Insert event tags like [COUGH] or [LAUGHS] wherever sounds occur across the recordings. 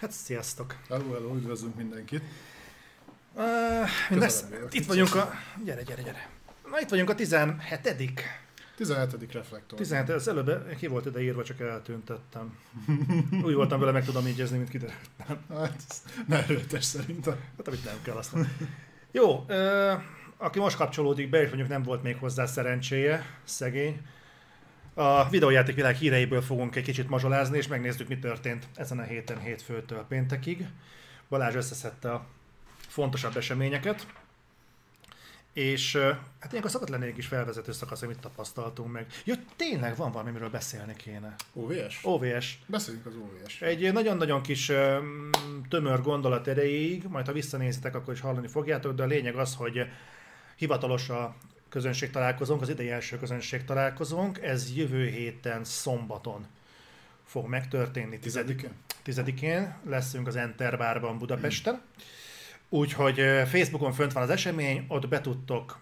Hát sziasztok! Hello, hello, üdvözlünk mindenkit! Uh, itt vagyunk a... Gyere, gyere, gyere! Na itt vagyunk a 17 17. reflektor. 17, az előbb ki volt ide írva, csak eltüntettem. Úgy voltam vele, meg tudom így mint kiderült. Hát, ne erőtes szerintem. Hát amit nem kell azt Jó, uh, aki most kapcsolódik be, és mondjuk nem volt még hozzá szerencséje, szegény, a videójáték világ híreiből fogunk egy kicsit mazsolázni, és megnézzük, mi történt ezen a héten hétfőtől péntekig. Balázs összeszedte a fontosabb eseményeket, és hát ilyenkor szokott lenni egy kis felvezető szakasz, hogy mit tapasztaltunk meg. Ja, tényleg van valami, miről beszélni kéne. OVS? OVS. Beszéljünk az OVS. Egy nagyon-nagyon kis tömör gondolat erejéig, majd ha visszanézitek, akkor is hallani fogjátok, de a lényeg az, hogy hivatalos a közönség találkozónk, az idei első közönség találkozónk, ez jövő héten szombaton fog megtörténni. Tizedikén? Tizedikén leszünk az Enter Bárban Budapesten. Úgyhogy Facebookon fönt van az esemény, ott be tudtok,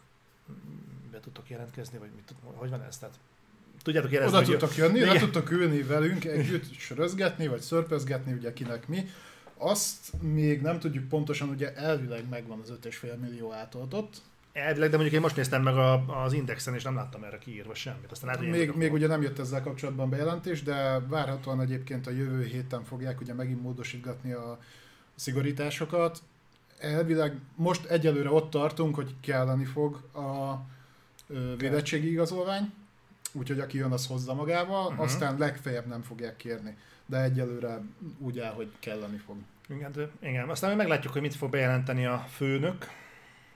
be tudtok jelentkezni, vagy mit, hogy van ez? Tehát tudjátok érezni, Oda tudtok jönni, le tudtok ülni velünk együtt, sörözgetni, vagy szörpözgetni, ugye kinek mi. Azt még nem tudjuk pontosan, ugye elvileg megvan az 5,5 millió átoltott, Elvileg, de mondjuk én most néztem meg a, az Indexen, és nem láttam erre kiírva semmit. Aztán hát, még, még ugye nem jött ezzel kapcsolatban bejelentés, de várhatóan egyébként a jövő héten fogják ugye megint módosítgatni a szigorításokat. Elvileg most egyelőre ott tartunk, hogy kelleni fog a védettségi igazolvány, úgyhogy aki jön, az hozza magával, uh-huh. aztán legfeljebb nem fogják kérni, de egyelőre úgy áll, hogy kelleni fog. Igen, de, igen. aztán meglátjuk, hogy mit fog bejelenteni a főnök,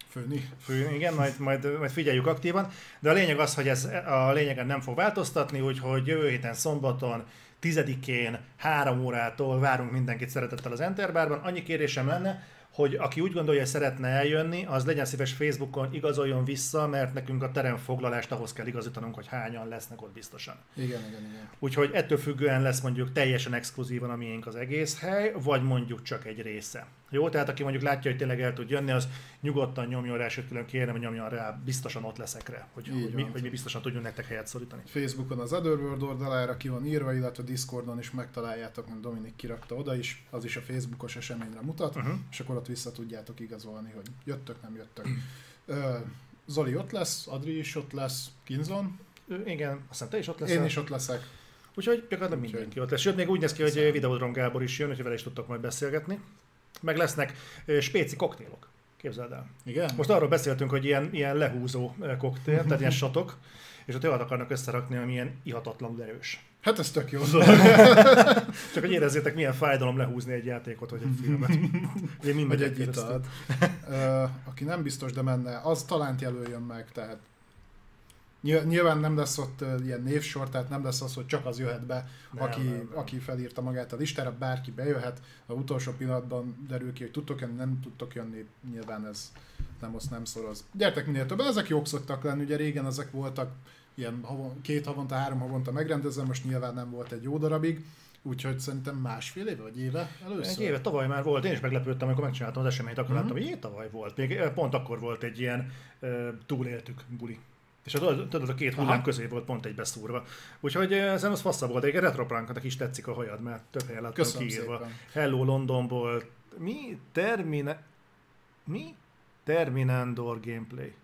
Főni. Főni, igen, majd, majd, majd figyeljük aktívan. De a lényeg az, hogy ez a lényegen nem fog változtatni, úgyhogy jövő héten szombaton, 10-én, 3 órától várunk mindenkit szeretettel az Enterbárban. Annyi kérésem lenne, hogy aki úgy gondolja, hogy szeretne eljönni, az legyen szíves Facebookon igazoljon vissza, mert nekünk a teremfoglalást ahhoz kell igazítanunk, hogy hányan lesznek ott biztosan. Igen, igen, igen. Úgyhogy ettől függően lesz mondjuk teljesen exkluzívan a miénk az egész hely, vagy mondjuk csak egy része. Jó, tehát aki mondjuk látja, hogy tényleg el tud jönni, az nyugodtan nyomjon rá, sőt külön kérem, hogy nyomjon rá, biztosan ott leszek rá, hogy, hogy, mi, hogy mi biztosan tudjunk nektek helyet szorítani. Facebookon az Otherworld oldalára ki van írva, illetve Discordon is megtaláljátok, mint Dominik kirakta oda is, az is a Facebookos eseményre mutat, uh-huh. és akkor ott vissza tudjátok igazolni, hogy jöttök, nem jöttök. Zoli ott lesz, Adri is ott lesz, Kinzon. Igen, aztán te is ott leszel. Én is ott leszek. Úgyhogy gyakorlatilag mindenki ott lesz. Sőt, még úgy néz ki, hogy Videodrom Gábor is jön, hogy vele is tudtok majd beszélgetni. Meg lesznek spéci koktélok. Képzeld el. Igen? Most arról beszéltünk, hogy ilyen, ilyen lehúzó koktél, tehát ilyen satok, és ott olyat akarnak összerakni, ami ilyen ihatatlanul erős. Hát ez tök jó. [LAUGHS] Csak hogy érezzétek, milyen fájdalom lehúzni egy játékot, vagy egy filmet. [LAUGHS] Én vagy egy italt. aki nem biztos, de menne, az talánt jelöljön meg, tehát Nyilván nem lesz ott ilyen névsor, tehát nem lesz az, hogy csak az jöhet be, nem, aki, nem, nem. aki felírta magát a listára, bárki bejöhet, a utolsó pillanatban derül ki, hogy tudtok jönni, nem tudtok jönni, nyilván ez nem azt nem szoroz. Gyertek minél több, ezek jók szoktak lenni, ugye régen ezek voltak ilyen havon, két havonta, három havonta megrendezve, most nyilván nem volt egy jó darabig, Úgyhogy szerintem másfél éve vagy éve először? Egy éve, tavaly már volt. Én is meglepődtem, amikor megcsináltam az eseményt, akkor uh-huh. láttam, hogy tavaly volt. Még pont akkor volt egy ilyen túléltük buli. És tudod, tudod, a két hullám közé volt pont egy beszúrva. Úgyhogy ez az fassa volt, egy retropranknak is tetszik a hajad, mert több helyen láttam kiírva. Szépen. Hello Londonból, mi? Termine... Mi? Terminandor gameplay.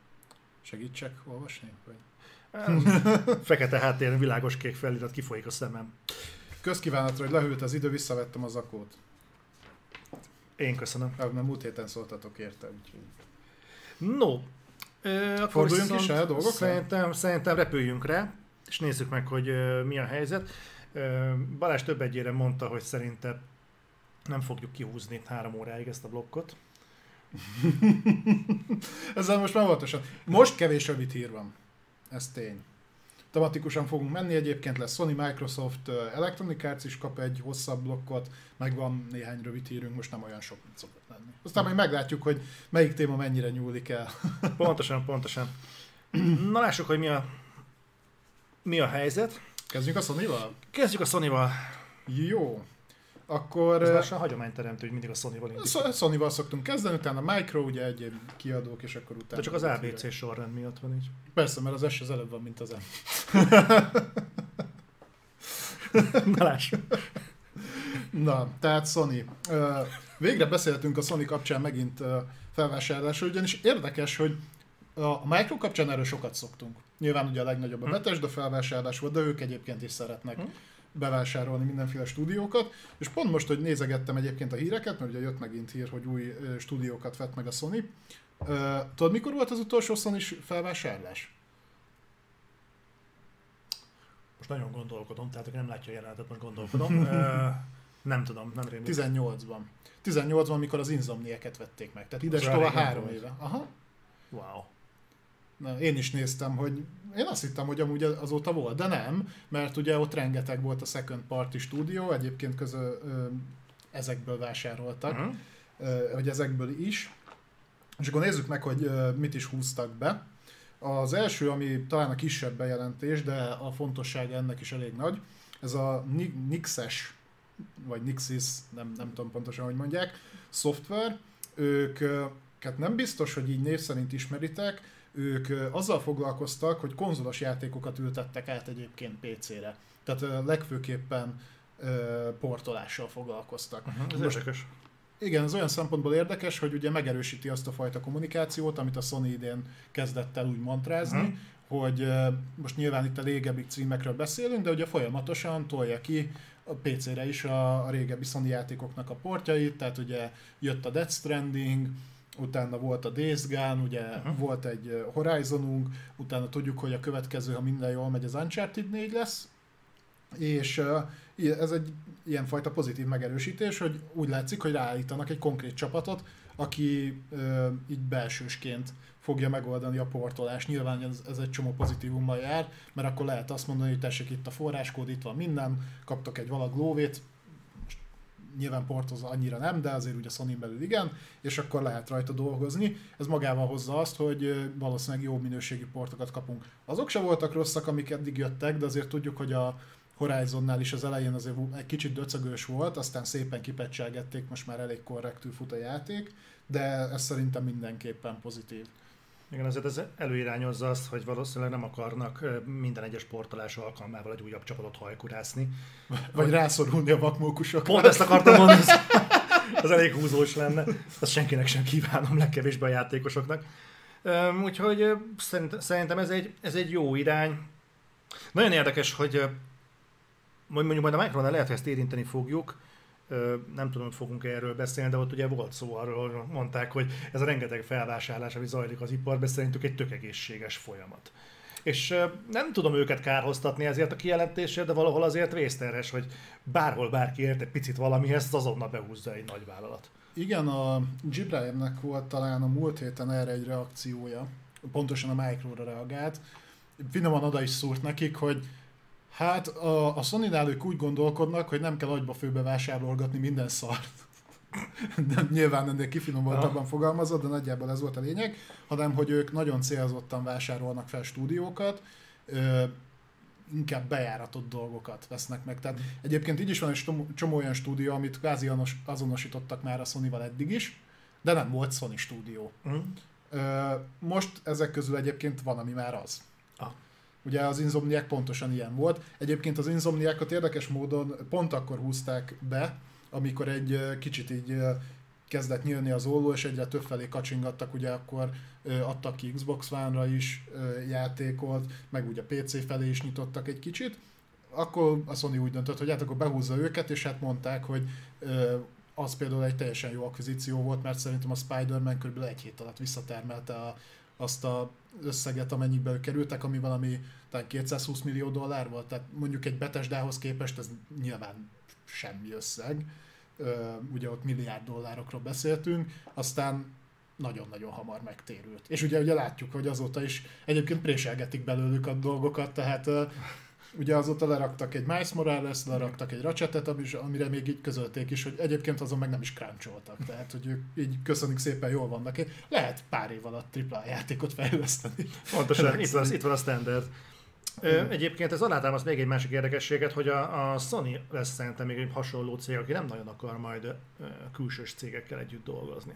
Segítsek olvasni? Vagy? [LAUGHS] Fekete háttéren világos kék felirat kifolyik a szemem. Közkívánatra, hogy lehűlt az idő, visszavettem az akót. Én köszönöm. Mert múlt héten szóltatok érte, úgyhogy... No, akkor Forduljunk is el dolgokra? Szerintem, szerintem repüljünk rá, és nézzük meg, hogy mi a helyzet. Uh, Balázs több egyére mondta, hogy szerinte nem fogjuk kihúzni három óráig ezt a blokkot. [LAUGHS] Ezzel most már óvatosan. Most kevés rövid hír van. Ez tény. Tematikusan fogunk menni, egyébként lesz Sony, Microsoft, Electronic Arts is kap egy hosszabb blokkot, meg van néhány rövid hírünk, most nem olyan sok, mint szokott lenni. Aztán majd meglátjuk, hogy melyik téma mennyire nyúlik el. [LAUGHS] pontosan, pontosan. Na lássuk, hogy mi a, mi a helyzet. Kezdjük a Sony-val? Kezdjük a Sony-val. Jó. Akkor... Ez lassan hagyományteremtő, hogy mindig a Sony-val indítjuk. Sony-val szoktunk kezdeni, utána a Micro, ugye egyéb kiadók, és akkor utána... De csak az ABC sorrend miatt van így. Persze, mert az S az előbb van, mint az M. [LAUGHS] Na lássuk. Na, tehát Sony. Végre beszéltünk a Sony kapcsán megint felvásárlásról, ugyanis érdekes, hogy a Micro kapcsán erről sokat szoktunk. Nyilván ugye a legnagyobb a hm. Bethesda felvásárlás volt, de ők egyébként is szeretnek hm. Bevásárolni mindenféle stúdiókat. És pont most, hogy nézegettem egyébként a híreket, mert ugye jött megint hír, hogy új stúdiókat vett meg a Sony. Tudod, mikor volt az utolsó sony felvásárlás? Most nagyon gondolkodom, tehát aki nem látja a jelenetet, most gondolkodom. [LAUGHS] nem tudom, nem rémlik. 18-ban. 18-ban, mikor az Insomnieket vették meg. Tehát ide tovább három éve. Aha. Wow. Én is néztem, hogy én azt hittem, hogy amúgy azóta volt, de nem, mert ugye ott rengeteg volt a second party stúdió, egyébként közül ezekből vásároltak, uh-huh. hogy ezekből is. És akkor nézzük meg, hogy mit is húztak be. Az első, ami talán a kisebb bejelentés, de a fontossága ennek is elég nagy, ez a Nixes, vagy Nixis, nem, nem tudom pontosan, hogy mondják, szoftver. Ők nem biztos, hogy így név szerint ismeritek, ők azzal foglalkoztak, hogy konzolos játékokat ültettek át egyébként PC-re. Tehát legfőképpen portolással foglalkoztak. Uh-huh, ez Most, érdekes. Igen, ez olyan szempontból érdekes, hogy ugye megerősíti azt a fajta kommunikációt, amit a Sony idén kezdett el úgy mantrázni, uh-huh. hogy most nyilván itt a régebbi címekről beszélünk, de ugye folyamatosan tolja ki a PC-re is a, régebbi Sony játékoknak a portjait, tehát ugye jött a Death Stranding, utána volt a Days Gone, ugye uh-huh. volt egy Horizonunk, utána tudjuk, hogy a következő, ha minden jól megy, az Uncharted 4 lesz, és ez egy ilyenfajta pozitív megerősítés, hogy úgy látszik, hogy ráállítanak egy konkrét csapatot, aki így belsősként fogja megoldani a portolást. Nyilván ez, ez egy csomó pozitívummal jár, mert akkor lehet azt mondani, hogy tessék itt a forráskód, itt van minden, kaptok egy valag lóvét, nyilván portoz annyira nem, de azért ugye Sony belül igen, és akkor lehet rajta dolgozni. Ez magával hozza azt, hogy valószínűleg jó minőségű portokat kapunk. Azok se voltak rosszak, amik eddig jöttek, de azért tudjuk, hogy a Horizonnál is az elején azért egy kicsit döcögős volt, aztán szépen kipecselgették, most már elég korrektül fut a játék, de ez szerintem mindenképpen pozitív. Igen, azért ez előirányozza azt, hogy valószínűleg nem akarnak minden egyes portolás alkalmával egy újabb csapatot hajkurászni. Vagy rászorulni a vakmókusokra. Pont ezt akartam mondani, az, az elég húzós lenne. Azt senkinek sem kívánom, legkevésbé a játékosoknak. Úgyhogy szerintem ez egy, ez egy jó irány. Nagyon érdekes, hogy mondjuk majd a Micronál lehet, hogy ezt érinteni fogjuk, nem tudom, hogy fogunk erről beszélni, de ott ugye volt szó arról, mondták, hogy ez a rengeteg felvásárlás, ami zajlik az iparban, szerintük egy tök egészséges folyamat. És nem tudom őket kárhoztatni ezért a kijelentésért, de valahol azért vészterhes, hogy bárhol bárki ért egy picit valamihez, az azonnal behúzza egy nagy vállalat. Igen, a Gibraltarnek volt talán a múlt héten erre egy reakciója, pontosan a Micro-ra reagált. Finoman oda is szúrt nekik, hogy Hát a, a Sony-nál ők úgy gondolkodnak, hogy nem kell agyba főbe vásárolgatni minden szart. [LAUGHS] De nyilván ennél kifinomultabban fogalmazott, de nagyjából ez volt a lényeg, hanem hogy ők nagyon célzottan vásárolnak fel stúdiókat, ö, inkább bejáratott dolgokat vesznek meg. Tehát egyébként így is van egy csomó olyan stúdió, amit kvázi azonosítottak már a Sony-val eddig is, de nem volt Sony stúdió. Mm. Ö, most ezek közül egyébként van, ami már az. Ugye az Insomniac pontosan ilyen volt. Egyébként az Insomniacot érdekes módon pont akkor húzták be, amikor egy kicsit így kezdett nyílni az olló, és egyre több felé kacsingattak, ugye akkor adtak ki Xbox One-ra is játékot, meg ugye PC felé is nyitottak egy kicsit. Akkor a Sony úgy döntött, hogy hát akkor behúzza őket, és hát mondták, hogy az például egy teljesen jó akvizíció volt, mert szerintem a Spider-Man kb. egy hét alatt visszatermelte a, azt a összeget, amennyibe ők kerültek, ami valami talán 220 millió dollár volt, tehát mondjuk egy Betesdához képest ez nyilván semmi összeg, ugye ott milliárd dollárokról beszéltünk, aztán nagyon-nagyon hamar megtérült. És ugye, ugye látjuk, hogy azóta is egyébként préselgetik belőlük a dolgokat, tehát Ugye azóta leraktak egy Miles Morales, leraktak egy Ratchetet, amire még így közölték is, hogy egyébként azon meg nem is cruncholtak. Tehát, hogy ők így köszönjük szépen, jól vannak. Lehet pár év alatt tripla játékot fejleszteni. Pontosan, itt van, itt van a standard. Ö, egyébként ez alátámaszt még egy másik érdekességet, hogy a, a Sony lesz szerintem még egy hasonló cég, aki nem nagyon akar majd ö, külsős cégekkel együtt dolgozni.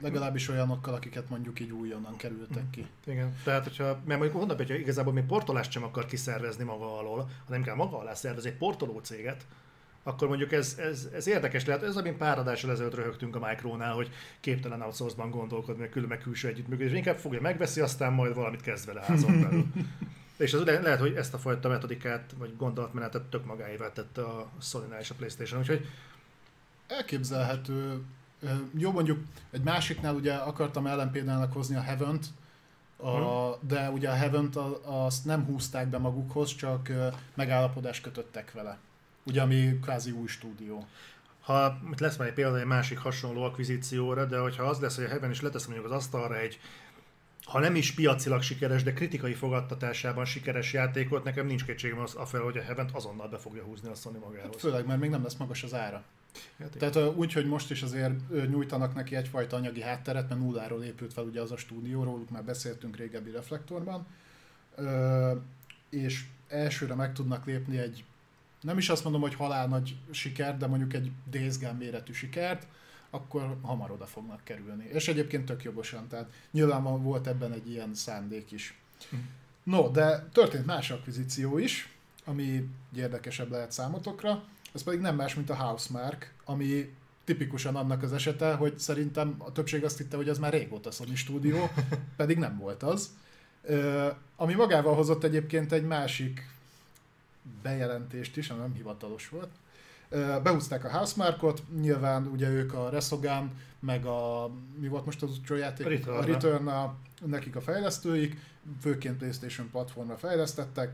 Legalábbis olyanokkal, akiket mondjuk így újonnan kerültek ki. Igen, tehát hogyha, mert mondjuk mondom, hogy igazából még portolást sem akar kiszervezni maga alól, hanem kell maga alá szervezni egy portoló céget, akkor mondjuk ez, ez, ez érdekes lehet. Ez, amin pár adással ezelőtt röhögtünk a Micronál, hogy képtelen outsource-ban gondolkodni, meg külön meg külső együttműködés. Inkább fogja, megveszi, aztán majd valamit kezd vele házon [LAUGHS] belül. És az le- lehet, hogy ezt a fajta metodikát, vagy gondolatmenetet tök magáévá tette a sony és a Playstation. Úgyhogy Elképzelhető. Jó, mondjuk egy másiknál ugye akartam ellenpéldának hozni a Heaven-t, a, de ugye a Heaven-t a- azt nem húzták be magukhoz, csak megállapodást kötöttek vele. Ugye, ami kvázi új stúdió. ha itt lesz már egy példa egy másik hasonló akvizícióra, de hogyha az lesz, hogy a Heaven is letesz mondjuk az asztalra egy ha nem is piacilag sikeres, de kritikai fogadtatásában sikeres játékot, nekem nincs kétségem az afelől, hogy a Heaven azonnal be fogja húzni a Sony magához. Főleg, mert még nem lesz magas az ára. Játék. Tehát ö, úgy, hogy most is azért nyújtanak neki egyfajta anyagi hátteret, mert nulláról épült fel ugye az a stúdió, róluk már beszéltünk régebbi reflektorban, és elsőre meg tudnak lépni egy, nem is azt mondom, hogy halál nagy sikert, de mondjuk egy Days Gone méretű sikert, akkor hamar oda fognak kerülni. És egyébként tök jogosan, tehát nyilván volt ebben egy ilyen szándék is. No, de történt más akvizíció is, ami érdekesebb lehet számotokra, ez pedig nem más, mint a Housemark, ami tipikusan annak az esete, hogy szerintem a többség azt hitte, hogy ez már régóta Sony stúdió, [LAUGHS] pedig nem volt az. Ö, ami magával hozott egyébként egy másik bejelentést is, ami nem hivatalos volt. Ö, Behúzták a Housemarkot, nyilván ugye ők a Resogun, meg a, mi volt most az utolsó játék? A Return. a Return a, nekik a fejlesztőik, főként Playstation platformra fejlesztettek,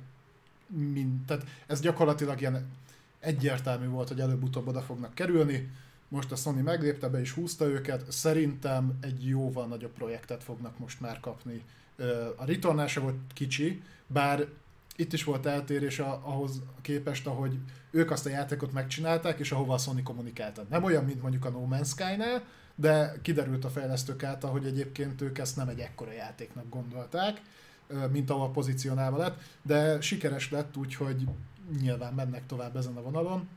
mind, tehát ez gyakorlatilag ilyen egyértelmű volt, hogy előbb-utóbb oda fognak kerülni. Most a Sony meglépte be és húzta őket. Szerintem egy jóval nagyobb projektet fognak most már kapni. A Returnál se volt kicsi, bár itt is volt eltérés ahhoz képest, ahogy ők azt a játékot megcsinálták, és ahova a Sony kommunikálta. Nem olyan, mint mondjuk a No Man's Sky-nál, de kiderült a fejlesztők által, hogy egyébként ők ezt nem egy ekkora játéknak gondolták, mint ahol pozícionálva lett, de sikeres lett, úgyhogy nyilván mennek tovább ezen a vonalon,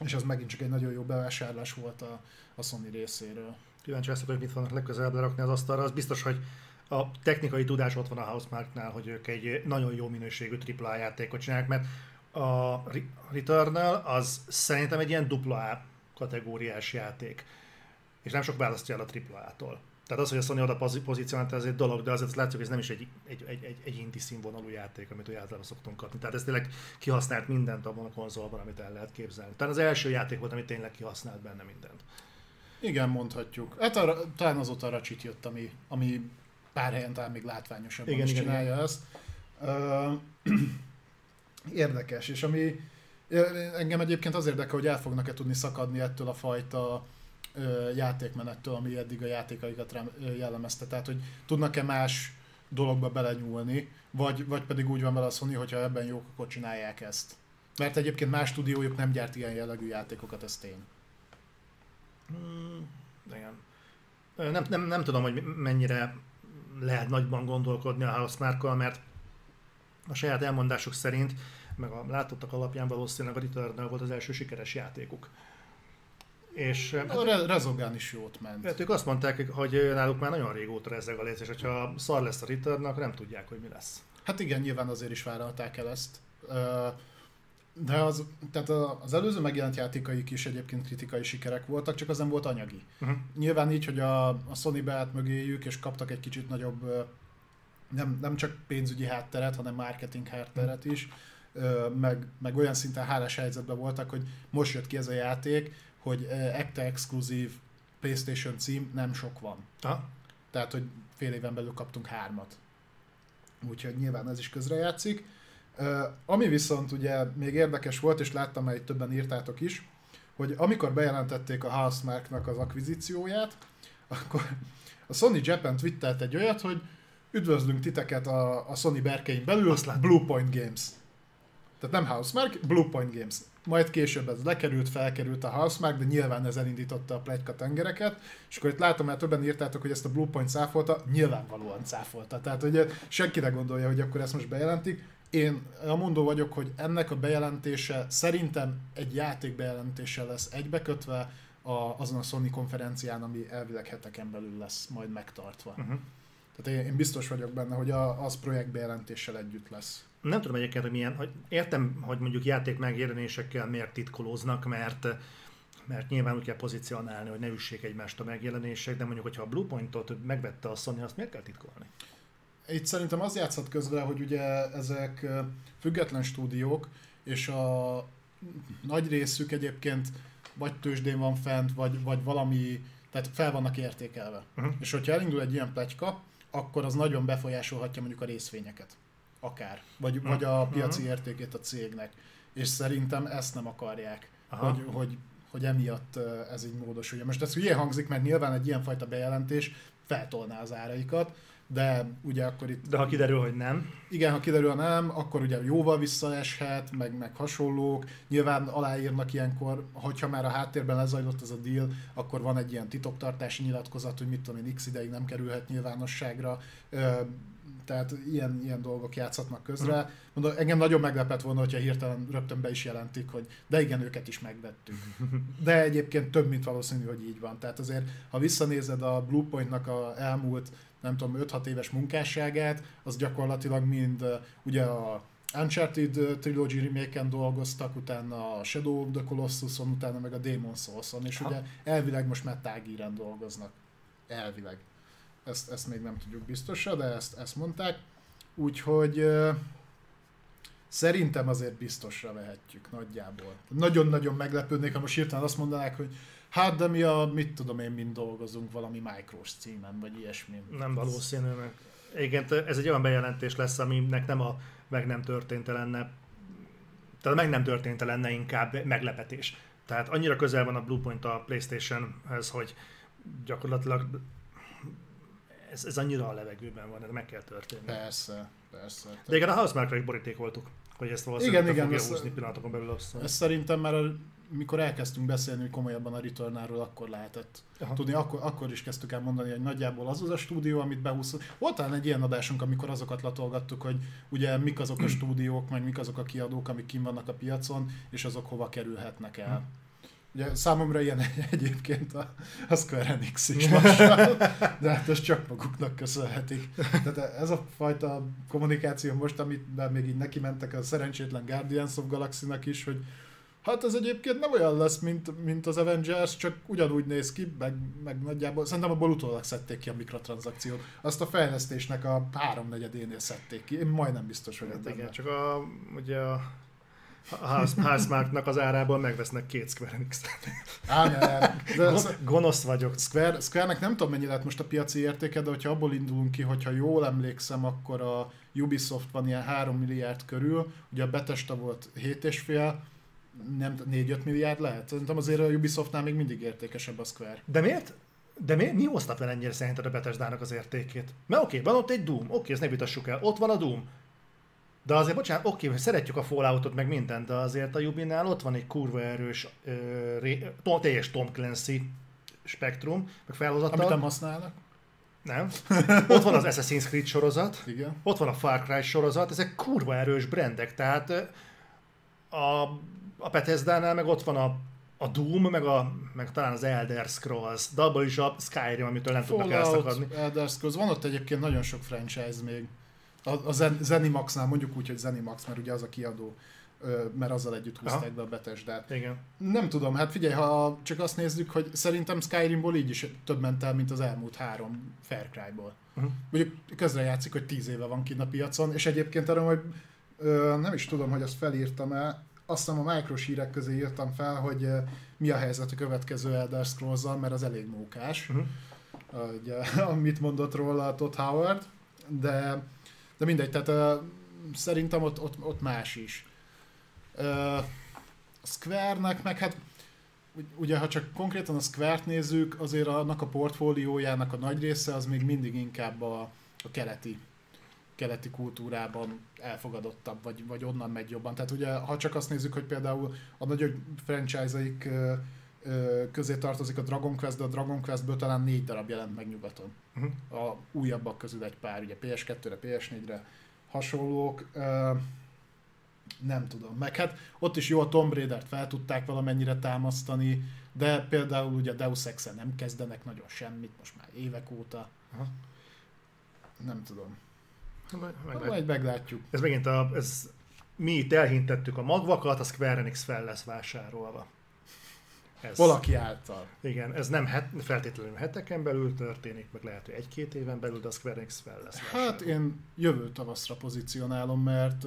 és az megint csak egy nagyon jó bevásárlás volt a, a Sony részéről. Kíváncsi leszek, hogy mit fognak legközelebb lerakni az asztalra. Az biztos, hogy a technikai tudás ott van a Housemarknál, hogy ők egy nagyon jó minőségű AAA játékot csinálják, mert a Re- Returnal az szerintem egy ilyen A kategóriás játék. És nem sok választja el a AAA-tól. Tehát az, hogy a Sony oda pozícionálta, ez egy dolog, de azért látszik, hogy ez nem is egy, egy, egy, egy, egy indie színvonalú játék, amit úgy általában szoktunk kapni. Tehát ez tényleg kihasznált mindent abban a konzolban, amit el lehet képzelni. Tehát az első játék volt, ami tényleg kihasznált benne mindent. Igen, mondhatjuk. Hát arra, talán azóta a Ratchet jött, ami, ami pár helyen talán még látványosabban Igen, is igen, csinálja ezt. Ö, [CLEARS THROAT] érdekes, és ami engem egyébként az érdekel, hogy el fognak-e tudni szakadni ettől a fajta ö, játékmenettől, ami eddig a játékaikat rám jellemezte. Tehát, hogy tudnak-e más dologba belenyúlni, vagy, vagy pedig úgy van vele a Sony, hogyha ebben jók, akkor csinálják ezt. Mert egyébként más stúdiójuk nem gyárt ilyen jellegű játékokat, ez tény. Hmm, igen. Nem, nem, nem tudom, hogy mennyire lehet nagyban gondolkodni a Housemarkkal, mert a saját elmondásuk szerint, meg a látottak alapján valószínűleg a Returnal volt az első sikeres játékuk. És A hát, Re- Resogun is jót ment. hát ők azt mondták, hogy náluk már nagyon régóta rezeg a léc, és hogyha szar lesz a akkor nem tudják, hogy mi lesz. Hát igen, nyilván azért is vállalták el ezt. De az, tehát a- az előző megjelent játékaik is egyébként kritikai sikerek voltak, csak az nem volt anyagi. Uh-huh. Nyilván így, hogy a, a Sony beállt mögéjük, és kaptak egy kicsit nagyobb, nem, nem csak pénzügyi hátteret, hanem marketing hátteret is, ö, meg, meg olyan szinten hálás helyzetben voltak, hogy most jött ki ez a játék, hogy ekte exkluzív PlayStation cím nem sok van. Aha. Tehát, hogy fél éven belül kaptunk hármat. Úgyhogy nyilván ez is közrejátszik. Ami viszont ugye még érdekes volt, és láttam, hogy többen írtátok is, hogy amikor bejelentették a Housemarknak az akvizícióját, akkor a Sony Japan twittert egy olyat, hogy üdvözlünk titeket a, a Sony berkein belül, Azt láttam. Blue Point Games. Tehát nem Housemark, Blue Point Games. Majd később ez lekerült, felkerült a Housemark, de nyilván ez elindította a plegyka tengereket, és akkor itt látom, mert többen írtátok, hogy ezt a Blue Point cáfolta, nyilvánvalóan cáfolta. Tehát ugye senki ne gondolja, hogy akkor ezt most bejelentik. Én a mondó vagyok, hogy ennek a bejelentése szerintem egy játék bejelentéssel lesz egybekötve a, azon a Sony konferencián, ami elvileg heteken belül lesz majd megtartva. Uh-huh. Tehát én biztos vagyok benne, hogy a, az projektbejelentéssel együtt lesz. Nem tudom egyébként, hogy milyen, hogy értem, hogy mondjuk játék megjelenésekkel miért titkolóznak, mert mert nyilván úgy kell pozícionálni, hogy ne üssék egymást a megjelenések, de mondjuk, hogyha a Bluepointot megvette a Sony, azt miért kell titkolni? Itt szerintem az játszott közben, hogy ugye ezek független stúdiók, és a nagy részük egyébként vagy tőzsdén van fent, vagy, vagy valami, tehát fel vannak értékelve. Uh-huh. És hogyha elindul egy ilyen pletyka, akkor az nagyon befolyásolhatja mondjuk a részvényeket. Akár. Vagy, uh-huh. vagy a piaci uh-huh. értékét a cégnek. És szerintem ezt nem akarják, hogy, hogy, hogy emiatt ez így módosulja. Most ez hülye hangzik, mert nyilván egy ilyenfajta bejelentés feltolná az áraikat, de ugye akkor itt... De ha kiderül, hogy nem. Igen, ha kiderül, nem, akkor ugye jóval visszaeshet, meg, meg hasonlók. Nyilván aláírnak ilyenkor, hogyha már a háttérben lezajlott ez a deal, akkor van egy ilyen titoktartási nyilatkozat, hogy mit tudom én, x ideig nem kerülhet nyilvánosságra. Tehát ilyen, ilyen dolgok játszhatnak közre. Uh-huh. Mondom, engem nagyon meglepett volna, hogyha hirtelen rögtön be is jelentik, hogy de igen, őket is megvettük. De egyébként több, mint valószínű, hogy így van. Tehát azért, ha visszanézed a Bluepointnak a elmúlt nem tudom, 5-6 éves munkásságát, az gyakorlatilag mind ugye a Uncharted Trilogy remake dolgoztak, utána a Shadow of the Colossus-on, utána meg a Demon Souls-on, és ha. ugye elvileg most már tágíren dolgoznak. Elvileg. Ezt, ezt még nem tudjuk biztosan, de ezt, ezt mondták. Úgyhogy Szerintem azért biztosra vehetjük nagyjából. Nagyon-nagyon meglepődnék, ha most hirtelen azt mondanák, hogy Hát, de mi a, mit tudom én, mind dolgozunk valami Micros címen, vagy ilyesmi. Nem valószínű, meg igen, ez egy olyan bejelentés lesz, aminek nem a meg nem történt lenne, tehát meg nem történt lenne inkább meglepetés. Tehát annyira közel van a Bluepoint a Playstation-hez, hogy gyakorlatilag ez, ez annyira a levegőben van, ez meg kell történni. Persze, persze. De igen, a Housemarque-ra is borítékoltuk, hogy ezt valószínűleg igen, igen, fogja húzni pillanatokon belül azt. Ez szerintem már mikor elkezdtünk beszélni hogy komolyabban a Returnálról, akkor lehetett Aha. tudni, akkor, akkor is kezdtük el mondani, hogy nagyjából az az a stúdió, amit behúz. Volt talán egy ilyen adásunk, amikor azokat latolgattuk, hogy ugye mik azok a stúdiók, meg mik azok a kiadók, amik kim vannak a piacon, és azok hova kerülhetnek el. Hm. Ugye számomra ilyen [LAUGHS] egyébként a, a Square Enix is [LAUGHS] lassan, de hát ezt csak maguknak köszönhetik. Tehát ez a fajta kommunikáció most, amit még így neki mentek a szerencsétlen Guardians of Galaxy-nak is, hogy Hát ez egyébként nem olyan lesz, mint, mint az Avengers, csak ugyanúgy néz ki, meg, meg nagyjából, szerintem abból utólag szedték ki a mikrotranszakciót. Azt a fejlesztésnek a háromnegyedénél szedték ki, én majdnem biztos vagyok hát igen, csak a, ugye a Housemarque-nak az árából megvesznek két Square enix Gonosz vagyok. Square, Square-nek nem tudom mennyi lett most a piaci értéke, de hogyha abból indulunk ki, hogyha jól emlékszem, akkor a Ubisoft van ilyen 3 milliárd körül, ugye a Bethesda volt 7,5, nem 4-5 milliárd lehet. Szerintem azért a Ubisoftnál még mindig értékesebb a Square. De miért? De mi, mi hozta fel ennyire szerinted a Bethesda-nak az értékét? Mert oké, okay, van ott egy Doom, oké, okay, ezt ne vitassuk el, ott van a Doom. De azért, bocsánat, oké, okay, szeretjük a Falloutot meg mindent, de azért a Ubinál ott van egy kurva erős, ö, ré, teljes Tom Clancy spektrum, meg felhozattal. Amit nem használnak. Nem. Ott van az Assassin's Creed sorozat, Igen. ott van a Far Cry sorozat, ezek kurva erős brandek, tehát a a Bethesda-nál meg ott van a, a Doom, meg, a, meg talán az Elder Scrolls, de abban is a Skyrim, amitől nem Fallout, tudnak elszakadni. Elder Scrolls, van ott egyébként nagyon sok franchise még. A, a Zen, Zenimaxnál mondjuk úgy, hogy Zenimax, mert ugye az a kiadó, mert azzal együtt húzták Aha. be a Bethesda-t. Igen. Nem tudom, hát figyelj, ha csak azt nézzük, hogy szerintem Skyrimból így is több ment el, mint az elmúlt három Far Cry-ból. Uh-huh. Mondjuk közre játszik, hogy tíz éve van kint a piacon, és egyébként arra, hogy ö, nem is tudom, hogy azt felírtam-e, azt hiszem a Micros hírek közé írtam fel, hogy eh, mi a helyzet a következő Elder scrolls mert az elég mókás, uh-huh. ugye, [LAUGHS] amit mondott róla Todd Howard, de, de mindegy, tehát uh, szerintem ott, ott, ott más is. Uh, Square-nek meg hát ugye ha csak konkrétan a Square-t nézzük, azért annak a portfóliójának a nagy része az még mindig inkább a, a keleti keleti kultúrában elfogadottabb, vagy, vagy onnan megy jobban. Tehát ugye, ha csak azt nézzük, hogy például a nagyobb franchise-aik közé tartozik a Dragon Quest, de a Dragon Questből talán négy darab jelent meg nyugaton. Uh-huh. A újabbak közül egy pár, ugye PS2-re, PS4-re hasonlók. Nem tudom. Meg hát ott is jó a Tomb Raider-t fel tudták valamennyire támasztani, de például ugye a Deus ex nem kezdenek nagyon semmit, most már évek óta. Uh-huh Nem tudom. Meg, meg, Majd meglátjuk. Ez megint a, ez, mi itt elhintettük a magvakat, a Square Enix fel lesz vásárolva. Ez, Valaki által. Igen, ez nem het, feltétlenül heteken belül történik, meg lehet, hogy egy-két éven belül, de a Square Enix fel lesz. Hát én jövő tavaszra pozícionálom, mert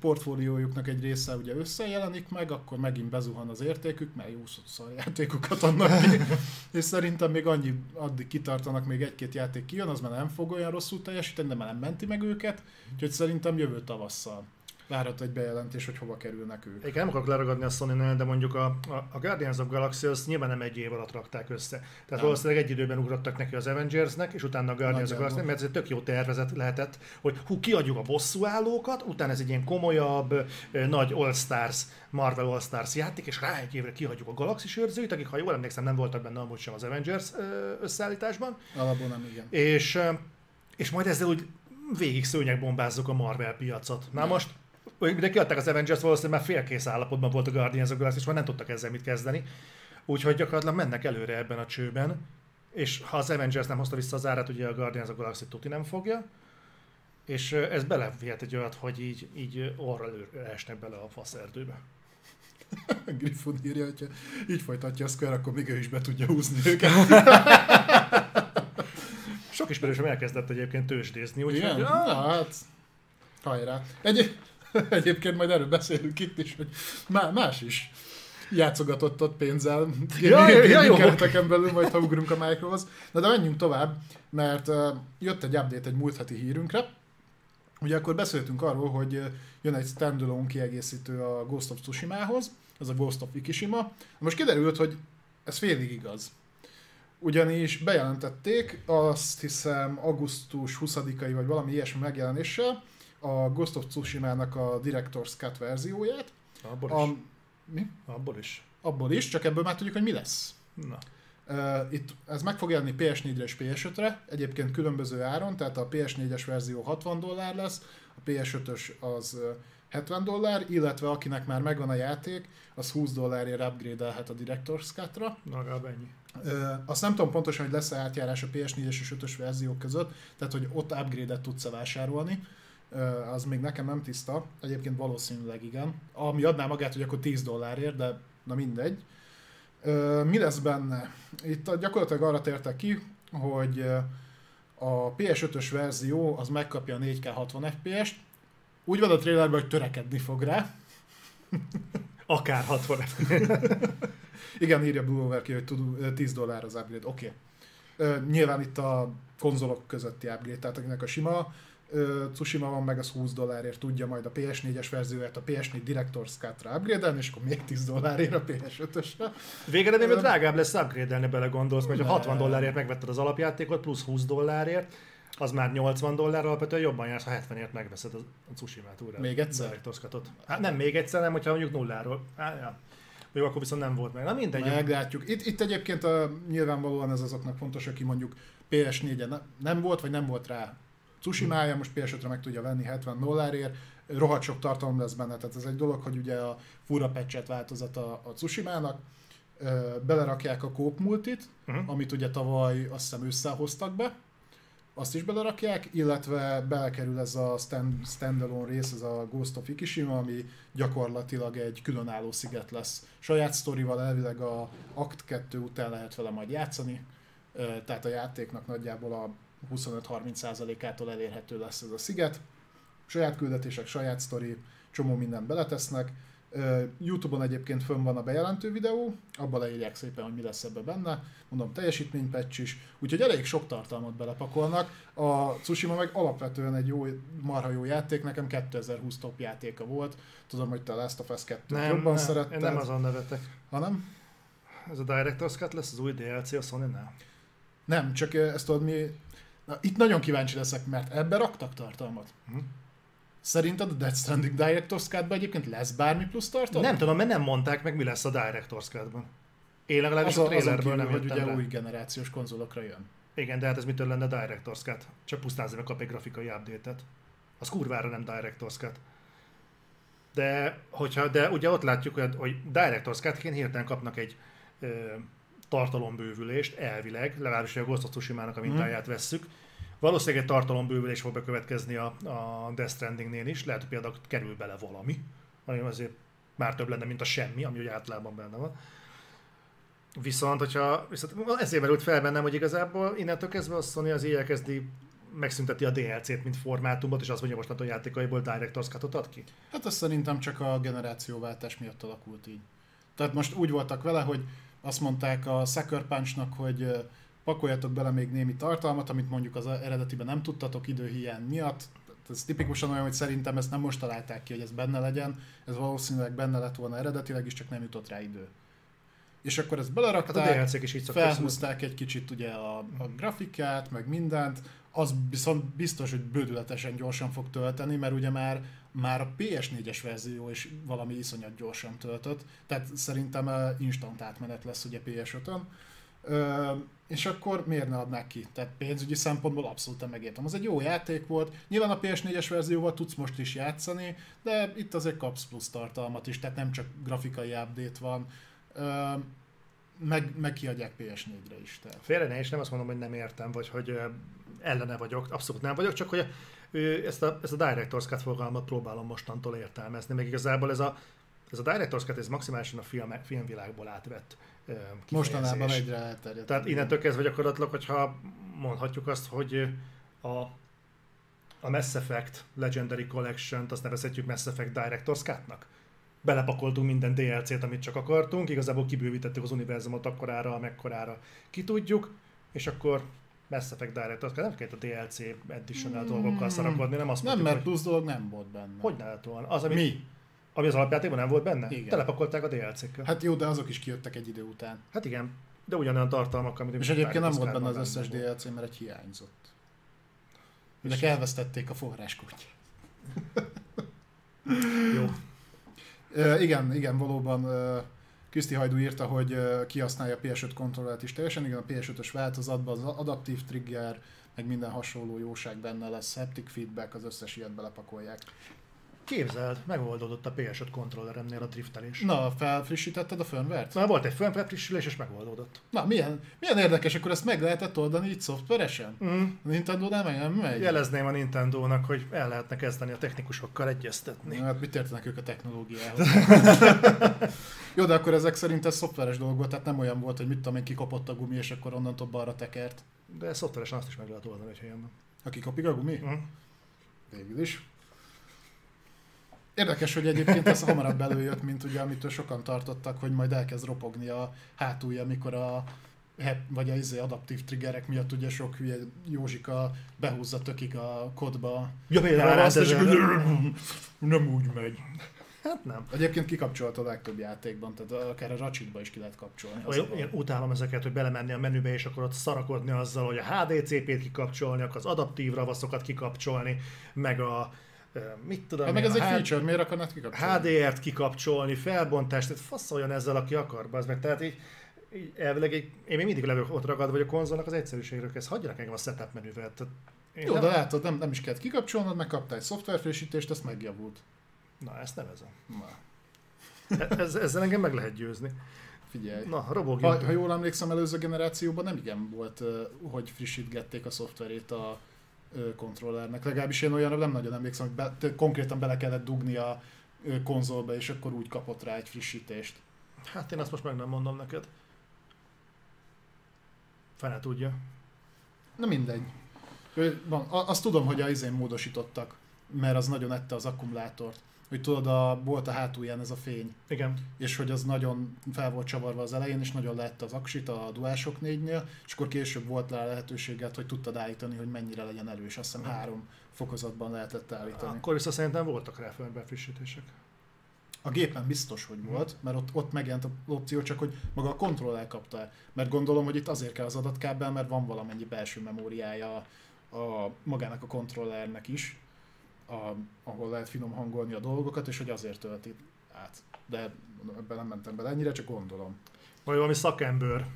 portfóliójuknak egy része ugye összejelenik meg, akkor megint bezuhan az értékük, mert jó szar játékokat adnak ki, [LAUGHS] és szerintem még annyi, addig kitartanak, még egy-két játék kijön, az már nem fog olyan rosszul teljesíteni, de már nem menti meg őket, úgyhogy szerintem jövő tavasszal várható egy bejelentés, hogy hova kerülnek ők. Igen, nem akarok leragadni a sony de mondjuk a, a, a Guardians of Galaxy az nyilván nem egy év alatt rakták össze. Tehát nem. valószínűleg egy időben ugrottak neki az Avengersnek, és utána a Guardians of Galaxy, mert ez egy tök jó tervezet lehetett, hogy hú, kiadjuk a bosszúállókat, utána ez egy ilyen komolyabb, nagy All-Stars, Marvel All-Stars játék, és rá egy évre kihagyjuk a Galaxy őrzőit, akik, ha jól emlékszem, nem voltak benne amúgy sem az Avengers összeállításban. Alapból nem, igen. És, és majd ezzel úgy végig szőnyegbombázzuk a Marvel piacot. Na most de kiadták az Avengers, valószínűleg már félkész állapotban volt a Guardians of Galaxy, és már nem tudtak ezzel mit kezdeni. Úgyhogy gyakorlatilag mennek előre ebben a csőben. És ha az Avengers nem hozta vissza az árat, ugye a Guardians of Galaxy tuti nem fogja. És ez belevihet egy olyat, hogy így, így orra esnek bele a faszerdőbe. [LAUGHS] Griffon írja, hogyha így folytatja a Square, akkor még ő is be tudja húzni őket. [LAUGHS] Sok ismerősöm elkezdett egyébként tőzsdézni, úgyhogy... Igen? Ah, hát, hajrá. Egy, [LAUGHS] Egyébként majd erről beszélünk itt is, hogy más is játszogatott ott pénzzel ja, ja, jó. kereteken belül, majd ha ugrunk a Microhoz. Na de menjünk tovább, mert uh, jött egy update egy múlt heti hírünkre. Ugye akkor beszéltünk arról, hogy jön egy standalone kiegészítő a Ghost of Tsushima-hoz, ez a Ghost of Ikishima. Most kiderült, hogy ez félig igaz. Ugyanis bejelentették, azt hiszem augusztus 20-ai vagy valami ilyesmi megjelenéssel, a Ghost of Tsushima-nak a Director's Cut verzióját. Abból a, is. Mi? Abból is. Abból is, csak ebből már tudjuk, hogy mi lesz. Na. Uh, itt ez meg fog jelenni PS4-re és PS5-re, egyébként különböző áron, tehát a PS4-es verzió 60 dollár lesz, a PS5-ös az 70 dollár, illetve akinek már megvan a játék, az 20 dollárért upgrade-elhet a Director's Cut-ra. Legalább ennyi. Uh, azt nem tudom pontosan, hogy lesz-e átjárás a PS4-es és 5-ös verziók között, tehát hogy ott upgrade-et tudsz vásárolni az még nekem nem tiszta, egyébként valószínűleg igen. Ami adná magát, hogy akkor 10 dollárért, de na mindegy. Mi lesz benne? Itt gyakorlatilag arra tértek ki, hogy a PS5-ös verzió az megkapja a 4K 60 FPS-t, úgy van a trailerben, hogy törekedni fog rá. [LAUGHS] Akár 60 [LAUGHS] Igen, írja Blue Over ki, hogy tud 10 dollár az upgrade. Oké. Okay. Nyilván itt a konzolok közötti upgrade, tehát akinek a sima Tsushima van meg, az 20 dollárért tudja majd a PS4-es verzióját a PS4 Director's Cut-ra upgrade és akkor még 10 dollárért a PS5-ösre. Végeredményben uh, drágább lesz upgrade-elni, bele gondolsz, mert ha 60 dollárért megvetted az alapjátékot, plusz 20 dollárért, az már 80 dollár alapvetően jobban jársz, ha 70ért megveszed a Tsushima-t újra. Még egyszer? Hát nem még egyszer, nem, hogyha mondjuk nulláról. Hát, ja. Jó, akkor viszont nem volt meg. Na mindegy. Meglátjuk. Itt, itt egyébként a, nyilvánvalóan ez azoknak fontos, aki mondjuk PS4-en nem volt, vagy nem volt rá Tsushima-ja most PS5-re meg tudja venni 70 dollárért, rohadt sok tartalom lesz benne, tehát ez egy dolog, hogy ugye a fura patchet változata a Tsushima-nak, belerakják a Coop multit, uh-huh. amit ugye tavaly azt hiszem ősszel hoztak be, azt is belerakják, illetve belekerül ez a stand, standalone rész, ez a Ghost of Ikishima, ami gyakorlatilag egy különálló sziget lesz. Saját sztorival elvileg a Act 2 után lehet vele majd játszani, tehát a játéknak nagyjából a 25-30%-ától elérhető lesz ez a sziget. Saját küldetések, saját sztori, csomó mindent beletesznek. Youtube-on egyébként fönn van a bejelentő videó, abba leírják szépen, hogy mi lesz ebbe benne. Mondom, teljesítménypatch is, úgyhogy elég sok tartalmat belepakolnak. A Tsushima meg alapvetően egy jó, marha jó játék, nekem 2020 top játéka volt. Tudom, hogy te Last of Us 2 nem, jobban nem, szeretted. Én nem azon nevetek. Hanem? Ez a Director's Cut lesz az új DLC a sony -nál? Nem, csak ezt tudod mi Na, itt nagyon kíváncsi leszek, mert ebbe raktak tartalmat. Hm? Szerinted a Death Stranding Director's cut egyébként lesz bármi plusz tartalma? Nem tudom, mert nem mondták meg, mi lesz a Director's cut-ban. Én legalábbis az a, a trailerből nem hogy ugye le. új generációs konzolokra jön. Igen, de hát ez mitől lenne Director's Cut? Csak pusztán azért kap egy grafikai update-et. Az kurvára nem Director's Cut. De, hogyha, de ugye ott látjuk, hogy, hogy Director's Cut-ként hirtelen kapnak egy ö, tartalombővülést, elvileg, legalábbis a Ghost of Tsushima-nak a mintáját mm. vesszük, Valószínűleg egy tartalombővülés fog bekövetkezni a, a Death Strandingnél is, lehet, hogy például kerül bele valami, ami azért már több lenne, mint a semmi, ami ugye általában benne van. Viszont, hogyha, viszont ezért merült fel bennem, hogy igazából innentől kezdve a Sony az elkezdi megszünteti a DLC-t, mint formátumot, és azt mondja, most a játékaiból Director's cut ad ki? Hát azt szerintem csak a generációváltás miatt alakult így. Tehát most úgy voltak vele, hogy azt mondták a Sucker Punch-nak, hogy pakoljatok bele még némi tartalmat, amit mondjuk az eredetiben nem tudtatok időhiány miatt. Ez tipikusan olyan, hogy szerintem ezt nem most találták ki, hogy ez benne legyen, ez valószínűleg benne lett volna eredetileg is, csak nem jutott rá idő. És akkor ezt belerakták, hát a is így felhúzták egy kicsit ugye a, a grafikát, meg mindent, az viszont biztos, hogy bődületesen gyorsan fog tölteni, mert ugye már, már a PS4-es verzió is valami iszonyat gyorsan töltött, tehát szerintem instant átmenet lesz ugye PS5-ön. Ö, és akkor miért ne adnák ki? Tehát pénzügyi szempontból abszolút megértem. Az egy jó játék volt, nyilván a PS4-es verzióval tudsz most is játszani, de itt azért kapsz plusz tartalmat is, tehát nem csak grafikai update van. Meg, meg kiadják PS4-re is. Tehát. Félre ne, és nem azt mondom, hogy nem értem, vagy hogy ellene vagyok, abszolút nem vagyok, csak hogy ezt a, ezt a Director's Cut fogalmat próbálom mostantól értelmezni, meg igazából ez a, ez a Director's Cut, ez maximálisan a film, filmvilágból átvett kifejezés. Mostanában egyre elterjedt. Tehát innentől kezdve gyakorlatilag, hogyha mondhatjuk azt, hogy a, a Mass Effect Legendary Collection-t azt nevezhetjük Mass Effect Director's Cut-nak belepakoltunk minden DLC-t, amit csak akartunk, igazából kibővítettük az univerzumot akkorára, amekkorára ki tudjuk, és akkor Mass Effect Direct, az nem kellett a DLC additional hmm. dolgokkal szarakodni, nem azt Nem, mondjuk, mert plusz dolog nem volt benne. Hogy ne lett volna? Az, ami, Mi? Ami az alapjátékban nem volt benne? Igen. Telepakolták a DLC-kkel. Hát jó, de azok is kijöttek egy idő után. Hát igen, de ugyanolyan tartalmak, amit És egyébként nem volt benne az összes DLC, mert egy hiányzott. Mindenki elvesztették a forráskódját. jó. Uh, igen, igen, valóban uh, Kriszti Hajdú írta, hogy kihasználja a PS5 kontrollert is teljesen. Igen, a PS5-ös változatban az adaptív trigger, meg minden hasonló jóság benne lesz, haptic feedback, az összes ilyet belepakolják. Képzeld, megoldódott a PS5 kontrolleremnél a driftelés. Na, felfrissítetted a firmware-t? Na, volt egy firmware frissülés, és megoldódott. Na, milyen, milyen érdekes, akkor ezt meg lehetett oldani így szoftveresen? Mm. A Nintendo nem, nem megy? Jelezném a Nintendo-nak, hogy el lehetne kezdeni a technikusokkal egyeztetni. Na, hát mit értenek ők a technológiához? [LAUGHS] Jó, de akkor ezek szerint ez szoftveres dolog volt, tehát nem olyan volt, hogy mit tudom én, kikopott a gumi, és akkor onnantól balra tekert. De szoftveresen azt is meg lehet oldani, hogy helyen. Ha kikopik a gumi? Mm. Végül is. Érdekes, hogy egyébként ez hamarabb előjött, mint ugye, amitől sokan tartottak, hogy majd elkezd ropogni a hátulja, amikor a vagy a izé adaptív triggerek miatt ugye sok hülye Józsika behúzza tökig a kodba. Ja, azt, és nem úgy megy. Hát nem. Egyébként kikapcsolt a legtöbb játékban, tehát akár a Ratchetba is ki lehet kapcsolni. Olyan, én utálom ezeket, hogy belemenni a menübe, és akkor ott szarakodni azzal, hogy a HDCP-t kikapcsolni, akkor az adaptív ravaszokat kikapcsolni, meg a mit tudom hát meg ez egy feature, miért akarnád kikapcsolni? HDR-t kikapcsolni, felbontást, tehát faszoljon ezzel, aki akar, az meg. Tehát így, így elvileg így, én még mindig levök ott ragad vagy a konzolnak az egyszerűségről, ezt hagyjanak engem a setup menüvel. Tehát én Jó, nem... de látod, nem, nem is kellett kikapcsolnod, meg kaptál egy szoftverfrissítést, ezt megjavult. Na, ezt nevezem. Na. E- ez, ezzel engem meg lehet győzni. Figyelj. Na, robogjunk. Ha, ha jól emlékszem, előző generációban nem igen volt, hogy frissítgették a szoftverét a kontrollernek. Legalábbis én olyanra nem nagyon emlékszem, hogy be, konkrétan bele kellett dugni a konzolba, és akkor úgy kapott rá egy frissítést. Hát én azt most meg nem mondom neked. Fene tudja. Na mindegy. Van, azt tudom, hogy a izén módosítottak, mert az nagyon ette az akkumulátort hogy tudod, a, volt a hátulján ez a fény. Igen. És hogy az nagyon fel volt csavarva az elején, és nagyon lett az aksit a DualShock 4-nél, és akkor később volt rá lehetőséget, hogy tudtad állítani, hogy mennyire legyen erős. Azt hiszem három fokozatban lehetett állítani. Akkor viszont szerintem voltak rá frissítések. A gépen biztos, hogy volt, mert ott, ott megjelent az opció, csak hogy maga a kontroll kapta el. Mert gondolom, hogy itt azért kell az adatkábel, mert van valamennyi belső memóriája a, magának a kontrollernek is, a, ahol lehet finom hangolni a dolgokat, és hogy azért tölti át. De ebben nem mentem bele ennyire, csak gondolom. Vagy valami szakember,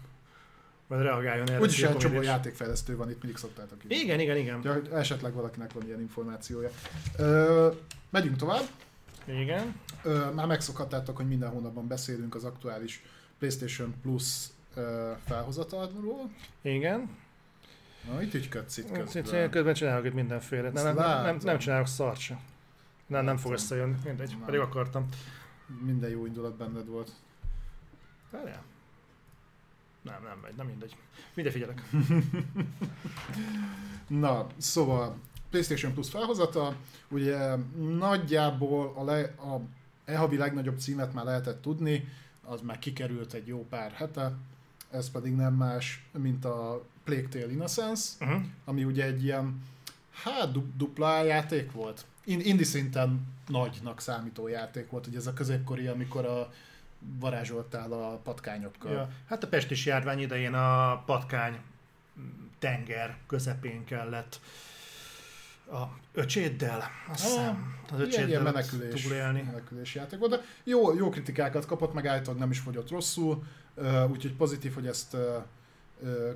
vagy reagáljon erre. Úgyis egy csomó játékfejlesztő van itt, mindig szoktátok így. Igen, igen, igen. Ja, esetleg valakinek van ilyen információja. Ö, megyünk tovább. Igen. Ö, már megszokhattátok, hogy minden hónapban beszélünk az aktuális PlayStation Plus ö, felhozatalról. Igen. Na, itt ügyködsz itt közben. Itt, közben csinálok itt mindenféle. Nem, nem, nem, nem, nem csinálok szart sem. Nem, nem fog összejönni, mindegy, nem. pedig akartam. Minden jó indulat benned volt. Várjál. Nem, nem megy, nem mindegy. Mindegy figyelek. [LAUGHS] Na, szóval PlayStation Plus felhozata, ugye nagyjából a, le, a e-havi legnagyobb címet már lehetett tudni, az már kikerült egy jó pár hete, ez pedig nem más, mint a Plague Tale Innocence, uh-huh. ami ugye egy ilyen, hát du- dupla játék volt. Indi szinten nagynak számító játék volt, ugye ez a középkori, amikor a varázsoltál a patkányokkal. Ja, hát a pestis járvány idején a patkány tenger közepén kellett a öcséddel, azt hiszem, az öcséddel ilyen, menekülés, túlélni. menekülés játék volt, de jó, jó kritikákat kapott, meg állítólag nem is fogyott rosszul, úgyhogy pozitív, hogy ezt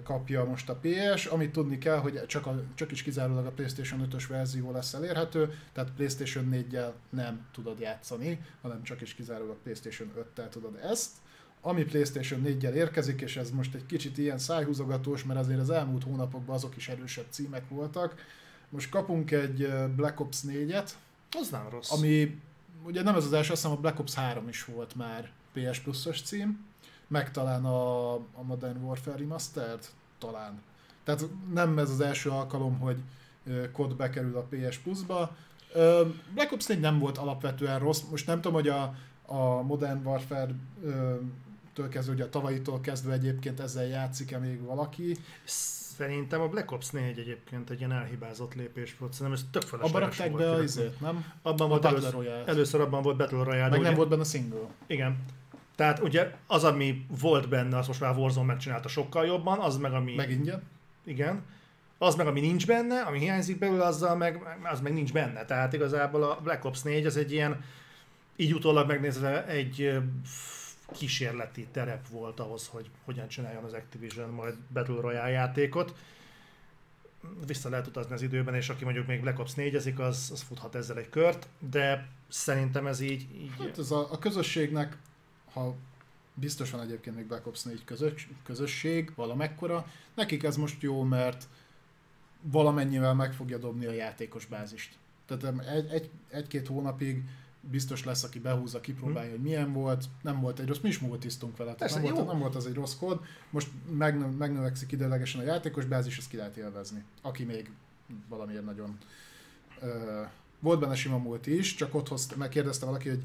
kapja most a PS. Amit tudni kell, hogy csak, a, csak is kizárólag a PlayStation 5-ös verzió lesz elérhető, tehát PlayStation 4-jel nem tudod játszani, hanem csak is kizárólag PlayStation 5-tel tudod ezt. Ami PlayStation 4-jel érkezik, és ez most egy kicsit ilyen szájhúzogatós, mert azért az elmúlt hónapokban azok is erősebb címek voltak. Most kapunk egy Black Ops 4-et. Az nem rossz. Ami, ugye nem ez az első, azt hiszem a Black Ops 3 is volt már PS Plus-os cím meg talán a, a Modern Warfare Remastered, talán. Tehát nem ez az első alkalom, hogy kod bekerül a PS Plus-ba. Black Ops 4 nem volt alapvetően rossz, most nem tudom, hogy a, a Modern Warfare től kezdve, ugye a tavalyitól kezdve egyébként ezzel játszik-e még valaki. Szerintem a Black Ops 4 egyébként egy ilyen elhibázott lépés volt, szerintem ez tök felesleges Abban rakták be nem? Abban a volt először, először abban volt Battle Royale. Meg nem ugye, volt benne single. Igen. Tehát ugye az, ami volt benne, az most már Warzone megcsinálta sokkal jobban, az meg ami... Meg ingyen. Igen. Az meg, ami nincs benne, ami hiányzik belőle, azzal meg, az meg nincs benne. Tehát igazából a Black Ops 4 az egy ilyen, így utólag megnézve egy kísérleti terep volt ahhoz, hogy hogyan csináljon az Activision majd Battle Royale játékot. Vissza lehet utazni az időben, és aki mondjuk még Black Ops 4 ezik, az, az futhat ezzel egy kört, de szerintem ez így... így... Hát ez a, a közösségnek ha biztos van egyébként még Black Ops 4 közös, közösség, valamekkora, nekik ez most jó, mert valamennyivel meg fogja dobni a játékos bázist. Tehát egy, egy, egy-két hónapig biztos lesz, aki behúzza, kipróbálja, hmm. hogy milyen volt, nem volt egy rossz, mi is múltisztunk vele, tehát nem, volt, nem volt az egy rossz kód, most megnö, megnövekszik idelegesen a játékos bázis, ezt ki lehet élvezni, aki még valamiért nagyon... Ö, volt benne sima múlt is, csak ott hoz, megkérdezte valaki, hogy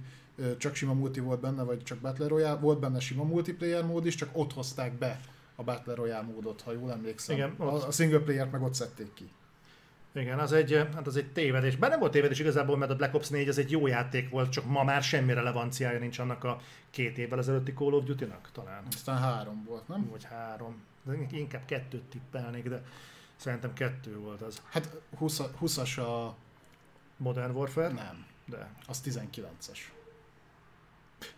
csak sima multi volt benne, vagy csak Battle Royale, volt benne sima multiplayer mód is, csak ott hozták be a Battle Royale módot, ha jól emlékszem. Igen, ott. A single player meg ott szedték ki. Igen, az egy, hát az egy tévedés. Bár nem volt tévedés igazából, mert a Black Ops 4 az egy jó játék volt, csak ma már semmi relevanciája nincs annak a két évvel ezelőtti Call of Duty-nak talán. Aztán három volt, nem? Vagy három. De inkább kettőt tippelnék, de szerintem kettő volt az. Hát 20, 20-as a... Modern Warfare? Nem. De. Az 19-es.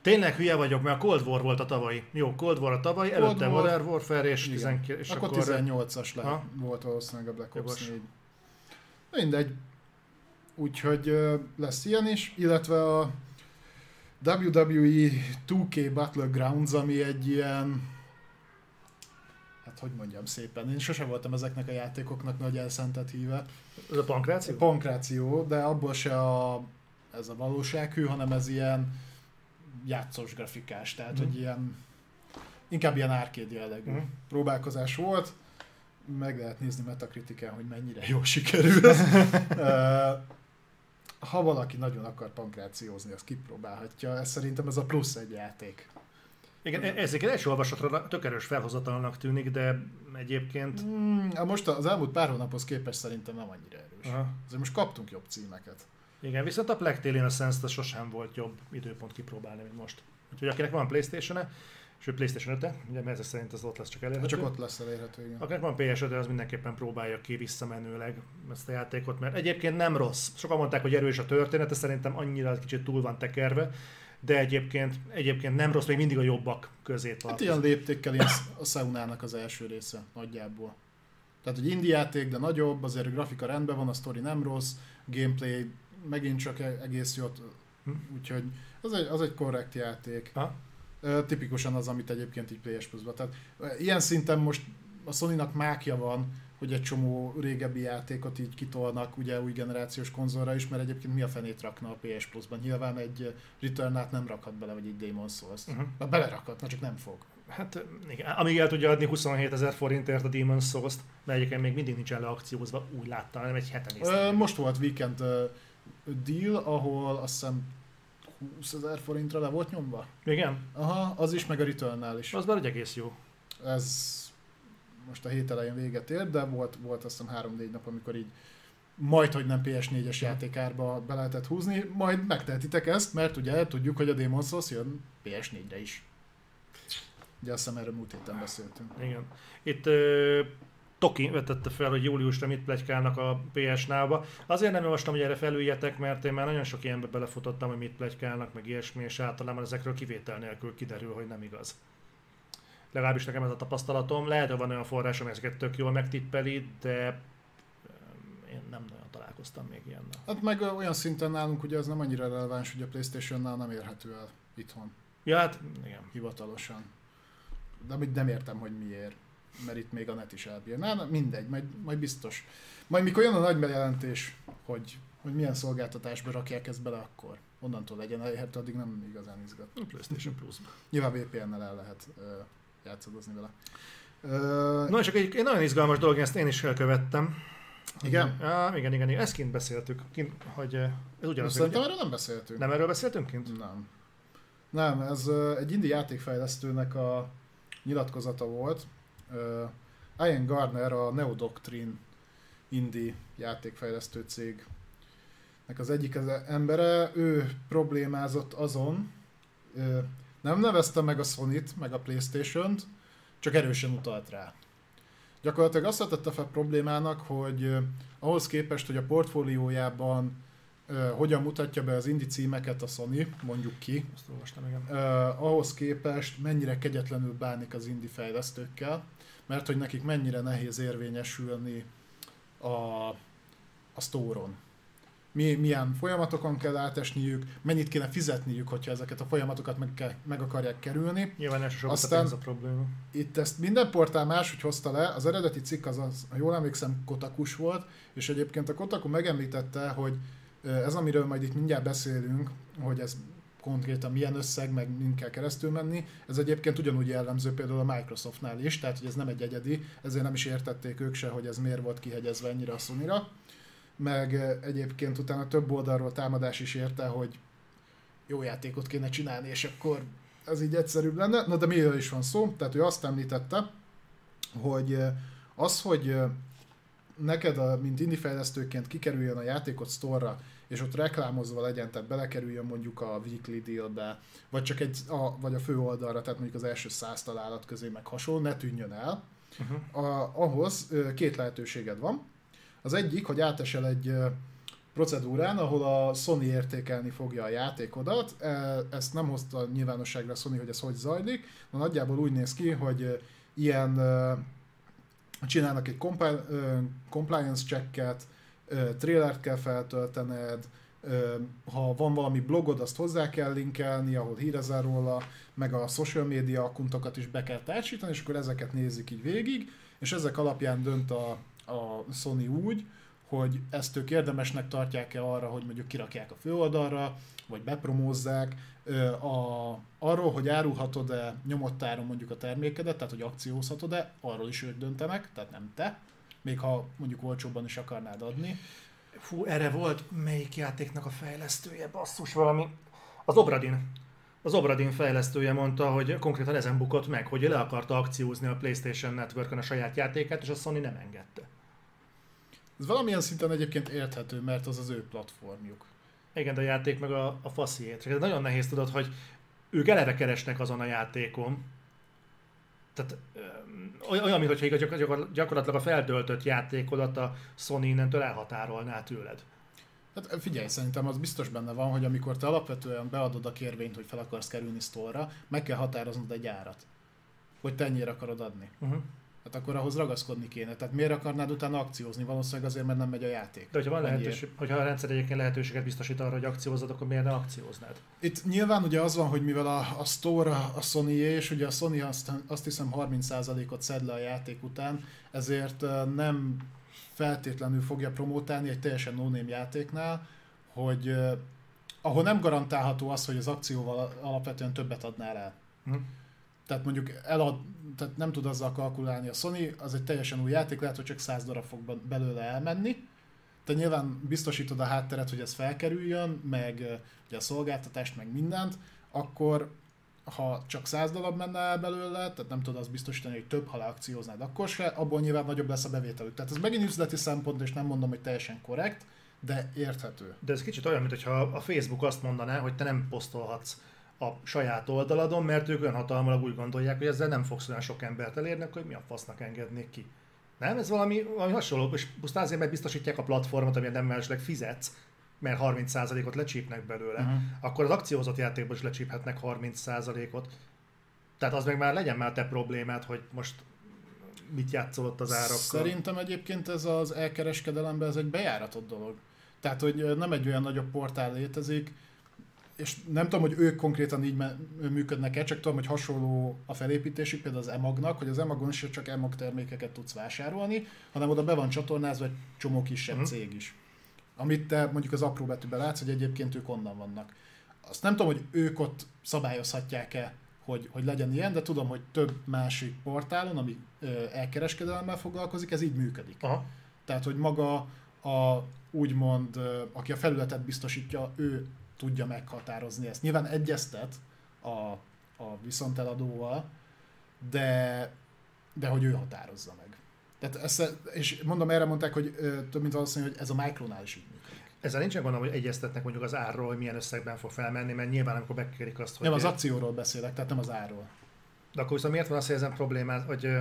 Tényleg hülye vagyok, mert a Cold War volt a tavalyi. Jó, Cold War a tavalyi, Cold előtte War, Modern Warfare és, 19, és akkor, akkor 18-as le, volt valószínűleg a Black Ops 4. Mindegy. Úgyhogy lesz ilyen is, illetve a WWE 2K Battlegrounds, ami egy ilyen hát hogy mondjam szépen, én sose voltam ezeknek a játékoknak nagy elszentett híve. Ez a pankráció? A pankráció, de abból se a, ez a valósághű, hanem ez ilyen játszós grafikás, tehát mm. hogy ilyen inkább ilyen árkéd jellegű mm. próbálkozás volt. Meg lehet nézni Metacritiken, hogy mennyire jól sikerül. [LAUGHS] ha valaki nagyon akar pankrációzni, az kipróbálhatja. Ez szerintem ez a plusz egy játék. Igen, e- ez egy első olvasatra tök erős felhozatalnak tűnik, de egyébként... Mm, most az elmúlt pár hónaphoz képest szerintem nem annyira erős. Aha. Azért most kaptunk jobb címeket. Igen, viszont a Plague Tale Innocence sosem volt jobb időpont kipróbálni, mint most. Úgyhogy akinek van Playstation-e, és Playstation 5 ugye mert ez szerint az ott lesz csak elérhető. Csak ott lesz elérhető, igen. Akinek van ps 5 az mindenképpen próbálja ki visszamenőleg ezt a játékot, mert egyébként nem rossz. Sokan mondták, hogy erős a története, szerintem annyira kicsit túl van tekerve, de egyébként, egyébként nem rossz, még mindig a jobbak közé tart. Hát ilyen léptékkel ilyen a Seunának az első része nagyjából. Tehát, hogy indie játék, de nagyobb, azért a grafika rendben van, a story nem rossz, gameplay megint csak e- egész jót, hm. úgyhogy az egy, az egy korrekt játék. Ha? Tipikusan az, amit egyébként így PS plus Tehát ilyen szinten most a Sony-nak mákja van, hogy egy csomó régebbi játékot így kitolnak ugye új generációs konzolra is, mert egyébként mi a fenét rakna a PS Plus-ban? Nyilván egy return nem rakhat bele, vagy egy Demon Souls. Uh-huh. Belerakhatna, csak nem fog. Hát igen, amíg el tudja adni 27 ezer forintért a Demon Souls-t, mert egyébként még mindig nincsen leakciózva, úgy láttam, nem egy heten Ö, Most volt weekend deal, ahol azt hiszem 20 ezer forintra le volt nyomva. Igen? Aha, az is, meg a return is. Az már egy egész jó. Ez most a hét elején véget ért, de volt, volt azt hiszem 3-4 nap, amikor így majd, hogy nem PS4-es játékárba be lehetett húzni, majd megtehetitek ezt, mert ugye tudjuk, hogy a Demon's Souls jön PS4-re is. Ugye azt hiszem erről múlt héten beszéltünk. Igen. Itt uh, Toki vetette fel, hogy júliusra mit plegykálnak a PS Now-ba. Azért nem olvastam, hogy erre felüljetek, mert én már nagyon sok ilyenbe belefutottam, hogy mit plegykálnak, meg ilyesmi, és általában ezekről kivétel nélkül kiderül, hogy nem igaz. Legalábbis nekem ez a tapasztalatom. Lehet, hogy van olyan forrás, ami ezeket tök jól megtippeli, de én nem nagyon találkoztam még ilyennel. Hát meg olyan szinten nálunk ugye ez nem annyira releváns, hogy a Playstation-nál nem érhető el itthon. Ja, hát igen. Hivatalosan. De nem értem, hogy miért. Mert itt még a net is elbír. Na, mindegy, majd, majd biztos. Majd mikor jön a nagy bejelentés, hogy, hogy milyen szolgáltatásba rakják ezt bele, akkor onnantól legyen elérhető, addig nem igazán izgat. A PlayStation plus Nyilván VPN-nel el lehet uh, játszadozni vele. Uh, no, csak egy, egy nagyon izgalmas dolog, ezt én is elkövettem. Igen? Ja, igen, igen, igen. Ezt kint beszéltük, kint, hogy ez ugyanaz. Szerintem erről nem beszéltünk. Nem erről beszéltünk kint? Nem. Nem, ez egy indi játékfejlesztőnek a nyilatkozata volt. Uh, Ian Gardner, a Neodoctrine indi játékfejlesztő cégnek az egyik az embere, ő problémázott azon, uh, nem nevezte meg a Sony-t, meg a Playstation-t, csak erősen utalt rá. Gyakorlatilag azt vetette fel problémának, hogy uh, ahhoz képest, hogy a portfóliójában uh, hogyan mutatja be az indie címeket a Sony, mondjuk ki, Azt olvastam, igen. Uh, ahhoz képest mennyire kegyetlenül bánik az indie fejlesztőkkel, mert hogy nekik mennyire nehéz érvényesülni a, a store-on. Mi, milyen folyamatokon kell átesniük, mennyit kéne fizetniük, hogyha ezeket a folyamatokat meg, kell, meg akarják kerülni. Nyilván elsősorban Aztán a probléma. Itt ezt minden portál máshogy hozta le, az eredeti cikk az, az ha jól emlékszem, Kotakus volt, és egyébként a Kotaku megemlítette, hogy ez, amiről majd itt mindjárt beszélünk, hogy ez konkrétan milyen összeg, meg mind kell keresztül menni. Ez egyébként ugyanúgy jellemző például a Microsoftnál is, tehát hogy ez nem egy egyedi, ezért nem is értették ők se, hogy ez miért volt kihegyezve ennyire a sony. Meg egyébként utána több oldalról támadás is érte, hogy jó játékot kéne csinálni, és akkor ez így egyszerűbb lenne. Na de miről is van szó? Tehát ő azt említette, hogy az, hogy neked, a, mint indie fejlesztőként kikerüljön a játékot store-ra, és ott reklámozva legyen, tehát belekerüljön mondjuk a weekly dealbe, vagy csak egy, a, vagy a fő oldalra, tehát mondjuk az első száz találat közé meg hasonló, ne tűnjön el. Uh-huh. A, ahhoz két lehetőséged van. Az egyik, hogy átesel egy procedúrán, ahol a Sony értékelni fogja a játékodat. Ezt nem hozta nyilvánosságra a Sony, hogy ez hogy zajlik, de nagyjából úgy néz ki, hogy ilyen csinálnak egy compliance checket, trailert kell feltöltened, ha van valami blogod, azt hozzá kell linkelni, ahol hírezel róla, meg a social media akuntokat is be kell társítani, és akkor ezeket nézik így végig, és ezek alapján dönt a, a Sony úgy, hogy ezt ők érdemesnek tartják-e arra, hogy mondjuk kirakják a főoldalra, vagy bepromózzák, a, arról, hogy árulhatod-e nyomott áron mondjuk a termékedet, tehát hogy akciózhatod-e, arról is ők döntenek, tehát nem te még ha mondjuk olcsóbban is akarnád adni. Fú, erre volt melyik játéknak a fejlesztője, basszus valami. Az Obradin. Az Obradin fejlesztője mondta, hogy konkrétan ezen bukott meg, hogy le akarta akciózni a PlayStation network a saját játékát, és a Sony nem engedte. Ez valamilyen szinten egyébként érthető, mert az az ő platformjuk. Igen, de a játék meg a, a fasziét. Nagyon nehéz tudod, hogy ők eleve keresnek azon a játékon, tehát olyan, mintha gyakorlatilag a feltöltött játékodat a Sony innentől elhatárolná tőled. Hát figyelj, szerintem az biztos benne van, hogy amikor te alapvetően beadod a kérvényt, hogy fel akarsz kerülni sztorra, meg kell határoznod egy árat. Hogy te ennyire akarod adni. Uh-huh. Hát akkor ahhoz ragaszkodni kéne. Tehát miért akarnád utána akciózni? Valószínűleg azért, mert nem megy a játék. De hogyha, van lehetőség, hogyha a rendszer egyébként lehetőséget biztosít arra, hogy akciózod, akkor miért ne akcióznád? Itt nyilván ugye az van, hogy mivel a, a store a sony és ugye a Sony azt, azt hiszem 30%-ot szed le a játék után, ezért nem feltétlenül fogja promotálni egy teljesen no játéknál, hogy ahol nem garantálható az, hogy az akcióval alapvetően többet adnál el. Hm. Tehát mondjuk elad, tehát nem tud azzal kalkulálni a Sony, az egy teljesen új játék, lehet, hogy csak 100 darab fog belőle elmenni. Te nyilván biztosítod a hátteret, hogy ez felkerüljön, meg ugye a szolgáltatást, meg mindent, akkor ha csak 100 darab menne el belőle, tehát nem tudod azt biztosítani, hogy több, ha leakcióznád, akkor se, abból nyilván nagyobb lesz a bevételük. Tehát ez megint üzleti szempont, és nem mondom, hogy teljesen korrekt, de érthető. De ez kicsit olyan, mintha a Facebook azt mondaná, hogy te nem posztolhatsz a saját oldaladon, mert ők olyan hatalmalag úgy gondolják, hogy ezzel nem fogsz olyan sok embert elérni, akkor mi a fasznak engednék ki. Nem? Ez valami, valami hasonló, és pusztán azért, mert biztosítják a platformot, amilyen nem mellesleg fizetsz, mert 30%-ot lecsípnek belőle, uh-huh. akkor az akciózott játékból is lecsíphetnek 30%-ot. Tehát az meg már legyen már te problémát, hogy most mit játszol ott az árakkal. Szerintem egyébként ez az elkereskedelemben ez egy bejáratott dolog. Tehát, hogy nem egy olyan nagyobb portál létezik, és nem tudom, hogy ők konkrétan így működnek-e, csak tudom, hogy hasonló a felépítésük, például az EMAG-nak, hogy az EMAG-on is csak EMAG termékeket tudsz vásárolni, hanem oda be van csatornázva egy csomó kisebb uh-huh. cég is. Amit te mondjuk az apró betűben látsz, hogy egyébként ők onnan vannak. Azt nem tudom, hogy ők ott szabályozhatják-e, hogy, hogy legyen ilyen, de tudom, hogy több másik portálon, ami ö, elkereskedelemmel foglalkozik, ez így működik. Aha. Tehát, hogy maga a úgymond, aki a felületet biztosítja, ő tudja meghatározni ezt. Nyilván egyeztet a, a viszonteladóval, de, de hogy ő határozza meg. Tehát ezt, és mondom, erre mondták, hogy több mint valószínű, hogy ez a Micronál is így működik. Ezzel nincsen gondolom, hogy egyeztetnek mondjuk az árról, hogy milyen összegben fog felmenni, mert nyilván amikor bekérik azt, hogy... Nem, az akcióról beszélek, tehát nem az árról. De akkor viszont miért van az, hogy ezen problémát, hogy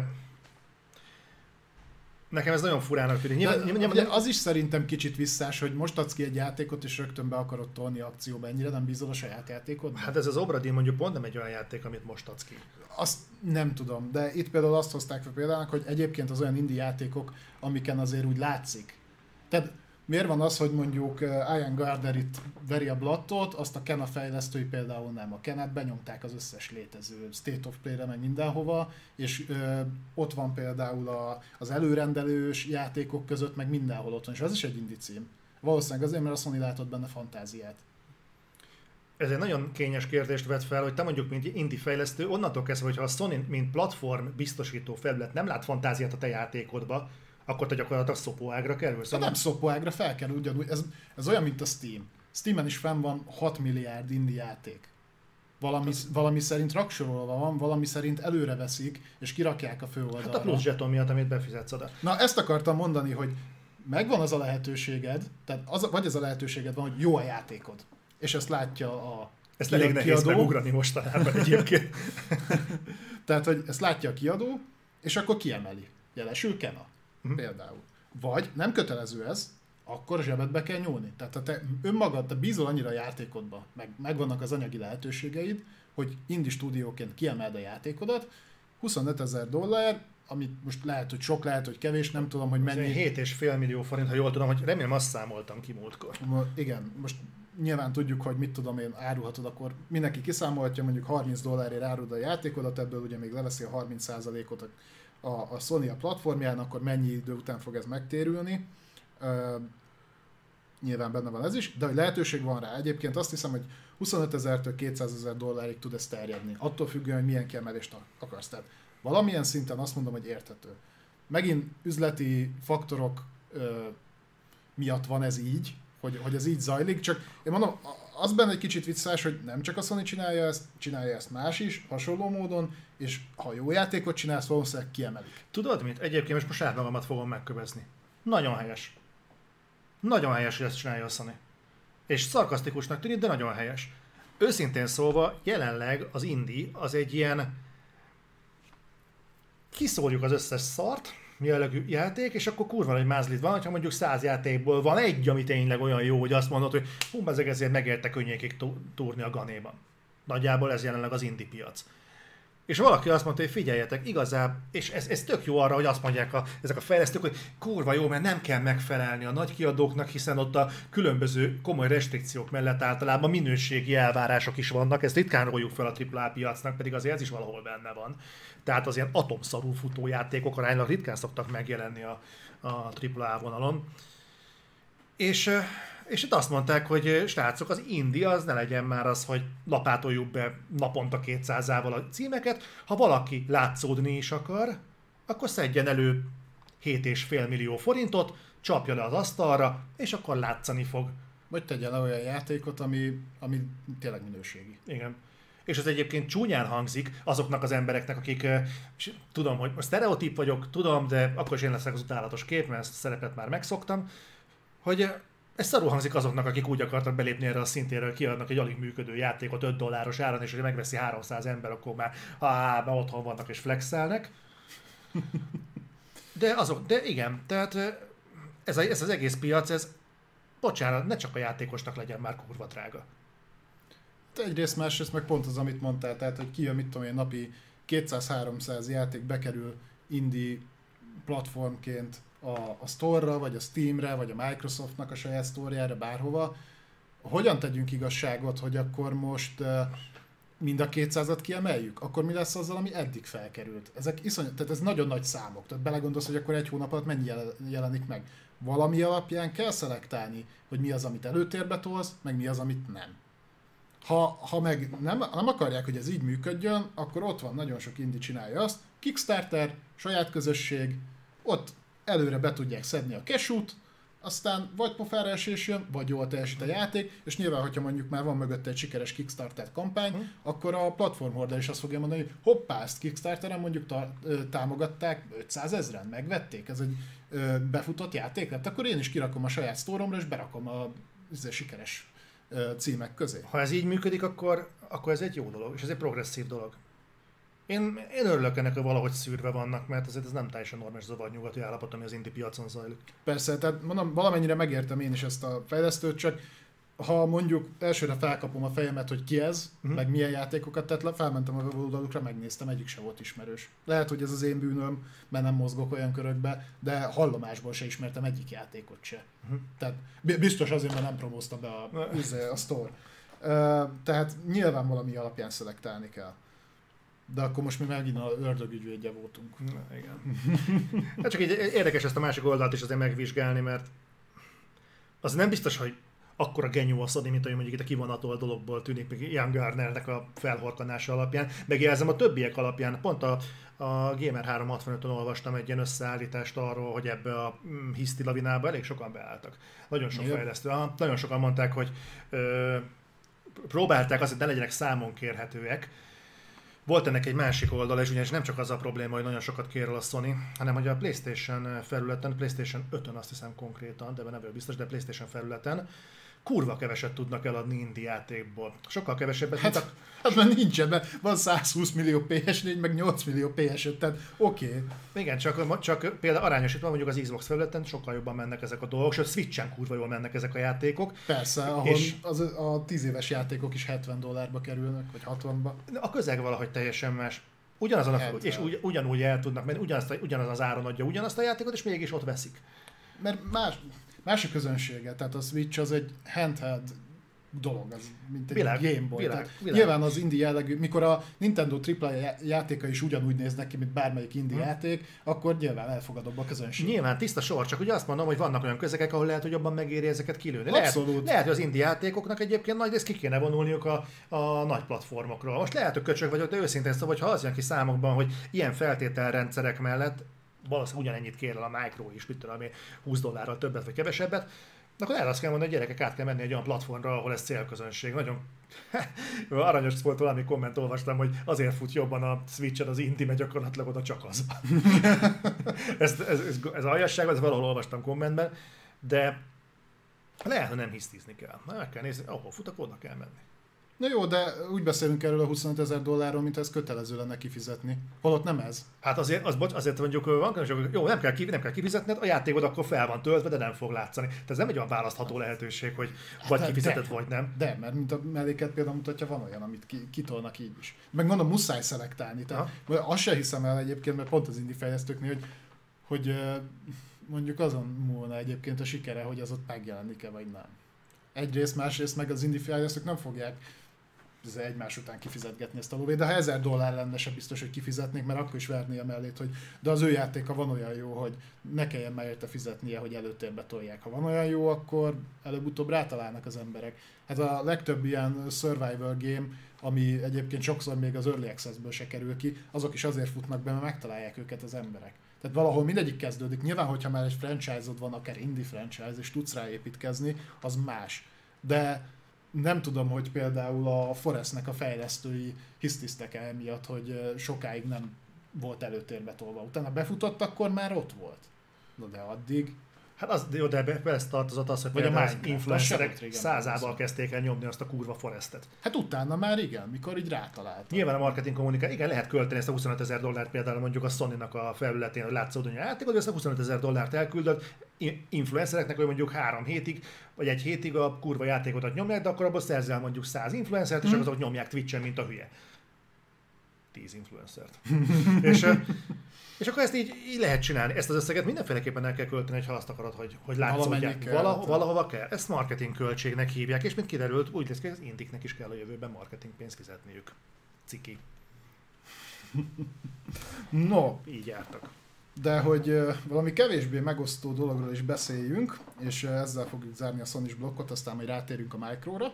Nekem ez nagyon furának tűnik. Nyilván, nyilván, nyilván, az is szerintem kicsit visszás, hogy most adsz ki egy játékot, és rögtön be akarod tolni akcióba. Ennyire nem bízol a saját játékod? Hát ez az Obradin mondjuk pont nem egy olyan játék, amit most adsz ki. Azt nem tudom, de itt például azt hozták fel például, hogy egyébként az olyan indie játékok, amiken azért úgy látszik. Tehát Miért van az, hogy mondjuk eh, Ian Gardner itt veri a blattot, azt a Kena fejlesztői például nem. A Kenát benyomták az összes létező State of Play-re, meg mindenhova, és ö, eh, ott van például a, az előrendelős játékok között, meg mindenhol ott van, és az is egy indie cím. Valószínűleg azért, mert a Sony látott benne fantáziát. Ez egy nagyon kényes kérdést vet fel, hogy te mondjuk, mint indie fejlesztő, onnantól kezdve, hogyha a Sony, mint platform biztosító felület nem lát fantáziát a te játékodba, akkor te gyakorlatilag szopóágra kerülsz. De nem szopóágra felkerül ugyanúgy. Ez, ez olyan, mint a Steam. Steamen is fenn van 6 milliárd indi játék. Valami, hát, valami szerint raksorolva van, valami szerint előre veszik, és kirakják a főoldalra. Hát a plusz zseton miatt, amit befizetsz oda. Na ezt akartam mondani, hogy megvan az a lehetőséged, tehát az, vagy az a lehetőséged van, hogy jó a játékod. És ezt látja a Ezt elég nehéz kiadó. megugrani mostanában egyébként. [LAUGHS] tehát, hogy ezt látja a kiadó, és akkor kiemeli. Jelesül Kena uh-huh. például. Vagy nem kötelező ez, akkor zsebedbe kell nyúlni. Tehát ha te önmagad, te bízol annyira a játékodba, meg megvannak az anyagi lehetőségeid, hogy indi stúdióként kiemeld a játékodat, 25 ezer dollár, amit most lehet, hogy sok, lehet, hogy kevés, nem tudom, hogy mennyi. 7,5 millió forint, ha jól tudom, hogy remélem azt számoltam ki múltkor. Igen, most nyilván tudjuk, hogy mit tudom én, árulhatod, akkor mindenki kiszámolhatja, mondjuk 30 dollárért árulod a játékodat, ebből ugye még leveszi a 30%-ot a, a Sony a platformján, akkor mennyi idő után fog ez megtérülni. Uh, nyilván benne van ez is, de hogy lehetőség van rá. Egyébként azt hiszem, hogy 25 ezertől 200 ezer dollárig tud ez terjedni. Attól függően, hogy milyen kiemelést akarsz. Tehát valamilyen szinten azt mondom, hogy érthető. Megint üzleti faktorok ö, miatt van ez így, hogy, hogy ez így zajlik, csak én mondom, az benne egy kicsit visszás, hogy nem csak a Sony csinálja ezt, csinálja ezt más is, hasonló módon, és ha jó játékot csinálsz, valószínűleg kiemelik. Tudod mit? Egyébként most most saját magamat fogom megkövezni. Nagyon helyes. Nagyon helyes, hogy ezt csinálja a Sony. És szarkasztikusnak tűnik, de nagyon helyes. Őszintén szólva, jelenleg az Indi az egy ilyen kiszórjuk az összes szart, jellegű játék, és akkor kurva egy mázlit van, hogyha mondjuk száz játékból van egy, ami tényleg olyan jó, hogy azt mondod, hogy hú, ezek ezért megérte könnyékig túrni a ganéban. Nagyjából ez jelenleg az indie piac. És valaki azt mondta, hogy figyeljetek, igazából, és ez, ez tök jó arra, hogy azt mondják a, ezek a fejlesztők, hogy kurva jó, mert nem kell megfelelni a nagy kiadóknak, hiszen ott a különböző komoly restrikciók mellett általában minőségi elvárások is vannak, ezt ritkán róljuk fel a AAA piacnak, pedig azért ez is valahol benne van. Tehát az ilyen atomszarú futójátékok aránylag ritkán szoktak megjelenni a, a AAA vonalon. És és itt azt mondták, hogy srácok, az Indi az ne legyen már az, hogy lapátoljuk be naponta 200-ával a címeket. Ha valaki látszódni is akar, akkor szedjen elő 7,5 millió forintot, csapja le az asztalra, és akkor látszani fog. Vagy tegyen le olyan játékot, ami, ami tényleg minőségi. Igen. És ez egyébként csúnyán hangzik azoknak az embereknek, akik, tudom, hogy most sztereotíp vagyok, tudom, de akkor is én leszek az utálatos kép, mert ezt a szerepet már megszoktam, hogy ez szarul hangzik azoknak, akik úgy akartak belépni erre a szintére, hogy kiadnak egy alig működő játékot 5 dolláros áron, és hogy megveszi 300 ember, akkor már, ha már otthon vannak és flexelnek. De, azok, de igen, tehát ez, a, ez az egész piac, ez, bocsánat, ne csak a játékosnak legyen már kurva drága. De egyrészt, másrészt meg pont az, amit mondtál, tehát hogy kijön, mit tudom én, napi 200-300 játék bekerül indie platformként a, a Store-ra, vagy a Steam-re, vagy a Microsoftnak a saját store bárhova, hogyan tegyünk igazságot, hogy akkor most mind a 200-at kiemeljük? Akkor mi lesz azzal, ami eddig felkerült? Ezek iszonyat, tehát ez nagyon nagy számok. Tehát belegondolsz, hogy akkor egy hónap alatt mennyi jelenik meg. Valami alapján kell szelektálni, hogy mi az, amit előtérbe tolsz, meg mi az, amit nem. Ha, ha meg nem, nem akarják, hogy ez így működjön, akkor ott van, nagyon sok indi csinálja azt, Kickstarter, saját közösség, ott előre be tudják szedni a kesút, aztán vagy pofára esés jön, vagy jól teljesít a játék, és nyilván, hogyha mondjuk már van mögötte egy sikeres Kickstarter kampány, hmm. akkor a platform is azt fogja mondani, hogy hoppá, ezt Kickstarteren mondjuk ta, támogatták 500 ezeren, megvették, ez egy ö, befutott játék lett, akkor én is kirakom a saját sztóromra, és berakom a ez sikeres ö, címek közé. Ha ez így működik, akkor, akkor ez egy jó dolog, és ez egy progresszív dolog. Én, én örülök ennek, hogy valahogy szűrve vannak, mert azért ez nem teljesen normális zavar nyugati állapot, ami az indi piacon zajlik. Persze, tehát mondom, valamennyire megértem én is ezt a fejlesztőt, csak ha mondjuk elsőre felkapom a fejemet, hogy ki ez, uh-huh. meg milyen játékokat tett le, felmentem a oldalukra, megnéztem, egyik se volt ismerős. Lehet, hogy ez az én bűnöm, mert nem mozgok olyan körökbe, de hallomásból se ismertem egyik játékot se. Uh-huh. Tehát biztos azért, mert nem promózta be a, a store. Uh, tehát nyilván valami alapján szelektálni kell. De akkor most mi megint a ördögügyvédje voltunk. Na, igen. [LAUGHS] hát csak így érdekes ezt a másik oldalt is azért megvizsgálni, mert az nem biztos, hogy akkora genyó a Sony, mint hogy mondjuk itt a kivonatol dologból tűnik, még Ian Gardnernek a felhorkanása alapján. Megjelzem a többiek alapján, pont a, a Gamer 365-on olvastam egy ilyen összeállítást arról, hogy ebbe a mm, hiszti lavinába elég sokan beálltak. Nagyon sok fejlesztő. Nagyon sokan mondták, hogy ö, próbálták azt, hogy ne legyenek számon kérhetőek, volt ennek egy másik oldala, és ugyanis nem csak az a probléma, hogy nagyon sokat kér a Sony, hanem hogy a PlayStation felületen, PlayStation 5-ön azt hiszem konkrétan, de nem biztos, de PlayStation felületen kurva keveset tudnak eladni indie játékból. Sokkal kevesebbet, hát, mint a... Hát mert nincsen, mert van 120 millió PS4, meg 8 millió PS5, tehát oké. Okay. Igen, csak, csak például arányosítva mondjuk az Xbox felületen sokkal jobban mennek ezek a dolgok, sőt Switchen kurva jól mennek ezek a játékok. Persze, ahol és az, a 10 éves játékok is 70 dollárba kerülnek, vagy 60-ba. A közeg valahogy teljesen más. Ugyanazon a fel, és ugy, ugyanúgy el tudnak menni, ugyanazt, ugyanaz az áron adja ugyanazt a játékot, és mégis ott veszik. Mert más, másik közönsége, tehát a Switch az egy handheld dolog, az mint egy világ, Game Boy. Világ, világ. Nyilván az indie jellegű, mikor a Nintendo AAA játéka is ugyanúgy néznek ki, mint bármelyik indie hmm. játék, akkor nyilván elfogadóbb a közönség. Nyilván tiszta sor, csak ugye azt mondom, hogy vannak olyan közegek, ahol lehet, hogy jobban megéri ezeket kilőni. Abszolút. Lehet, lehet, hogy az indie játékoknak egyébként nagy részt ki kéne vonulniuk a, a nagy platformokról. Most lehet, hogy köcsög vagyok, de őszintén szóval, hogy ha az jön ki számokban, hogy ilyen feltételrendszerek mellett valószínűleg ugyanennyit kér el a Micro is, mit tudom 20 dollárral többet vagy kevesebbet, akkor el azt kell mondani, hogy gyerekek át kell menni egy olyan platformra, ahol ez célközönség. Nagyon [LAUGHS] aranyos volt valami komment, olvastam, hogy azért fut jobban a Switch-en az Inti, mert gyakorlatilag oda csak az. [LAUGHS] ez, ez, ez, ez aljasság, ez valahol olvastam kommentben, de lehet, hogy nem hisztizni kell. Meg kell nézni, ahol fut, akkor oda kell menni. Na jó, de úgy beszélünk erről a 25 ezer dollárról, mint ez kötelező lenne kifizetni. Holott nem ez. Hát azért, az, bocs, azért mondjuk van, jó, nem kell, nem kell kifizetned, a játékod akkor fel van töltve, de nem fog látszani. Tehát ez nem egy olyan választható lehetőség, hogy hát vagy de, kifizeted, de, vagy nem. De, mert mint a melléket például mutatja, van olyan, amit ki, kitolnak így is. Meg mondom, muszáj szelektálni. Tehát, azt se hiszem el egyébként, mert pont az indie fejlesztőknél, hogy, hogy mondjuk azon múlna egyébként a sikere, hogy az ott megjelenik-e, vagy nem. Egyrészt, másrészt meg az indie fejlesztők nem fogják egymás után kifizetgetni ezt a lóvét, de ha 1000 dollár lenne, se biztos, hogy kifizetnék, mert akkor is verné mellét, hogy de az ő játéka van olyan jó, hogy ne kelljen már érte fizetnie, hogy előtérbe tolják. Ha van olyan jó, akkor előbb-utóbb rátalálnak az emberek. Hát a legtöbb ilyen survival game, ami egyébként sokszor még az Early Access-ből se kerül ki, azok is azért futnak be, mert megtalálják őket az emberek. Tehát valahol mindegyik kezdődik. Nyilván, hogyha már egy franchise-od van, akár indie franchise, és tudsz rá építkezni, az más. De nem tudom, hogy például a Forestnek a fejlesztői hisztisztek el miatt, hogy sokáig nem volt előtérbe tolva. Utána befutott, akkor már ott volt. Na de addig Hát az, jó, de be, ez tartozott az, hogy Vagy a az influencerek százával kezdték el nyomni azt a kurva forestet. Hát utána már igen, mikor így rátalált. Nyilván a marketing kommunikál, igen, lehet költeni ezt a 25 ezer dollárt például mondjuk a sony a felületén, hogy látszódjon a hogy ezt a 25 ezer dollárt elküldött influencereknek, hogy mondjuk három hétig, vagy egy hétig a kurva játékokat nyomják, de akkor abból szerzel mondjuk 100 influencert, és mm. azok nyomják Twitch-en, mint a hülye. 10 influencert. [LAUGHS] és és akkor ezt így, így lehet csinálni. Ezt az összeget mindenféleképpen el kell költeni, ha azt akarod, hogy, hogy látszódják. Valaho, valahova kell. Ezt marketing költségnek hívják, és mint kiderült, úgy lesz, hogy az indiknek is kell a jövőben marketing pénzt fizetniük. Ciki. [LAUGHS] no. Így jártak. De hogy valami kevésbé megosztó dologról is beszéljünk, és ezzel fogjuk zárni a sony blokkot, aztán majd rátérünk a Micro-ra.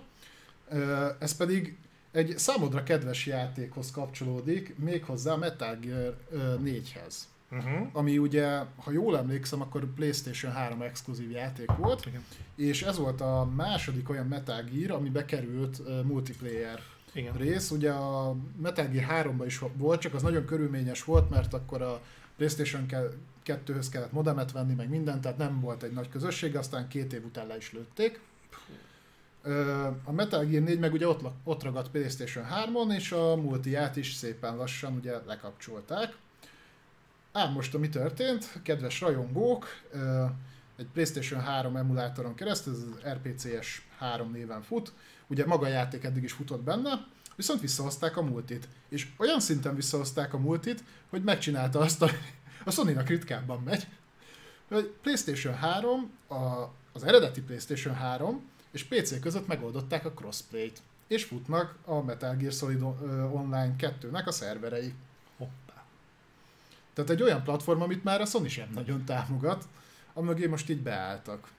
Ez pedig egy számodra kedves játékhoz kapcsolódik, méghozzá a Metal Gear 4-hez. Uh-huh. Ami ugye, ha jól emlékszem, akkor PlayStation 3 exkluzív játék volt, Igen. és ez volt a második olyan Metal Gear, ami bekerült uh, multiplayer Igen. rész. Ugye a Metal Gear 3-ban is volt, csak az nagyon körülményes volt, mert akkor a PlayStation 2-höz kellett modemet venni, meg mindent, tehát nem volt egy nagy közösség, aztán két év után le is lőtték. A Metal Gear 4 meg ugye ott, ott ragadt PlayStation 3-on, és a multiát is szépen lassan ugye lekapcsolták. Ám most, ami történt, kedves rajongók, egy PlayStation 3 emulátoron keresztül, ez az RPCS 3 néven fut, ugye maga a játék eddig is futott benne, viszont visszahozták a multit. És olyan szinten visszahozták a multit, hogy megcsinálta azt, a, a Sony-nak ritkábban megy, hogy PlayStation 3, a, az eredeti PlayStation 3 és PC között megoldották a crossplay-t, és futnak a Metal Gear Solid Online 2-nek a szerverei. Hoppá. Tehát egy olyan platform, amit már a Sony sem nagyon támogat, amögé most így beálltak.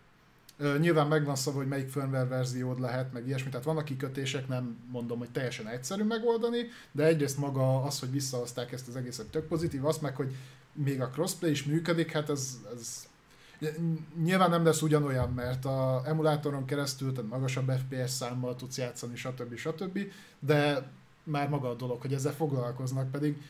nyilván megvan szava, hogy melyik firmware verziód lehet, meg ilyesmi, tehát vannak kikötések, nem mondom, hogy teljesen egyszerű megoldani, de egyrészt maga az, hogy visszahozták ezt az egészet tök pozitív, az meg, hogy még a crossplay is működik, hát ez, ez Nyilván nem lesz ugyanolyan, mert a emulátoron keresztül, tehát magasabb FPS számmal tudsz játszani, stb. stb. De már maga a dolog, hogy ezzel foglalkoznak, pedig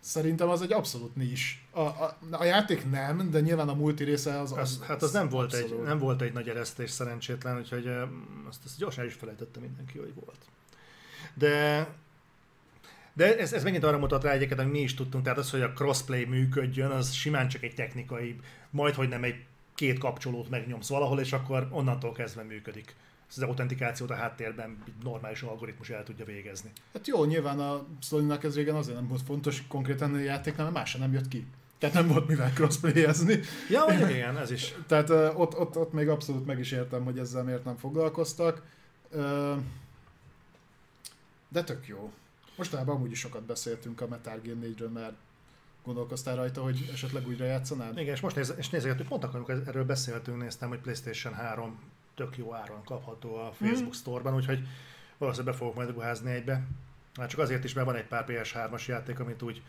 szerintem az egy abszolút nis. A, a, a játék nem, de nyilván a multi része az... az, az hát az, nem, volt egy, nem volt egy nagy eresztés szerencsétlen, úgyhogy azt, azt gyorsan is felejtette mindenki, hogy volt. De de ez, ez megint arra mutat rá egyébként, hogy mi is tudtunk, tehát az, hogy a crossplay működjön, az simán csak egy technikai, majd hogy nem egy két kapcsolót megnyomsz valahol, és akkor onnantól kezdve működik. Ez az autentikációt a háttérben normális algoritmus el tudja végezni. Hát jó, nyilván a sony ez régen azért nem volt fontos konkrétan a játék, mert más nem jött ki. Tehát nem volt mivel crossplayezni. Ja, vagy igen, ez is. [LAUGHS] Tehát uh, ott, ott, ott még abszolút meg is értem, hogy ezzel miért nem foglalkoztak. Uh, de tök jó. Mostanában amúgy is sokat beszéltünk a Metal Gear 4-ről, mert gondolkoztál rajta, hogy esetleg újra játszanád? Igen, és most néz, és nézegetünk, pont akkor, amikor erről beszéltünk, néztem, hogy PlayStation 3 tök jó áron kapható a Facebook mm. Store-ban, úgyhogy valószínűleg be fogok majd ruházni egybe. Már csak azért is, mert van egy pár PS3-as játék, amit úgy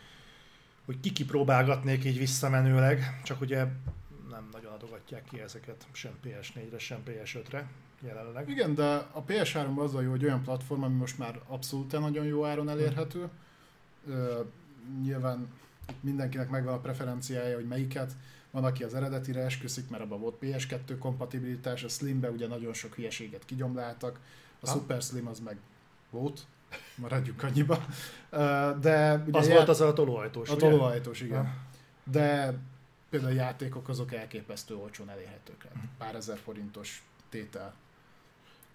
hogy kikipróbálgatnék így visszamenőleg, csak ugye nem nagyon adogatják ki ezeket sem PS4-re, sem PS5-re jelenleg. Igen, de a PS3 az a jó, hogy olyan platform, ami most már abszolút nagyon jó áron elérhető. Ö, nyilván mindenkinek megvan a preferenciája, hogy melyiket. Van, aki az eredetire esküszik, mert abban volt PS2 kompatibilitás, a Slimbe ugye nagyon sok hülyeséget kigyomláltak, a ha. Super Slim az meg Volt, maradjunk annyiba. De ugye az ját... volt az a tolóajtós, A tolóajtós, igen. Ha. De például a játékok azok elképesztő olcsón elérhetők. Hát pár ezer forintos tétel.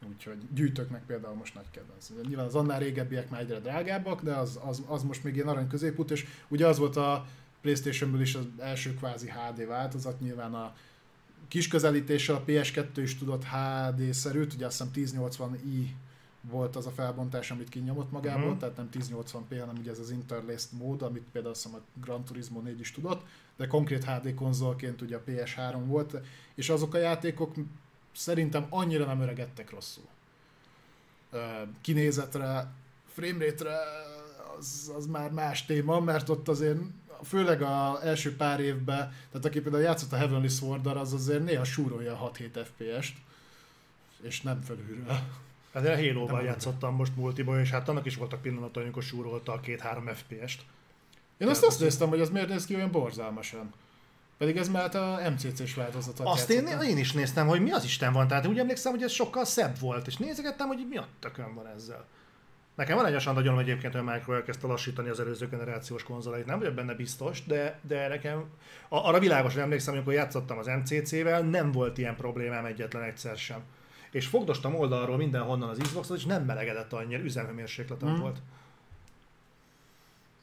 Úgyhogy gyűjtök meg például most nagy kedvenc. Nyilván az annál régebbiek már egyre drágábbak, de az, az, az most még ilyen arany középút, és ugye az volt a Playstation-ből is az első kvázi HD változat, nyilván a kis közelítéssel a PS2 is tudott HD-szerűt, ugye azt hiszem 1080i volt az a felbontás, amit kinyomott magából, uh-huh. tehát nem 1080p, hanem ugye ez az interlaced mód, amit például azt hiszem a Gran Turismo 4 is tudott, de konkrét HD konzolként ugye a PS3 volt, és azok a játékok szerintem annyira nem öregedtek rosszul. Kinézetre, framerate-re az, az már más téma, mert ott azért főleg az első pár évben, tehát aki például játszott a Heavenly sword az azért néha súrolja a 6-7 FPS-t, és nem felülről. Hát a Halo-val játszottam most multiba, és hát annak is voltak pillanatai, amikor súrolta a 2-3 FPS-t. Én azt azt néztem, hogy az miért néz ki olyan borzalmasan. Pedig ez már a MCC-s változat. Azt én, én, is néztem, hogy mi az Isten van. Tehát úgy emlékszem, hogy ez sokkal szebb volt, és nézegettem, hogy mi a tökön van ezzel. Nekem van egy olyan nagyon egyébként, hogy a Micro elkezdte lassítani az előző generációs konzolait, nem vagyok benne biztos, de, de nekem arra világos, hogy emlékszem, amikor játszottam az MCC-vel, nem volt ilyen problémám egyetlen egyszer sem. És fogdostam oldalról mindenhonnan az Xboxot, és nem melegedett annyira, üzemhőmérsékleten hmm. volt.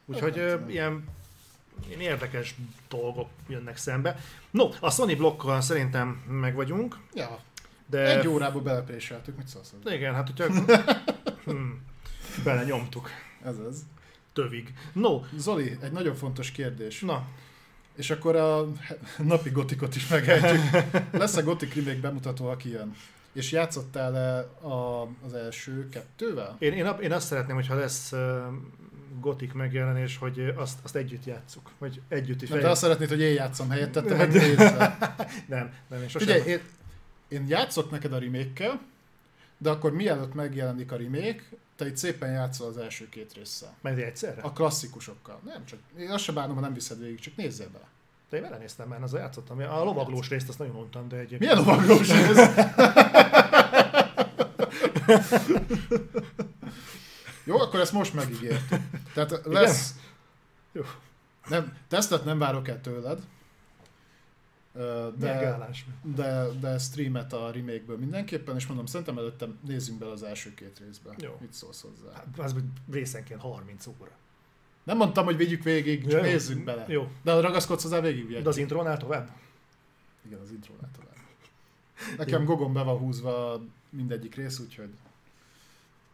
Úgyhogy hát, ilyen érdekes dolgok jönnek szembe. No, a Sony blokkal szerintem meg vagyunk. Ja. De... Egy órába belepréseltük, mit szólsz? Igen, hát hogyha... [LAUGHS] hmm. Bele nyomtuk. Ez az. Tövig. No. Zoli, egy nagyon fontos kérdés. Na. És akkor a napi gotikot is megejtjük. [LAUGHS] Lesz a gotik remake bemutató, aki jön. És játszottál-e a, az első kettővel? Én, én, én azt szeretném, hogyha lesz gotik megjelenés, hogy azt, azt együtt játsszuk. Vagy együtt is. Nem, te azt szeretnéd, hogy én játszom helyetted, te meg [LAUGHS] Nem, nem, én sosem. Figyelj, én, én játszok neked a remake de akkor mielőtt megjelenik a remake, te itt szépen játszol az első két résszel. Meg egyszerre? A klasszikusokkal. Nem, csak én azt sem bánom, ha nem viszed végig, csak nézzél bele. De én vele néztem már, azzal játszottam. A lovaglós részt azt nagyon mondtam, de egyébként... Milyen lovaglós rész? [LAUGHS] Jó, akkor ezt most megígértük. [LAUGHS] Tehát lesz... Igen? Jó. Nem, tesztet nem várok el tőled, de, de, de streamet a remake-ből mindenképpen, és mondom, szerintem előtte nézzünk bele az első két részbe. Jó. Mit szólsz hozzá? Hát, az részenként 30 óra. Nem mondtam, hogy vigyük végig, csak nézzünk bele. Jó. De ragaszkodsz hozzá végig. De az intrónál tovább? Igen, az intrónál tovább. [LAUGHS] Nekem Jó. gogon be van húzva mindegyik rész, úgyhogy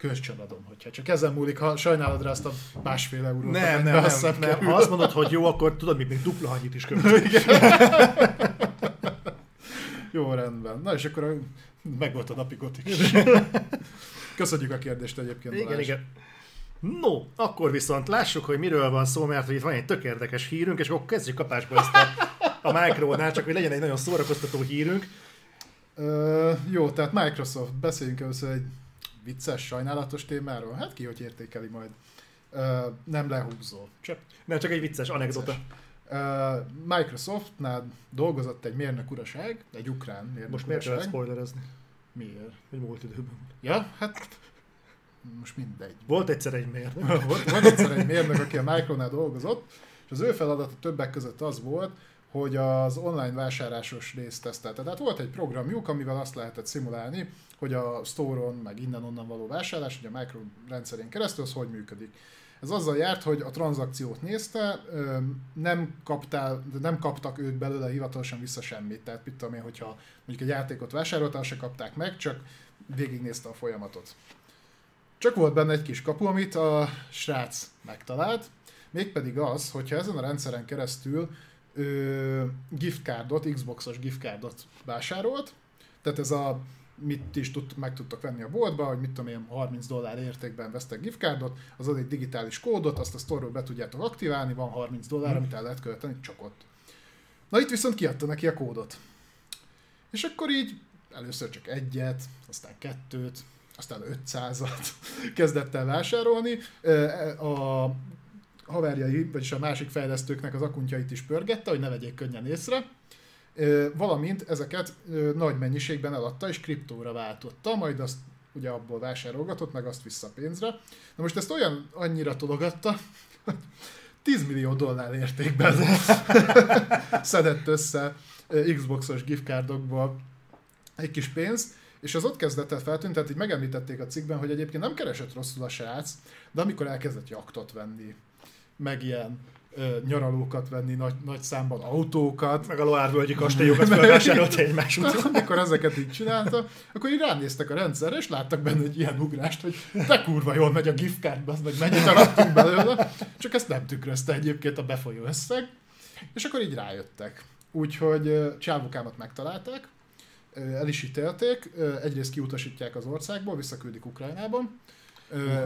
közcsaladom, hogyha csak ezen múlik, ha sajnálod rá azt a másfél eurót. Nem, nem, nem, nem. Ha azt mondod, hogy jó, akkor tudod, mit még dupla annyit is költsük. [LAUGHS] jó, rendben. Na és akkor meg volt a napi gotik is. [LAUGHS] Köszönjük a kérdést egyébként, Igen, Balázs. igen. No, akkor viszont lássuk, hogy miről van szó, mert hogy itt van egy tök érdekes hírünk, és akkor kezdjük kapásba ezt a, a Micronál, csak hogy legyen egy nagyon szórakoztató hírünk. Uh, jó, tehát Microsoft, beszéljünk először egy vicces, sajnálatos témáról? Hát ki hogy értékeli majd. Uh, nem lehúzó. Csak, nem, csak egy vicces anekdota. Microsoftnál dolgozott egy mérnök uraság, egy ukrán mérnök Most miért kell spoilerezni? Miért? Hogy múlt időben. Ja, hát most mindegy. Volt egyszer egy mérnök. [LAUGHS] volt, volt egyszer egy mérnök, aki a Micronál dolgozott, és az ő feladata többek között az volt, hogy az online vásárlásos részt tesztelte. Tehát volt egy programjuk, amivel azt lehetett szimulálni, hogy a store-on, meg innen-onnan való vásárlás, hogy a micro rendszerén keresztül, az hogy működik. Ez azzal járt, hogy a tranzakciót nézte, nem, kaptál, nem kaptak ők belőle hivatalosan vissza semmit. Tehát mit tudom én, hogyha mondjuk egy játékot vásároltál, se kapták meg, csak végignézte a folyamatot. Csak volt benne egy kis kapu, amit a srác megtalált, mégpedig az, hogyha ezen a rendszeren keresztül ö, giftcardot, Xboxos giftcardot vásárolt, tehát ez a mit is tud, meg tudtak venni a boltba, hogy mit tudom én, 30 dollár értékben vesztek giftcardot, az ad egy digitális kódot, azt a store be tudjátok aktiválni, van 30 dollár, hmm. amit el lehet költeni, csak ott. Na itt viszont kiadta neki a kódot. És akkor így először csak egyet, aztán kettőt, aztán 500-at [LAUGHS] kezdett el vásárolni. A haverjai, vagyis a másik fejlesztőknek az akuntjait is pörgette, hogy ne vegyék könnyen észre, valamint ezeket nagy mennyiségben eladta és kriptóra váltotta, majd azt ugye abból vásárolgatott, meg azt vissza pénzre. Na most ezt olyan annyira tologatta, hogy 10 millió dollár értékben [LAUGHS] szedett össze Xboxos giftcardokból egy kis pénzt, és az ott kezdett el feltűnni, tehát így megemlítették a cikkben, hogy egyébként nem keresett rosszul a srác, de amikor elkezdett jaktot venni, meg ilyen ö, nyaralókat venni nagy, nagy számban, autókat. Meg a Loárvölgyi kastélyokat [LAUGHS] felvásárolt egymás után. Amikor ezeket így csinálta, akkor így ránéztek a rendszerre, és láttak benne egy ilyen ugrást, hogy te kurva jól megy a gift card, az meg mennyit arattunk belőle. Csak ezt nem tükrözte egyébként a befolyó összeg. És akkor így rájöttek. Úgyhogy csávukámat megtalálták, el is ítélték, egyrészt kiutasítják az országból, visszaküldik Ukrajnában.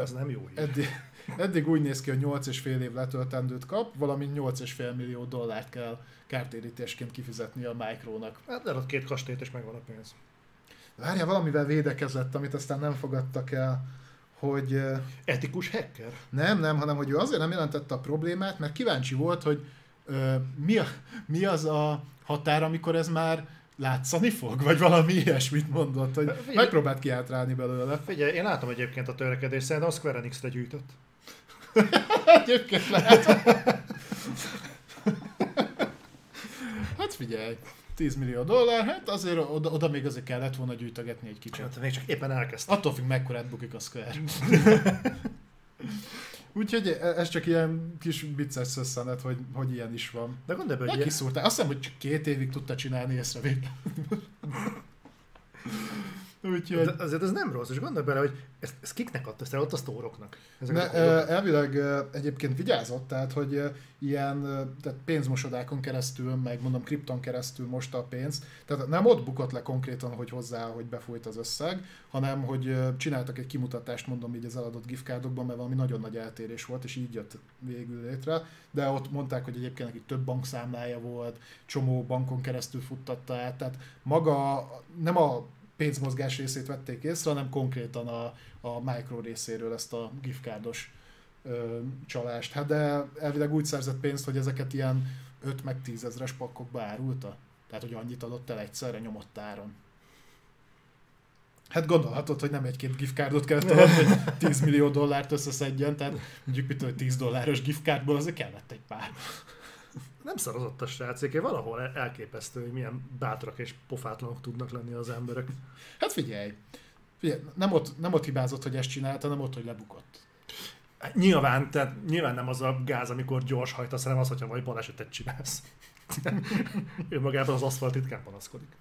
Az nem jó hír. Eddig, eddig úgy néz ki, hogy 8,5 év letöltendőt kap, valamint 8,5 millió dollárt kell kártérítésként kifizetni a Micronak. Hát ott két kastélyt és megvan a pénz. Várja, valamivel védekezett, amit aztán nem fogadtak el, hogy... Etikus hacker? Nem, nem, hanem hogy ő azért nem jelentette a problémát, mert kíváncsi volt, hogy ö, mi, a, mi az a határ, amikor ez már látszani fog? Vagy valami ilyesmit mondott, hogy Figyelj, megpróbált kiátrálni belőle. Figyelj, én látom egyébként a törekedést, szerintem a Square Enix-re gyűjtött. [LAUGHS] egyébként lehet. hát figyelj, 10 millió dollár, hát azért oda, oda még azért kellett volna gyűjtögetni egy kicsit. Hát még csak éppen elkezdtem. Attól függ, mekkorát bukik a Square. [LAUGHS] Úgyhogy e- ez csak ilyen kis vicces szösszenet, hogy, hogy ilyen is van. De gondolj hogy... Azt hiszem, hogy csak két évig tudta csinálni észrevétel. [LAUGHS] Úgyhogy... De azért ez nem rossz, és gondolj bele, hogy ezt, ezt kiknek adta, ezt ott a sztóroknak. Ne, elvileg egyébként vigyázott, tehát hogy ilyen tehát pénzmosodákon keresztül, meg mondom kripton keresztül most a pénz, tehát nem ott bukott le konkrétan, hogy hozzá, hogy befújt az összeg, hanem hogy csináltak egy kimutatást, mondom így az eladott giftcardokban, mert valami nagyon nagy eltérés volt, és így jött végül létre, de ott mondták, hogy egyébként neki több bankszámlája volt, csomó bankon keresztül futtatta át, tehát maga nem a pénzmozgás részét vették észre, hanem konkrétan a, a micro részéről ezt a giftcardos ö, csalást. Hát de elvileg úgy szerzett pénzt, hogy ezeket ilyen 5 meg 10 ezres pakkokba árulta. Tehát, hogy annyit adott el egyszerre nyomott áron. Hát gondolhatod, hogy nem egy-két giftcardot kellett [LAUGHS] adni, hogy 10 millió dollárt összeszedjen, tehát mondjuk mit tudom, 10 dolláros giftcardból azért kellett egy pár nem szarozott a srácéké, valahol elképesztő, hogy milyen bátrak és pofátlanok tudnak lenni az emberek. Hát figyelj, figyelj nem, ott, nem ott hibázott, hogy ezt csinálta, hanem ott, hogy lebukott. Hát nyilván, tehát nyilván nem az a gáz, amikor gyors hajtasz, hanem az, hogyha vagy balesetet csinálsz. [LAUGHS] ő magában az aszfalt ritkán panaszkodik.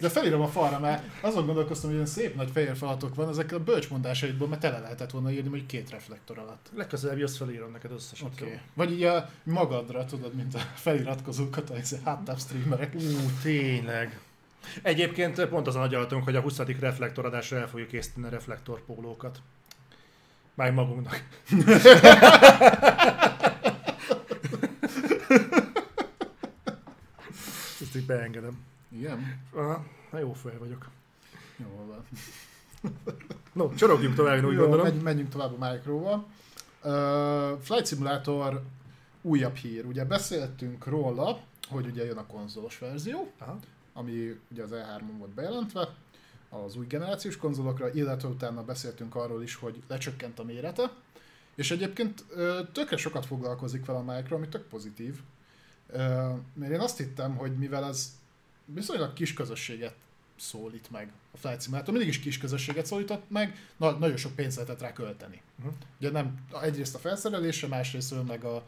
De felírom a falra, mert azon gondolkoztam, hogy ilyen szép nagy fehér falatok van, ezek a bölcsmondásaidból, mert tele lehetett volna írni, hogy két reflektor alatt. Legközelebb jössz felírom neked összesen. Oké. Okay. Vagy így a magadra, tudod, mint a feliratkozókat, a háttább streamerek. Ú, tényleg. Egyébként pont azon agyalatunk, hogy a 20. reflektoradásra el fogjuk készíteni a reflektorpólókat. Már magunknak. [LAUGHS] Ezt így beengedem. Igen? Aha, na jó fel vagyok. Jó van. no, csorogjunk tovább, én úgy jó, gondolom. Menjünk, menjünk tovább a Micro-val. Uh, Flight Simulator újabb hír. Ugye beszéltünk róla, hogy ugye jön a konzolos verzió, Aha. ami ugye az E3-on volt bejelentve, az új generációs konzolokra, illetve utána beszéltünk arról is, hogy lecsökkent a mérete, és egyébként tökre sokat foglalkozik vele a Micro, ami tök pozitív. Mert én azt hittem, hogy mivel ez viszonylag kis közösséget szólít meg a Flight Simulator. Mindig is kis közösséget szólított meg, na, nagyon sok pénzt lehetett rá költeni. Uh-huh. Ugye nem egyrészt a felszerelésre, másrészt meg a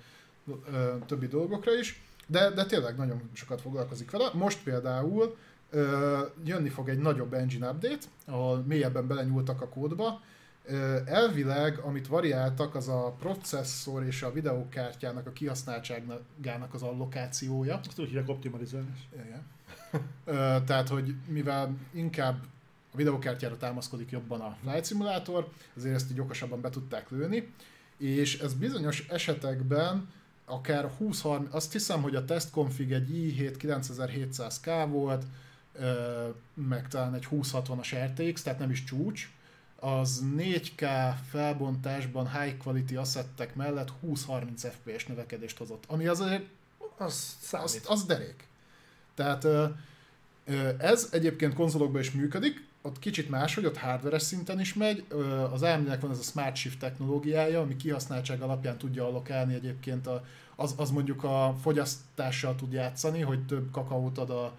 ö, többi dolgokra is, de, de tényleg nagyon sokat foglalkozik vele. Most például ö, jönni fog egy nagyobb engine update, ahol mélyebben belenyúltak a kódba, elvileg, amit variáltak, az a processzor és a videókártyának a kihasználtságának az allokációja. Azt úgy hívják optimalizálás. Igen. Tehát, hogy mivel inkább a videókártyára támaszkodik jobban a Flight Simulator, ezért ezt így okosabban be tudták lőni, és ez bizonyos esetekben akár 20-30, azt hiszem, hogy a test config egy i7 9700K volt, meg talán egy 2060-as RTX, tehát nem is csúcs, az 4K felbontásban high quality asszettek mellett 20-30 FPS növekedést hozott, ami azért az, az, az derék. Tehát Ez egyébként konzolokban is működik, ott kicsit máshogy, ott hardware szinten is megy. Az AMD-nek van ez a Smart Shift technológiája, ami kihasználtság alapján tudja allokálni egyébként, a, az, az mondjuk a fogyasztással tud játszani, hogy több kakaót ad a,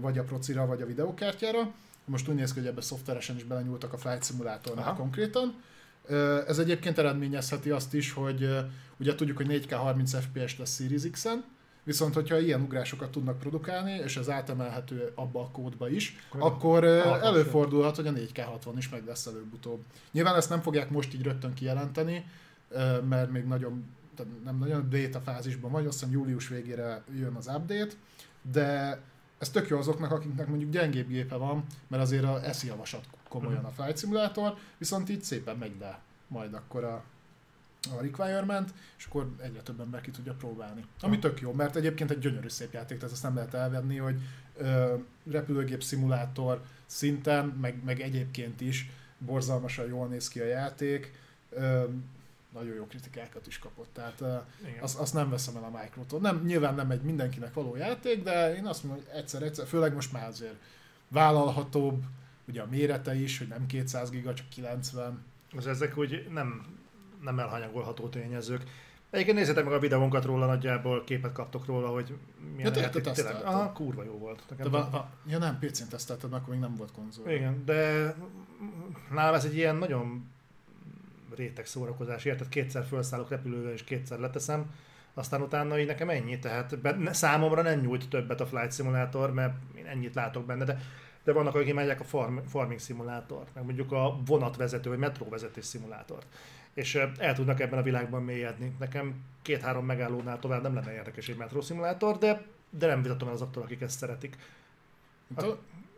vagy a procira, vagy a videokártyára. Most úgy néz ki, hogy ebbe szoftveresen is belenyúltak a Flight Simulatornál konkrétan. Ez egyébként eredményezheti azt is, hogy ugye tudjuk, hogy 4K 30 FPS lesz Series X-en, Viszont, hogyha ilyen ugrásokat tudnak produkálni, és ez átemelhető abba a kódba is, akkor, akkor előfordulhat, hogy a 4K60 is meg lesz előbb-utóbb. Nyilván ezt nem fogják most így rögtön kijelenteni, mert még nagyon, nem nagyon beta fázisban vagy, azt hiszem július végére jön az update, de ez tök jó azoknak, akiknek mondjuk gyengébb gépe van, mert azért a eszi javasat komolyan a Flight Simulator, viszont így szépen megy le majd akkor a, a requirement, és akkor egyre több ember ki tudja próbálni. Ami tök jó, mert egyébként egy gyönyörű szép játék, tehát azt nem lehet elvenni, hogy ö, repülőgép szimulátor szinten, meg, meg egyébként is borzalmasan jól néz ki a játék, ö, nagyon jó kritikákat is kapott, tehát azt, azt nem veszem el a Microtól. Nem, nyilván nem egy mindenkinek való játék, de én azt mondom, hogy egyszer-egyszer, főleg most már azért vállalhatóbb, ugye a mérete is, hogy nem 200 giga, csak 90. Az ezek úgy nem, nem elhanyagolható tényezők. Egyébként nézzétek meg a videónkat róla, nagyjából képet kaptok róla, hogy milyen ja, játék. Tényleg, aha, kurva jó volt. Nekem de, va, ja nem, PC-n tesztelted, akkor még nem volt konzol. Igen, de nálam ez egy ilyen nagyon réteg szórakozás, érted? Kétszer felszállok repülővel és kétszer leteszem, aztán utána így nekem ennyi, tehát be, számomra nem nyújt többet a Flight Simulator, mert én ennyit látok benne, de de vannak, akik imádják a farm, farming szimulátort, meg mondjuk a vonatvezető vagy metróvezetés szimulátort. És el tudnak ebben a világban mélyedni. Nekem két-három megállónál tovább nem lenne érdekes egy metrószimulátor, de, de nem vitatom el azoktól, akik ezt szeretik. A,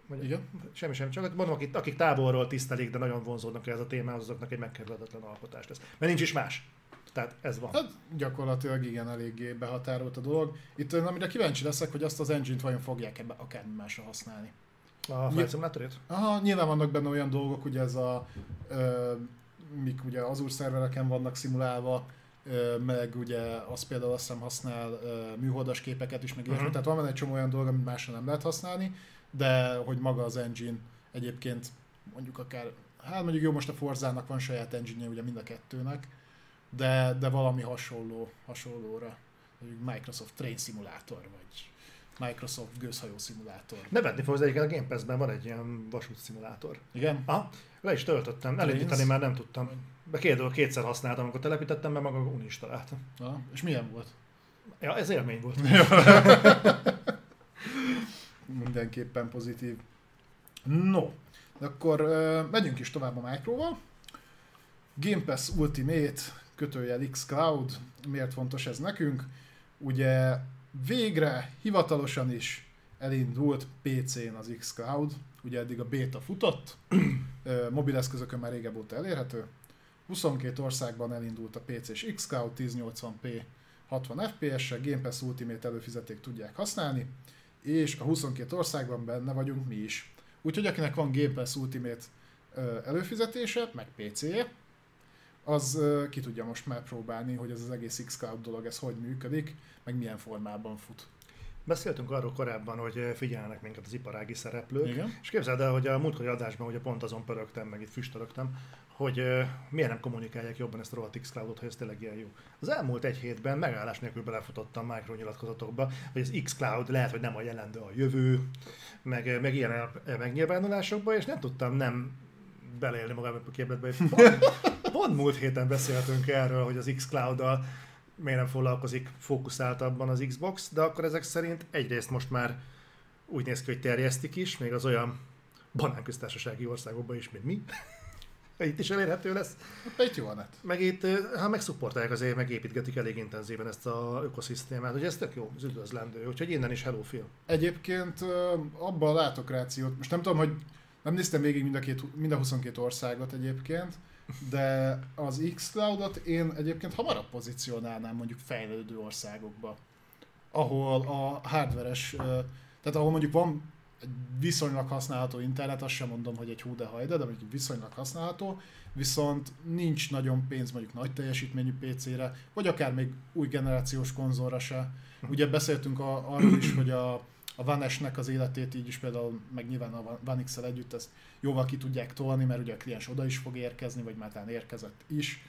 vagy, Igen? Semmi sem, csak mondom, akik, akik távolról tisztelik, de nagyon vonzódnak ez a témához, azoknak egy megkerülhetetlen alkotás lesz. Mert nincs is más. Tehát ez van. Hát gyakorlatilag igen, eléggé behatárolt a dolog. Itt amire kíváncsi leszek, hogy azt az engine-t vajon fogják ebbe akármi másra használni. A Flight Simulatorét? Aha, nyilván vannak benne olyan dolgok, ugye ez a ö, mik ugye Azure szervereken vannak szimulálva, meg ugye az például azt hiszem használ műholdas képeket is, meg uh-huh. tehát van egy csomó olyan dolog, amit másra nem lehet használni, de hogy maga az engine egyébként mondjuk akár, hát mondjuk jó, most a Forzának van saját engine ugye mind a kettőnek, de, de valami hasonló, hasonlóra, mondjuk Microsoft Train Simulator, vagy Microsoft gőzhajó szimulátor. Nevetni fogsz, egyébként a Game Pass-ben van egy ilyen vasút szimulátor. Igen? Aha, le is töltöttem, elindítani már nem tudtam. Be két, kétszer használtam, amikor telepítettem, mert maga uninstalláltam. Ja, és milyen volt? Ja, ez élmény volt. [LAUGHS] Mindenképpen pozitív. No, akkor uh, megyünk is tovább a Microval. Game Pass Ultimate kötőjel Cloud. Miért fontos ez nekünk? Ugye végre hivatalosan is elindult PC-n az xCloud, ugye eddig a beta futott, [CLEARS THROAT] mobileszközökön már régebb óta elérhető, 22 országban elindult a PC-s xCloud 1080p 60 FPS-sel, Game Pass Ultimate előfizeték tudják használni, és a 22 országban benne vagyunk mi is. Úgyhogy akinek van Game Pass Ultimate előfizetése, meg PC-je, az ki tudja most már próbálni, hogy ez az egész xCloud dolog, ez hogy működik, meg milyen formában fut. Beszéltünk arról korábban, hogy figyelnek minket az iparági szereplők, Igen. és képzeld el, hogy a múltkori adásban ugye pont azon pörögtem, meg itt füstölögtem, hogy uh, miért nem kommunikálják jobban ezt a rohadt Xcloud-ot, hogy ez tényleg ilyen jó. Az elmúlt egy hétben megállás nélkül belefutottam Micro nyilatkozatokba, hogy az Xcloud lehet, hogy nem a jelen, de a jövő, meg, meg ilyen megnyilvánulásokba, és nem tudtam nem beleélni magába a képletbe. Pont, [LAUGHS] pont múlt héten beszéltünk erről, hogy az Xcloud-dal miért nem foglalkozik fókuszáltabban az Xbox, de akkor ezek szerint egyrészt most már úgy néz ki, hogy terjesztik is, még az olyan banánköztársasági országokban is, mint mi. [LAUGHS] itt is elérhető lesz. Hát egy jó net. Meg itt, hát meg szupportálják azért, meg építgetik elég intenzíven ezt a ökoszisztémát, hogy ez tök jó, az üdvözlendő, úgyhogy innen is hello Phil. Egyébként abban látok rációt, most nem tudom, hogy nem néztem végig mind a, két, mind a 22 országot egyébként, de az X-Cloud-ot én egyébként hamarabb pozícionálnám mondjuk fejlődő országokba, ahol a hardveres, tehát ahol mondjuk van egy viszonylag használható internet, azt sem mondom, hogy egy hú de hajde, de mondjuk viszonylag használható, viszont nincs nagyon pénz mondjuk nagy teljesítményű PC-re, vagy akár még új generációs konzolra se. Ugye beszéltünk a, arról is, hogy a a Vanesnek az életét így is például, meg nyilván a vanix együtt ezt jóval ki tudják tolni, mert ugye a kliens oda is fog érkezni, vagy már talán érkezett is.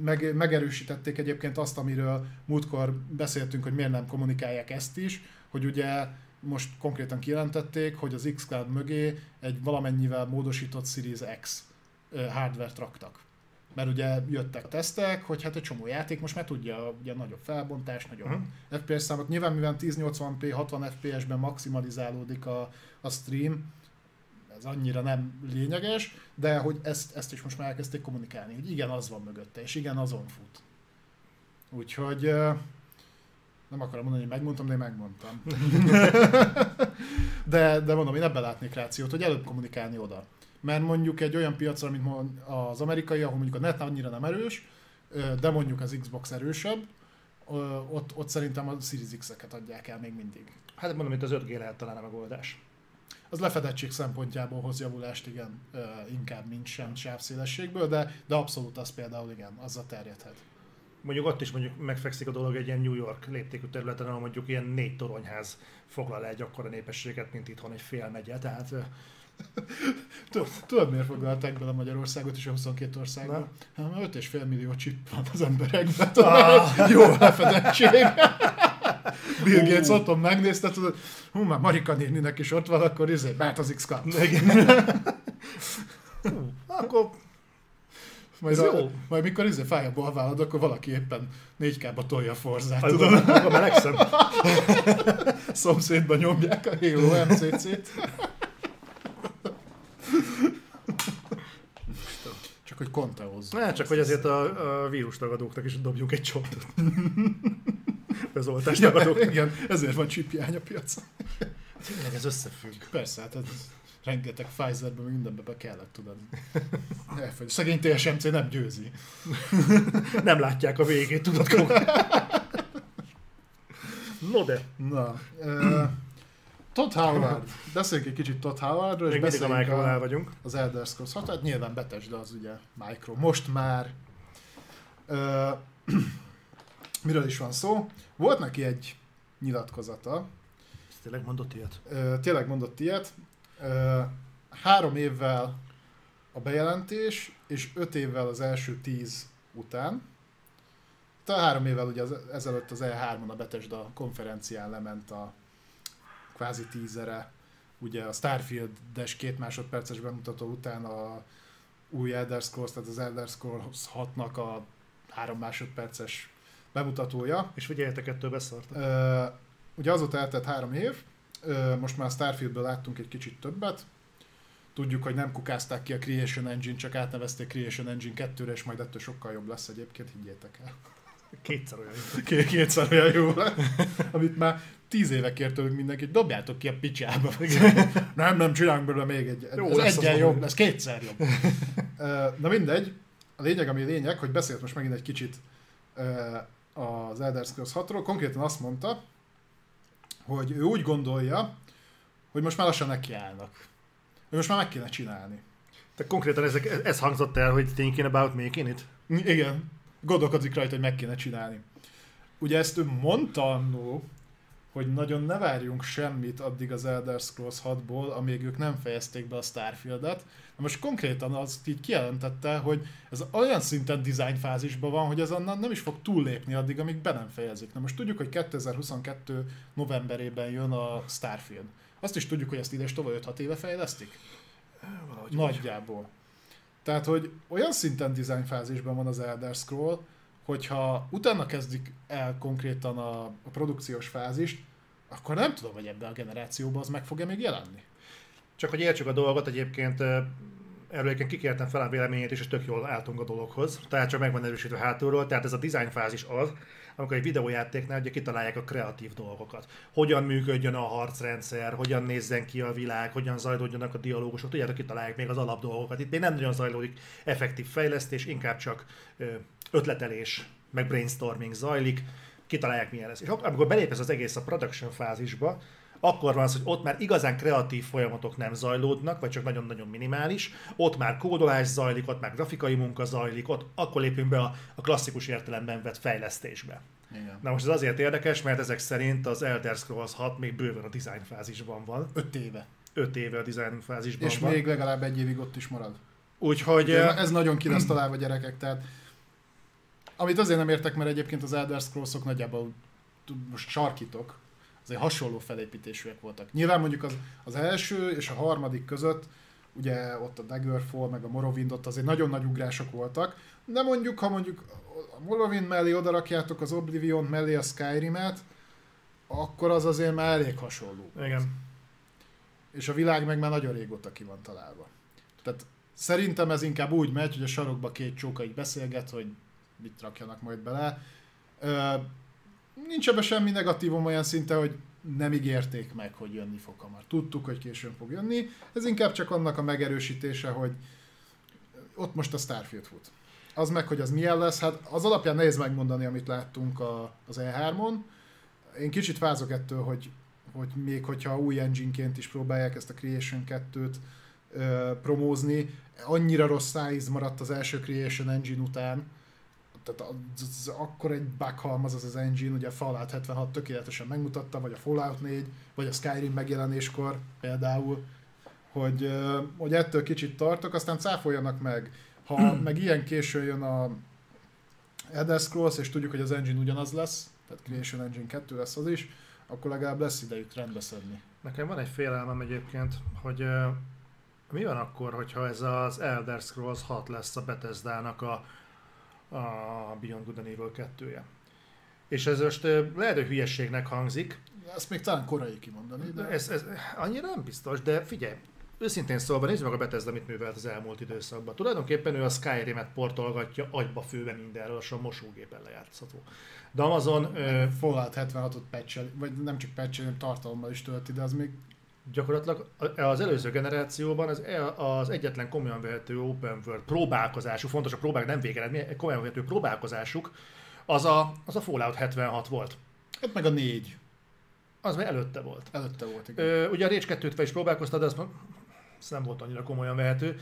Meg, megerősítették egyébként azt, amiről múltkor beszéltünk, hogy miért nem kommunikálják ezt is, hogy ugye most konkrétan kijelentették, hogy az xCloud mögé egy valamennyivel módosított Series X hardware raktak. Mert ugye jöttek tesztek, hogy hát egy csomó játék most már tudja ugye nagyobb felbontás, nagyobb uh-huh. FPS számot. Nyilván mivel 1080p 60 FPS-ben maximalizálódik a, a stream, ez annyira nem lényeges, de hogy ezt, ezt is most már elkezdték kommunikálni, hogy igen, az van mögötte, és igen, azon fut. Úgyhogy nem akarom mondani, hogy megmondtam, de én megmondtam. [LAUGHS] [LAUGHS] de, de mondom, én ebben látnék rációt, hogy előbb kommunikálni oda. Mert mondjuk egy olyan piacra, mint az amerikai, ahol mondjuk a net annyira nem erős, de mondjuk az Xbox erősebb, ott, ott szerintem a Series X-eket adják el még mindig. Hát mondom, itt az 5G lehet talán a megoldás. Az lefedettség szempontjából hoz javulást, igen, inkább, mint sem sávszélességből, de, de abszolút az például igen, azzal terjedhet mondjuk ott is mondjuk megfekszik a dolog egy ilyen New York léptékű területen, ahol mondjuk ilyen négy toronyház foglal el egy akkora népességet, mint itthon egy fél megye, tehát Tudod, miért foglalták bele Magyarországot és a 22 országba? Hát 5,5 millió chip van az emberekben. Ah. Jó lefedettség. Bill Gates uh. otthon megnézte, tudod, hú, már Marika néninek is ott van, akkor izé, bát az x akkor majd, a, majd mikor izé fáj a balválad, akkor valaki éppen 4K-ba tolja a forzát, tudom. Akkor melegszem. Szomszédban nyomják a Halo MCC-t. Csak hogy konteóz. Ne, csak hogy ezért a, a vírustagadóknak is dobjunk egy csontot. [LAUGHS] Az oltástagadók. Ja, igen, ezért van csipjány a piacon. Tényleg ez összefügg. Persze, hát ez rengeteg Pfizerben mindenbe be kellett, tudod. Elfogy. Szegény TSMC nem győzi. [LAUGHS] nem látják a végét, tudod [LAUGHS] No de. Na. Uh, Todd Howard. Beszéljünk egy kicsit Todd Howardról, és Még a Micro vagyunk. Az Elder Scrolls 6, hát nyilván de az ugye Micro. Most már. Uh, [CLEARS THROAT] miről is van szó? Volt neki egy nyilatkozata. tényleg mondott ilyet? Uh, tényleg mondott ilyet három évvel a bejelentés, és öt évvel az első tíz után. Tehát három évvel ugye az, ezelőtt az E3-on a Bethesda konferencián lement a kvázi tízere, ugye a Starfield-es két másodperces bemutató után a új Elder Scrolls, tehát az Elder Scrolls 6-nak a három másodperces bemutatója. És figyeljetek, ettől beszart. Uh, ugye azóta eltelt három év, most már Starfieldből láttunk egy kicsit többet. Tudjuk, hogy nem kukázták ki a Creation Engine, csak átnevezték Creation Engine 2-re, és majd ettől sokkal jobb lesz egyébként, higgyétek el. Kétszer olyan jó. Kétszer olyan jó Amit már tíz éve kért tőlünk mindenki, dobjátok ki a picsába. [LAUGHS] nem, nem, csinálunk belőle még egy. Jó, ez lesz egyen jobb, ez kétszer jobb. [LAUGHS] Na mindegy, a lényeg, ami a lényeg, hogy beszélt most megint egy kicsit az Elder Scrolls 6-ról, konkrétan azt mondta, hogy ő úgy gondolja, hogy most már lassan nekiállnak. Hogy most már meg kéne csinálni. Tehát konkrétan ezek, ez hangzott el, hogy thinking about making it? Igen. Gondolkodik rajta, hogy meg kéne csinálni. Ugye ezt ő mondta annó, hogy nagyon ne várjunk semmit addig az Elder Scrolls 6-ból, amíg ők nem fejezték be a Starfield-et. Na most konkrétan azt így kijelentette, hogy ez olyan szinten design fázisban van, hogy ez onnan nem is fog túllépni addig, amíg be nem fejezik. Na most tudjuk, hogy 2022 novemberében jön a Starfield. Azt is tudjuk, hogy ezt ide tovább 5-6 éve fejlesztik? Valahogy Nagyjából. Úgy. Tehát, hogy olyan szinten design fázisban van az Elder Scroll, hogyha utána kezdik el konkrétan a, a produkciós fázist, akkor nem tudom, hogy ebben a generációban az meg fog-e még jelenni. Csak hogy értsük a dolgot, egyébként erről egyébként kikértem fel a véleményét, és tök jól álltunk a dologhoz. Tehát csak meg van erősítve hátulról. Tehát ez a design fázis az, amikor egy videójátéknál ugye kitalálják a kreatív dolgokat. Hogyan működjön a harcrendszer, hogyan nézzen ki a világ, hogyan zajlódjanak a dialógusok, tudjátok, kitalálják még az alapdolgokat. Itt még nem nagyon zajlódik effektív fejlesztés, inkább csak ötletelés, meg brainstorming zajlik, kitalálják milyen lesz. És amikor belépesz az egész a production fázisba, akkor van az, hogy ott már igazán kreatív folyamatok nem zajlódnak, vagy csak nagyon-nagyon minimális, ott már kódolás zajlik, ott már grafikai munka zajlik, ott akkor lépünk be a, a klasszikus értelemben vett fejlesztésbe. Igen. Na most ez azért érdekes, mert ezek szerint az Elder Scrolls 6 még bőven a design fázisban van. 5 éve. 5 éve a design fázisban És van. még legalább egy évig ott is marad. Úgyhogy... Ez nagyon ki lesz találva gyerekek, tehát amit azért nem értek, mert egyébként az Elder Scrolls-ok nagyjából most sarkítok, azért hasonló felépítésűek voltak. Nyilván mondjuk az, az első és a harmadik között, ugye ott a Daggerfall, meg a Morrowind, ott azért nagyon nagy ugrások voltak, de mondjuk, ha mondjuk a Morrowind mellé odarakjátok az Oblivion mellé a Skyrim-et, akkor az azért már elég hasonló. Igen. És a világ meg már nagyon régóta ki van találva. Tehát szerintem ez inkább úgy megy, hogy a sarokba két csóka így beszélget, hogy mit rakjanak majd bele. Ö, nincs ebben semmi negatívum olyan szinte, hogy nem ígérték meg, hogy jönni fog hamar. Tudtuk, hogy későn fog jönni. Ez inkább csak annak a megerősítése, hogy ott most a Starfield fut. Az meg, hogy az milyen lesz, hát az alapján nehéz megmondani, amit láttunk a, az E3-on. Én kicsit fázok ettől, hogy, hogy még hogyha új engineként is próbálják ezt a Creation 2-t ö, promózni, annyira rossz szájíz maradt az első Creation Engine után, tehát az, az, akkor egy halmaz az az engine, ugye a Fallout 76 tökéletesen megmutatta, vagy a Fallout 4, vagy a Skyrim megjelenéskor például, hogy, hogy ettől kicsit tartok, aztán cáfoljanak meg. Ha [CLEARS THROAT] meg ilyen későn jön a Elder Scrolls, és tudjuk, hogy az engine ugyanaz lesz, tehát Creation Engine 2 lesz az is, akkor legalább lesz idejük rendbeszedni. Nekem van egy félelmem egyébként, hogy mi van akkor, hogyha ez az Elder Scrolls 6 lesz a Bethesda-nak a a Beyond Good and Evil 2-je. És ez most lehet, hogy hülyességnek hangzik. Ezt még talán korai kimondani, de... Ez, ez annyira nem biztos, de figyelj, őszintén szólva nézd meg a Bethesda, mit művelt az elmúlt időszakban. Tulajdonképpen ő a Skyrim-et portolgatja agyba főbe mindenről, a mosógépen lejátszható. De Amazon... Fallout 76-ot patch vagy nem csak patch hanem tartalommal is tölti, de az még gyakorlatilag az előző generációban az, e, az egyetlen komolyan vehető open world próbálkozású, fontos a próbák nem végeredmény, komolyan vehető próbálkozásuk, az a, az a Fallout 76 volt. Hát meg a 4. Az már előtte volt. Előtte volt, igen. Ö, ugye a Rage 2-t is próbálkoztad, de az, nem volt annyira komolyan vehető.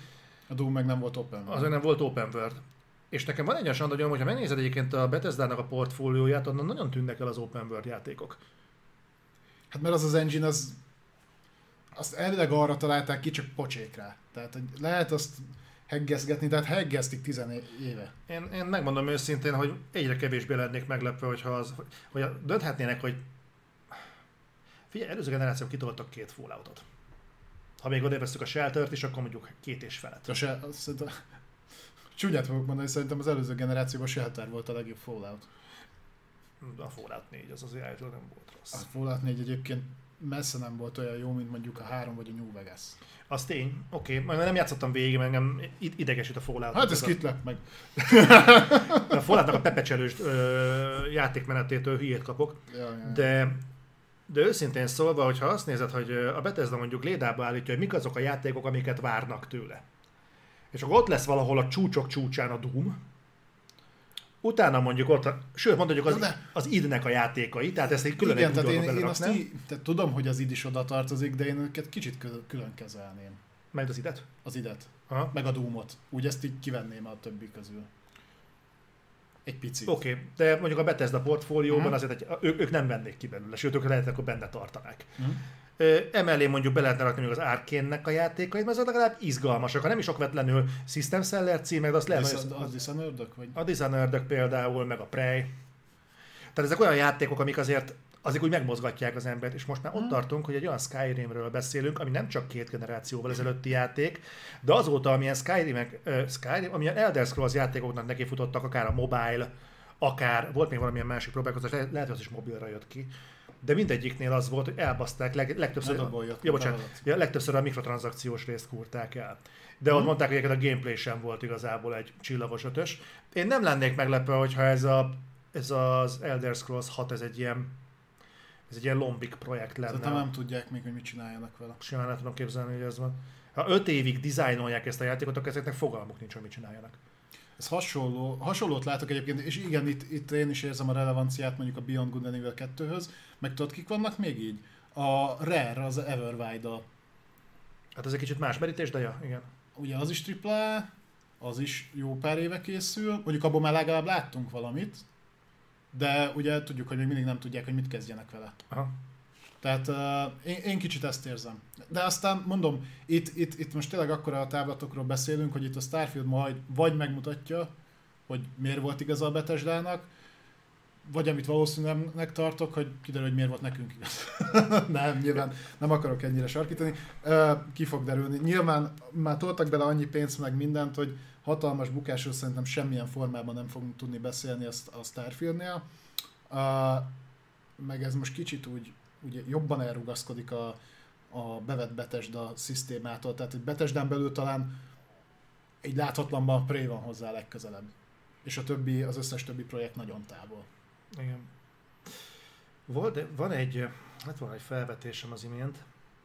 A Doom meg nem volt open world. Az nem volt open world. És nekem van egy olyan hogy ha megnézed egyébként a Bethesda-nak a portfólióját, onnan nagyon tűnnek el az open world játékok. Hát mert az az engine az azt elvileg arra találták ki, csak pocsékra. Tehát hogy lehet azt heggezgetni, tehát heggeztik 10 éve. Én, én megmondom őszintén, hogy egyre kevésbé lennék meglepve, hogyha az, hogy, dönthetnének, hogy figyelj, előző generáció kitoltak két falloutot. Ha még odévesztük a sheltert is, akkor mondjuk két és felett. A se, szerintem, csúnyát fogok mondani, szerintem az előző generációban Shelter volt a legjobb Fallout. A Fallout 4 az azért nem volt rossz. A Fallout 4 egyébként messze nem volt olyan jó, mint mondjuk a 3 vagy a New Vegas. Az tény, oké, okay. nem játszottam végig, mert engem idegesít a Fallout. Hát ez kit lep meg. [LAUGHS] a fallout a pepecselős játékmenetétől hülyét kapok, ja, ja, de de őszintén szólva, hogyha azt nézed, hogy a Bethesda mondjuk lédába állítja, hogy mik azok a játékok, amiket várnak tőle. És akkor ott lesz valahol a csúcsok csúcsán a Doom, utána mondjuk ott, sőt mondjuk az, az idnek a játékai, tehát ezt egy külön Igen, tehát én, én azt í, tehát tudom, hogy az id is oda tartozik, de én őket kicsit külön kezelném. Meg az idet? Az idet. Aha. Meg a Doomot. Úgy ezt így kivenném a többi közül. Egy picit. Oké, okay, de mondjuk a Bethesda portfólióban uh-huh. azért egy, ők, ők nem vennék ki belőle, sőt, ők lehet, akkor benne tartanák. Uh-huh. Emellé mondjuk be lehetne rakni még az Arkénnek a játékait, mert azok legalább izgalmasak, ha nem is okvetlenül System Seller címek, de azt lehet, hogy... A Dishonored vagy? A Dishonored például, meg a Prey. Tehát ezek olyan játékok, amik azért azért úgy megmozgatják az embert, és most már ott hmm. tartunk, hogy egy olyan Skyrimről beszélünk, ami nem csak két generációval ezelőtti játék, de azóta, amilyen Skyrim, uh, Skyrim amilyen Elder Scrolls játékoknak neki futottak, akár a mobile, akár volt még valamilyen másik próbálkozás, lehet, hogy az is mobilra jött ki, de mindegyiknél az volt, hogy elbaszták leg, legtöbbször, ja, bocsánat, ja, legtöbbször a mikrotranszakciós részt kúrták el. De hmm. ott mondták, hogy a gameplay sem volt igazából egy csillagos ötös. Én nem lennék meglepve, hogyha ez, a, ez az Elder Scrolls 6, ez egy ilyen ez egy ilyen lombik projekt lenne. Tehát nem tudják még, hogy mit csináljanak vele. Simán nem tudom képzelni, hogy ez van. Ha öt évig dizájnolják ezt a játékot, akkor ezeknek fogalmuk nincs, hogy mit csináljanak. Ez hasonló, hasonlót látok egyébként, és igen, itt, itt én is érzem a relevanciát mondjuk a Beyond Good and Evil 2-höz, meg tudod, kik vannak még így? a Rare, az Everwild-a. Hát ez egy kicsit más merítés, de ja, igen. Ugye az is AAA, az is jó pár éve készül, mondjuk abból már legalább láttunk valamit, de ugye tudjuk, hogy még mindig nem tudják, hogy mit kezdjenek vele. Aha. Tehát uh, én, én kicsit ezt érzem. De aztán mondom, itt, itt, itt most tényleg akkor a táblatokról beszélünk, hogy itt a Starfield majd vagy megmutatja, hogy miért volt igaz a Betesdának, vagy amit valószínűleg tartok, hogy kiderül, hogy miért volt nekünk igaz. [LAUGHS] nem, nyilván nem akarok ennyire sarkítani. Ki fog derülni. Nyilván már toltak bele annyi pénzt meg mindent, hogy hatalmas bukásról szerintem semmilyen formában nem fogunk tudni beszélni azt a Starfieldnél. Meg ez most kicsit úgy ugye jobban elrugaszkodik a, a bevett Betesda szisztémától, tehát egy Betesdán belül talán egy láthatlanban a Prey van hozzá legközelebb. És a többi, az összes többi projekt nagyon távol. Igen. Volt, van egy, hát van egy felvetésem az imént,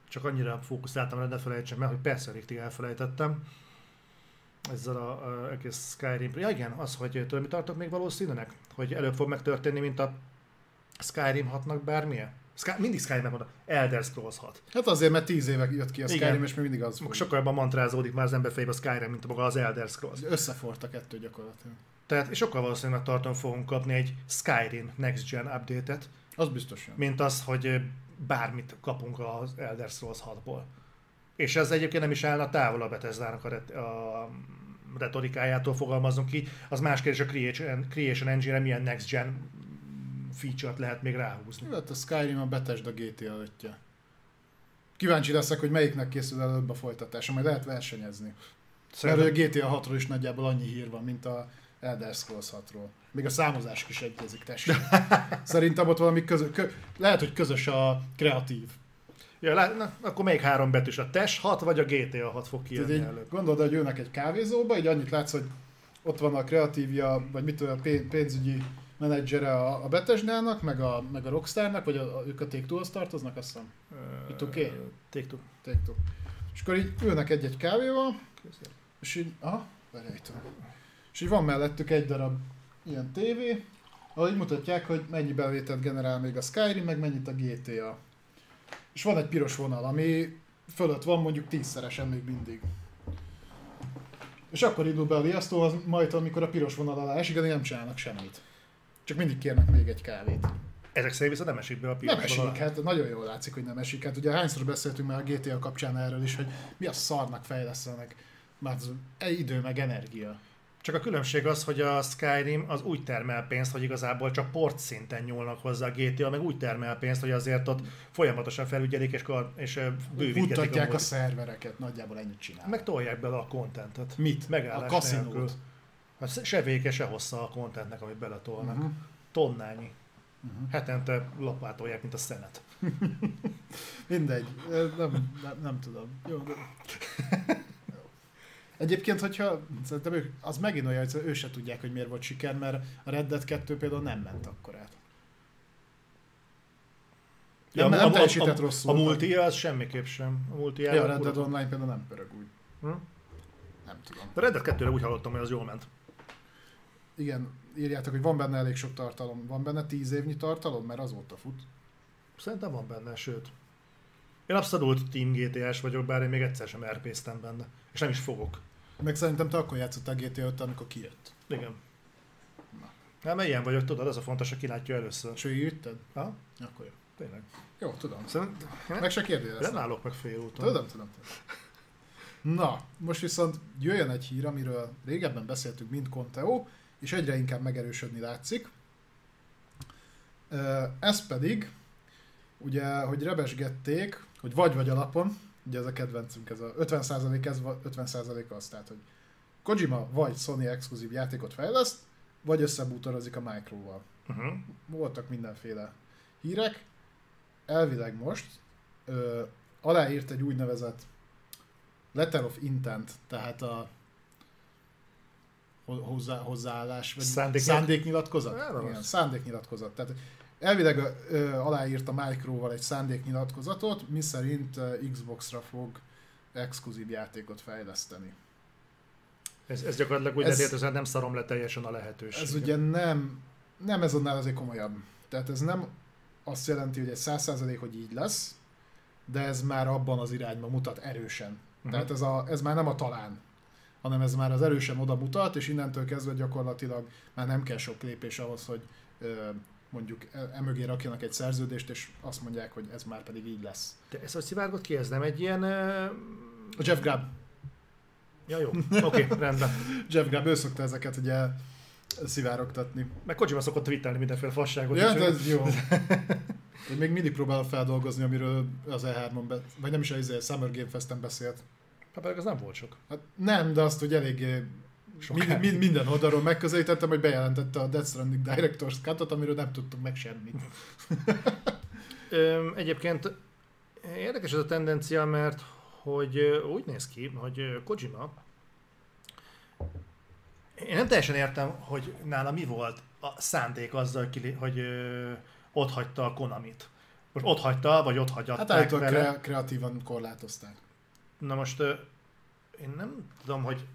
csak annyira fókuszáltam rá, ne felejtsem meg, hogy persze rég elfelejtettem ezzel a, a egész Skyrim. Ja igen, az, hogy tőle mi tartok még valószínűnek? Hogy előbb fog megtörténni, mint a Skyrim 6-nak bármilyen? Sky, mindig Skyrim mondom, Elder Scrolls 6. Hát azért, mert 10 éve jött ki a Skyrim, Igen. és még mindig az volt. Sokkal jobban mantrázódik már az ember fejében a Skyrim, mint maga az Elder Scrolls. Összefort a kettő gyakorlatilag. Tehát, és sokkal valószínűleg tartom fogunk kapni egy Skyrim Next Gen update-et. Az biztosan. Mint az, hogy bármit kapunk az Elder Scrolls 6-ból. És ez egyébként nem is állna távol a Bethesda-nak a, ret- a retorikájától fogalmazunk ki. Az más kérdés a Creation, Creation Engine-re milyen Next Gen feature-t lehet még ráhúzni. Hát a Skyrim a Bethesda GTA 5 Kíváncsi leszek, hogy melyiknek készül előbb a folytatása, majd lehet versenyezni. Szerintem... Mert a GTA 6-ról is nagyjából annyi hír van, mint a Elder Scrolls 6-ról. Még a számozás is egyezik, tessék. [LAUGHS] Szerintem ott valami közös, kö, lehet, hogy közös a kreatív. Ja, lá, na, akkor még három betűs, a TES 6 vagy a GTA 6 fog kijönni előtt. Gondolod, hogy jönnek egy kávézóba, így annyit látsz, hogy ott van a kreatívja, vagy mit tudom, a pénzügyi menedzsere a, a Bethesda-nak, meg a, meg a Rockstar-nak, vagy a, a, ők a take tartoznak, azt hiszem? Itt oké? Okay? Take-Two. Take-Two. És akkor így ülnek egy-egy kávéval, Köszönöm. és így, aha, verejtő. És így van mellettük egy darab ilyen tévé, ahol így mutatják, hogy mennyi bevételt generál még a Skyrim, meg mennyit a GTA. És van egy piros vonal, ami fölött van mondjuk tízszeresen még mindig. És akkor indul be a liasztó, az majd amikor a piros vonal alá esik, de nem csinálnak semmit. Csak mindig kérnek még egy kávét. Ezek szerint viszont nem esik be a piros Nem esik, hát nagyon jól látszik, hogy nem esik. Hát ugye hányszor beszéltünk már a GTA kapcsán erről is, hogy mi a szarnak fejlesztenek. Már az idő meg energia. Csak a különbség az, hogy a Skyrim az úgy termel pénzt, hogy igazából csak port szinten nyúlnak hozzá a GTA, meg úgy termel pénzt, hogy azért ott folyamatosan felügyelik és, és bővítik. a, a szervereket, nagyjából ennyit csinálnak. Meg tolják bele a kontentet. Mit? Megállás a kaszinót. Hát se vége, se hossza a kontentnek, amit beletolnak. Uh-huh. Tonnányi. Uh-huh. Hetente lapátolják, mint a szenet. [LAUGHS] Mindegy, nem, nem, nem tudom. Jó, de... Egyébként, hogyha szerintem ők, az megint olyan, hogy ő se tudják, hogy miért volt siker, mert a Red Dead 2 például nem ment akkor át. Ja, nem, a, nem teljesített a, rosszul. A, a multi az semmiképp sem. A multi ja, a Red Dead Online például nem pörög úgy. Hm? Nem tudom. A Red Dead 2 úgy hallottam, hogy az jól ment igen, írjátok, hogy van benne elég sok tartalom. Van benne tíz évnyi tartalom, mert azóta fut. Szerintem van benne, sőt. Én abszolút Team GTA-s vagyok, bár én még egyszer sem rp benne. És nem is fogok. Meg szerintem te akkor játszottál GTA 5 amikor kijött. Igen. Na. Hát mert ilyen vagyok, tudod, az a fontos, hogy kilátja először. És jötted? Ha? Akkor jó. Tényleg. Jó, tudom. Szerint... Meg se kérdél Nem állok meg fél úton. Tudom, tudom, tudom. Na, most viszont jöjjön egy hír, amiről régebben beszéltünk, mint Conteo, és egyre inkább megerősödni látszik. Ez pedig, ugye, hogy rebesgették, hogy vagy-vagy alapon, ugye ez a kedvencünk, ez a 50% ez, 50% az, tehát, hogy Kojima vagy Sony exkluzív játékot fejleszt, vagy összebútorozik a Microval. Uh-huh. Voltak mindenféle hírek. Elvileg most ö, aláírt egy úgynevezett letter of intent, tehát a hozzá, hozzáállás, vagy Szándék... szándéknyilatkozat? Igen, szándéknyilatkozat. Tehát elvileg ö, aláírt a Microval egy szándéknyilatkozatot, miszerint Xbox-ra fog exkluzív játékot fejleszteni. Ez, ez gyakorlatilag úgy ez, lehet, nem szarom le teljesen a lehetőség. Ez ugye nem, nem ez annál azért komolyabb. Tehát ez nem azt jelenti, hogy egy száz százalék, hogy így lesz, de ez már abban az irányba mutat erősen. Uh-huh. Tehát ez, a, ez már nem a talán, hanem ez már az erősen oda mutat, és innentől kezdve gyakorlatilag már nem kell sok lépés ahhoz, hogy mondjuk e, emögé rakjanak egy szerződést, és azt mondják, hogy ez már pedig így lesz. De ez, hogy szivárgott ki, ez nem egy ilyen... Uh... A Jeff Grubb. Ja, jó. Oké, okay, rendben. [LAUGHS] Jeff Grubb, ő szokta ezeket ugye szivárogtatni. Meg Kojima szokott twittelni mindenféle fasságot. Ja, de ez jó. Én még mindig próbálom feldolgozni, amiről az E3-on, be, vagy nem is az Summer Game Fest-en beszélt. Hát pedig az nem volt sok. Hát nem, de azt, hogy eléggé Mind, mind, minden oldalról megközelítettem, hogy bejelentette a Death Stranding Director's Cut-ot, amiről nem tudtunk meg semmit. [LAUGHS] Egyébként érdekes ez a tendencia, mert hogy úgy néz ki, hogy Kojima én nem teljesen értem, hogy nála mi volt a szándék azzal, hogy ö, ott hagyta a Konamit. Most ott hagyta, vagy ott hagyatták Hát állítólag kre- kreatívan korlátozták. Na most én nem tudom, hogy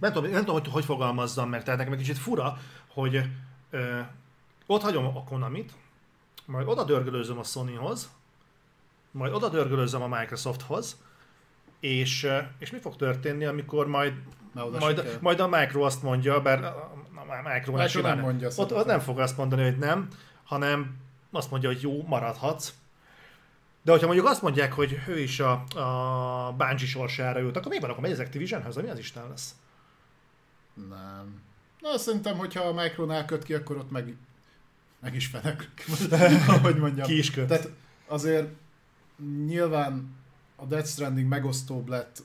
nem tudom, nem tudom hogy, hogy fogalmazzam meg, tehát nekem egy kicsit fura, hogy ö, ott hagyom a Konamit, majd oda dörgölőzöm a Sonyhoz, majd oda dörgölőzöm a Microsofthoz, és, és mi fog történni, amikor majd, majd, majd a Micro azt mondja, bár a Micro, Micro nem mondja. Ott, ott nem fog azt mondani, hogy nem, hanem azt mondja, hogy jó, maradhatsz. De hogyha mondjuk azt mondják, hogy ő is a, a Bungie sorsára jut, akkor mi van, akkor megy az Activisionhez, mi az Isten lesz? Nem. Na, szerintem, hogyha a Micronál köt ki, akkor ott meg, meg is fenek, [LAUGHS] ahogy mondjam. Ki is köt. Tehát azért nyilván a Death Stranding megosztóbb lett,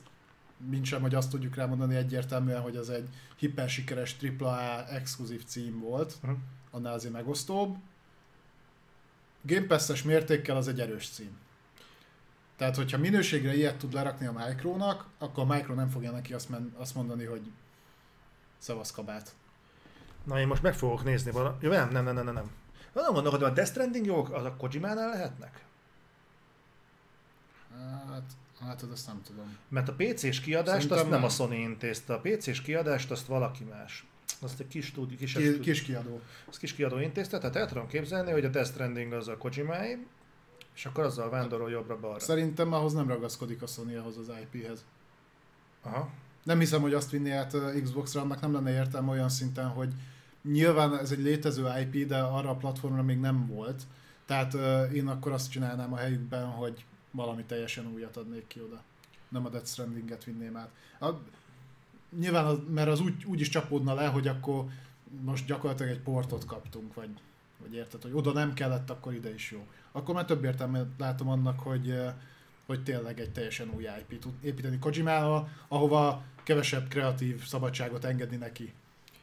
mint sem, hogy azt tudjuk rámondani egyértelműen, hogy az egy hiper sikeres AAA exkluzív cím volt, uh-huh. annál azért megosztóbb. Game Pass-es mértékkel az egy erős cím. Tehát, hogyha minőségre ilyet tud lerakni a Micronak, akkor a Micro nem fogja neki azt, men- azt mondani, hogy szavasz kabát. Na én most meg fogok nézni valami. Jó, nem, nem, nem, nem, nem. Nagyon gondolkodom, hogy a Death Stranding jogok az a Kojimánál lehetnek? Hát, hát azt nem tudom. Mert a PC-s kiadást Szerintem azt nem, nem a Sony intézte, a PC-s kiadást azt valaki más. Azt egy kis, stúdi, kis, kis, kis kiadó. Az kis kiadó intézte, tehát el tudom képzelni, hogy a Death Stranding az a Kojimai, és akkor azzal vándorol jobbra-balra. Szerintem ahhoz nem ragaszkodik a Sony ahhoz az IP-hez. Aha. Nem hiszem, hogy azt vinni át Xbox-ra, annak nem lenne értelme olyan szinten, hogy nyilván ez egy létező IP, de arra a platformra még nem volt. Tehát uh, én akkor azt csinálnám a helyükben, hogy valami teljesen újat adnék ki oda. Nem a Death Stranding-et vinném át. A, nyilván, az, mert az úgy, úgy is csapódna le, hogy akkor most gyakorlatilag egy portot kaptunk, vagy, vagy érted, hogy oda nem kellett, akkor ide is jó. Akkor már több értelmet látom annak, hogy, hogy tényleg egy teljesen új IP tud építeni Kojimával, ahova kevesebb kreatív szabadságot engedni neki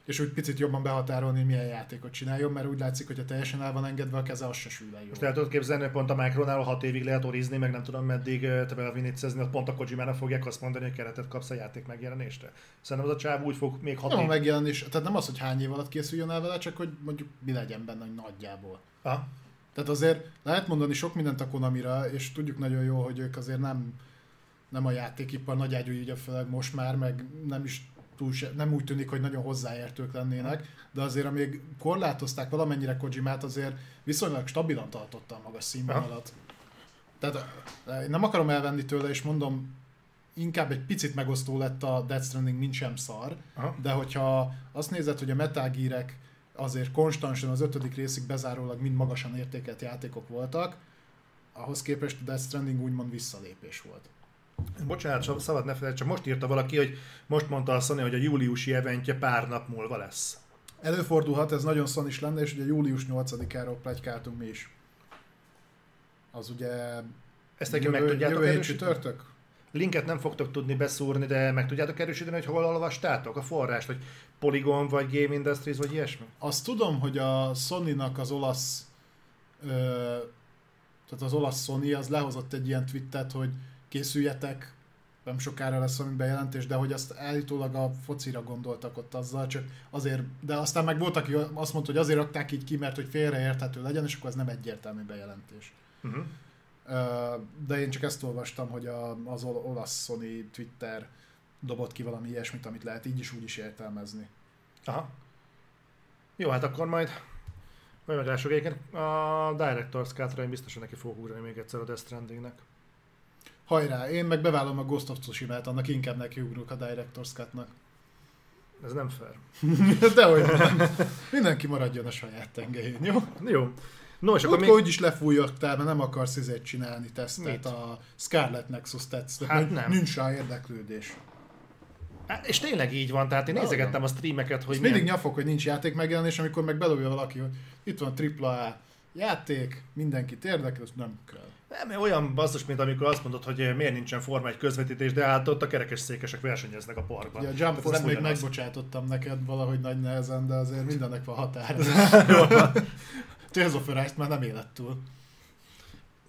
és úgy picit jobban behatárolni, hogy milyen játékot csináljon, mert úgy látszik, hogy a teljesen el van engedve a keze, az se sül el Most el tudod képzelni, hogy pont a Micronál 6 évig lehet orizni, meg nem tudom meddig te belvinnicezni, pont a Kojimának fogják azt mondani, hogy keretet kapsz a játék megjelenésre. Szerintem az a csáv úgy fog még hat Nem a megjelenés, tehát nem az, hogy hány év alatt készüljön el vele, csak hogy mondjuk mi legyen benne nagyjából. Aha. Tehát azért lehet mondani sok mindent a Konamira, és tudjuk nagyon jó, hogy ők azért nem, nem a játékipar nagy ágyú így főleg most már, meg nem is túl se, nem úgy tűnik, hogy nagyon hozzáértők lennének, de azért amíg korlátozták valamennyire Kojimát, azért viszonylag stabilan tartotta a magas színvonalat. Tehát én nem akarom elvenni tőle, és mondom, inkább egy picit megosztó lett a Death Stranding, mint sem szar, Aha. de hogyha azt nézed, hogy a Metal Gear-ek azért konstansan az ötödik részig bezárólag mind magasan értékelt játékok voltak, ahhoz képest a Death Stranding úgymond visszalépés volt. Bocsánat, szabad ne felejtsd, csak most írta valaki, hogy most mondta a Sony, hogy a júliusi eventje pár nap múlva lesz. Előfordulhat, ez nagyon szon is lenne, és ugye július 8-áról plegykáltunk mi is. Az ugye Ezt jövő, meg tudjátok jövő csütörtök? Linket nem fogtok tudni beszúrni, de meg tudjátok erősíteni, hogy hol olvastátok a forrást, hogy Polygon vagy Game Industries, vagy ilyesmi? Azt tudom, hogy a Sony-nak az olasz ö, tehát az olasz Sony az lehozott egy ilyen twittet, hogy készüljetek, nem sokára lesz valami bejelentés, de hogy azt állítólag a focira gondoltak ott azzal, csak azért, de aztán meg volt, aki azt mondta, hogy azért adták így ki, mert hogy félreérthető legyen, és akkor ez nem egyértelmű bejelentés. Uh-huh. De én csak ezt olvastam, hogy a, az olasz Sony Twitter dobott ki valami ilyesmit, amit lehet így is úgy is értelmezni. Aha. Jó, hát akkor majd Hogy meglássuk egyébként, a Director's Cut-ra én biztosan neki fogok ugrani még egyszer a Death Strandingnek. Hajrá, én meg bevállalom a Ghost of Tsushima-t, annak inkább nekiugrok a Director's Cut-nak. Ez nem fair. [LAUGHS] Dehogy nem. Mindenki maradjon a saját tengelyén, jó? Jó. No, és akkor még... úgyis lefújottál, mert nem akarsz izét csinálni tesztet Mit? a Scarlet Nexus tesztet. Hát nem. Nincs rá érdeklődés. Hát, és tényleg így van, tehát én Na, nézegettem a streameket, hogy milyen... mindig nyafok, hogy nincs játék megjelenés, amikor meg belőle valaki, hogy itt van AAA játék, mindenkit érdekel, az nem kell. Nem, olyan basszus, mint amikor azt mondod, hogy miért nincsen Forma egy közvetítés, de hát ott a kerekes székesek versenyeznek a parkban. Ja, a Jump Force még megbocsátottam neked valahogy nagy nehezen, de azért mindennek van határ. [LAUGHS] [LAUGHS] Tales of Arise már nem élet túl.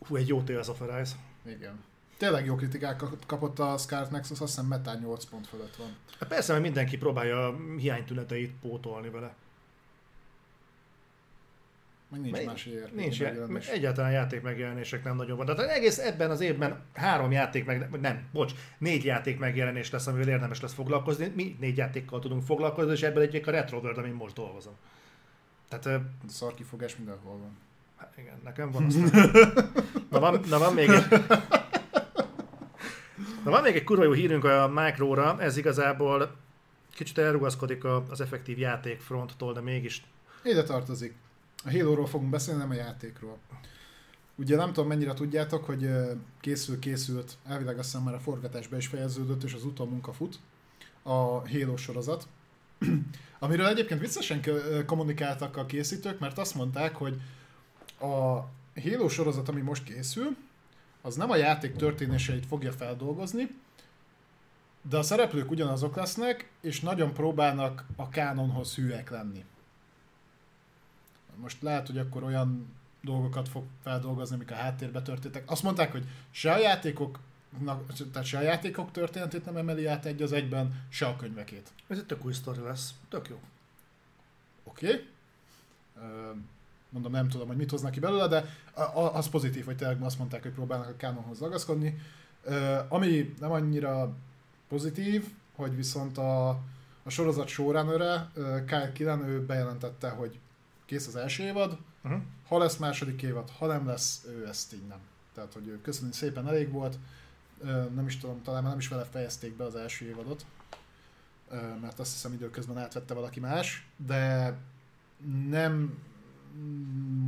Hú, egy jó Tales of Arise. Igen. Tényleg jó kritikákat kapott a Scarlet Nexus, azt hiszem Metán 8 pont fölött van. Hát persze, mert mindenki próbálja a hiánytüneteit pótolni vele. Meg nincs más játék Nincs já- egyáltalán játék megjelenések nem nagyon van. Tehát egész ebben az évben három játék meg, nem, bocs, négy játék megjelenés lesz, amivel érdemes lesz foglalkozni. Mi négy játékkal tudunk foglalkozni, és ebből egyik a Retro World, amin most dolgozom. Tehát, a szarkifogás mindenhol van. Hát igen, nekem van aztán. na, van, na van még egy... Na van még egy kurva jó hírünk a Micro-ra, ez igazából kicsit elrugaszkodik az effektív játékfronttól, de mégis... Ide tartozik. A Halo-ról fogunk beszélni, nem a játékról. Ugye nem tudom mennyire tudjátok, hogy készül, készült, elvileg azt hiszem már a forgatásba is fejeződött, és az utómunka fut, a Halo sorozat. [CLEARS THROAT] Amiről egyébként viccesen kommunikáltak a készítők, mert azt mondták, hogy a Halo sorozat, ami most készül, az nem a játék történéseit fogja feldolgozni, de a szereplők ugyanazok lesznek, és nagyon próbálnak a kánonhoz hűek lenni. Most lehet, hogy akkor olyan dolgokat fog feldolgozni, amik a háttérbe történtek. Azt mondták, hogy se a játékok tehát se a játékok történetét nem emeli át egy az egyben, se a könyvekét. Ez egy tök új sztori lesz. Tök jó. Oké. Okay. Mondom, nem tudom, hogy mit hoznak ki belőle, de az pozitív, hogy tényleg azt mondták, hogy próbálnak a kánonhoz ragaszkodni. Ami nem annyira pozitív, hogy viszont a, a sorozat showrunner Kyle Killen, ő bejelentette, hogy kész az első évad, uh-huh. ha lesz második évad, ha nem lesz, ő ezt így nem. Tehát, hogy ő köszönjük szépen elég volt, nem is tudom, talán már nem is vele fejezték be az első évadot, mert azt hiszem időközben átvette valaki más, de nem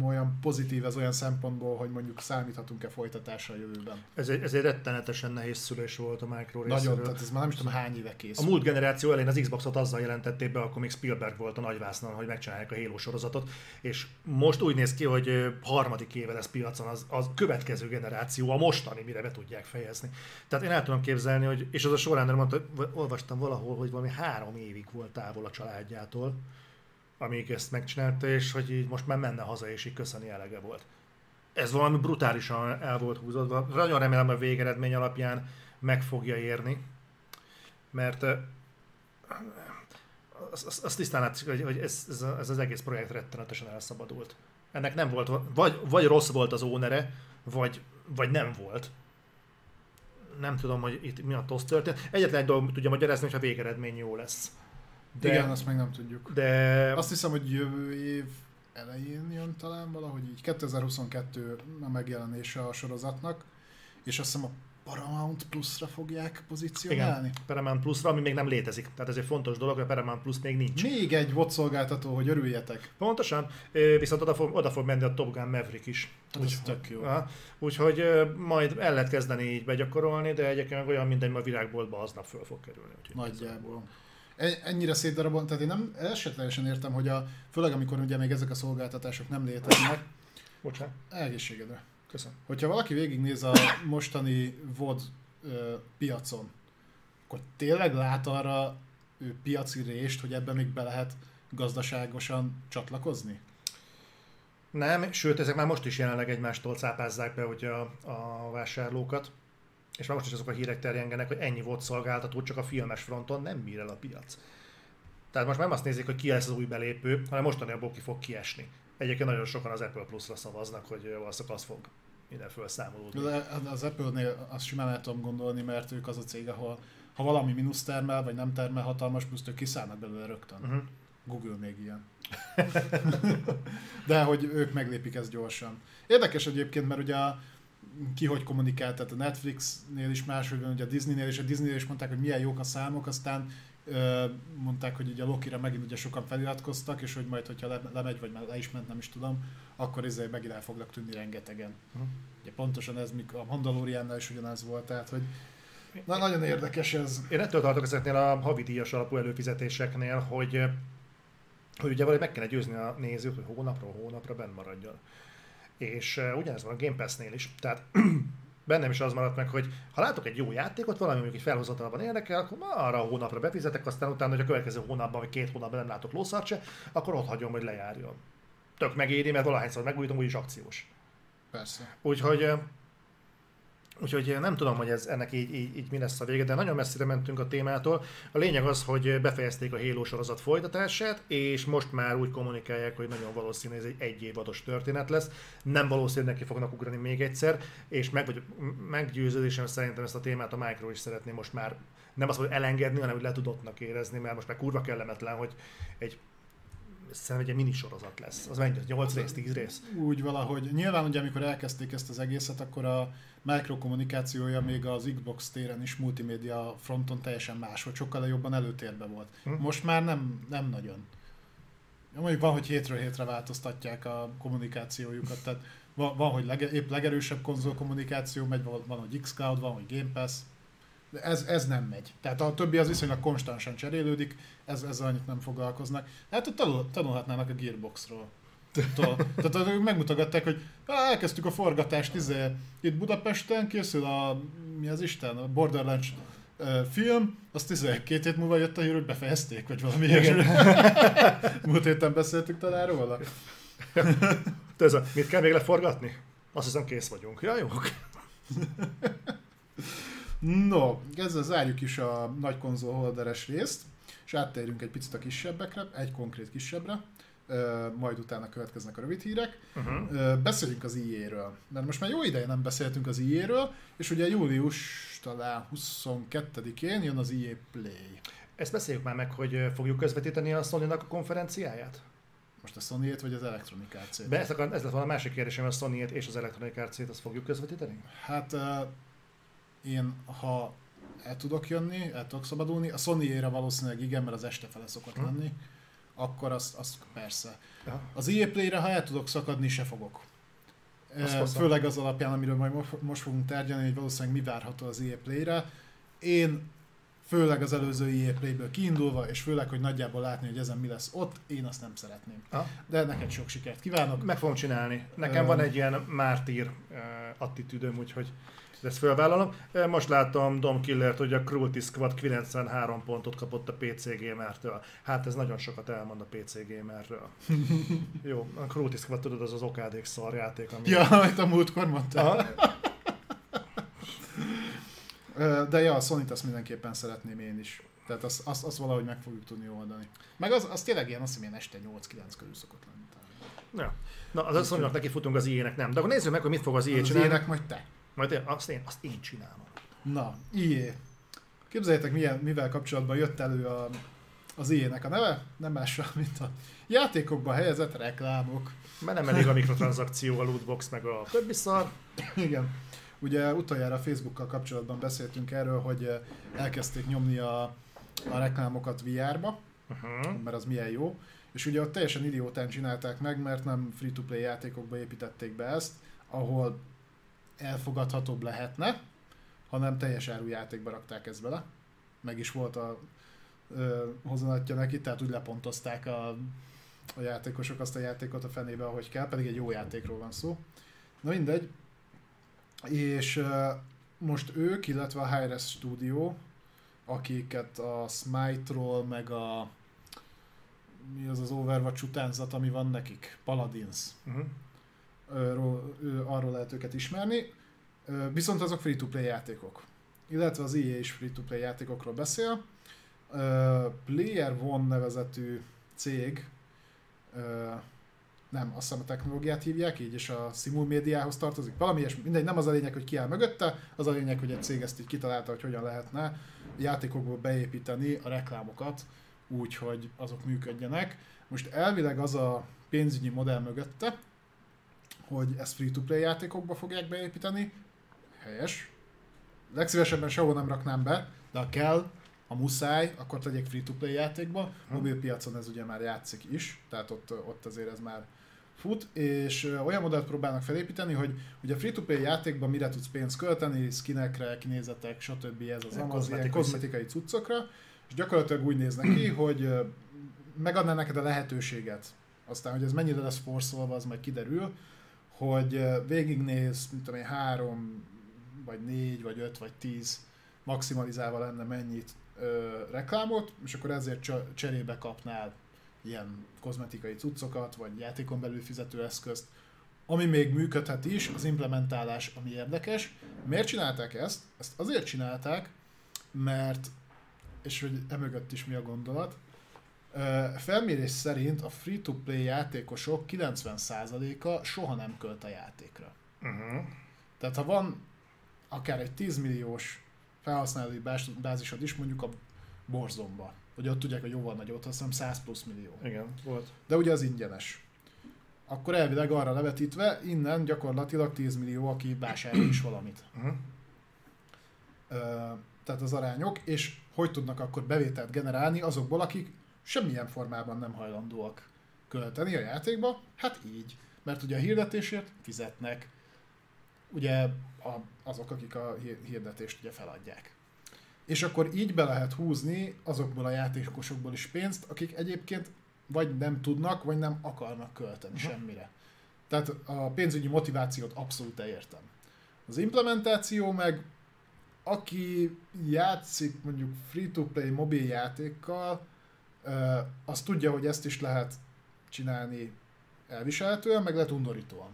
olyan pozitív ez olyan szempontból, hogy mondjuk számíthatunk-e folytatásra a jövőben. Ez egy, ez egy rettenetesen nehéz szülés volt a Micro részéről. Nagyon, tehát ez már nem is tudom hány éve kész. A múlt generáció elején az Xboxot azzal jelentették be, akkor még Spielberg volt a nagyvásznon, hogy megcsinálják a Halo sorozatot, és most úgy néz ki, hogy harmadik éve lesz piacon az, az következő generáció, a mostani, mire be tudják fejezni. Tehát én el tudom képzelni, hogy, és az a során mondta, olvastam valahol, hogy valami három évig volt távol a családjától, amíg ezt megcsinálta, és hogy így most már menne haza, és így köszöni elege volt. Ez valami brutálisan el volt húzódva. Nagyon remélem a végeredmény alapján meg fogja érni, mert azt, azt tisztán látszik, hogy, hogy ez, ez, ez, az egész projekt rettenetesen elszabadult. Ennek nem volt, vagy, vagy rossz volt az ónere, vagy, vagy nem volt. Nem tudom, hogy itt mi a toszt történt. Egyetlen egy dolgot tudja magyarázni, hogy a végeredmény jó lesz. De, Igen, azt meg nem tudjuk. De... Azt hiszem, hogy jövő év elején jön talán valahogy így. 2022 a megjelenése a sorozatnak, és azt hiszem a Paramount Plus-ra fogják pozícionálni. Igen, Paramount Plus-ra, ami még nem létezik. Tehát ez egy fontos dolog, hogy a Paramount Plus még nincs. Még egy VOD szolgáltató, hogy örüljetek. Pontosan, viszont oda fog, oda fog menni a Top Gun Maverick is. Hát Úgy, tök jó. Aha, úgyhogy majd el lehet kezdeni így begyakorolni, de egyébként olyan minden a virágboltba aznap föl fog kerülni. Nagyjából ennyire szétdarabon, tehát én nem esetlegesen értem, hogy a, főleg amikor ugye még ezek a szolgáltatások nem léteznek. Bocsánat. Egészségedre. Köszönöm. Hogyha valaki végignéz a mostani VOD ö, piacon, akkor tényleg lát arra ő, piaci rést, hogy ebben még be lehet gazdaságosan csatlakozni? Nem, sőt, ezek már most is jelenleg egymástól cápázzák be hogy a, a vásárlókat és már most is azok a hírek terjengenek, hogy ennyi volt szolgáltató, csak a filmes fronton nem bír el a piac. Tehát most nem azt nézik, hogy ki lesz az új belépő, hanem mostani abból ki fog kiesni. Egyébként nagyon sokan az Apple Plus-ra szavaznak, hogy valószínűleg az fog minden felszámolódni. Az Apple-nél azt simán el tudom gondolni, mert ők az a cég, ahol ha valami mínusz termel, vagy nem termel hatalmas pluszt, ők kiszállnak belőle rögtön. Uh-huh. Google még ilyen. [LAUGHS] De hogy ők meglépik ezt gyorsan. Érdekes egyébként, mert ugye a, ki hogy kommunikált, tehát a Netflixnél is máshogy van, ugye a Disneynél és a Disneynél is mondták, hogy milyen jók a számok, aztán ö, mondták, hogy ugye a Lokira megint ugye sokan feliratkoztak, és hogy majd, hogyha le, lemegy, vagy már le is ment, nem is tudom, akkor ezzel megint el fognak tűnni rengetegen. Uh-huh. Ugye pontosan ez, mikor a Mandaloriannál is ugyanez volt, tehát hogy Na, nagyon érdekes ez. Én ettől tartok ezeknél a havidíjas alapú előfizetéseknél, hogy hogy ugye valahogy meg kellene győzni a nézőt, hogy hónapról hónapra benn maradjon. És ugyanez van a Game Pass-nél is. Tehát [CLEARS THROAT] bennem is az maradt meg, hogy ha látok egy jó játékot, valami mondjuk egy felhozatalban érdekel, akkor már arra a hónapra befizetek, aztán utána, hogy a következő hónapban vagy két hónapban nem látok lószart se, akkor ott hagyom, hogy lejárjon. Tök megéri, mert valahányszor megújítom, úgyis akciós. Persze. Úgyhogy Úgyhogy nem tudom, hogy ez ennek így, így, így mi lesz a vége, de nagyon messzire mentünk a témától. A lényeg az, hogy befejezték a Halo sorozat folytatását, és most már úgy kommunikálják, hogy nagyon valószínű ez egy egy évados történet lesz. Nem valószínű, neki fognak ugrani még egyszer, és meg, vagy meggyőződésem szerintem ezt a témát a Micro is szeretné most már nem azt, hogy elengedni, hanem hogy letudottnak érezni, mert most már kurva kellemetlen, hogy egy szerintem egy mini sorozat lesz. Az mennyi? 8 rész, 10 rész? Úgy valahogy. Nyilván ugye amikor elkezdték ezt az egészet, akkor a mikrokommunikációja még az Xbox téren is multimédia fronton teljesen más, hogy sokkal jobban előtérbe volt. Hm. Most már nem, nem nagyon. Mondjuk van, hogy hétről hétre változtatják a kommunikációjukat, tehát van, van hogy lege, épp legerősebb konzol kommunikáció megy, van, van, hogy Xcloud, van, hogy Game Pass, de ez, ez nem megy. Tehát a többi az viszonylag konstansan cserélődik, ez, ezzel annyit nem foglalkoznak. Hát tanul, tanulhatnának a Gearboxról. Tehát megmutogatták, hogy elkezdtük a forgatást izé, itt Budapesten, készül a, mi az Isten, a Borderlands film, azt izé, két hét múlva jött a hír, hogy befejezték, vagy valami ilyesmi. [LAUGHS] Múlt héten beszéltük talán róla. [LAUGHS] Ez a, mit kell még leforgatni? Azt hiszem kész vagyunk. Ja, jó. no, ezzel zárjuk is a nagy konzol holderes részt, és áttérjünk egy picit a kisebbekre, egy konkrét kisebbre majd utána következnek a rövid hírek. Uh-huh. Beszéljünk az IE-ről, mert most már jó ideje nem beszéltünk az IE-ről, és ugye július talán 22-én jön az IE Play. Ezt beszéljük már meg, hogy fogjuk közvetíteni a sony a konferenciáját? Most a sony vagy az Electronic Arts-t? Be, ez, ez lett volna a másik kérdésem, a sony és az Electronic Arts-t, azt fogjuk közvetíteni? Hát én, ha el tudok jönni, el tudok szabadulni, a sony valószínűleg igen, mert az este fele szokott hmm. lenni akkor azt, azt persze. Ja. Az EA Play-re, ha el tudok szakadni, se fogok. Azt Főleg az alapján, amiről majd most fogunk tárgyalni, hogy valószínűleg mi várható az EA Play-re. Én főleg az előző EA Play-ből kiindulva, és főleg, hogy nagyjából látni, hogy ezen mi lesz ott, én azt nem szeretném. Ha? De neked sok sikert kívánok. Meg fogom csinálni. Nekem uh, van egy ilyen mártír uh, attitűdöm, úgyhogy ezt fölvállalom. Most látom Dom Killert, hogy a Cruelty Squad 93 pontot kapott a PC Gamer-től. Hát ez nagyon sokat elmond a PC Gamerről. [LAUGHS] Jó, a Cruelty Squad tudod, az az okádék szarjáték, ami... Ja, amit a múltkor mondtál. De ja, a sony azt mindenképpen szeretném én is. Tehát azt, azt, azt valahogy meg fogjuk tudni oldani. Meg az, az tényleg ilyen, azt hiszem ilyen este 8-9 körül szokott lenni. Ja. Na, az sony neki futunk az ilyenek nem. De akkor nézzük meg, hogy mit fog az ilyen csinálni. Az ilyenek majd te. Majd én, azt, én, azt én csinálom. Na, IE. Képzeljétek, milyen, mivel kapcsolatban jött elő a, az IE-nek a neve? Nem mással, [LAUGHS] mint a játékokba helyezett reklámok. Mert nem elég a mikrotranszakció, a lootbox, meg a többi szar. Igen. Ugye utoljára Facebookkal kapcsolatban beszéltünk erről, hogy eh, elkezdték nyomni a, a reklámokat VR-ba, uh-huh. mert az milyen jó. És ugye ott teljesen idiótán csinálták meg, mert nem free-to-play játékokba építették be ezt, ahol elfogadhatóbb lehetne, hanem teljes áru játékba rakták ezt bele. Meg is volt a ö, hozanatja neki, tehát úgy lepontozták a, a játékosok azt a játékot a fenébe, ahogy kell, pedig egy jó játékról van szó. Na mindegy. És ö, most ők, illetve a Hi-Res Studio, akiket a Smite-ról, meg a mi az az Overwatch utánzat, ami van nekik? Paladins. Uh-huh arról lehet őket ismerni, viszont azok free-to-play játékok. Illetve az EA is free-to-play játékokról beszél. Player One nevezetű cég, nem, azt hiszem a technológiát hívják így, és a Simul médiához tartozik. Valami ilyesmi, mindegy, nem az a lényeg, hogy ki áll mögötte, az a lényeg, hogy egy cég ezt így kitalálta, hogy hogyan lehetne játékokból beépíteni a reklámokat, úgy, hogy azok működjenek. Most elvileg az a pénzügyi modell mögötte, hogy ezt free-to-play játékokba fogják beépíteni, helyes. Legszívesebben sehol nem raknám be, de ha kell, ha muszáj, akkor tegyék free-to-play játékba. Hm. Mobilpiacon ez ugye már játszik is, tehát ott, ott azért ez már fut, és olyan modellt próbálnak felépíteni, hogy ugye free-to-play játékban mire tudsz pénzt költeni, skinekre, kinézetek, stb. ez az amaz, ilyen kozmetikai cuccokra, és gyakorlatilag úgy néz ki, [CLEARS THROAT] hogy megadná neked a lehetőséget, aztán, hogy ez mennyire lesz forszolva, az majd kiderül, hogy végignéz, mint tudom én, három, vagy négy, vagy öt, vagy tíz maximalizálva lenne mennyit ö, reklámot, és akkor ezért cserébe kapnál ilyen kozmetikai cuccokat, vagy játékon belül fizetőeszközt, ami még működhet is, az implementálás, ami érdekes. Miért csinálták ezt? Ezt azért csinálták, mert, és hogy emögött is mi a gondolat, felmérés szerint a free-to-play játékosok 90%-a soha nem költ a játékra. Uh-huh. Tehát ha van akár egy 10 milliós felhasználói bázisod is, mondjuk a Borzomba, hogy ott tudják, hogy jóval nagyobb, azt hiszem 100 plusz millió. Igen, volt. De ugye az ingyenes. Akkor elvileg arra levetítve, innen gyakorlatilag 10 millió, aki vásárol is valamit. Uh-huh. tehát az arányok, és hogy tudnak akkor bevételt generálni azokból, akik semmilyen formában nem hajlandóak költeni a játékba? Hát így. Mert ugye a hirdetésért fizetnek. Ugye a, azok, akik a hirdetést ugye feladják. És akkor így be lehet húzni azokból a játékosokból is pénzt, akik egyébként vagy nem tudnak, vagy nem akarnak költeni uh-huh. semmire. Tehát a pénzügyi motivációt abszolút értem. Az implementáció meg, aki játszik mondjuk free-to-play mobil játékkal, az tudja, hogy ezt is lehet csinálni elviselhetően, meg lehet undorítóan.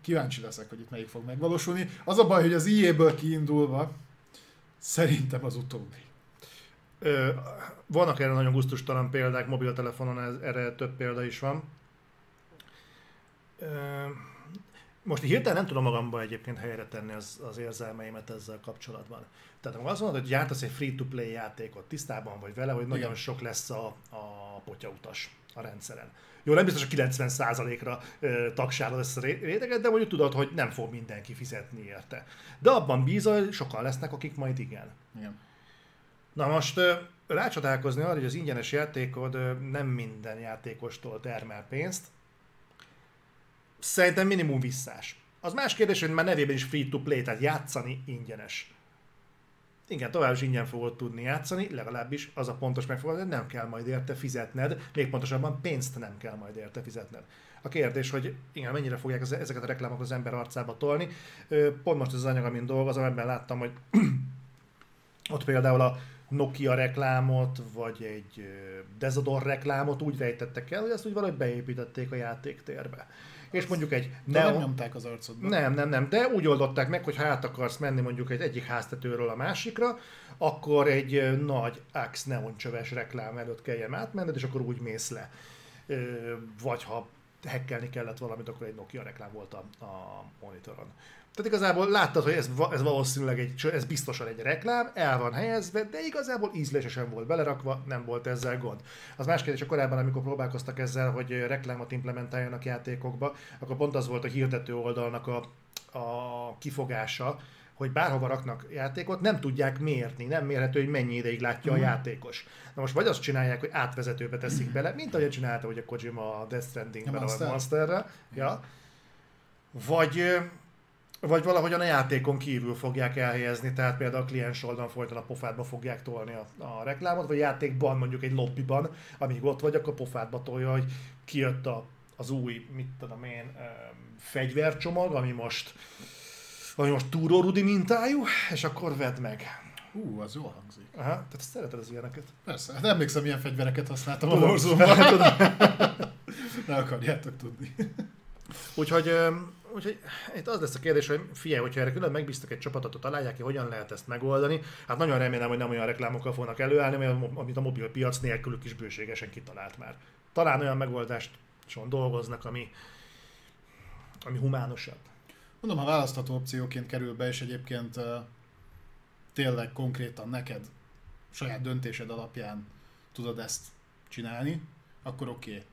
Kíváncsi leszek, hogy itt melyik fog megvalósulni. Az a baj, hogy az IE-ből kiindulva szerintem az utóbbi. Ö, vannak erre nagyon gusztustalan példák, mobiltelefonon ez, erre több példa is van. Ö, most hirtelen nem tudom magamba egyébként helyre tenni az, az érzelmeimet ezzel kapcsolatban. Tehát amikor azt mondod, hogy gyártasz egy free-to-play játékot, tisztában vagy vele, hogy nagyon Igen. sok lesz a, a potyautas a rendszeren. Jó, nem biztos, hogy 90%-ra ö, tagsálod ezt a réteget, de mondjuk tudod, hogy nem fog mindenki fizetni érte. De abban bízol, hogy sokan lesznek, akik majd igen. igen. Na most ö, rácsodálkozni arra, hogy az ingyenes játékod ö, nem minden játékostól termel pénzt, szerintem minimum visszás. Az más kérdés, hogy már nevében is free to play, tehát játszani ingyenes. Igen, tovább is ingyen fogod tudni játszani, legalábbis az a pontos megfogalmazás, hogy nem kell majd érte fizetned, még pontosabban pénzt nem kell majd érte fizetned. A kérdés, hogy igen, mennyire fogják ezeket a reklámokat az ember arcába tolni. Pont most az anyag, amin dolgozom, ebben láttam, hogy [CLEARS THROAT] ott például a Nokia reklámot, vagy egy Desodor reklámot úgy rejtettek el, hogy ezt úgy valahogy beépítették a játéktérbe és mondjuk egy Neo... nem nyomták az arcodba. Nem, nem, nem, de úgy oldották meg, hogy ha át akarsz menni mondjuk egy egyik háztetőről a másikra, akkor egy nagy Axe neoncsöves reklám előtt kelljen átmenned, és akkor úgy mész le. Vagy ha hekkelni kellett valamit, akkor egy Nokia reklám volt a, a monitoron. Tehát igazából láttad, hogy ez, ez valószínűleg egy, ez biztosan egy reklám, el van helyezve, de igazából ízlésesen volt belerakva, nem volt ezzel gond. Az más kérdés, korábban, amikor próbálkoztak ezzel, hogy reklámot implementáljanak játékokba, akkor pont az volt a hirdető oldalnak a, a kifogása, hogy bárhova raknak játékot, nem tudják mérni, nem mérhető, hogy mennyi ideig látja a játékos. Na most vagy azt csinálják, hogy átvezetőbe teszik bele, mint ahogy csinálta hogy a Kojima a Death Strandingben a Monsterre, ja. vagy vagy valahogyan a játékon kívül fogják elhelyezni, tehát például a kliens oldalon folyton a pofádba fogják tolni a, a reklámot, vagy játékban, mondjuk egy lobbyban, amíg ott vagy, akkor pofádba tolja, hogy kijött a, az új, mit tudom én, fegyvercsomag, ami most ami most túró Rudi mintájú, és akkor vedd meg. Hú, az jól hangzik. Aha, tehát szereted az ilyeneket. Persze, hát emlékszem, milyen fegyvereket használtam a Warzone-ban. [LAUGHS] ne akarjátok tudni. Úgyhogy úgyhogy itt az lesz a kérdés, hogy figyelj, hogyha erre külön megbíztak egy csapatot, találják ki, hogyan lehet ezt megoldani. Hát nagyon remélem, hogy nem olyan reklámokkal fognak előállni, amit a mobil piac nélkülük is bőségesen kitalált már. Talán olyan megoldást dolgoznak, ami, ami humánosabb. Mondom, ha választható opcióként kerül be, és egyébként tényleg konkrétan neked saját döntésed alapján tudod ezt csinálni, akkor oké. Okay.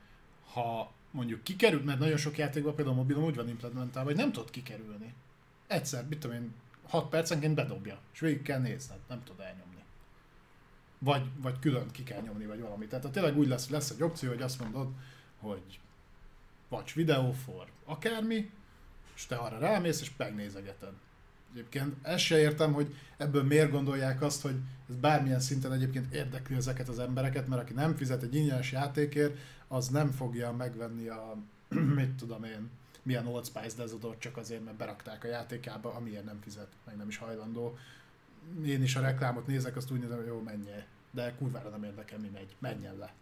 Ha mondjuk kikerül, mert nagyon sok játékban például mobilon úgy van implementálva, hogy nem tudod kikerülni. Egyszer, mit tudom én, 6 percenként bedobja, és végig kell nézned, nem tudod elnyomni. Vagy, vagy külön ki kell nyomni, vagy valami. Tehát tényleg úgy lesz, lesz egy opció, hogy azt mondod, hogy watch video for akármi, és te arra rámész, és megnézegeted. Egyébként ezt se értem, hogy ebből miért gondolják azt, hogy ez bármilyen szinten egyébként érdekli ezeket az embereket, mert aki nem fizet egy ingyenes játékért, az nem fogja megvenni a, [CLEARS THROAT] mit tudom én, milyen Old Spice Desodor csak azért, mert berakták a játékába, amiért nem fizet, meg nem is hajlandó. Én is a reklámot nézek, azt úgy nézem, hogy jó, menjél. De kurvára nem érdekel, mi megy. Menjen le.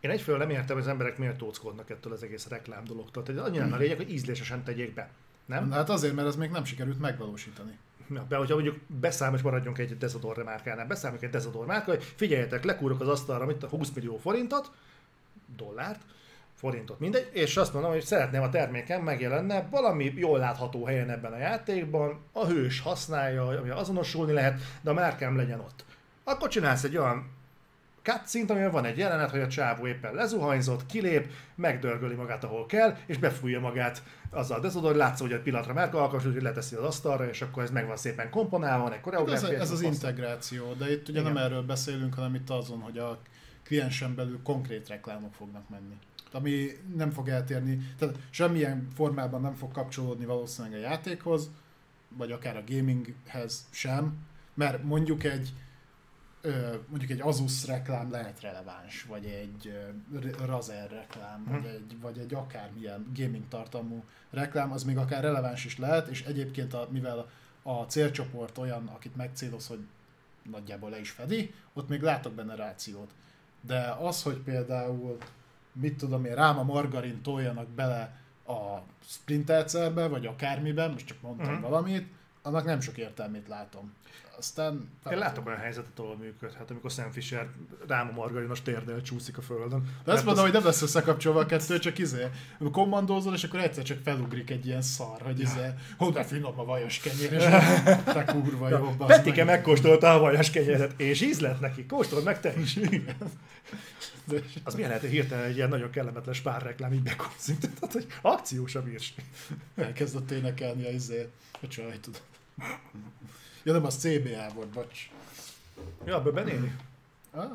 Én egyfelől nem értem, hogy az emberek miért tóckodnak ettől az egész reklám dologtól. Tehát annyira a lényeg, hogy ízlésesen tegyék be. Nem? Hát azért, mert ez még nem sikerült megvalósítani. Ja, be, hogyha mondjuk beszámos maradjunk egy Desodor márkánál, beszámoljuk egy Desodor márka, hogy figyeljetek, lekúrok az asztalra mit, 20 millió forintot, dollárt, forintot, mindegy, és azt mondom, hogy szeretném a terméken megjelenne valami jól látható helyen ebben a játékban, a hős használja, ami azonosulni lehet, de a márkám legyen ott. Akkor csinálsz egy olyan cutscene amiben van egy jelenet, hogy a csávó éppen lezuhanyzott, kilép, megdörgöli magát, ahol kell, és befújja magát azzal de hogy látsz, hogy egy pillanatra márka alkalmas, hogy leteszi az asztalra, és akkor ez meg van szépen komponálva, van egy koreográfia. Ez, ez az integráció, de itt ugye Igen. nem erről beszélünk, hanem itt azon, hogy a kliensen belül konkrét reklámok fognak menni ami nem fog eltérni, tehát semmilyen formában nem fog kapcsolódni valószínűleg a játékhoz, vagy akár a gaminghez sem, mert mondjuk egy mondjuk egy Asus reklám lehet releváns, vagy egy Razer reklám, hmm. vagy, mhm. egy, vagy egy akármilyen gaming tartalmú reklám, az még akár releváns is lehet, és egyébként a, mivel a célcsoport olyan, akit megcéloz, hogy nagyjából le is fedi, ott még látok benne rációt. De az, hogy például mit tudom én, ráma margarin toljanak bele a Splinter vagy akármiben, most csak mondtam uh-huh. valamit, annak nem sok értelmét látom. Aztán... Én látok olyan helyzetet, ahol működhet, amikor Sam Fisher rám a margarinos térdel csúszik a földön. De azt mondom, az... hogy nem lesz összekapcsolva a kettő, csak izé, kommandózol, és akkor egyszer csak felugrik egy ilyen szar, hogy izé, hol de finom a vajas kenyér, és [LAUGHS] te kurva jó. Petike meg. megkóstolta a vajas kenyeret, és íz lett neki, kóstold meg te is. Az milyen lehet, hogy hirtelen egy ilyen nagyon kellemetlen spárreklám így bekúszik. Tehát, hogy akciós a virs. Elkezdett énekelni a izé, a csaj, tudod. Ja, nem, az CBA volt, bocs. Ja, be benéni? Ah,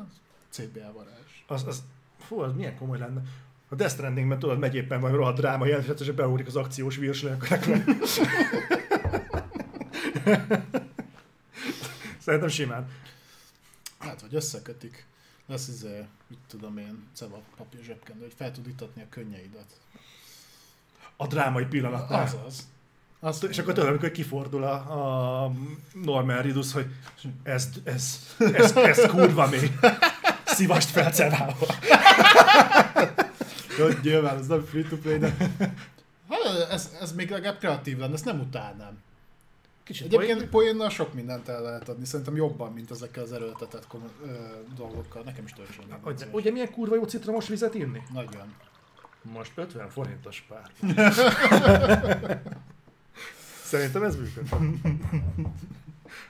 CBA varázs. Az, az, fú, az milyen komoly lenne. A Death Strandingben tudod, megy éppen vagy rohadt dráma jelent, és beúrik az akciós virsnek. [LAUGHS] Szerintem simán. Hát, hogy összekötik. Lesz ez, izé, mit tudom én, ceva papír zsebkendő, hogy fel tud itatni a könnyeidet. A drámai pillanatnál. Az az. Azt, és akkor tudod, amikor kifordul a, a Norman Ridus, hogy ez, ez, ez, ez kurva még. Szivast fel cevával. Jó, nyilván, ez nem free to play, de... Hát, ez, ez még legalább kreatív lenne, ezt nem utálnám. Kicsit Egyébként poénnal sok mindent el lehet adni, szerintem jobban, mint ezekkel az erőltetett kom- ö, dolgokkal. Nekem is töltsön. Ugye, ugye milyen kurva jó citromos vizet inni? Nagyon. Most 50 forintos pár. [LAUGHS] Szerintem ez működik.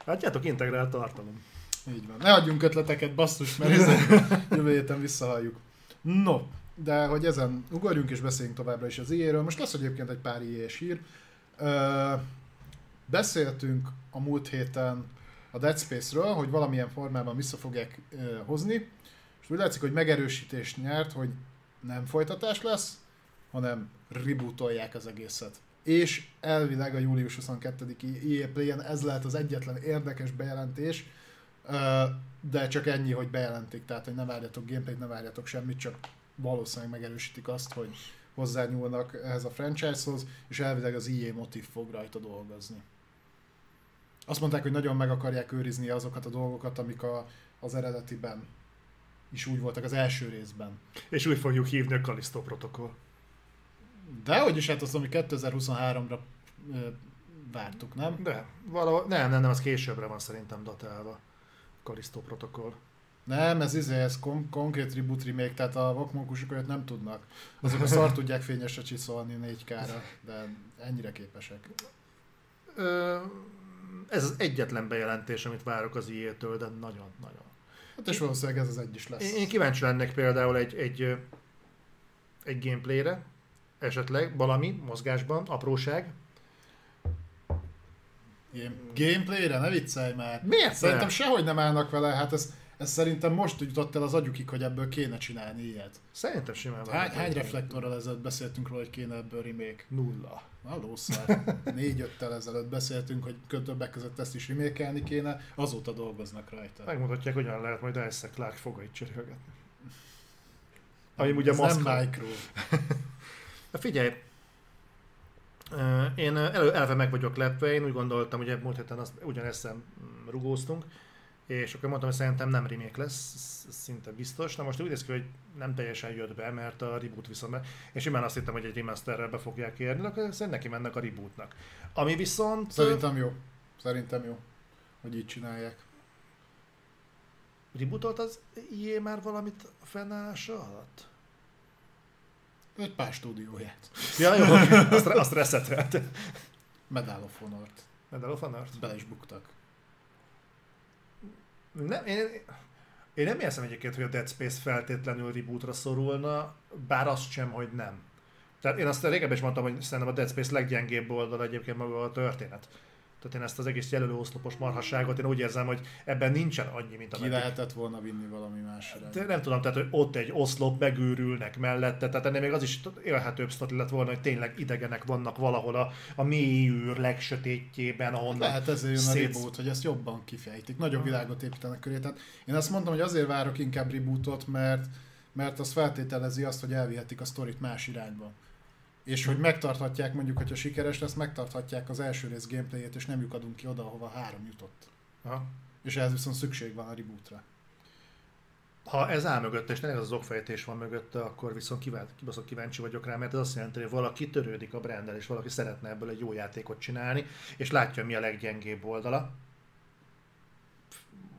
Látjátok, integrált tartalom. Így van. Ne adjunk ötleteket, basszus, mert ezen [LAUGHS] jövő héten visszahalljuk. No, de hogy ezen ugorjunk és beszéljünk továbbra is az ijéről. Most lesz egyébként egy pár ijés hír. Ö, beszéltünk a múlt héten a Dead Space-ről, hogy valamilyen formában vissza fogják ö, hozni, és úgy látszik, hogy megerősítést nyert, hogy nem folytatás lesz, hanem rebootolják az egészet és elvileg a július 22-i EA Play-en ez lehet az egyetlen érdekes bejelentés, de csak ennyi, hogy bejelentik, tehát hogy ne várjatok gameplayt, ne várjatok semmit, csak valószínűleg megerősítik azt, hogy hozzányúlnak ehhez a franchise-hoz, és elvileg az EA motiv fog rajta dolgozni. Azt mondták, hogy nagyon meg akarják őrizni azokat a dolgokat, amik a, az eredetiben is úgy voltak az első részben. És úgy fogjuk hívni a Callisto protokoll. De hogy is hát az, ami 2023-ra vártuk, nem? De, valahol, nem, nem, nem, az későbbre van szerintem datálva. Kalisztó protokoll. Nem, ez izé, ez kon- konkrét reboot remake, tehát a vakmonkusok olyat nem tudnak. Azok a szar tudják fényesre csiszolni 4K-ra, de ennyire képesek. Ö, ez az egyetlen bejelentés, amit várok az IE-től, de nagyon-nagyon. Hát és valószínűleg ez az egy is lesz. Én kíváncsi lennék például egy, egy, egy gameplayre, esetleg valami mozgásban, apróság. Gameplayre? Ne viccelj már! Miért? Szerintem sehogy nem állnak vele, hát ez, ez szerintem most jutott el az agyukig, hogy ebből kéne csinálni ilyet. Szerintem simán. Hány, hány reflektorral ezelőtt beszéltünk róla, hogy kéne ebből remake? Nulla. Na lószár. [LAUGHS] Négy-öttel ezelőtt beszéltünk, hogy többek között ezt is remake kéne, azóta dolgoznak rajta. Megmutatják, hogyan lehet majd Elsa Clark fogait cserélgetni. Ami ugye Ez maszk. nem micro. [LAUGHS] Figyelj, én elő, elve meg vagyok lepve, én úgy gondoltam, ugye múlt héten azt ugyanezt rugóztunk, és akkor mondtam, hogy szerintem nem remake lesz, szinte biztos. Na most úgy néz ki, hogy nem teljesen jött be, mert a reboot viszont. És simán azt hittem, hogy egy remasterrel be fogják érni, akkor szerintem neki mennek a rebootnak. Ami viszont... Szerintem jó. Szerintem jó, hogy így csinálják. Rebootolt az IE már valamit fennállása alatt? Egy pár stúdióját. Ja, jó, azt, azt resetelt. Medal of Honor-t. Medal of Honor-t? Bele is buktak. Nem, én, én nem érzem egyébként, hogy a Dead Space feltétlenül rebootra szorulna, bár azt sem, hogy nem. Tehát én azt régebben is mondtam, hogy szerintem a Dead Space leggyengébb oldal egyébként maga a történet. Tehát én ezt az egész jelölő oszlopos marhasságot, én úgy érzem, hogy ebben nincsen annyi, mint a Ki lehetett volna vinni valami másra. De nem tudom, tehát hogy ott egy oszlop, megőrülnek mellette, tehát ennél még az is élhetőbb sztori lett volna, hogy tényleg idegenek vannak valahol a, a mély űr legsötétjében, ahonnan Lehet ezért jön a szét- reboot, hogy ezt jobban kifejtik. Nagyobb világot építenek köré. Tehát én azt mondtam, hogy azért várok inkább rebootot, mert, mert az feltételezi azt, hogy elvihetik a sztorit más irányba. És hogy megtarthatják, mondjuk, hogyha sikeres lesz, megtarthatják az első rész gameplayét, és nem lyukadunk ki oda, ahova három jutott. Aha. És ehhez viszont szükség van a rebootra. Ha ez áll mögötte, és tényleg az okfejtés van mögötte, akkor viszont kívánt, kibaszott kíváncsi vagyok rá, mert ez azt jelenti, hogy valaki törődik a brandel, és valaki szeretne ebből egy jó játékot csinálni, és látja, mi a leggyengébb oldala.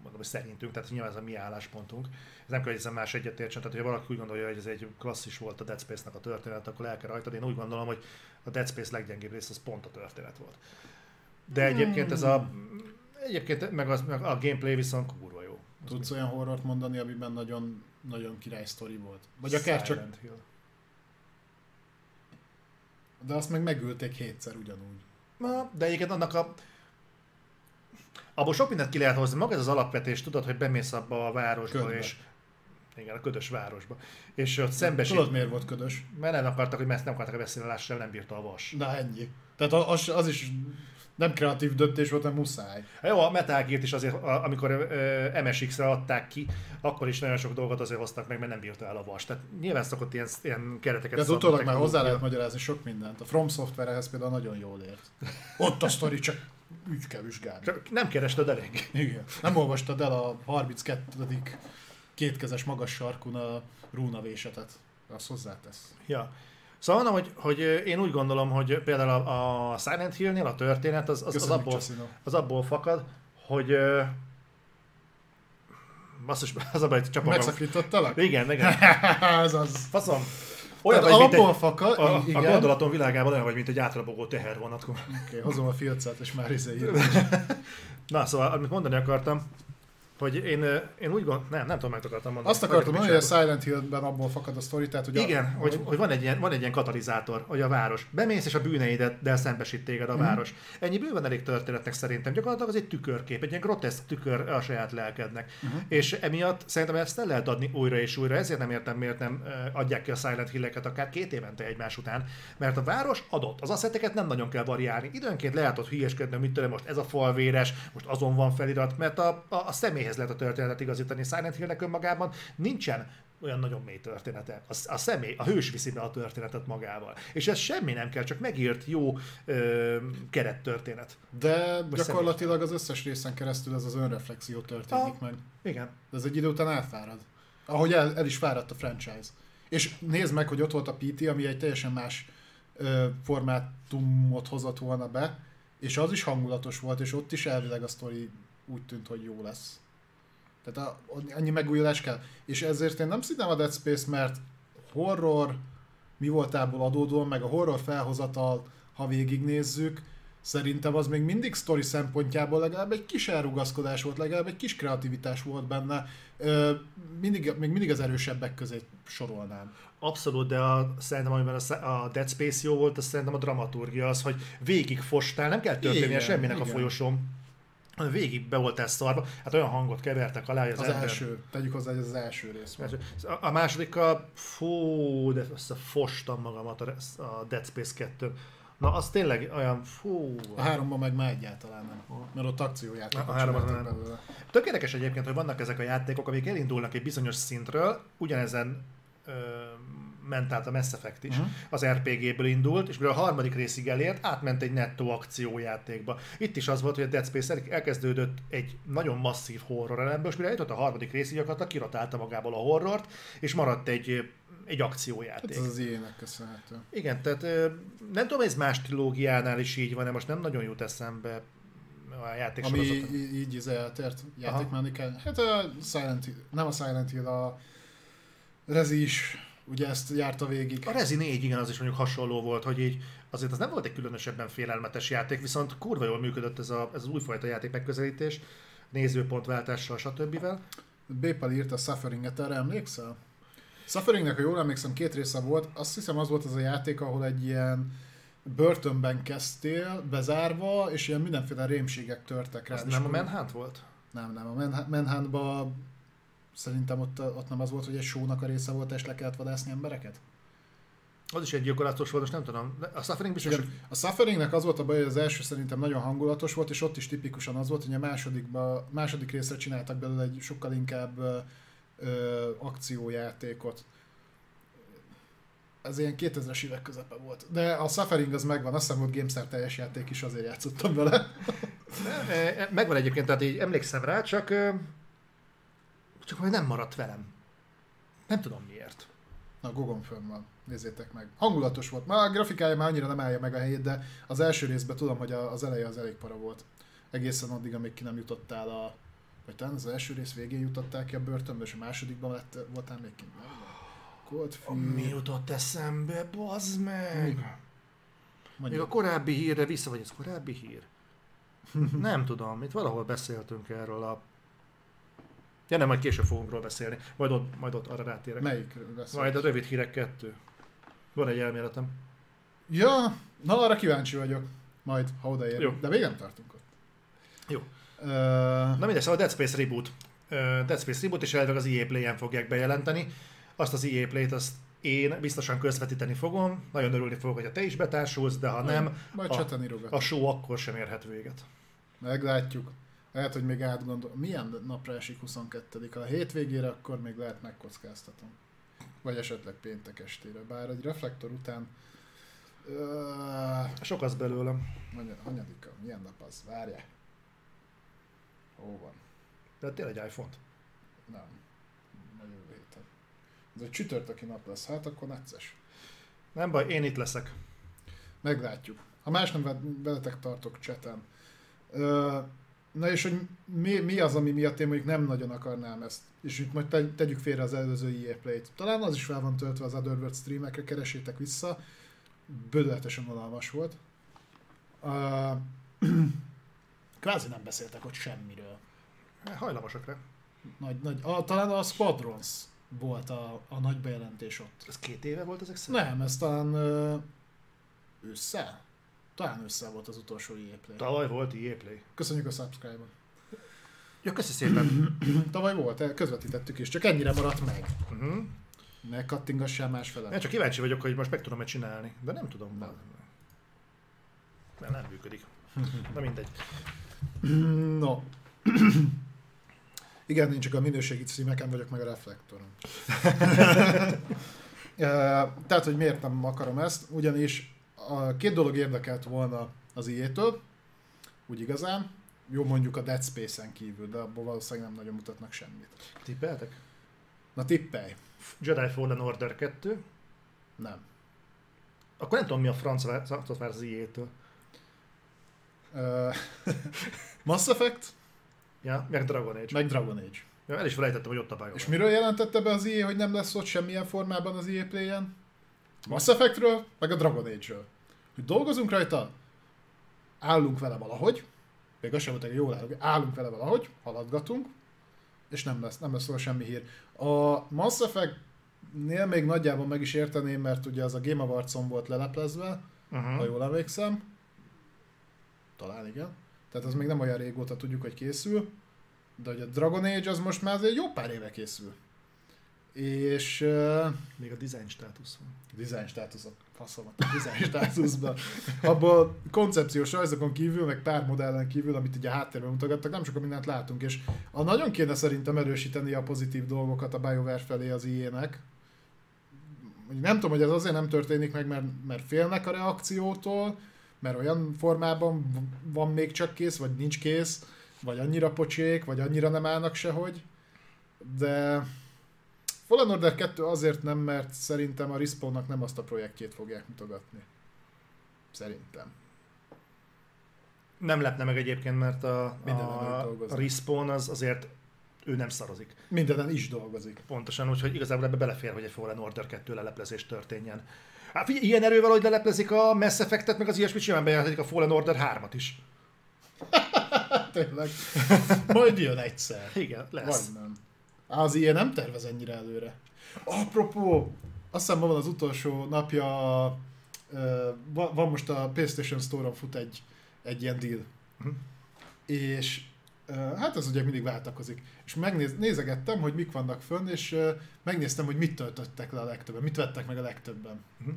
Mondom, hogy szerintünk, tehát nyilván ez a mi álláspontunk. Ez nem kell, hogy ezen más egyetértsen, tehát hogyha valaki úgy gondolja, hogy ez egy klasszis volt a Dead Space-nak a történet, akkor el kell rajtad. Én úgy gondolom, hogy a Dead Space leggyengébb rész az pont a történet volt. De egyébként ez a Egyébként meg, az, meg a gameplay viszont kurva jó. Az Tudsz olyan horrort mondani, amiben nagyon, nagyon király sztori volt? Vagy akár csak... Hill. De azt meg megölték hétszer ugyanúgy. Na, de egyébként annak a... Abból sok mindent ki lehet hozni. Maga ez az alapvetés, tudod, hogy bemész abba a városba, Ködbe. és... Igen, a ködös városba. És ott szembesít... Tudod miért volt ködös? Mert nem akartak, hogy ezt nem akartak beszélni, lássál, nem bírta a vas. Na ennyi. Tehát az, az is nem kreatív döntés volt, hanem muszáj. Hát Jó, a Metal Gear-t is azért, a- amikor MSX-re adták ki, akkor is nagyon sok dolgot azért hoztak meg, mert nem bírta el a vas. Tehát nyilván szokott ilyen, ilyen kereteket De utólag már hozzá lehet magyarázni sok mindent. A From Software ehhez például nagyon jól ért. [LAUGHS] Ott a sztori csak úgy kell vizsgálni. Csak nem kerested elég. [LAUGHS] Igen. Nem olvastad el a 32. kétkezes magas sarkun a rúnavésetet. Azt hozzátesz. Ja. Szóval mondom, hogy, hogy én úgy gondolom, hogy például a, a Silent Hill-nél a történet az, az, az, Köszönjük, abból, Csaszino. az abból fakad, hogy basszus, [LAUGHS] az a baj, csapom. Megszakítottalak? Igen, igen. [LAUGHS] Ez az. Faszom. Olyan Tehát vagy, abból egy, fakad, a, a igen. gondolatom világában olyan vagy, mint egy átrabogó tehervonat. Oké, okay, hozom a filcet, és már izé. [LAUGHS] Na, szóval, amit mondani akartam, hogy én, én úgy gondolom, nem, nem tudom, meg akartam mondani. Azt akartam mondani, hogy a Silent Hill-ben abból fakad a sztori, tehát hogy Igen, a, hogy, hogy van, egy ilyen, van egy ilyen katalizátor, hogy a város. Bemész és a bűneiddel szembesít téged a város. Ennyi bőven elég történetnek szerintem. Gyakorlatilag az egy tükörkép, egy ilyen groteszk tükör a saját lelkednek. És emiatt szerintem ezt el lehet adni újra és újra. Ezért nem értem, miért nem adják ki a Silent Hill-eket akár két évente egymás után. Mert a város adott. Az asszeteket nem nagyon kell variálni. Időnként lehet ott hülyeskedni, mit tudom, most ez a fal véres, most azon van felirat, mert a, a, a személyhez lehet a történetet igazítani. Silent Hillnek önmagában nincsen olyan nagyon mély története. A, a személy, a hős viszi be a történetet magával. És ez semmi nem kell, csak megírt jó ö, kerettörténet. De gyakorlatilag az összes részen keresztül ez az önreflexió történik Ah. meg. Igen. De ez egy idő után elfárad. Ahogy el, el is fáradt a franchise. És nézd meg, hogy ott volt a PT, ami egy teljesen más ö, formátumot hozott volna be, és az is hangulatos volt, és ott is elvileg a sztori úgy tűnt, hogy jó lesz. Tehát a, annyi megújulás kell. És ezért én nem szidem a Dead Space, mert horror mi voltából adódóan, meg a horror felhozatal, ha végignézzük, Szerintem az még mindig sztori szempontjából legalább egy kis elrugaszkodás volt, legalább egy kis kreativitás volt benne. Mindig, még mindig az erősebbek közé sorolnám. Abszolút, de a, szerintem amiben a, a Dead Space jó volt, az szerintem a dramaturgia az, hogy végig fostál, nem kell történnie semminek igen. a folyosón végig be voltál szarva, hát olyan hangot kevertek alá, hogy az, az ember... első, tegyük hozzá, hogy az első rész volt. A, a második a, fú, de összefostam magamat a, a Dead Space 2 Na, az tényleg olyan, fú... A háromban meg már egyáltalán nem, mert ott akciójátékok a háromban nem. Belőle. Tök érdekes egyébként, hogy vannak ezek a játékok, amik elindulnak egy bizonyos szintről, ugyanezen ö, ment át a Mass Effect is, uh-huh. az RPG-ből indult, és mivel a harmadik részig elért, átment egy nettó akciójátékba. Itt is az volt, hogy a Dead Space elkezdődött egy nagyon masszív horror elemből, és mire eljutott a harmadik részig, gyakorlatilag kirotálta magából a horrort, és maradt egy egy akciójáték. Hát ez az ilyenek köszönhető. Igen, tehát nem tudom, ez más trilógiánál is így van, de most nem nagyon jut eszembe a játék Ami így az eltért játékmechanikán. Hát a Silent Hill, nem a Silent Hill, a Rezi is ugye ezt járta végig. A Rezi 4, igen, az is mondjuk hasonló volt, hogy így azért az nem volt egy különösebben félelmetes játék, viszont kurva jól működött ez, a, ez az újfajta játék megközelítés, nézőpontváltással, stb. Bépel írt a Suffering-et, erre emlékszel? Sufferingnek, ha jól emlékszem, két része volt. Azt hiszem az volt az a játék, ahol egy ilyen börtönben kezdtél, bezárva, és ilyen mindenféle rémségek törtek rá. Az nem a Manhunt volt? Nem, nem. A Manhuntban szerintem ott, ott nem az volt, hogy egy sónak a része volt, és le kellett vadászni embereket? Az is egy gyilkolatos volt, most nem tudom. A Suffering biztos... Igen, a Sufferingnek az volt a baj, hogy az első szerintem nagyon hangulatos volt, és ott is tipikusan az volt, hogy a másodikba, második részre csináltak belőle egy sokkal inkább ö, akciójátékot. Ez ilyen 2000-es évek közepe volt. De a Suffering az megvan, azt hiszem volt GameStar teljes játék is, azért játszottam vele. [LAUGHS] megvan egyébként, tehát így emlékszem rá, csak csak hogy nem maradt velem. Nem tudom miért. Na, Gogon fönn van. Nézzétek meg. Hangulatos volt. Már a grafikája már annyira nem állja meg a helyét, de az első részben tudom, hogy az eleje az elég para volt. Egészen addig, amíg ki nem jutottál a vagy talán az első rész végén jutották ki a börtönbe, és a másodikban lett, voltál még kint. Mi jutott eszembe, bazd meg! Mi? Még a korábbi hírre vissza, vagy ez korábbi hír? nem tudom, itt valahol beszéltünk erről a... Ja nem, majd később fogunk róla beszélni. Majd ott, majd ott arra rátérek. Melyik Majd a rövid hírek kettő. Van egy elméletem. Ja, na arra kíváncsi vagyok. Majd, ha odaérünk. De még nem tartunk ott. Jó. Uh, Na mindegy, szóval Dead Space Reboot. Uh, Dead Space Reboot, és elvileg az EA Play-en fogják bejelenteni. Azt az EA Play-t azt én biztosan közvetíteni fogom, nagyon örülni fogok, hogy te is betársulsz, de ha nem, Majd a, a show akkor sem érhet véget. Meglátjuk. Lehet, hogy még átgondol. Milyen napra esik 22 A hétvégére akkor még lehet megkockáztatom. Vagy esetleg péntek estére. Bár egy reflektor után... Uh, Sok az belőlem. Anyadika, milyen nap az? Várjál. Ó, van. De tényleg egy iPhone-t? Nem. A jövő héten. Ez egy csütörtöki nap lesz, hát akkor necces. Nem baj, én itt leszek. Meglátjuk. Ha más nem veletek tartok cseten. Na és hogy mi, mi az, ami miatt én mondjuk nem nagyon akarnám ezt. És itt majd tegyük félre az előző EA Play-t. Talán az is fel van töltve az Otherworld streamekre, keresétek vissza. Bődületesen unalmas volt. Uh, [CLEARS THROAT] kvázi nem beszéltek ott semmiről. Hajlamosak rá. Nagy, nagy, a, talán a Squadrons volt a, a nagy bejelentés ott. Ez két éve volt ezek szerint? Nem, ez talán ö, ősszel. Talán ősszel volt az utolsó EA Play. Tavaly volt EA Play. Köszönjük a subscribe-ot. Ja, köszi szépen. [CLEARS THROAT] Tavaly volt, közvetítettük is, csak ennyire maradt meg. Uh-huh. Ne kattingassál másfele. Nem, csak kíváncsi vagyok, hogy most meg tudom-e csinálni, de nem tudom. Nem, nem, nem működik. Na mindegy. [CLEARS THROAT] No. [CLEARS THROAT] Igen, én csak a minőségi címeken vagyok, meg a reflektoron. [LAUGHS] [LAUGHS] Tehát, hogy miért nem akarom ezt, ugyanis a két dolog érdekelt volna az ijétől, úgy igazán, jó mondjuk a Dead Space-en kívül, de abból valószínűleg nem nagyon mutatnak semmit. Tippeltek? Na tippelj. Jedi Fallen Order 2? Nem. Akkor nem tudom mi a franc vár az ijétől. [LAUGHS] Mass Effect? Ja, meg Dragon Age. Meg Dragon Age. Ja, el is felejtettem, hogy ott a pályán. És miről jelentette be az EA, hogy nem lesz ott semmilyen formában az EA Play-en? Mass Effectről, meg a Dragon Age-ről. Hogy dolgozunk rajta? állunk vele valahogy, még az sem hogy jól állunk, állunk vele valahogy, haladgatunk, és nem lesz, nem lesz róla semmi hír. A Mass Effect-nél még nagyjából meg is érteném, mert ugye az a Game Awards-on volt leleplezve, uh-huh. ha jól emlékszem. Talán igen. Tehát az még nem olyan régóta tudjuk, hogy készül. De hogy a Dragon Age az most már azért jó pár éve készül. És... Uh, még a design státusz van. Design státusz, a faszomat a design státuszban. Abból koncepciós rajzokon kívül, meg pár modellen kívül, amit ugye háttérben mutogattak, nem sokan mindent látunk, és a nagyon kéne szerintem erősíteni a pozitív dolgokat a BioWare felé az IE-nek. Nem tudom, hogy ez azért nem történik meg, mert, mert félnek a reakciótól, mert olyan formában van még csak kész, vagy nincs kész, vagy annyira pocsék, vagy annyira nem állnak sehogy, de Fallen Order 2 azért nem, mert szerintem a Respawnnak nem azt a projektjét fogják mutogatni. Szerintem. Nem lepne meg egyébként, mert a, a, a Respawn az azért ő nem szarozik. Mindenen is dolgozik. Pontosan, úgyhogy igazából ebbe belefér, hogy egy Fallen Order 2 leleplezés történjen. Hát figyelj, ilyen erővel, hogy leleplezik a Mass Effect-et, meg az ilyesmit simán bejelenthetik a Fallen Order 3-at is. [LAUGHS] Tényleg. Majd jön egyszer. Igen, lesz. Vagy nem. Az ilyen nem tervez ennyire előre. Apropó, azt hiszem ma van az utolsó napja, van most a PlayStation Store-on fut egy, egy ilyen deal. Uh-huh. És hát ez ugye mindig váltakozik. És megnézegettem, hogy mik vannak fönn, és megnéztem, hogy mit töltöttek le a legtöbben, mit vettek meg a legtöbben. Uh-huh.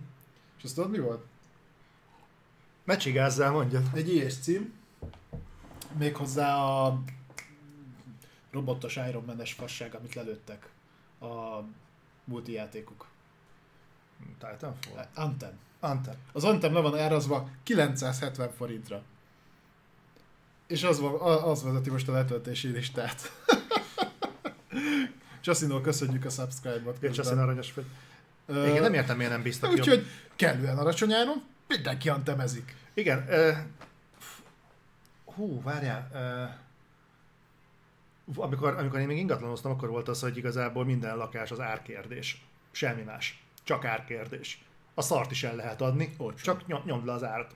És azt tudod, mi volt? Mecsigázzál, mondja. Egy ilyes cím. Méghozzá a robotos Iron Man-es fasság, amit lelőttek a multijátékok. Titanfall? Anthem. Anthem. Az Anthem le van árazva 970 forintra. És az, van, az vezeti most a letöltési listát. [LAUGHS] Csasszínól köszönjük a subscribe-ot. Igen, Csasszín aranyos vagy. Igen, nem értem, miért nem bíztak Úgyhogy kellően alacsony áron, mindenki antemezik. Igen. Uh, hú, várjál. Uh, amikor, amikor én még ingatlanoztam, akkor volt az, hogy igazából minden lakás az árkérdés. Semmi más. Csak árkérdés. A szart is el lehet adni, Olcsó. csak nyom, nyomd le az árat.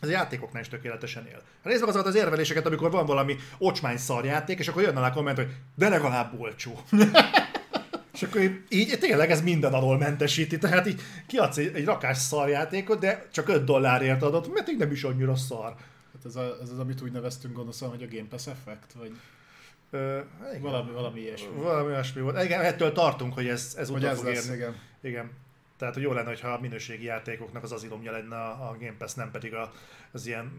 Ez a játékoknál is tökéletesen él. Nézd meg azokat az érveléseket, amikor van valami ocsmány szarjáték, és akkor jön alá komment, hogy de legalább olcsó. [LAUGHS] és akkor így, tényleg ez minden alól mentesíti, tehát így kiadsz egy, egy rakás szarjátékot, de csak 5 dollárért adott, mert így nem is annyira szar. Hát ez, a, ez az, amit úgy neveztünk gonoszan, hogy a Game Pass effekt, vagy... Igen. valami, valami ilyesmi. Valami ilyesmi volt. Igen, ettől tartunk, hogy ez, ez hogy ez fog lesz, érni. Igen. igen. Tehát, hogy jó lenne, hogyha a minőségi játékoknak az azilomja lenne a, a Game Pass, nem pedig a, az ilyen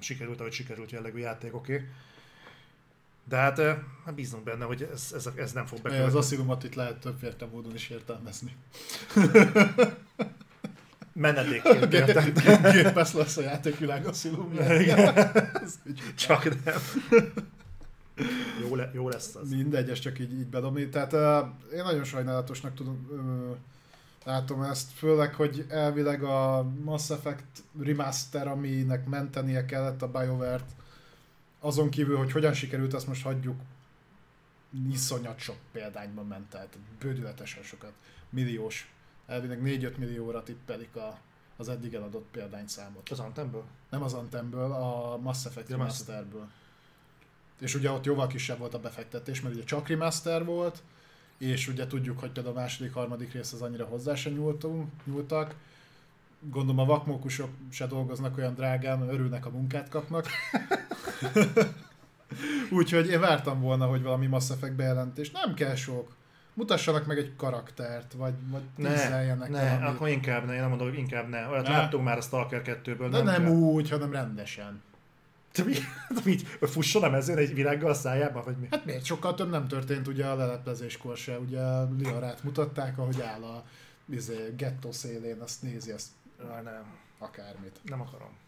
sikerült, ahogy sikerült jellegű játékoké. De hát, hát bízunk benne, hogy ez, ez, ez nem fog bekövetni. Az asszilumot itt lehet többféle módon is értelmezni. [LAUGHS] Menedékként. Game Pass lesz a játékvilág asszilumja. [LAUGHS] Csak nem. Jó, le, jó lesz az. Mindegy, ez csak így, így bedobni. Tehát uh, én nagyon sajnálatosnak tudom, uh, látom ezt, főleg, hogy elvileg a Mass Effect remaster, aminek mentenie kellett a BioWare-t, azon kívül, hogy hogyan sikerült, azt most hagyjuk, iszonyat sok példányban ment el, bődületesen sokat, milliós, elvileg 4-5 millióra tippelik a, az eddig eladott példányszámot. Az Antemből? Nem az Antemből, a Mass Effect Remasterből. És ugye ott jóval kisebb volt a befektetés, mert ugye csak remaster volt, és ugye tudjuk, hogy például a második, harmadik rész az annyira hozzá nyúltunk, nyúltak. Gondolom a vakmókusok se dolgoznak olyan drágán, örülnek a munkát kapnak. [LAUGHS] Úgyhogy én vártam volna, hogy valami Mass Effect bejelentés. Nem kell sok. Mutassanak meg egy karaktert, vagy, vagy ne, ne, akkor inkább ne, én nem mondom, hogy inkább ne. Olyat ne. láttunk már a Stalker 2-ből. De nem, nem úgy, hanem rendesen. De mi? De így fusson a mezőn egy virággal a szájába, vagy mi? Hát miért? Sokkal több nem történt ugye a leleplezéskor se. Ugye Liarát mutatták, ahogy áll a izé, gettó szélén, azt nézi, azt Na, nem. akármit. Nem akarom.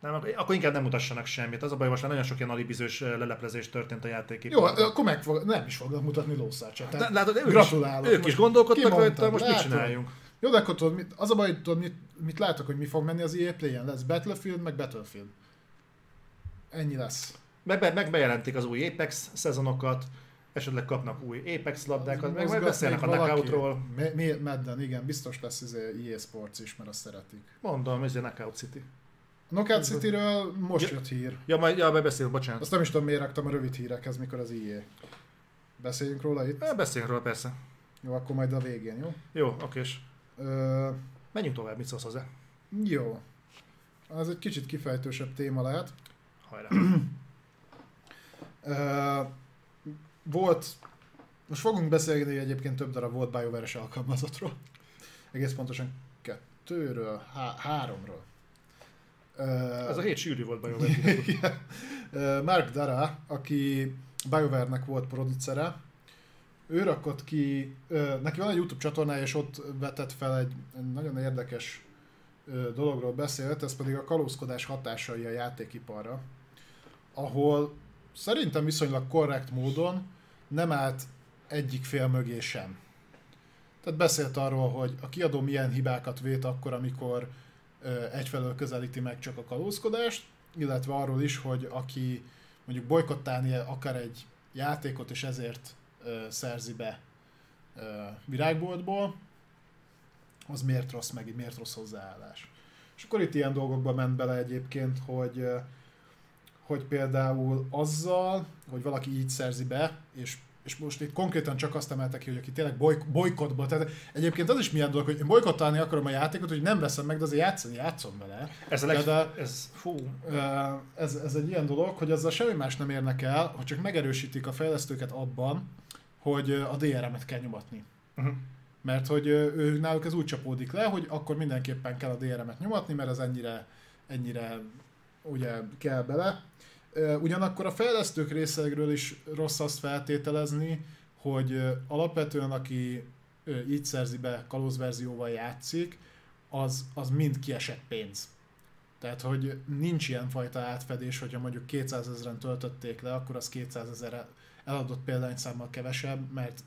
Nem, akkor inkább nem mutassanak semmit. Az a baj, most már nagyon sok ilyen alibizős leleplezés történt a játék. Jó, akkor meg fog, nem is fognak mutatni lószárcsát. De, látod, ők Gratulálok. Is, ők is gondolkodtak rajta, most mit csináljunk? Jó, de akkor tudod, mit, az a baj, tudod, mit, mit látok, hogy mi fog menni az EA Play-en? Lesz Battlefield, meg Battlefield. Ennyi lesz. Meg, meg bejelentik az új Apex szezonokat, esetleg kapnak új Apex labdákat, meg majd beszélnek a knockoutról. Mi, Madden, igen, biztos lesz ez EA Sports is, mert azt szeretik. Mondom, ez a Knockout City. Knockout City-ről most Ja. jött hír. Ja, majd, ja, beszélünk, bocsánat. Azt nem is tudom, miért raktam a rövid hírekhez, mikor az IE. Beszéljünk róla itt? Eh, Beszéljünk róla persze. Jó, akkor majd a végén, jó? Jó, okés. Ö, Menjünk tovább, mit szólsz hozzá? jó. Az egy kicsit kifejtősebb téma lehet. Hajrá. Ö, volt, most fogunk beszélni egyébként több darab volt BioWare-es alkalmazottról. Egész pontosan kettőről, há- háromról. Ö, Ez a hét sűrű volt bajom. [LAUGHS] Igen. Ö, Mark Dara, aki BioWare-nek volt producere, ő rakott ki, ö, neki van egy YouTube csatornája, és ott vetett fel egy, nagyon érdekes dologról beszélt, ez pedig a kalózkodás hatásai a játékiparra, ahol szerintem viszonylag korrekt módon nem állt egyik fél mögé sem. Tehát beszélt arról, hogy a kiadó milyen hibákat vét akkor, amikor egyfelől közelíti meg csak a kalózkodást, illetve arról is, hogy aki mondjuk bolykottálni akar egy játékot, és ezért szerzi be ö, virágboltból, az miért rossz meg, miért rossz hozzáállás. És akkor itt ilyen dolgokba ment bele egyébként, hogy hogy például azzal, hogy valaki így szerzi be, és és most itt konkrétan csak azt emeltek ki, hogy aki tényleg boly, bolykottból, tehát egyébként az is milyen dolog, hogy én bolykottálni akarom a játékot, hogy nem veszem meg, de azért játszani játszom vele. Ez a leg... De- Ez, fú. Ez, ez egy ilyen dolog, hogy azzal semmi más nem érnek el, hogy csak megerősítik a fejlesztőket abban, hogy a DRM-et kell nyomatni. Uh-huh. Mert hogy ő, náluk ez úgy csapódik le, hogy akkor mindenképpen kell a DRM-et nyomatni, mert az ennyire, ennyire ugye kell bele. Ugyanakkor a fejlesztők részegről is rossz azt feltételezni, hogy alapvetően aki így szerzi be kalózverzióval játszik, az, az mind kiesett pénz. Tehát, hogy nincs ilyen fajta átfedés, hogyha mondjuk 200 ezeren töltötték le, akkor az 200 ezer eladott példányszámmal kevesebb, mert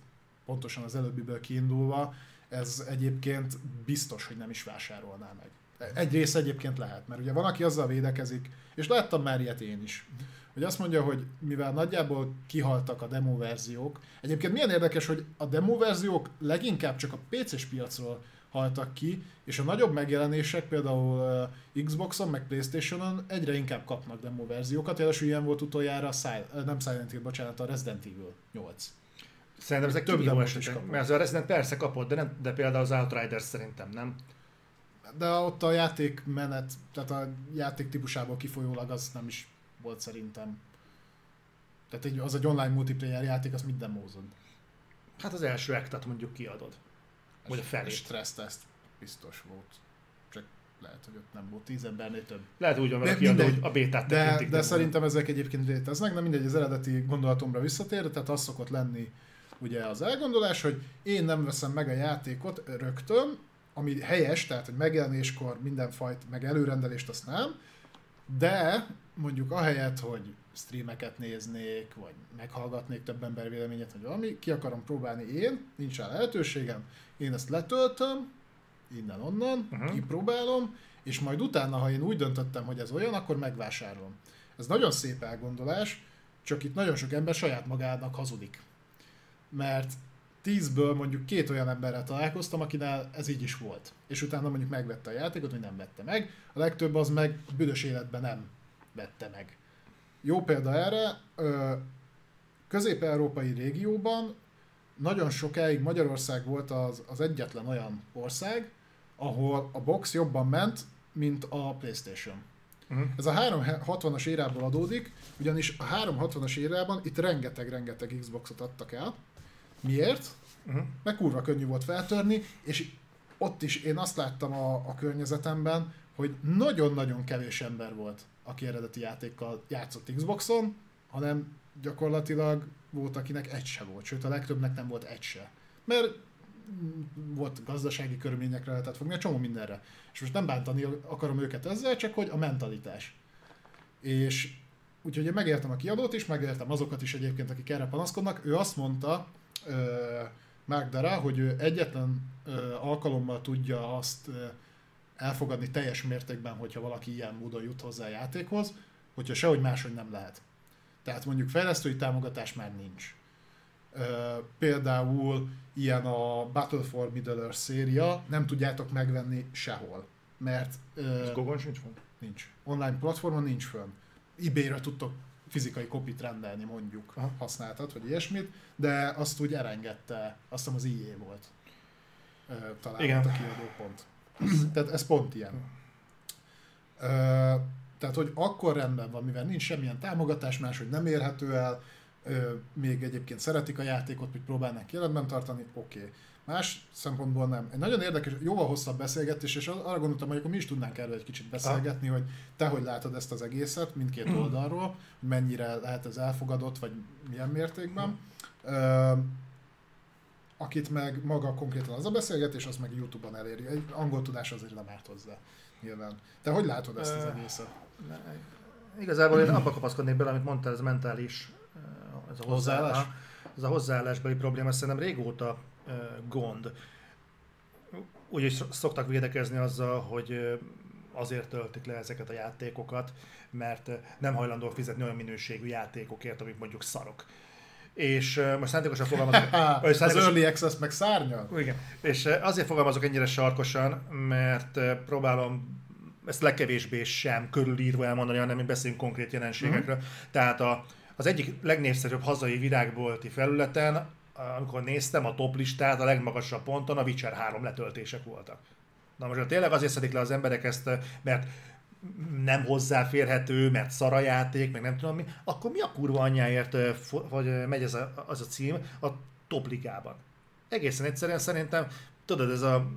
pontosan az előbbiből kiindulva, ez egyébként biztos, hogy nem is vásárolná meg. Egy rész egyébként lehet, mert ugye van, aki azzal védekezik, és láttam már ilyet én is, hogy azt mondja, hogy mivel nagyjából kihaltak a demo verziók, egyébként milyen érdekes, hogy a demo verziók leginkább csak a PC-s piacról haltak ki, és a nagyobb megjelenések, például Xboxon, meg Playstation-on egyre inkább kapnak demo verziókat, jelesül ilyen volt utoljára, a Sil- uh, nem Silent Hill, bocsánat, a Resident Evil 8. Szerintem ezek Több demót is kapott. Mert az a Resident persze kapott, de, nem, de például az Outriders szerintem nem. De ott a játékmenet, tehát a játék típusából kifolyólag az nem is volt szerintem. Tehát egy, az egy online multiplayer játék, azt mit demózod? Hát az első actat mondjuk kiadod. Vagy a felét. Stressz teszt biztos volt. Csak lehet, hogy ott nem volt tíz embernél több. Lehet úgy van vele kiadó, hogy a bétát De, de szerintem ezek egyébként léteznek, de mindegy, az eredeti gondolatomra visszatér, tehát az szokott lenni ugye az elgondolás, hogy én nem veszem meg a játékot rögtön, ami helyes, tehát hogy megjelenéskor mindenfajta, meg előrendelést azt nem, de mondjuk ahelyett, hogy streameket néznék, vagy meghallgatnék több ember véleményét, vagy valami, ki akarom próbálni én, nincs rá lehetőségem, én ezt letöltöm, innen-onnan, Mhm. uh-huh. kipróbálom, és majd utána, ha én úgy döntöttem, hogy ez olyan, akkor megvásárolom. Ez nagyon szép elgondolás, csak itt nagyon sok ember saját magának hazudik. Mert tízből mondjuk két olyan emberrel találkoztam, akinél ez így is volt. És utána mondjuk megvette a játékot, vagy nem vette meg. A legtöbb az meg büdös életben nem vette meg. Jó példa erre, közép-európai régióban nagyon sokáig Magyarország volt az, az egyetlen olyan ország, ahol a box jobban ment, mint a Playstation. Mhm. Ez a 360-as érából adódik, ugyanis a 360-as érában itt rengeteg-rengeteg Xboxot adtak el. Miért? Uh-huh. Mert kurva könnyű volt feltörni, és ott is én azt láttam a, a környezetemben, hogy nagyon-nagyon kevés ember volt, aki eredeti játékkal játszott Xboxon, hanem gyakorlatilag volt, akinek egy se volt, sőt a legtöbbnek nem volt egy se. Mert volt gazdasági körülményekre lehetett fogni, csomó mindenre. És most nem bántani akarom őket ezzel, csak hogy a mentalitás. És úgyhogy én megértem a kiadót is, megértem azokat is egyébként, akik erre panaszkodnak. Ő azt mondta, ö, Mark Dara, hogy ő egyetlen alkalommal tudja azt elfogadni teljes mértékben, hogyha valaki ilyen módon jut hozzá a játékhoz, hogyha sehogy máshogy nem lehet. Tehát mondjuk fejlesztői támogatás már nincs. Például ilyen a Battle for Middle-earth széria, nem tudjátok megvenni sehol. Mert Ez Gogon sincs van? Nincs. Online platformon nincs fönn. eBay-re tudtok fizikai kopit rendelni mondjuk Aha. használtat, vagy ilyesmit, de azt úgy elengedte, azt hiszem az IE volt talán Igen. a kiadó pont. Tehát ez pont ilyen. Ö, tehát, hogy akkor rendben van, mivel nincs semmilyen támogatás, máshogy nem érhető el, ö, még egyébként szeretik a játékot, hogy próbálnak életben tartani, oké. Okay. Más szempontból nem. Egy nagyon érdekes, jóval hosszabb beszélgetés, és arra gondoltam, hogy akkor mi is tudnánk erről egy kicsit beszélgetni, hogy te hogy látod ezt az egészet, mindkét oldalról, mennyire lehet ez elfogadott, vagy milyen mértékben. Ö, akit meg maga konkrétan az a beszélgetés, az meg YouTube-on eléri. Egy angol tudás azért nem árt hozzá, nyilván. Te hogy látod ezt az egészet? Igazából én abba kapaszkodnék bele, amit mondtál, ez mentális ez a hozzáállás. Ez a hozzáállásbeli probléma szerintem régóta gond. Úgy is szoktak védekezni azzal, hogy azért töltik le ezeket a játékokat, mert nem hajlandó fizetni olyan minőségű játékokért, amik mondjuk szarok. És most szándékosan fogalmazok... [LAUGHS] az szándékos... Early Access meg szárnyal? Igen. És azért fogalmazok ennyire sarkosan, mert próbálom ezt legkevésbé sem körülírva elmondani, hanem mi beszélünk konkrét jelenségekről. Uh-huh. Tehát a, az egyik legnépszerűbb hazai virágbolti felületen, amikor néztem a top listát, a legmagasabb ponton a Witcher 3 letöltések voltak. Na most tényleg azért szedik le az emberek ezt, mert nem hozzáférhető, mert szarajáték, meg nem tudom mi, akkor mi a kurva anyjáért vagy megy ez a, az a cím a top ligában? Egészen egyszerűen szerintem, tudod, ez a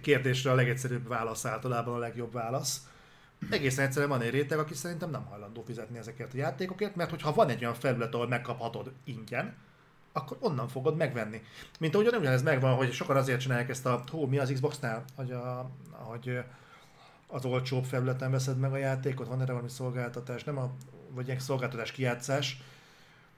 kérdésre a legegyszerűbb válasz általában a legjobb válasz. Egészen egyszerűen van egy réteg, aki szerintem nem hajlandó fizetni ezeket a játékokért, mert hogyha van egy olyan felület, ahol megkaphatod ingyen, akkor onnan fogod megvenni. Mint ahogy ugyanez megvan, hogy sokan azért csinálják ezt a, hú, mi az Xbox-nál, hogy, a, hogy az olcsóbb felületen veszed meg a játékot, van erre valami szolgáltatás, nem a, vagy egy szolgáltatás kijátszás,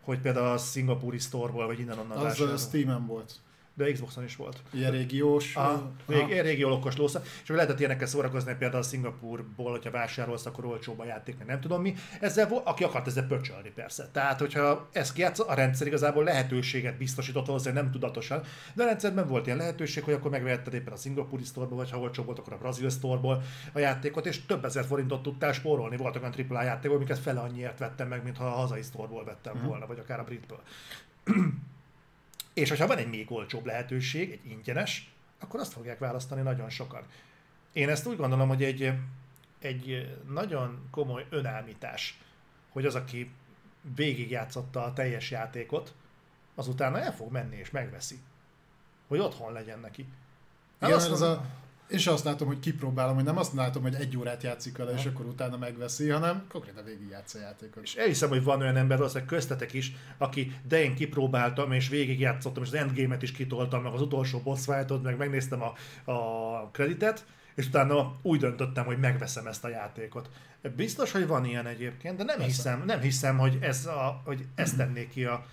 hogy például a szingapúri store vagy innen-onnan Az Steam-en volt de Xboxon is volt. Ilyen régiós. A, még ilyen régió lokos lósza. És lehetett ilyenekkel szórakozni, például a Szingapurból, hogyha vásárolsz, akkor olcsóbb a játék, meg nem tudom mi. Ezzel, aki akart ezzel pöcsölni persze. Tehát, hogyha ezt kijátsz, a rendszer igazából lehetőséget biztosított, azért nem tudatosan, de a rendszerben volt ilyen lehetőség, hogy akkor megvehetted éppen a szingapúri sztorból, vagy ha olcsóbb volt, akkor a brazil sztorból a játékot, és több ezer forintot tudtál spórolni. Voltak olyan AAA játékok, amiket fele annyiért vettem meg, mintha a hazai sztorból vettem mm. volna, vagy akár a britből. És ha van egy még olcsóbb lehetőség, egy ingyenes, akkor azt fogják választani nagyon sokan. Én ezt úgy gondolom, hogy egy, egy nagyon komoly önállítás, hogy az, aki végigjátszotta a teljes játékot, az utána el fog menni és megveszi. Hogy otthon legyen neki. Igen, azt ez a, sem azt látom, hogy kipróbálom, hogy nem azt látom, hogy egy órát játszik vele, és akkor utána megveszi, hanem konkrétan végig játsz a játékot. És elhiszem, hogy van olyan ember, valószínűleg köztetek is, aki de én kipróbáltam, és végig játszottam, és az endgame-et is kitoltam, meg az utolsó boss fight meg megnéztem a, a kreditet, és utána úgy döntöttem, hogy megveszem ezt a játékot. Biztos, hogy van ilyen egyébként, de nem hiszem, nem hiszem, hogy ez, a, hogy ezt tennék ki a,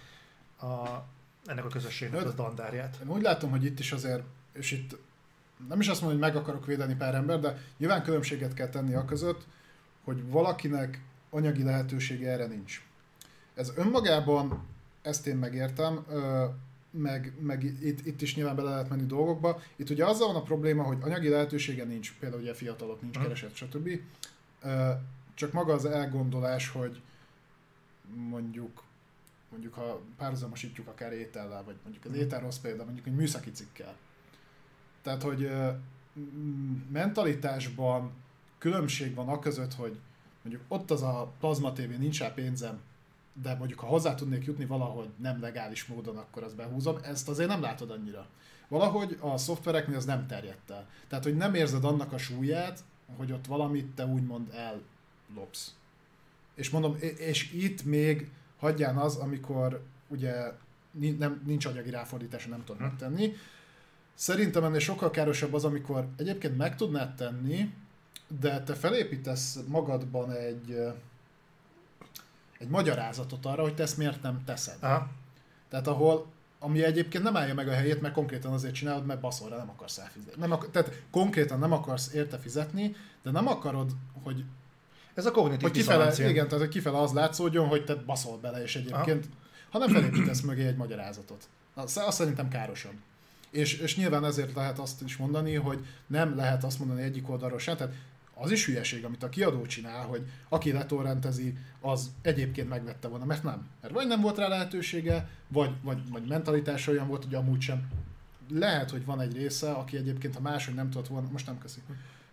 a, ennek a közösségnek a dandárját. Én úgy látom, hogy itt is azért, és itt nem is azt mondom, hogy meg akarok védeni pár ember, de nyilván különbséget kell tenni a között, hogy valakinek anyagi lehetősége erre nincs. Ez önmagában, ezt én megértem, meg, meg itt, itt is nyilván bele lehet menni dolgokba. Itt ugye azzal van a probléma, hogy anyagi lehetősége nincs, például ugye fiatalok nincs kereset, stb. Csak maga az elgondolás, hogy mondjuk mondjuk ha párhuzamosítjuk akár étellel, vagy mondjuk az étel rossz példa, mondjuk egy műszaki cikkel tehát, hogy mentalitásban különbség van a között, hogy mondjuk ott az a plazma tévé, nincs rá pénzem, de mondjuk ha hozzá tudnék jutni valahogy nem legális módon, akkor azt behúzom, ezt azért nem látod annyira. Valahogy a szoftvereknél az nem terjedt el. Tehát, hogy nem érzed annak a súlyát, hogy ott valamit te úgymond ellopsz. És mondom, és itt még hagyján az, amikor ugye nem, nincs anyagi ráfordítása, nem tudod hm. megtenni, Szerintem ennél sokkal károsabb az, amikor egyébként meg tudnád tenni, de te felépítesz magadban egy, egy magyarázatot arra, hogy te ezt miért nem teszed. Aha. Tehát ahol, ami egyébként nem állja meg a helyét, mert konkrétan azért csinálod, mert baszolra nem akarsz elfizetni. Nem akar, tehát konkrétan nem akarsz érte fizetni, de nem akarod, hogy ez a kognitív hogy kifele, Igen, tehát hogy kifele az látszódjon, hogy te baszol bele, és egyébként, Aha. hanem felépítesz mögé egy magyarázatot. Na, azt szerintem károsabb. És, és nyilván ezért lehet azt is mondani, hogy nem lehet azt mondani egyik oldalról sem, tehát az is hülyeség, amit a kiadó csinál, hogy aki letorrentezi, az egyébként megvette volna, mert nem. Mert vagy nem volt rá lehetősége, vagy, vagy, vagy mentalitás olyan volt, hogy amúgy sem. Lehet, hogy van egy része, aki egyébként, ha máshogy nem tudott volna, most nem köszi,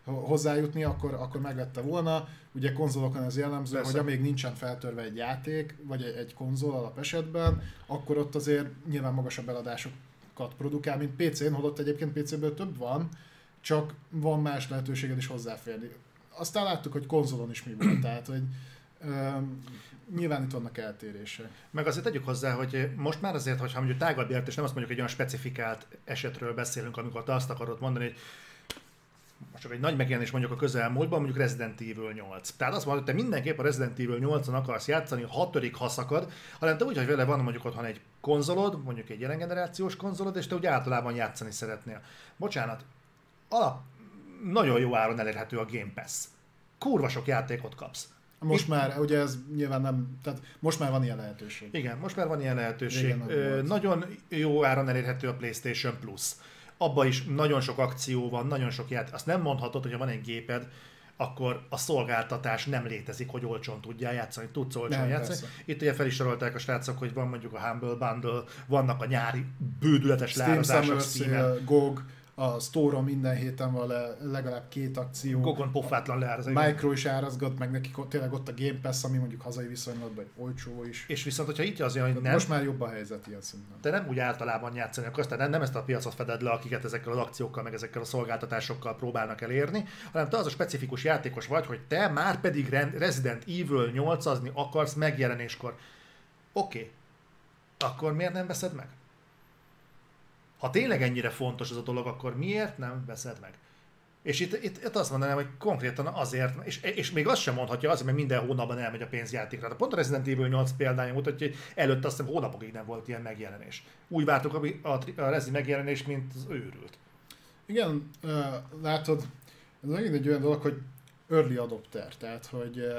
hozzájutni, akkor, akkor megvette volna. Ugye konzolokon ez jellemző, Persze. hogy amíg nincsen feltörve egy játék, vagy egy, konzol alap esetben, akkor ott azért nyilván magasabb eladásokat produkál, mint PC-n, holott egyébként PC-ből több van, csak van más lehetőséged is hozzáférni. Aztán láttuk, hogy konzolon is mi volt, [CLEARS THROAT] tehát hogy um, nyilván itt vannak eltérések. Meg azért tegyük hozzá, hogy most már azért, hogyha mondjuk tágabb ért, és nem azt mondjuk egy olyan specifikált esetről beszélünk, amikor te azt akarod mondani, hogy most csak egy nagy megjelenés mondjuk a közelmúltban, mondjuk Resident Evil 8. Tehát azt mondod, hogy te mindenképp a Resident Evil 8-on akarsz játszani, a hatodik ha szakad, hanem te úgy, hogy vele van mondjuk otthon egy konzolod, mondjuk egy jelen generációs konzolod, és te úgy általában játszani szeretnél. Bocsánat, alap, nagyon jó áron elérhető a Game Pass. Kurva sok játékot kapsz. Most Itt, már, ugye ez nyilván nem, tehát most már van ilyen lehetőség. Igen, most már van ilyen lehetőség. Igen, Ö, nagyon jó áron elérhető a PlayStation Plus. Abba is nagyon sok akció van, nagyon sok játék. Azt nem mondhatod, hogy ha van egy géped, akkor a szolgáltatás nem létezik, hogy olcsón tudjál játszani, tudsz olcsón nem, játszani. Persze. Itt ugye felistorolták a srácok, hogy van mondjuk a Humble Bundle, vannak a nyári bődületes lárazások Steam, GOG, a store minden héten van le, legalább két akció. Gogon pofátlan leáraz. Micro is árazgat, meg neki tényleg ott a Game Pass, ami mondjuk hazai viszonylatban olcsó is. És viszont, hogyha itt az, hogy nem... Most már jobb a helyzet ilyen szinten. De nem úgy általában játszani akkor aztán nem ezt a piacot feded le, akiket ezekkel az akciókkal, meg ezekkel a szolgáltatásokkal próbálnak elérni, hanem te az a specifikus játékos vagy, hogy te már pedig Resident Evil 8-azni akarsz megjelenéskor. Oké, okay. akkor miért nem veszed meg? Ha tényleg ennyire fontos ez a dolog, akkor miért nem veszed meg? És itt, itt, itt azt mondanám, hogy konkrétan azért, és, és még azt sem mondhatja azért, mert minden hónapban elmegy a pénzjátékra. De pont a Resident Evil 8 példája mutatja, hogy előtte azt hiszem hónapokig nem volt ilyen megjelenés. Úgy vártuk a, a, a Rezi megjelenés, mint az őrült. Igen, látod, ez megint egy olyan dolog, hogy early adopter, tehát hogy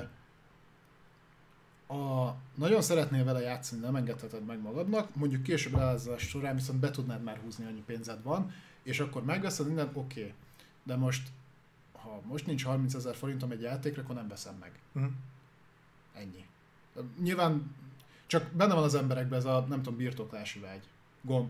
a, nagyon szeretnél vele játszani, nem engedheted meg magadnak, mondjuk később leállazás során viszont be tudnád már húzni, annyi pénzed van, és akkor megveszed minden, oké. Okay. De most, ha most nincs 30 ezer forintom egy játékra, akkor nem veszem meg. Mm. Ennyi. Nyilván csak benne van az emberekben ez a, nem tudom, birtoklási vágy.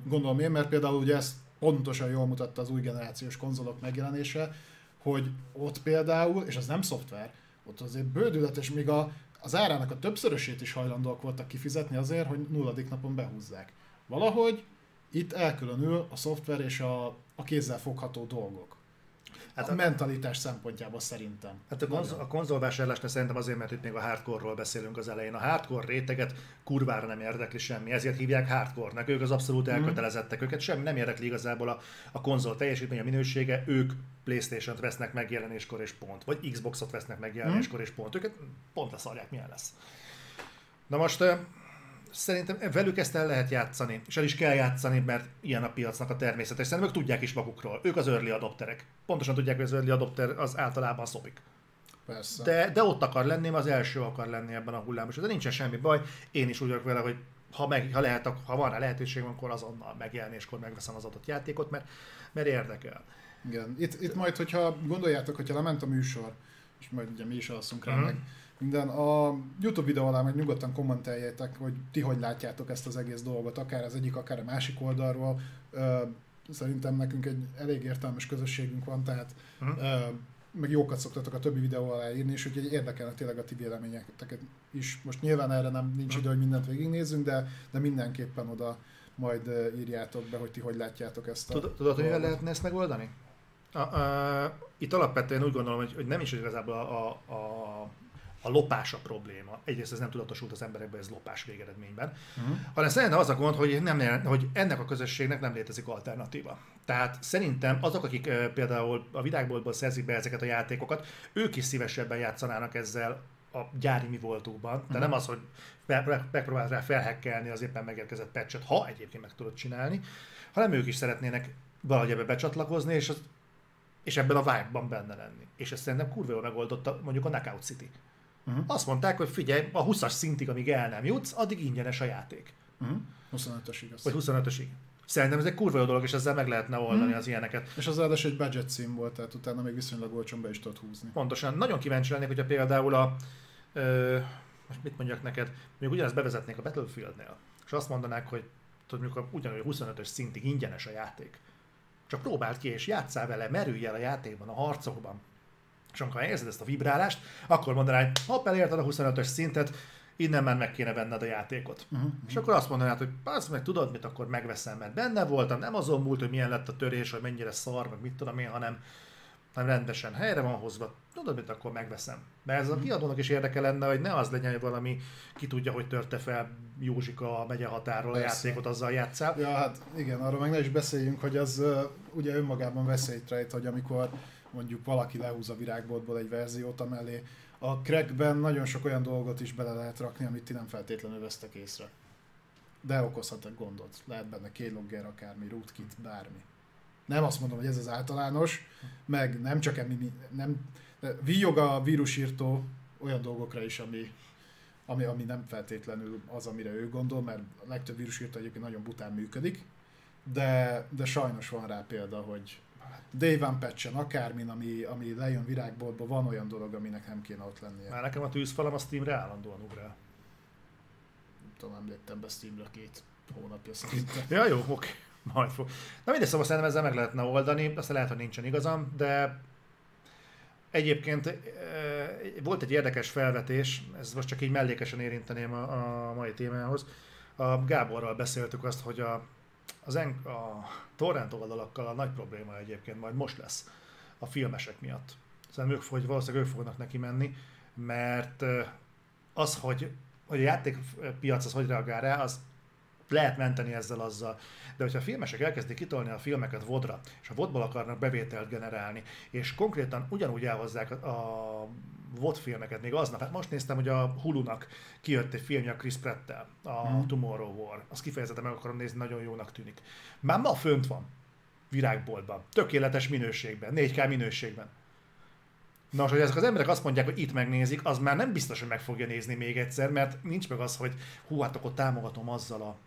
Gondolom én, mert például ugye ezt pontosan jól mutatta az új generációs konzolok megjelenése, hogy ott például, és az nem szoftver, ott azért bődületes, még a az árának a többszörösét is hajlandóak voltak kifizetni azért, hogy nulladik napon behúzzák. Valahogy itt elkülönül a szoftver és a, a kézzel fogható dolgok. Hát a, a mentalitás szempontjából szerintem. Hát a, konz- a konzolvásárlásnál szerintem azért, mert itt még a hardcore-ról beszélünk az elején. A hardcore réteget kurvára nem érdekli semmi, ezért hívják hardcore-nak. Ők az abszolút mhm. elkötelezettek, mm. őket semmi nem érdekli igazából a, a konzol teljesítmény, a minősége, ők Playstation-t vesznek megjelenéskor és pont, vagy Xbox-ot vesznek megjelenéskor mm. és pont. Őket pont leszarják, milyen lesz. Na most szerintem velük ezt el lehet játszani, és el is kell játszani, mert ilyen a piacnak a természete, és szerintem ők tudják is magukról. Ők az early adopterek. Pontosan tudják, hogy az early adopter az általában szopik. Persze. De, de ott akar lenni, az első akar lenni ebben a hullámos. De nincsen semmi baj. Én is úgy vagyok vele, hogy ha, meg, ha, lehet, ha van rá lehetőség, akkor azonnal megjelenéskor megveszem az adott játékot, mert, mert érdekel. Igen. Itt, itt majd, hogyha gondoljátok, hogyha lement a műsor, és majd ugye mi is alszunk rá uh-huh. meg, minden. A YouTube videó alá meg nyugodtan kommenteljétek, hogy ti hogy látjátok ezt az egész dolgot, akár az egyik, akár a másik oldalról. Szerintem nekünk egy elég értelmes közösségünk van, tehát uh-huh. meg jókat szoktatok a többi videó alá írni, és úgyhogy érdekelne tényleg a ti véleményeket is. Most nyilván erre nem nincs idő, hogy mindent végignézzünk, de, de mindenképpen oda majd írjátok be, hogy ti hogy látjátok ezt a Tudod, hogy lehetne ezt megoldani? A, a, itt alapvetően úgy gondolom, hogy, hogy nem is igazából a, a, a a lopás a probléma. Egyrészt ez nem tudatosult az emberekben, ez lopás végeredményben. Uh-huh. Hanem szerintem az a gond, hogy, nem, hogy ennek a közösségnek nem létezik alternatíva. Tehát szerintem azok, akik például a világboltból szerzik be ezeket a játékokat, ők is szívesebben játszanának ezzel a gyári mi voltukban. Uh-huh. De nem az, hogy megpróbált rá felhekkelni az éppen megérkezett patchet, ha egyébként meg tudod csinálni, hanem ők is szeretnének valahogy ebbe becsatlakozni, és, az, és ebben a vibe-ban benne lenni. És ezt szerintem kurva jól megoldotta mondjuk a Knockout City. Uh-huh. Azt mondták, hogy figyelj, a 20-as szintig, amíg el nem jutsz, addig ingyenes a játék. Uh-huh. 25-ösig Vagy 25-ösig. Szerintem ez egy kurva jó dolog, és ezzel meg lehetne oldani hmm. az ilyeneket. És az ráadásul egy budget szín volt, tehát utána még viszonylag olcsón be is tudod húzni. Pontosan. Nagyon kíváncsi lennék, hogyha például a... Ö, most mit mondjak neked, még ugyanezt bevezetnék a Battlefieldnél, és azt mondanák, hogy tudod, mikor ugyanúgy 25-ös szintig ingyenes a játék. Csak próbáld ki, és játszál vele, merülj el a játékban, a harcokban. És amikor érzed ezt a vibrálást, akkor mondanád, hogy hopp, elérted a 25-ös szintet, innen már meg kéne venned a játékot. Uh-huh. És akkor azt mondanád, hogy azt meg tudod, mit akkor megveszem, mert benne voltam, nem azon múlt, hogy milyen lett a törés, hogy mennyire szar, meg mit tudom én, hanem, hanem rendesen helyre van hozva, tudod, mit akkor megveszem. Mert ez a mhm. kiadónak is érdeke lenne, hogy ne az legyen, hogy valami ki tudja, hogy törte fel Józsika a megye határól Persze. a játékot, azzal játszál. Ja, hát igen, arról meg ne is beszéljünk, hogy az uh, ugye önmagában veszélyt rejt, hogy amikor mondjuk valaki lehúz a virágboltból egy verziót amellé, a crackben nagyon sok olyan dolgot is bele lehet rakni, amit ti nem feltétlenül vesztek észre. De okozhat egy gondot. Lehet benne keylogger, akármi, rootkit, bármi. Nem azt mondom, hogy ez az általános, meg nem csak emi, nem, víjog a vírusírtó olyan dolgokra is, ami, ami, ami nem feltétlenül az, amire ő gondol, mert a legtöbb vírusírtó egyébként nagyon bután működik, de, de sajnos van rá példa, hogy Day One patchen, akármin, ami, ami lejön virágboltba, van olyan dolog, aminek nem kéne ott lennie. Már nekem a tűzfalam a Steamre állandóan ugrál. Nem tudom, nem léptem be Steamre két hónapja szerintem. ja, jó, oké. Majd fog. Na mindegy, szóval szerintem ezzel meg lehetne oldani, aztán lehet, hogy nincsen igazam, de Egyébként eh, volt egy érdekes felvetés, ez most csak így mellékesen érinteném a, a mai témához. A Gáborral beszéltük azt, hogy a, az en, a torrent oldalakkal a nagy probléma egyébként majd most lesz a filmesek miatt. Szerintem ők, hogy valószínűleg ők fognak neki menni, mert az, hogy, hogy a játékpiac az hogy reagál rá, az lehet menteni ezzel azzal. De hogyha a filmesek elkezdik kitolni a filmeket vodra, és a vodból akarnak bevételt generálni, és konkrétan ugyanúgy elhozzák a VOD filmeket, még aznap, hát most néztem, hogy a Hulunak kijött egy filmje a Chris Pratt-tel, a hmm. Tomorrow War. Azt kifejezetten meg akarom nézni, nagyon jónak tűnik. Már ma fönt van, virágboltban, tökéletes minőségben, 4K minőségben. Nos, hogy ezek az emberek azt mondják, hogy itt megnézik, az már nem biztos, hogy meg fogja nézni még egyszer, mert nincs meg az, hogy hú, hát akkor támogatom azzal a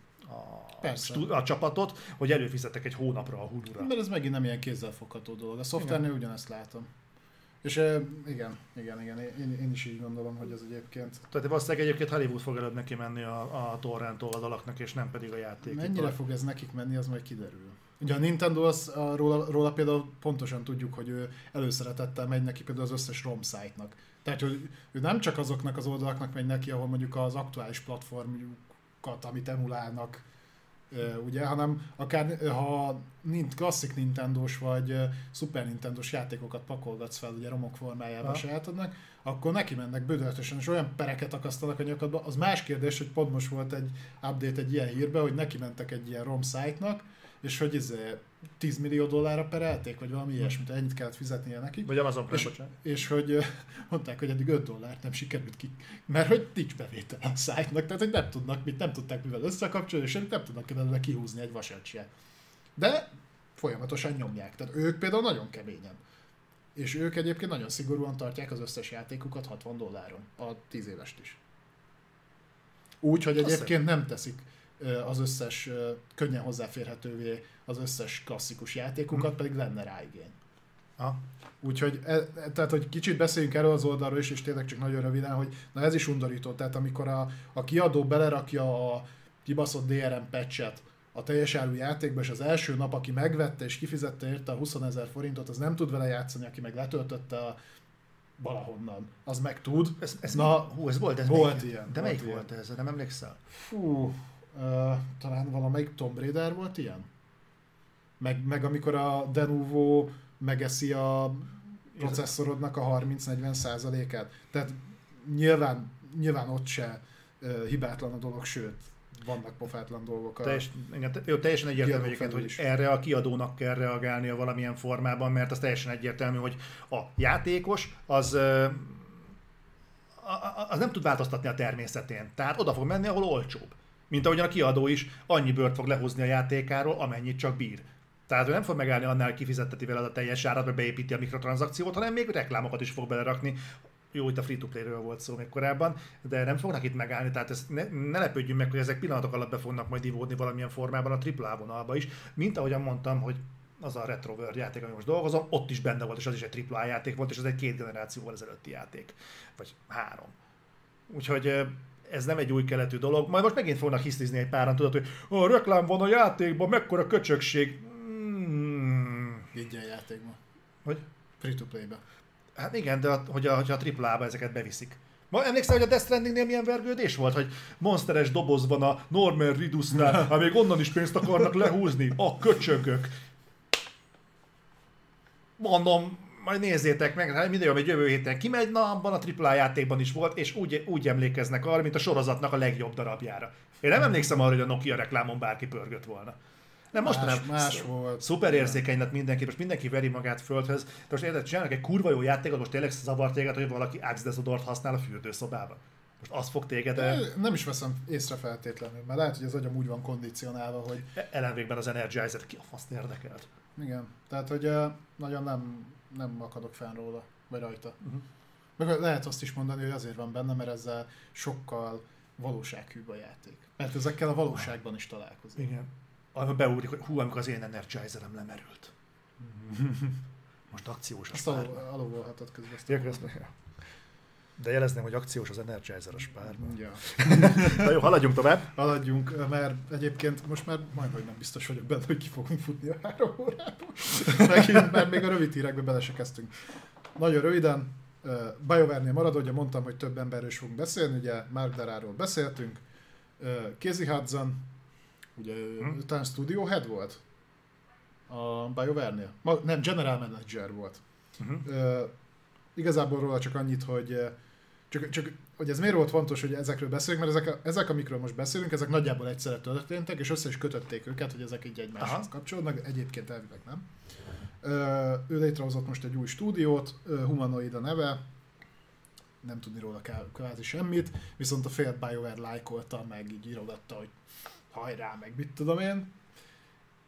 a, stú, a csapatot, hogy előfizetek egy hónapra a Hulu-ra. Mert ez megint nem ilyen kézzelfogható dolog. A szoftvernél igen. ugyanezt látom. És igen, igen, igen, én, én is így gondolom, hogy ez egyébként... Tehát valószínűleg egyébként Hollywood fog előbb neki menni a, a torrent oldalaknak, és nem pedig a játék. Mennyire fog ez nekik menni, az majd kiderül. Ugye a Nintendo, az, a, róla, róla például pontosan tudjuk, hogy ő előszeretettel megy neki például az összes ROM site-nak. Tehát hogy ő nem csak azoknak az oldalaknak megy neki, ahol mondjuk az aktuális platformjuk játékokat, amit emulálnak, ugye, hanem akár ha klasszik Nintendo-s vagy Super Nintendo-s játékokat pakolgatsz fel ugye romok formájában ha. sajátodnak, akkor neki mennek bődöltösen, és olyan pereket akasztanak a nyakadba. Az más kérdés, hogy pont most volt egy update egy ilyen hírbe, hogy neki mentek egy ilyen ROM site-nak, és hogy ez 10 millió dollárra perelték, vagy valami ilyesmit, ennyit kellett fizetnie nekik. Vagy Amazon Prime, és, bocsánat. és hogy mondták, hogy eddig 5 dollárt nem sikerült ki, mert hogy nincs bevétel a szájtnak, tehát hogy nem tudnak, mit nem tudták mivel összekapcsolni, és nem tudnak belőle kihúzni egy vasacsját. De folyamatosan nyomják, tehát ők például nagyon keményen. És ők egyébként nagyon szigorúan tartják az összes játékukat 60 dolláron, a 10 évest is. Úgy, hogy egyébként nem teszik az összes könnyen hozzáférhetővé az összes klasszikus játékokat, hmm. pedig lenne rá igény. Ha. Úgyhogy, e, e, tehát, hogy kicsit beszéljünk erről az oldalról is, és tényleg csak nagyon röviden, hogy na ez is undorító, tehát amikor a, a kiadó belerakja a kibaszott DRM patchet a teljes áru játékba, és az első nap, aki megvette és kifizette érte a 20 ezer forintot, az nem tud vele játszani, aki meg letöltötte a valahonnan. Az meg tud. Ez, ez, Na, hú, ez volt, ez volt melyik, ilyen. De melyik volt, volt ez? Nem emlékszel? Fú, uh, talán valamelyik Tomb Raider volt ilyen? Meg, meg amikor a Denuvo megeszi a processzorodnak a 30-40 százalékát. Tehát nyilván, nyilván ott se uh, hibátlan a dolog, sőt, vannak pofátlan dolgok. A Teljes, igen, jó, teljesen egyértelmű egyébként, hogy erre a kiadónak kell reagálnia valamilyen formában, mert az teljesen egyértelmű, hogy a játékos az az nem tud változtatni a természetén. Tehát oda fog menni, ahol olcsóbb. Mint ahogyan a kiadó is annyi bört fog lehozni a játékáról, amennyit csak bír. Tehát ő nem fog megállni annál, hogy kifizetteti vele a teljes árat, vagy beépíti a mikrotranszakciót, hanem még reklámokat is fog belerakni. jó, itt a free-to-play-ről volt szó még korábban, de nem fognak itt megállni, tehát ezt ne, ne lepődjünk meg, hogy ezek pillanatok alatt be fognak majd ivódni valamilyen formában a AAA vonalba is, mint ahogyan mondtam, hogy az a Retro játék, ami most dolgozom, ott is benne volt, és az is egy AAA játék volt, és ez egy két generációval ezelőtti játék, vagy három. Úgyhogy ez nem egy új keletű dolog. Majd most megint fognak hisztizni egy páran, tudod, hogy a reklám van a játékban, mekkora köcsökség. Mm. Ingyen játékban. Hogy? Free-to-play-be. Hát igen, de hogy a, hogy a AAA-ba ezeket beviszik. Ma emlékszel, hogy a Death Strandingnél milyen vergődés volt, hogy monsteres doboz van a Norman Ridusnál, ha még onnan is pénzt akarnak lehúzni, a köcsögök. Mondom, majd nézzétek meg, hát minden hogy jövő héten kimegy, na abban a AAA játékban is volt, és úgy, úgy emlékeznek arra, mint a sorozatnak a legjobb darabjára. Én nem emlékszem arra, hogy a Nokia reklámon bárki pörgött volna. Nem, most más. Más volt. Szuper érzékeny lett mindenki, most mindenki veri magát földhöz. De most érted, csinálnak egy kurva jó játékot, most tényleg zavar téged, hogy valaki Axe Desodort használ a fürdőszobában. Most az fog téged... De nem is veszem észre feltétlenül, mert lehet, hogy az agyam úgy van kondicionálva, hogy... Ellenvégben az Energizer ki a faszt érdekelt. Igen, tehát hogy nagyon nem, nem akadok fenn róla, vagy rajta. Uh-huh. Meg lehet azt is mondani, hogy azért van benne, mert ezzel sokkal valósághűbb a játék. Mert ezekkel a valóságban is találkozik. Igen amikor beúrik, hogy hú, amikor az én energizerem lemerült. [LAUGHS] Most akciós a spár. Azt alulvolhatod közben. Ja, De jelezném, hogy akciós az Energizer a spárban. Ja. [LAUGHS] Na jó, haladjunk tovább. Haladjunk, mert egyébként most már majd, hogy nem biztos vagyok benne, hogy ki fogunk futni a három órába. [LAUGHS] Megint, mert még a rövid hírekbe bele se kezdtünk. Nagyon röviden, BioWare-nél marad, ugye mondtam, hogy több emberről is fogunk beszélni, ugye Mark Daráról beszéltünk, Casey Hudson, Ugye hm? talán Studio Head volt a BioWare-nél. Ma, nem, General Manager volt. Uh-huh. Uh, igazából róla csak annyit, hogy csak, csak hogy ez miért volt fontos, hogy ezekről beszélünk, mert ezek, ezek, amikről most beszélünk, ezek nagyjából egyszerre történtek, és össze is kötötték őket, hogy ezek így egymáshoz Aha. kapcsolódnak, egyébként elvileg nem. Uh, ő létrehozott most egy új stúdiót, Humanoid a neve, nem tudni róla kvázi semmit, viszont a fél BioWare lájkolta, meg így írogatta, hogy hajrá, meg mit tudom én.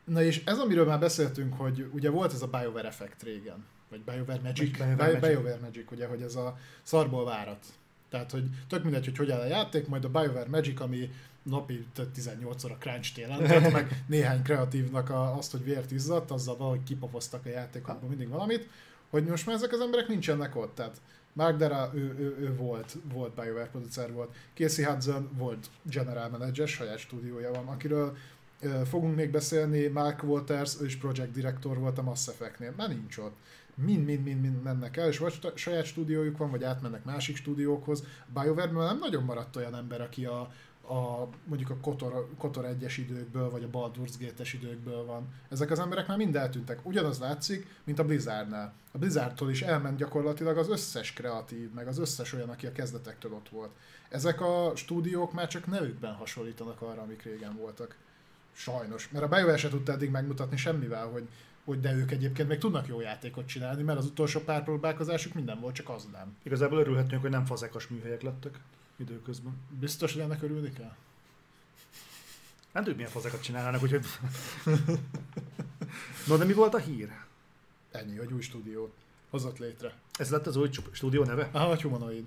Na és ez, amiről már beszéltünk, hogy ugye volt ez a BioWare effekt régen, vagy BioWare Magic, BioWare, Magic. BioWare Magic, ugye, hogy ez a szarból várat. Tehát, hogy tök mindegy, hogy hogy áll a játék, majd a BioWare Magic, ami napi 18-szor a crunch jelentett, [LAUGHS] meg néhány kreatívnak a, azt, hogy vért izzadt, azzal valahogy kipopoztak a játékokban mindig valamit, hogy most már ezek az emberek nincsenek ott. Tehát Mark Dara, ő, ő, ő volt, volt BioWare producer volt. Casey Hudson volt general manager, saját stúdiója van, akiről fogunk még beszélni. Mark Walters, ő is project director volt a Mass Effect-nél. Már nincs ott. Mind-mind-mind mennek el, és vagy saját stúdiójuk van, vagy átmennek másik stúdiókhoz. BioWare-ben nem nagyon maradt olyan ember, aki a, a, mondjuk a Kotor, Kotor 1-es időkből, vagy a Baldur's Gate-es időkből van. Ezek az emberek már mind eltűntek. Ugyanaz látszik, mint a Blizzardnál. A Blizzardtól is elment gyakorlatilag az összes kreatív, meg az összes olyan, aki a kezdetektől ott volt. Ezek a stúdiók már csak nevükben hasonlítanak arra, amik régen voltak. Sajnos. Mert a BioWare se tudta eddig megmutatni semmivel, hogy, hogy de ők egyébként még tudnak jó játékot csinálni, mert az utolsó pár próbálkozásuk minden volt, csak az nem. Igazából örülhetünk, hogy nem fazekas műhelyek lettek időközben. Biztos, hogy ennek örülni kell? Nem tudjuk, milyen fazekat csinálnának, úgyhogy... [LAUGHS] no, de mi volt a hír? Ennyi, hogy új stúdiót hozott létre. Ez lett az új stúdió neve? Aha, a Humanoid.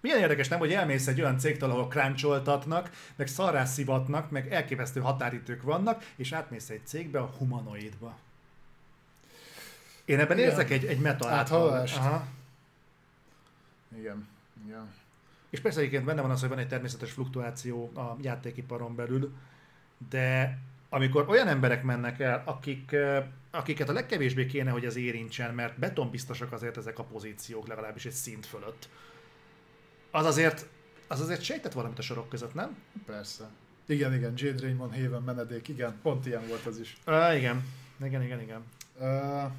Milyen érdekes, nem, hogy elmész egy olyan cégtől, ahol cruncholtatnak, meg szarrászivatnak, meg elképesztő határidők vannak, és átmész egy cégbe, a humanoidba. Én ebben Igen. érzek egy, egy meta áthallalást. Aha. Igen. Igen. És persze egyébként benne van az, hogy van egy természetes fluktuáció a játékiparon belül, de amikor olyan emberek mennek el, akik, akiket a legkevésbé kéne, hogy ez érintsen, mert betonbiztosak azért ezek a pozíciók, legalábbis egy szint fölött, az azért, az azért sejtett valamit a sorok között, nem? Persze. Igen, igen, Jade Raymond Haven menedék, igen, pont ilyen volt az is. Uh, igen, igen, igen, igen. Uh,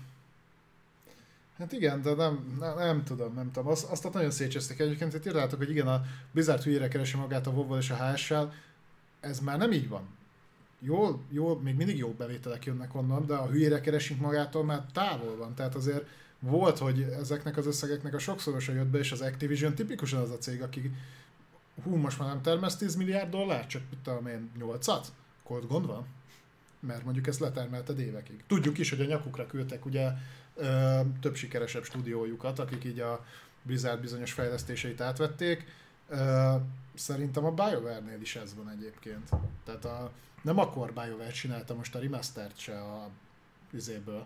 Hát igen, de nem, nem, nem tudom, nem tudom. Azt, azt nagyon szétcsesztek egyébként, hogy írtátok, hogy igen, a Blizzard hülyére keresi magát a WoW és a HS-sel. Ez már nem így van. Jó, jó, még mindig jó bevételek jönnek onnan, de a hülyére keresünk magától már távol van. Tehát azért volt, hogy ezeknek az összegeknek a sokszorosa jött be, és az Activision tipikusan az a cég, aki hú, most már nem termesz 10 milliárd dollár, csak tudom én, 8-at? Akkor gond van? Mert mondjuk ezt letermelted évekig. Tudjuk is, hogy a nyakukra küldtek ugye több sikeresebb stúdiójukat, akik így a, Blizzard bizonyos fejlesztéseit átvették. Szerintem a BioWare-nél is ez van egyébként. Tehát a, nem akkor BioWare csinálta most a remastert se a üzéből,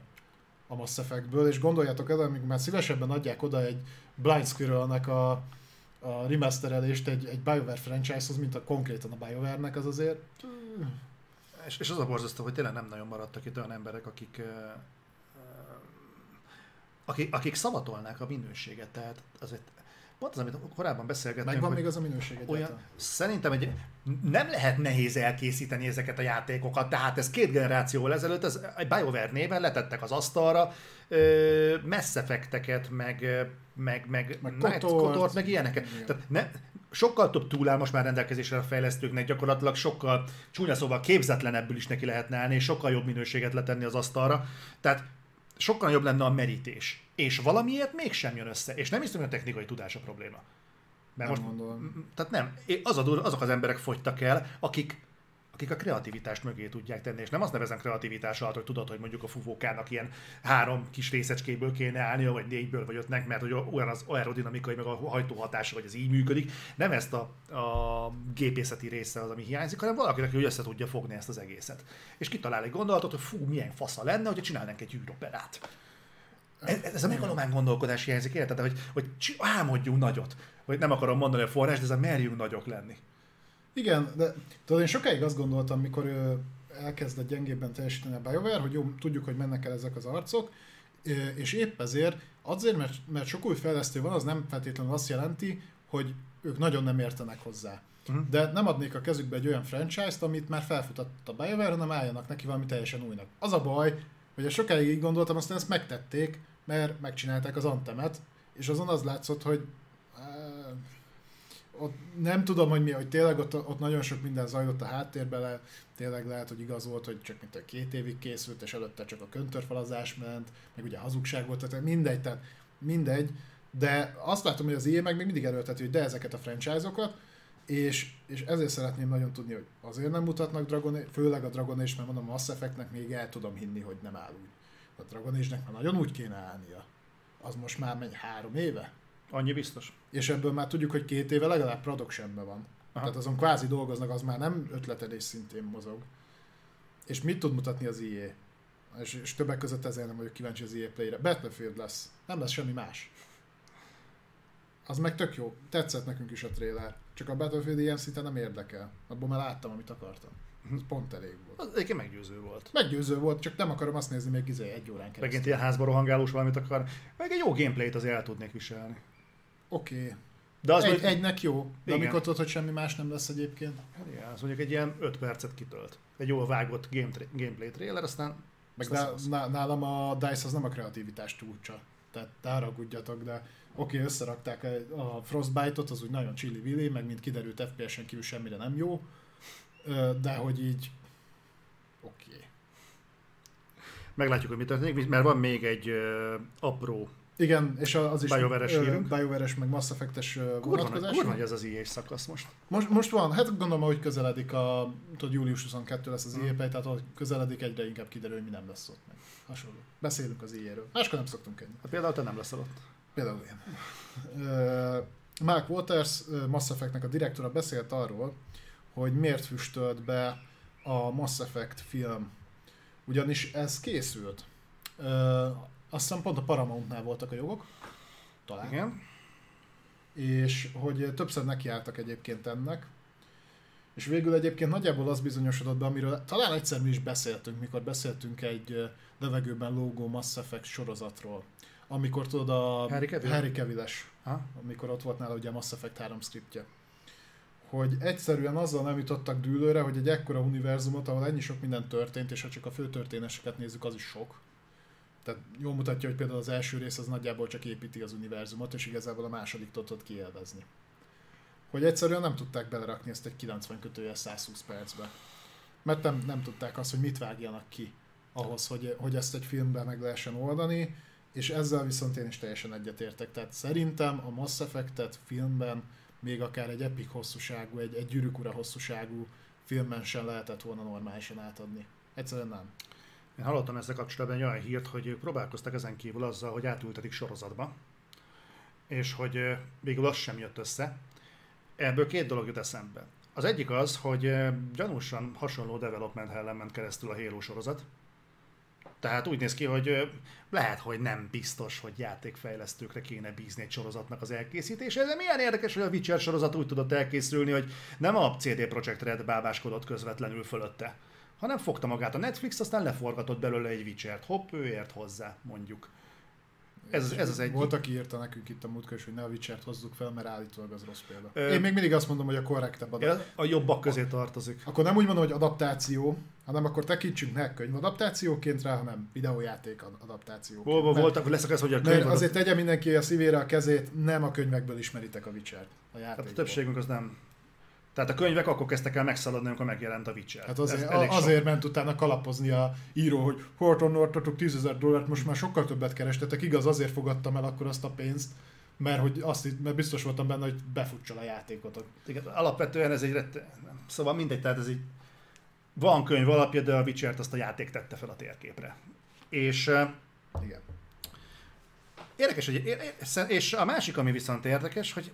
a Mass Effectből, és gondoljátok el, amíg már szívesebben adják oda egy Blind Squirrel-nek a, a remasterelést egy, egy BioWare franchise-hoz, mint a konkrétan a BioWare-nek, az azért... És, és az a borzasztó, hogy tényleg nem nagyon maradtak itt olyan emberek, akik, akik, akik szavatolnák a minőséget. Tehát azért pont az, amit korábban beszélgettünk. Megvan még az a minőség olyan, Szerintem egy, nem lehet nehéz elkészíteni ezeket a játékokat, tehát ez két generációval ezelőtt, ez egy BioWare néven letettek az asztalra messzefekteket, meg, meg, meg, meg kotort, kotort, meg ilyeneket. Igen. Tehát ne, sokkal több túl áll most már rendelkezésre a fejlesztőknek, gyakorlatilag sokkal csúnya szóval képzetlenebbül is neki lehetne állni, és sokkal jobb minőséget letenni az asztalra. Tehát sokkal jobb lenne a merítés. És valamiért mégsem jön össze. És nem hiszem, hogy a technikai tudás a probléma. Mert nem most, gondolom. Tehát nem. Az a, azok az emberek fogytak el, akik akik a kreativitást mögé tudják tenni, és nem azt nevezem kreativitás alatt, hogy tudod, hogy mondjuk a fuvókának ilyen három kis részecskéből kéne állnia, vagy négyből, vagy ötnek, mert hogy olyan az aerodinamikai, meg a hajtóhatása, vagy ez így működik. Nem ezt a, a gépészeti része az, ami hiányzik, hanem valakinek, hogy össze tudja fogni ezt az egészet. És kitalál egy gondolatot, hogy fú, milyen fasza lenne, hogyha csinálnánk egy űroperát. Ez, ez a megalomán gondolkodás hiányzik, érted? Hogy, hogy álmodjunk nagyot. Vagy nem akarom mondani a forrás, de ez a merjünk nagyok lenni. Igen, de tudod, én sokáig azt gondoltam, mikor ő elkezdett gyengébben teljesíteni a BioWare, hogy jó, tudjuk, hogy mennek el ezek az arcok, és épp ezért, azért, mert, mert sok új fejlesztő van, az nem feltétlenül azt jelenti, hogy ők nagyon nem értenek hozzá. Uh-huh. De nem adnék a kezükbe egy olyan franchise-t, amit már felfutott a BioWare, hanem álljanak neki valami teljesen újnak. Az a baj, hogy sokáig így gondoltam, aztán ezt megtették, mert megcsinálták az Antemet, és azon az látszott, hogy ott nem tudom, hogy mi, hogy tényleg ott, ott nagyon sok minden zajlott a háttérben, le, tényleg lehet, hogy igaz volt, hogy csak mint a két évig készült, és előtte csak a köntörfalazás ment, meg ugye hazugság volt, tehát mindegy, tehát mindegy, de azt látom, hogy az IE meg még mindig erőlteti, hogy de ezeket a franchise-okat, és, és ezért szeretném nagyon tudni, hogy azért nem mutatnak Dragon Age, főleg a Dragon Age, mert mondom, Mass Effectnek még el tudom hinni, hogy nem áll úgy. A Dragon Age-nek már nagyon úgy kéne állnia. Az most már megy három éve? Annyi biztos. És ebből már tudjuk, hogy két éve legalább productionben van. Aha. Tehát azon kvázi dolgoznak, az már nem ötletelés szintén mozog. És mit tud mutatni az IE? És, és többek között ezért nem vagyok kíváncsi az EA Play-re. Battlefield lesz. Nem lesz semmi más. Az meg tök jó. Tetszett nekünk is a trailer. Csak a Battlefield ilyen szinten nem érdekel. Abból már láttam, amit akartam. Ez pont elég volt. Az egyébként meggyőző volt. Meggyőző volt, csak nem akarom azt nézni még izé egy órán keresztül. Megint ilyen házba rohangálós valamit akar. Meg egy jó gameplayt azért el tudnék viselni. Oké. Okay. De az egy, mondjuk, egynek jó, de igen. amikor tudod, hogy semmi más nem lesz egyébként. Hát igen, az mondjuk egy ilyen 5 percet kitölt. Egy jól vágott game tra- gameplay trailer, aztán... Meg aztán nálam a DICE az nem a kreativitás csúcsa. Tehát táragudjatok, de oké, okay, összerakták a Frostbite-ot, az úgy nagyon chili willy meg mint kiderült FPS-en kívül semmire nem jó, de hogy így oké. Okay. Meglátjuk, hogy mi történik, mert van még egy uh, apró igen, és az is BioWare-es, BioWare-es meg Mass Effect-es vonatkozás. Kurva, ez az EA szakasz most. most. Most van, hát gondolom, hogy közeledik a, tudod, július 22 lesz az hmm. EA tehát hogy közeledik, egyre inkább kiderül, hogy mi nem lesz ott meg. Hasonló. Beszélünk az EA-ről. Máskor nem szoktunk enni. Hát például te nem leszel ott. Például én. Mark Waters, Mass Effect-nek a direktora beszélt arról, hogy miért füstölt be a Mass Effect film. Ugyanis ez készült azt hiszem pont a Paramountnál voltak a jogok. Talán. Igen. És hogy többször nekiálltak egyébként ennek. És végül egyébként nagyjából az bizonyosodott be, amiről talán egyszer mi is beszéltünk, mikor beszéltünk egy levegőben lógó Mass Effect sorozatról. Amikor tudod a Harry Cavill, Harry Cavill-es, amikor ott volt nála ugye a Mass Effect 3 scriptje. Hogy egyszerűen azzal nem jutottak dűlőre, hogy egy ekkora univerzumot, ahol ennyi sok minden történt, és ha csak a fő történéseket nézzük, az is sok tehát jól mutatja, hogy például az első rész az nagyjából csak építi az univerzumot, és igazából a második tudod kielvezni. Hogy egyszerűen nem tudták belerakni ezt egy 90 kötője 120 percbe. Mert nem, nem tudták azt, hogy mit vágjanak ki ahhoz, hogy, hogy ezt egy filmben meg lehessen oldani, és ezzel viszont én is teljesen egyetértek. Tehát szerintem a Mass Effect-et filmben még akár egy epic hosszúságú, egy, egy gyűrűk ura hosszúságú filmben sem lehetett volna normálisan átadni. Egyszerűen nem. Én hallottam ezzel kapcsolatban egy olyan hírt, hogy ők próbálkoztak ezen kívül azzal, hogy átültetik sorozatba. és hogy végül az sem jött össze. Ebből két dolog jut eszembe. Az egyik az, hogy gyanúsan hasonló development hellen ment keresztül a Halo sorozat. Tehát úgy néz ki, hogy lehet, hogy nem biztos, hogy játékfejlesztőkre kéne bízni egy sorozatnak az elkészítése. De milyen érdekes, hogy a Witcher sorozat úgy tudott elkészülni, hogy nem a CD Projekt Red bábáskodott közvetlenül fölötte, hanem fogta magát a Netflix, aztán leforgatott belőle egy Witcher-t. Hopp, ő ért hozzá, mondjuk. Ez, ez az egy. Volt, aki írta nekünk itt a múltkor, hogy ne a witcher hozzuk fel, mert állítólag az rossz példa. Ö... Én még mindig azt mondom, hogy a korrektebb adaptáció. A jobbak közé tartozik. Akkor nem úgy mondom, hogy adaptáció, hanem akkor tekintsünk ne könyv adaptációként rá, hanem videójáték adaptáció. Hol voltak, leszek ez, hogy a könyv Azért tegye mindenki a szívére a kezét, nem a könyvekből ismeritek a Witcher-t. A hát a többségünk az nem tehát a könyvek akkor kezdtek el megszaladni, amikor megjelent a Witcher. Hát azért, a, azért sok. ment utána kalapozni a író, hogy Horton adtatok 10 ezer dollárt, most már sokkal többet kerestetek. Igaz, azért fogadtam el akkor azt a pénzt, mert, hogy azt, mert biztos voltam benne, hogy befutsal a játékotok. Igen, alapvetően ez egy rette... Szóval mindegy, tehát ez így van könyv alapja, de a Witcher-t azt a játék tette fel a térképre. És igen. Érdekes, hogy, és a másik, ami viszont érdekes, hogy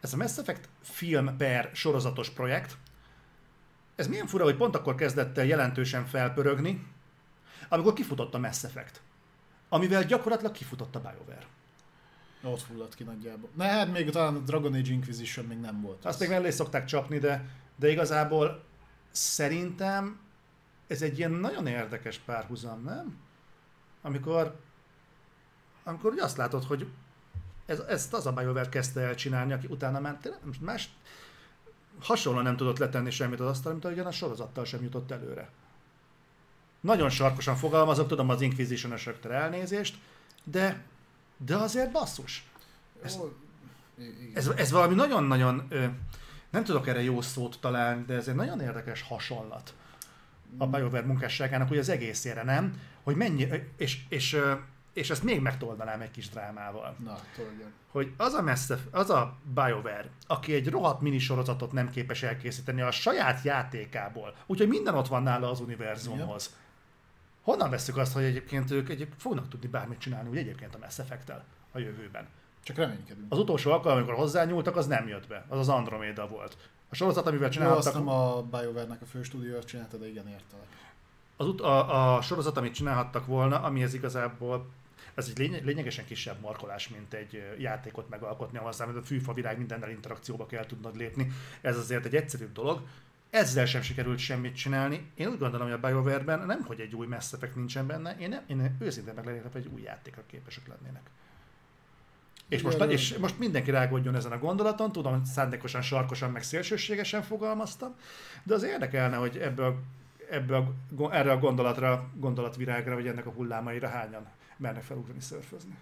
ez a Mass Effect film per sorozatos projekt, ez milyen fura, hogy pont akkor kezdett el jelentősen felpörögni, amikor kifutott a Mass Effect. Amivel gyakorlatilag kifutott a BioWare. Ott fulladt ki nagyjából. Ne, hát még talán a Dragon Age Inquisition még nem volt. Azt az. még mellé szokták csapni, de, de igazából szerintem ez egy ilyen nagyon érdekes párhuzam, nem? Amikor, amikor úgy azt látod, hogy ez, ezt az a BioWare kezdte el csinálni, aki utána ment, más hasonlóan nem tudott letenni semmit az asztal, mint ahogyan a sorozattal sem jutott előre. Nagyon sarkosan fogalmazok, tudom az inquisition elnézést, de, de azért basszus. Ez, ez, ez valami nagyon-nagyon, nem tudok erre jó szót találni, de ez egy nagyon érdekes hasonlat a BioWare munkásságának, hogy az egészére, nem? Hogy mennyi, és, és és ezt még megtoldanám egy kis drámával. Na, toljon. Hogy az a, messze, az a BioWare, aki egy rohadt minisorozatot nem képes elkészíteni a saját játékából, úgyhogy minden ott van nála az univerzumhoz. Ja. Honnan veszük azt, hogy egyébként ők egyébként fognak tudni bármit csinálni, úgy egyébként a Mass effect a jövőben? Csak reménykedünk. Az utolsó alkalom, amikor hozzányúltak, az nem jött be. Az az Andromeda volt. A sorozat, amivel csináltak... Jó, azt nem a BioWare-nek a fő stúdiót csinálta, de igen, értelek. Az ut- a, a sorozat, amit csinálhattak volna, amihez igazából ez egy lény- lényegesen kisebb markolás, mint egy játékot megalkotni, ahol aztán a fűfa virág mindennel interakcióba kell tudnod lépni. Ez azért egy egyszerűbb dolog. Ezzel sem sikerült semmit csinálni. Én úgy gondolom, hogy a BioWare-ben nem, hogy egy új Mass Effect nincsen benne, én, nem, én őszintén meg lennék, hogy egy új játékra képesek lennének. És most, és most mindenki rágódjon ezen a gondolaton, tudom, szándékosan, sarkosan, meg szélsőségesen fogalmaztam, de az érdekelne, hogy ebből, ebből erre a gondolatra, gondolatvirágra, vagy ennek a hullámaira hányan mernek felugrani szörfözni.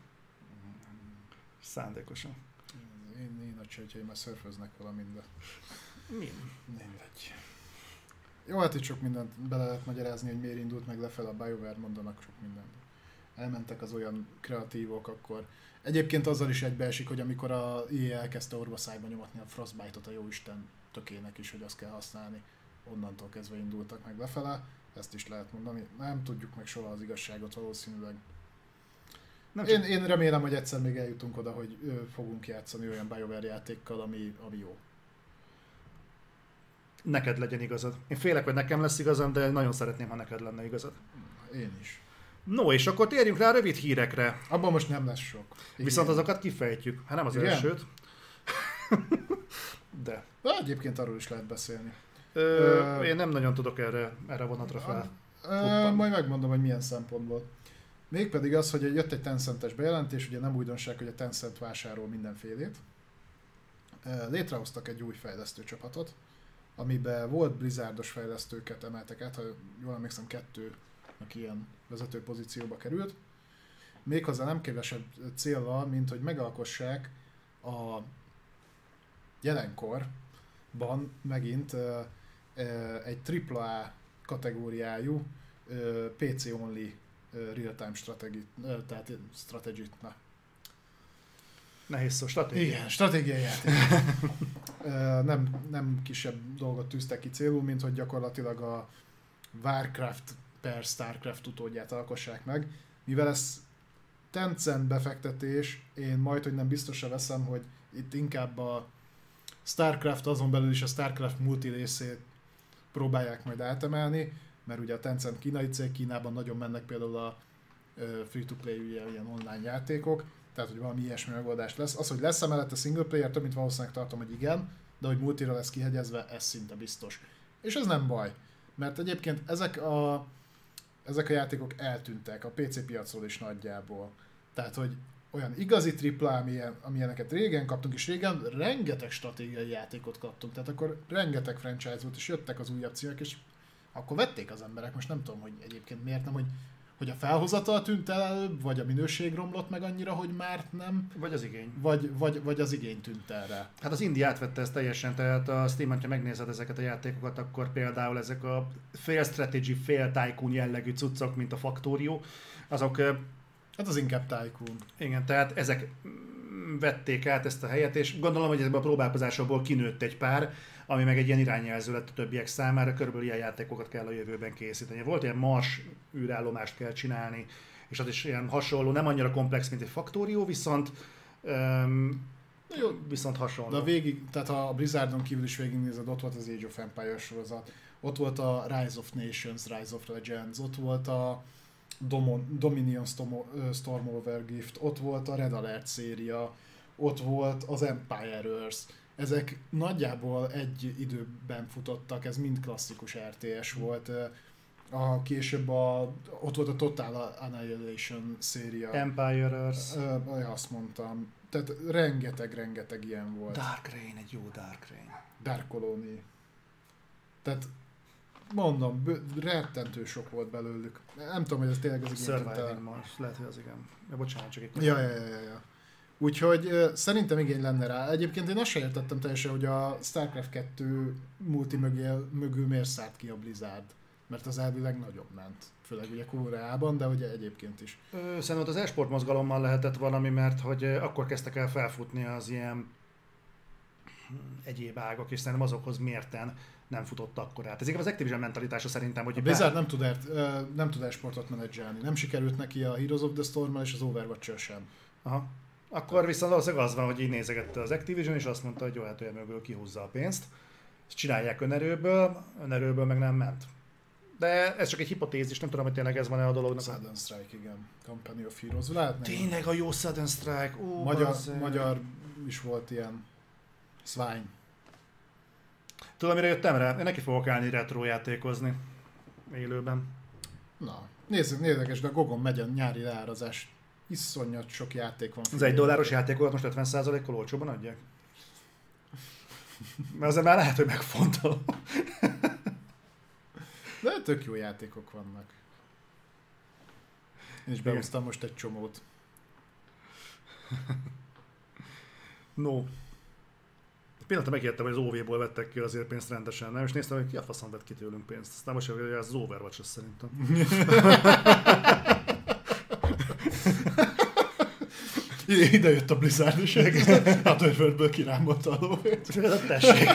Szándékosan. Én, én a csőtjeim már szörföznek valamint, de... Mi? Mindegy. Jó, hát itt sok mindent bele lehet magyarázni, hogy miért indult meg lefelé a BioWare, mondanak sok mindent. Elmentek az olyan kreatívok, akkor Egyébként azzal is egybeesik, hogy amikor a EA elkezdte orvaszájba nyomatni a Frostbite-ot a jóisten tökének is, hogy azt kell használni, onnantól kezdve indultak meg lefele, ezt is lehet mondani. Nem tudjuk meg soha az igazságot valószínűleg. Nem én, én remélem, hogy egyszer még eljutunk oda, hogy fogunk játszani olyan BioWare játékkal, ami, ami jó. Neked legyen igazad. Én félek, hogy nekem lesz igazam, de nagyon szeretném, ha neked lenne igazad. Én is. No, és akkor térjünk rá a rövid hírekre. Abban most nem lesz sok. Igen. Viszont azokat kifejtjük. Hát nem az Igen? elsőt. [LAUGHS] de. de. Egyébként arról is lehet beszélni. Ö, Ö, én nem nagyon tudok erre, erre vonatra fel. Ö, majd megmondom, hogy milyen szempontból. Mégpedig az, hogy jött egy Tencentes bejelentés, ugye nem újdonság, hogy a Tencent vásárol mindenfélét. Létrehoztak egy új fejlesztő csapatot, amiben volt Blizzardos fejlesztőket emeltek át, ha jól emlékszem, kettő, aki ilyen vezető pozícióba került. Méghozzá nem kevesebb célval, mint hogy megalkossák a jelenkorban megint egy AAA kategóriájú PC only real-time strategy, tehát strategy na. Nehéz szó, stratégia. Igen, stratégiai játék. [LAUGHS] nem, nem kisebb dolgot tűztek ki célul, mint hogy gyakorlatilag a Warcraft per Starcraft utódját alkossák meg, mivel ez Tencent befektetés, én majd, hogy nem biztosra veszem, hogy itt inkább a Starcraft azon belül is a Starcraft multi részét próbálják majd átemelni, mert ugye a Tencent kínai cég, Kínában nagyon mennek például a free-to-play ilyen online játékok, tehát hogy valami ilyesmi megoldás lesz. Az, hogy lesz emellett a single player, több mint valószínűleg tartom, hogy igen, de hogy multira lesz kihegyezve, ez szinte biztos. És ez nem baj, mert egyébként ezek a, ezek a játékok eltűntek a PC piacról is nagyjából. Tehát, hogy olyan igazi tripla, amilyen, amilyeneket régen kaptunk, és régen rengeteg stratégiai játékot kaptunk, tehát akkor rengeteg franchise volt, és jöttek az újabb címek, és akkor vették az emberek, most nem tudom, hogy egyébként miért nem, hogy hogy a felhozatal tűnt el vagy a minőség romlott meg annyira, hogy már nem. Vagy az igény. Vagy, vagy, vagy az igény tűnt erre. Hát az Indi átvette ezt teljesen, tehát a Steam, ha megnézed ezeket a játékokat, akkor például ezek a fail strategy, fail tycoon jellegű cuccok, mint a Factorio, azok... Hát az inkább tycoon. Igen, tehát ezek vették át ezt a helyet, és gondolom, hogy ezekben a próbálkozásokból kinőtt egy pár, ami meg egy ilyen irányjelző lett a többiek számára, körülbelül ilyen játékokat kell a jövőben készíteni. Volt ilyen Mars űrállomást kell csinálni, és az is ilyen hasonló, nem annyira komplex, mint egy faktórió, viszont um, jó, viszont hasonló. De végig, tehát a Blizzardon kívül is végignézed, ott volt az Age of Empires sorozat, ott volt a Rise of Nations, Rise of Legends, ott volt a Domon, Dominion Stormover Gift, ott volt a Red Alert széria, ott volt az Empire Earth, ezek nagyjából egy időben futottak, ez mind klasszikus RTS volt. A később a, ott volt a Total Annihilation széria. Empire Earth. Uh, azt mondtam. Tehát rengeteg-rengeteg ilyen volt. Dark Rain, egy jó Dark Rain. Dark Colony. Tehát mondom, rettentő sok volt belőlük. Nem tudom, hogy ez tényleg az igény. Surviving Mars, lehet, hogy az igen. Ja, bocsánat, csak egy ja, ja, ja, ja. Úgyhogy szerintem igény lenne rá. Egyébként én azt sem értettem teljesen, hogy a StarCraft 2 multi mögül, mögül miért szállt ki a Blizzard. Mert az elvileg nagyobb ment. Főleg ugye Koreában, de ugye egyébként is. Szerintem az esport mozgalommal lehetett valami, mert hogy akkor kezdtek el felfutni az ilyen egyéb ágak, és szerintem azokhoz mérten nem futott akkor át. Ez inkább az Activision mentalitása szerintem, hogy... A Blizzard bár... nem tud, ert, nem tud esportot menedzselni. Nem sikerült neki a Heroes of the storm és az overwatch sem. Aha. Akkor viszont valószínűleg az van, hogy így nézegette az Activision, és azt mondta, hogy jó, hát olyan mögül kihúzza a pénzt. Ezt csinálják önerőből, önerőből meg nem ment. De ez csak egy hipotézis, nem tudom, hogy tényleg ez van-e a dolognak. Sudden Strike, igen. Company of Heroes. Lehetne Tényleg a jó Sudden Strike. Ó, magyar, az... magyar is volt ilyen. Swine. Tudom, mire jöttem rá? Én neki fogok állni retro játékozni. Élőben. Na, nézzük, nézzük, de a Gogon megy a nyári leárazás iszonyat sok játék van. Az egy dolláros játékokat most 50%-kal olcsóban adják? Mert azért már lehet, hogy megfontolom. De tök jó játékok vannak. Én is behoztam most egy csomót. No. Pillanatra megértem, hogy az OV-ból vettek ki azért pénzt rendesen, nem? És néztem, hogy ki a faszom vett ki tőlünk pénzt. Aztán most, hogy ez az Overwatch szerintem. [LAUGHS] Ide jött a Blizzard is, a törvörből kirámolta a lóvét. Tessék.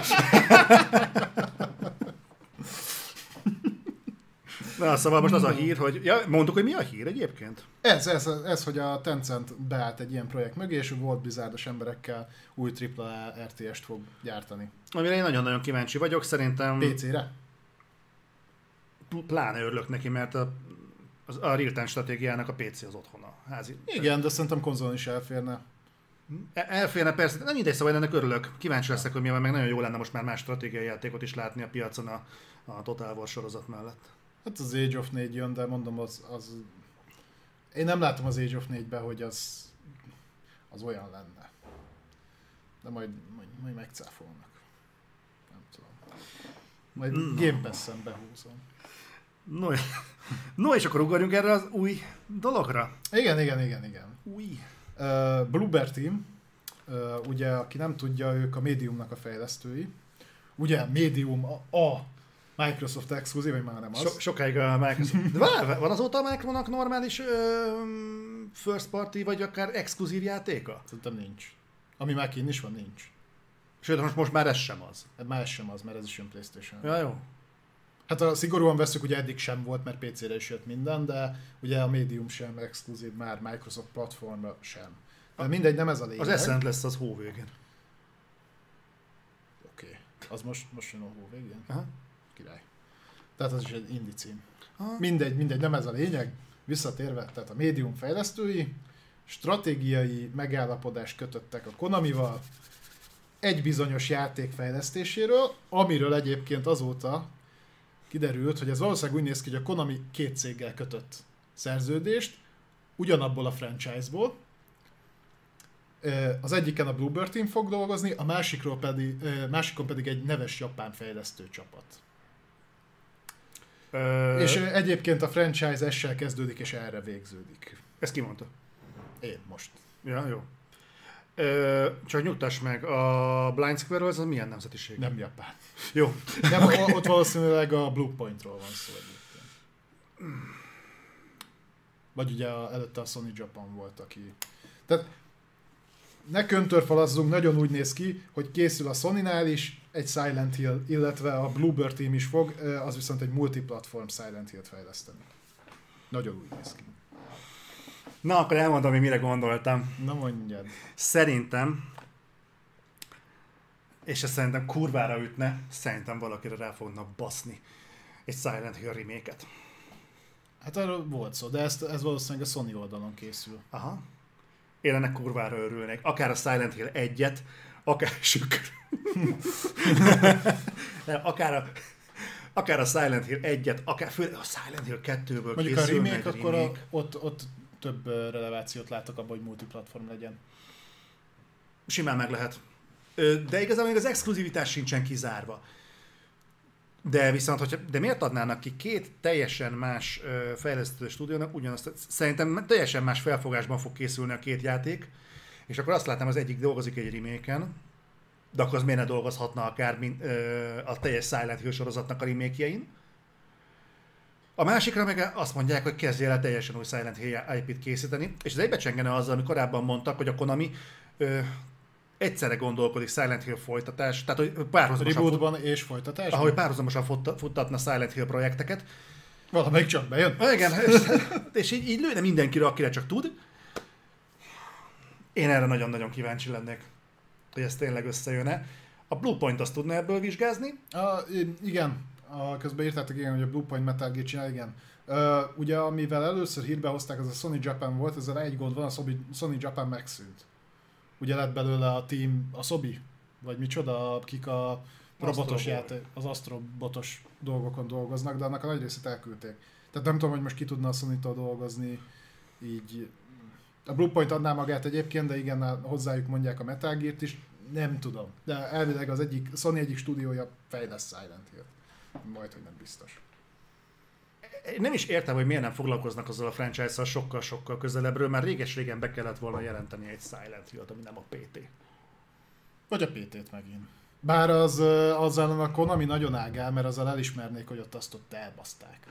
Na, szóval most az a hír, hogy... Ja, mondtuk, hogy mi a hír egyébként? Ez, ez, ez, hogy a Tencent beállt egy ilyen projekt mögé, és volt bizárdos emberekkel új AAA RTS-t fog gyártani. Amire én nagyon-nagyon kíváncsi vagyok, szerintem... PC-re? Pláne örülök neki, mert a az, a real-time stratégiának a PC az otthona. Házi. Igen, de szerintem konzolon is elférne. E, elférne persze, nem mindegy, szóval ennek örülök. Kíváncsi leszek, hogy mi van, meg nagyon jó lenne most már más stratégiai játékot is látni a piacon a, a Total War sorozat mellett. Hát az Age of 4 jön, de mondom, az, az... Én nem látom az Age of 4-be, hogy az, az olyan lenne. De majd, majd, majd megcáfolnak. Nem tudom. Majd mm. Game Pass-en behúzom. No, [LAUGHS] no, és akkor ugorjunk erre az új dologra. Igen, igen, igen, igen. Új. Uh, Bluebird Team, uh, ugye, aki nem tudja, ők a Mediumnak a fejlesztői. Ugye, Medium a, a Microsoft exkluzív, vagy már nem az. So, sokáig a Microsoft. [LAUGHS] De vár, van azóta a Microsoftnak normális uh, first party, vagy akár exkluzív játéka? Szerintem nincs. Ami már kint is van, nincs. Sőt, most, most már ez sem az. Hát már ez sem az, mert ez is jön Playstation. Ja, jó. Hát a szigorúan veszük, ugye eddig sem volt, mert PC-re is jött minden, de ugye a Medium sem exkluzív már Microsoft platformra sem. De mindegy, nem ez a lényeg. Az Ascent lesz az hó végén. Oké. Okay. Az most, most jön a hó végén? Aha. Király. Tehát az is egy indie cím. Aha. Mindegy, mindegy, nem ez a lényeg. Visszatérve, tehát a Medium fejlesztői stratégiai megállapodást kötöttek a Konamival egy bizonyos játék fejlesztéséről, amiről egyébként azóta kiderült, hogy ez valószínűleg úgy néz ki, hogy a Konami két céggel kötött szerződést, ugyanabból a franchise-ból. Az egyiken a Bluebird Team fog dolgozni, a másikról pedig, másikon pedig egy neves japán fejlesztő csapat. Ö... És egyébként a franchise essel kezdődik, és erre végződik. Ezt ki mondta? Én most. Ja, jó. Ö, csak nyugtass meg, a Blind Squirrel az milyen nemzetiség? Nem japán. Jó. Nem, ott valószínűleg a Blue Pointról van szó egyébként. Vagy ugye a, előtte a Sony Japan volt, aki... Tehát ne köntörfalazzunk, nagyon úgy néz ki, hogy készül a Sony-nál is egy Silent Hill, illetve a Bluebird Team is fog, az viszont egy multiplatform Silent Hill-t fejleszteni. Nagyon úgy néz ki. Na, akkor elmondom, hogy mire gondoltam. Na mondjad. Szerintem, és ez szerintem kurvára ütne, szerintem valakire rá fognak baszni egy Silent Hill remake Hát arról volt szó, de ezt, ez valószínűleg a Sony oldalon készül. Aha. Én ennek kurvára örülnék. Akár a Silent Hill egyet, akár sükr. [LAUGHS] akár a, akár a Silent Hill egyet, akár főleg a Silent Hill 2-ből Mondjuk a remake, akkor a, ott, ott több relevációt látok abban, hogy multiplatform legyen. Simán meg lehet. De igazából még az exkluzivitás sincsen kizárva. De viszont, hogyha, de miért adnának ki két teljesen más fejlesztő stúdiónak ugyanazt? Szerintem teljesen más felfogásban fog készülni a két játék, és akkor azt látom, az egyik dolgozik egy remake de akkor az miért ne dolgozhatna akár mint, ö, a teljes Silent Hill sorozatnak a remake a másikra meg azt mondják, hogy kezdje el teljesen új Silent Hill IP-t készíteni, és ez egybecsengene azzal, ami korábban mondtak, hogy a Konami ö, egyszerre gondolkodik Silent Hill folytatás, tehát hogy párhuzamosan... Rebootban fut, és folytatás? Ahogy párhuzamosan futtatna Silent Hill projekteket. Valamelyik csak bejön. Igen, és, és így, így lőne mindenkire, akire csak tud. Én erre nagyon-nagyon kíváncsi lennék, hogy ez tényleg összejön-e. A Bluepoint azt tudna ebből vizsgázni? Uh, igen, a, közben írtátok igen, hogy a Bluepoint Metal Gear csinál, igen. Uh, ugye amivel először hírbe hozták, az a Sony Japan volt, ezzel egy gond van, a Sony Japan megszűnt. Ugye lett belőle a team, a Sobi, vagy micsoda, akik a robotos játék, az astrobotos dolgokon dolgoznak, de annak a nagy részét elküldték. Tehát nem tudom, hogy most ki tudna a sony dolgozni így. A Bluepoint adná magát egyébként, de igen, hozzájuk mondják a Metal Gear-t is, nem tudom. De elvileg az egyik, Sony egyik stúdiója fejlesz Silent Hill majd, hogy nem biztos. Nem is értem, hogy miért nem foglalkoznak azzal a franchise-szal sokkal-sokkal közelebbről, mert réges-régen be kellett volna jelenteni egy Silent Hill-t, ami nem a PT. Vagy a PT-t megint. Bár az, azzal a Konami nagyon ágál, mert azzal elismernék, hogy ott azt ott elbaszták.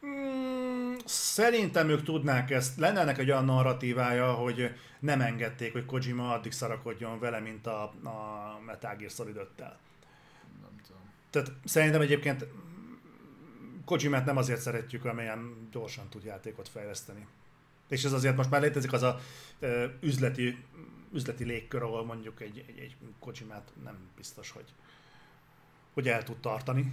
Hmm, szerintem ők tudnák ezt. Lenne ennek egy olyan narratívája, hogy nem engedték, hogy Kojima addig szarakodjon vele, mint a, a Metal Gear Solid 5-tel. Tehát szerintem egyébként Kojimát nem azért szeretjük, amelyen gyorsan tud játékot fejleszteni. És ez azért most már létezik az a ö, üzleti, üzleti légkör, ahol mondjuk egy, egy, egy Kojimát nem biztos, hogy, hogy el tud tartani.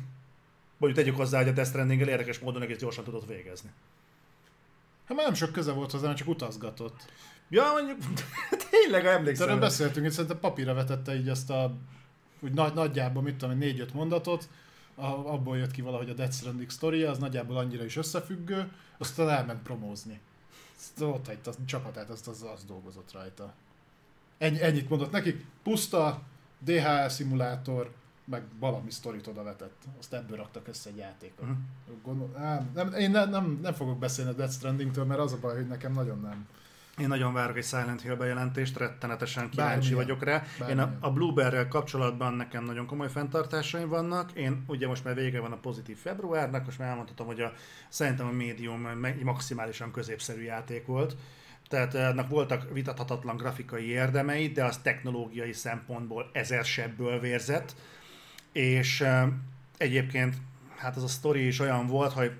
Mondjuk tegyük hozzá, hogy a Death stranding érdekes módon egész gyorsan tudott végezni. Hát már nem sok köze volt hozzá, csak utazgatott. Ja, mondjuk, [LAUGHS] tényleg emlékszem. Erről beszéltünk, hogy szerintem papírra vetette így azt a úgy nagy, nagyjából, mit tudom, négy-öt mondatot, abból jött ki valahogy a Death Stranding story az nagyjából annyira is összefüggő, aztán elment promózni. Ott egy a csapatát, azt az, az dolgozott rajta. Ennyi, ennyit mondott nekik, puszta, DHL szimulátor, meg valami sztorit oda vetett. Azt ebből raktak össze egy játékot. Uh-huh. Gondol, á, nem, én ne, nem, nem fogok beszélni a Death Strandingtől, mert az a baj, hogy nekem nagyon nem én nagyon várok egy Silent Hill bejelentést, rettenetesen kíváncsi Bármilyen. vagyok rá. Bármilyen. Én a, a Blueberry-rel kapcsolatban nekem nagyon komoly fenntartásaim vannak. Én ugye most már vége van a pozitív februárnak, most már elmondhatom, hogy a, szerintem a médium maximálisan középszerű játék volt. Tehát ennek voltak vitathatatlan grafikai érdemei, de az technológiai szempontból ezer sebből vérzett. És egyébként hát az a sztori is olyan volt, hogy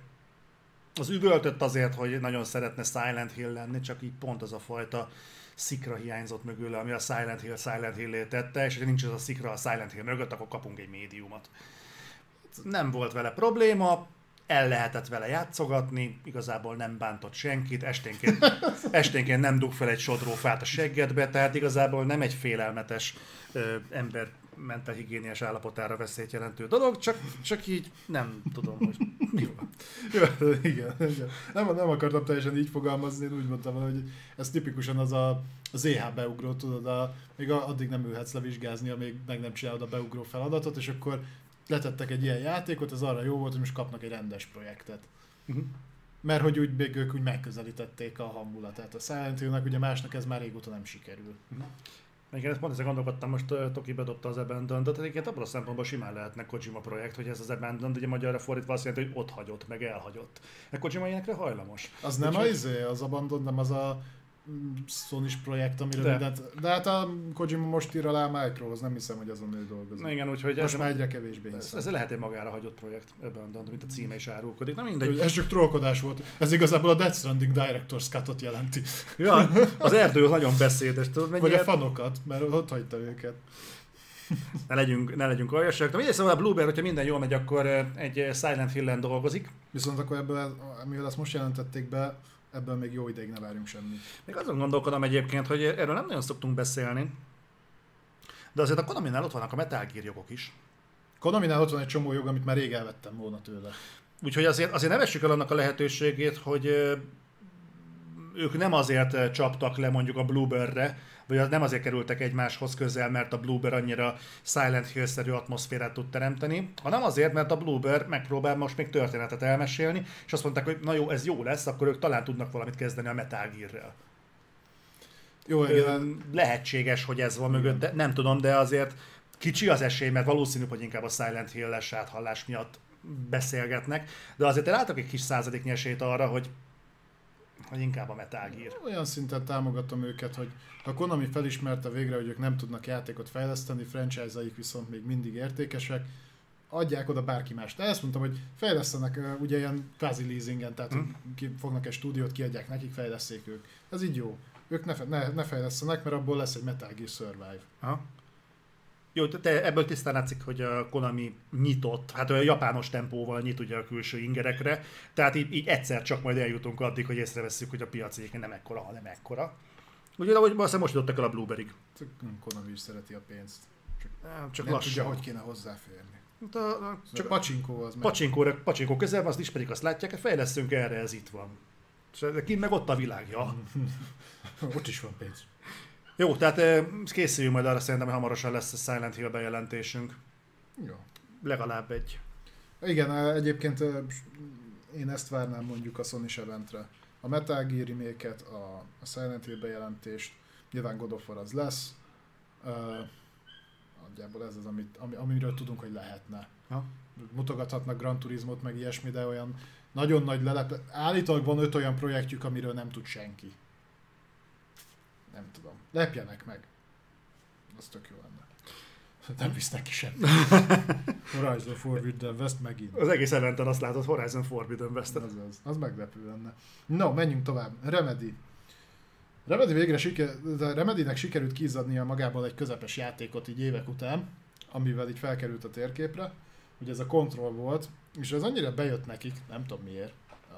az üvöltött azért, hogy nagyon szeretne Silent Hill lenni, csak így pont az a fajta szikra hiányzott mögül, ami a Silent Hill Silent hill tette, és ha nincs az a szikra a Silent Hill mögött, akkor kapunk egy médiumot. Nem volt vele probléma, el lehetett vele játszogatni, igazából nem bántott senkit, esténként, [LAUGHS] esténként nem dug fel egy sodrófát a seggedbe, tehát igazából nem egy félelmetes ö, ember mentálhigiéniás állapotára veszélyt jelentő dolog, csak, csak így nem tudom, hogy mi van. [LAUGHS] Jó, igen, igen. Nem, nem akartam teljesen így fogalmazni, én úgy mondtam, hogy ez tipikusan az a az EH beugró, tudod, a, még addig nem ülhetsz levizsgázni, amíg meg nem csinálod a beugró feladatot, és akkor letettek egy ilyen játékot, az arra jó volt, hogy most kapnak egy rendes projektet. Uh-huh. Mert hogy úgy még ők úgy megközelítették a hangulatát a Silent Hill-nek, ugye másnak ez már régóta nem sikerül. Uh-huh. Igen, ezt pont ezzel gondolkodtam, most uh, Toki bedobta az abandon de egyébként abban a szempontból simán lehetne Kojima projekt, hogy ez az Abandon, ugye magyarra fordítva azt jelenti, hogy ott hagyott, meg elhagyott. E Kojima ilyenekre hajlamos. Az nem az, izé, az Abandon, nem az a sony projekt, amire de. mindent... De hát a Kojima most ír alá Microhoz, nem hiszem, hogy azon ő dolgozik. Na igen, úgyhogy most már egyre kevésbé. Ez, ez lehet egy magára hagyott projekt ebben, mint a címe is árulkodik. Na mindegy. Ez csak trollkodás volt. Ez igazából a Death Stranding Director's Cut-ot jelenti. Ja, az erdő nagyon beszédes. Tudod, Vagy a fanokat, mert ott hagyta őket. Ne legyünk, ne legyünk aljasak. De mindegy, szóval a Blueberry, hogyha minden jól megy, akkor egy Silent Hill-en dolgozik. Viszont akkor ebből, mivel ezt most jelentették be, ebből még jó ideig ne várjunk semmit. Még azon gondolkodom egyébként, hogy erről nem nagyon szoktunk beszélni, de azért a Konami-nál ott vannak a Metal Gear jogok is. Konami-nál ott van egy csomó jog, amit már rég elvettem volna tőle. Úgyhogy azért, azért ne vessük el annak a lehetőségét, hogy ők nem azért csaptak le mondjuk a Bluebird-re, vagy nem azért kerültek egymáshoz közel, mert a Bluebird annyira Silent Hill-szerű atmoszférát tud teremteni, hanem azért, mert a Bluebird megpróbál most még történetet elmesélni, és azt mondták, hogy na jó, ez jó lesz, akkor ők talán tudnak valamit kezdeni a Metal Gear-rel. Jó, igen. Lehetséges, hogy ez van mögött, de nem tudom, de azért kicsi az esély, mert valószínű, hogy inkább a Silent Hill-es áthallás miatt beszélgetnek, de azért látok egy kis századiknyi esélyt arra, hogy hogy inkább a Metal Gear. Olyan szinten támogatom őket, hogy a Konami felismerte végre, hogy ők nem tudnak játékot fejleszteni, franchise-aik viszont még mindig értékesek, adják oda bárki mást. Ezt mondtam, hogy fejlesztenek ugye ilyen kvázi leasingen, tehát hmm. fognak egy stúdiót, kiadják nekik, fejleszték ők. Ez így jó. Ők ne, ne, ne fejlesztenek, mert abból lesz egy Metal Gear Survive. Aha. Jó, te ebből tisztán látszik, hogy a Konami nyitott, hát olyan japános tempóval nyit ugye a külső ingerekre, tehát így, így egyszer csak majd eljutunk addig, hogy észreveszünk, hogy a piac egyébként nem ekkora, hanem ekkora. Ugye, ahogy azt most jutottak el a Blueberry. Konami is szereti a pénzt. Csak, csak nem lassan. tudja, hogy kéne hozzáférni. Hát a, a, csak pacsinkó az Pacsinkó, pacsinkó közel van, azt ismerik, azt látják, hogy fejlesztünk erre, ez itt van. És kint meg ott a világ, ja. [LAUGHS] ott is van pénz. Jó, tehát készüljünk majd arra szerintem, hogy hamarosan lesz a Silent Hill bejelentésünk. Jó. Legalább egy. Igen, egyébként én ezt várnám mondjuk a Sony eventre. A Metal Gear remake a, Silent Hill bejelentést, nyilván God of War az lesz. Nagyjából ez az, amit, ami, amiről tudunk, hogy lehetne. Ha? Mutogathatnak Gran Turismot, meg ilyesmi, de olyan nagyon nagy lelep... Állítólag van öt olyan projektjük, amiről nem tud senki nem tudom, lepjenek meg. Az tök jó lenne. [LAUGHS] Nem visznek ki semmi. [LAUGHS] Horizon Forbidden West megint. Az egész eventen azt látod, Horizon Forbidden West. Az, az, az meglepő lenne. No, menjünk tovább. Remedy. Remedy végre siker, de Remedynek sikerült kizadnia magából egy közepes játékot így évek után, amivel így felkerült a térképre. Ugye ez a Control volt, és ez annyira bejött nekik, nem tudom miért.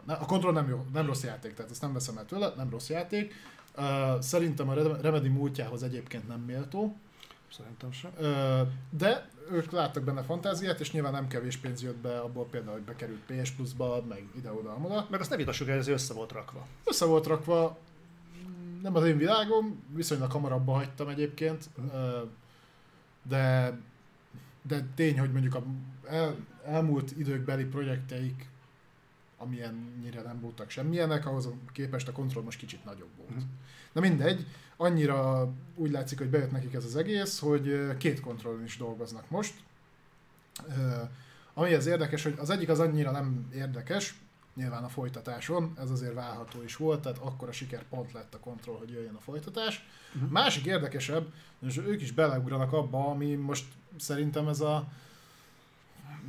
A Control nem jó, nem rossz játék, tehát ezt nem veszem el tőle, nem rossz játék, szerintem a Remedy múltjához egyébként nem méltó. Szerintem sem. De ők láttak benne fantáziát, és nyilván nem kevés pénz jött be abból például, hogy bekerült PS Plus-ba, meg ide-oda, amoda. Meg azt ne vitassuk el, ez össze volt rakva. Össze volt rakva, nem az én világom, viszonylag hamarabb hagytam egyébként, de, de tény, hogy mondjuk a el, elmúlt időkbeli projekteik amilyennyire nem voltak semmilyenek, ahhoz képest a kontroll most kicsit nagyobb volt. Mm. Na mindegy, annyira úgy látszik, hogy bejött nekik ez az egész, hogy két kontrollon is dolgoznak most. Ami az érdekes, hogy az egyik az annyira nem érdekes, nyilván a folytatáson, ez azért válható is volt, tehát akkor a siker pont lett a kontroll, hogy jöjjön a folytatás. Uh-huh. Másik érdekesebb, és ők is beleugranak abba, ami most szerintem ez a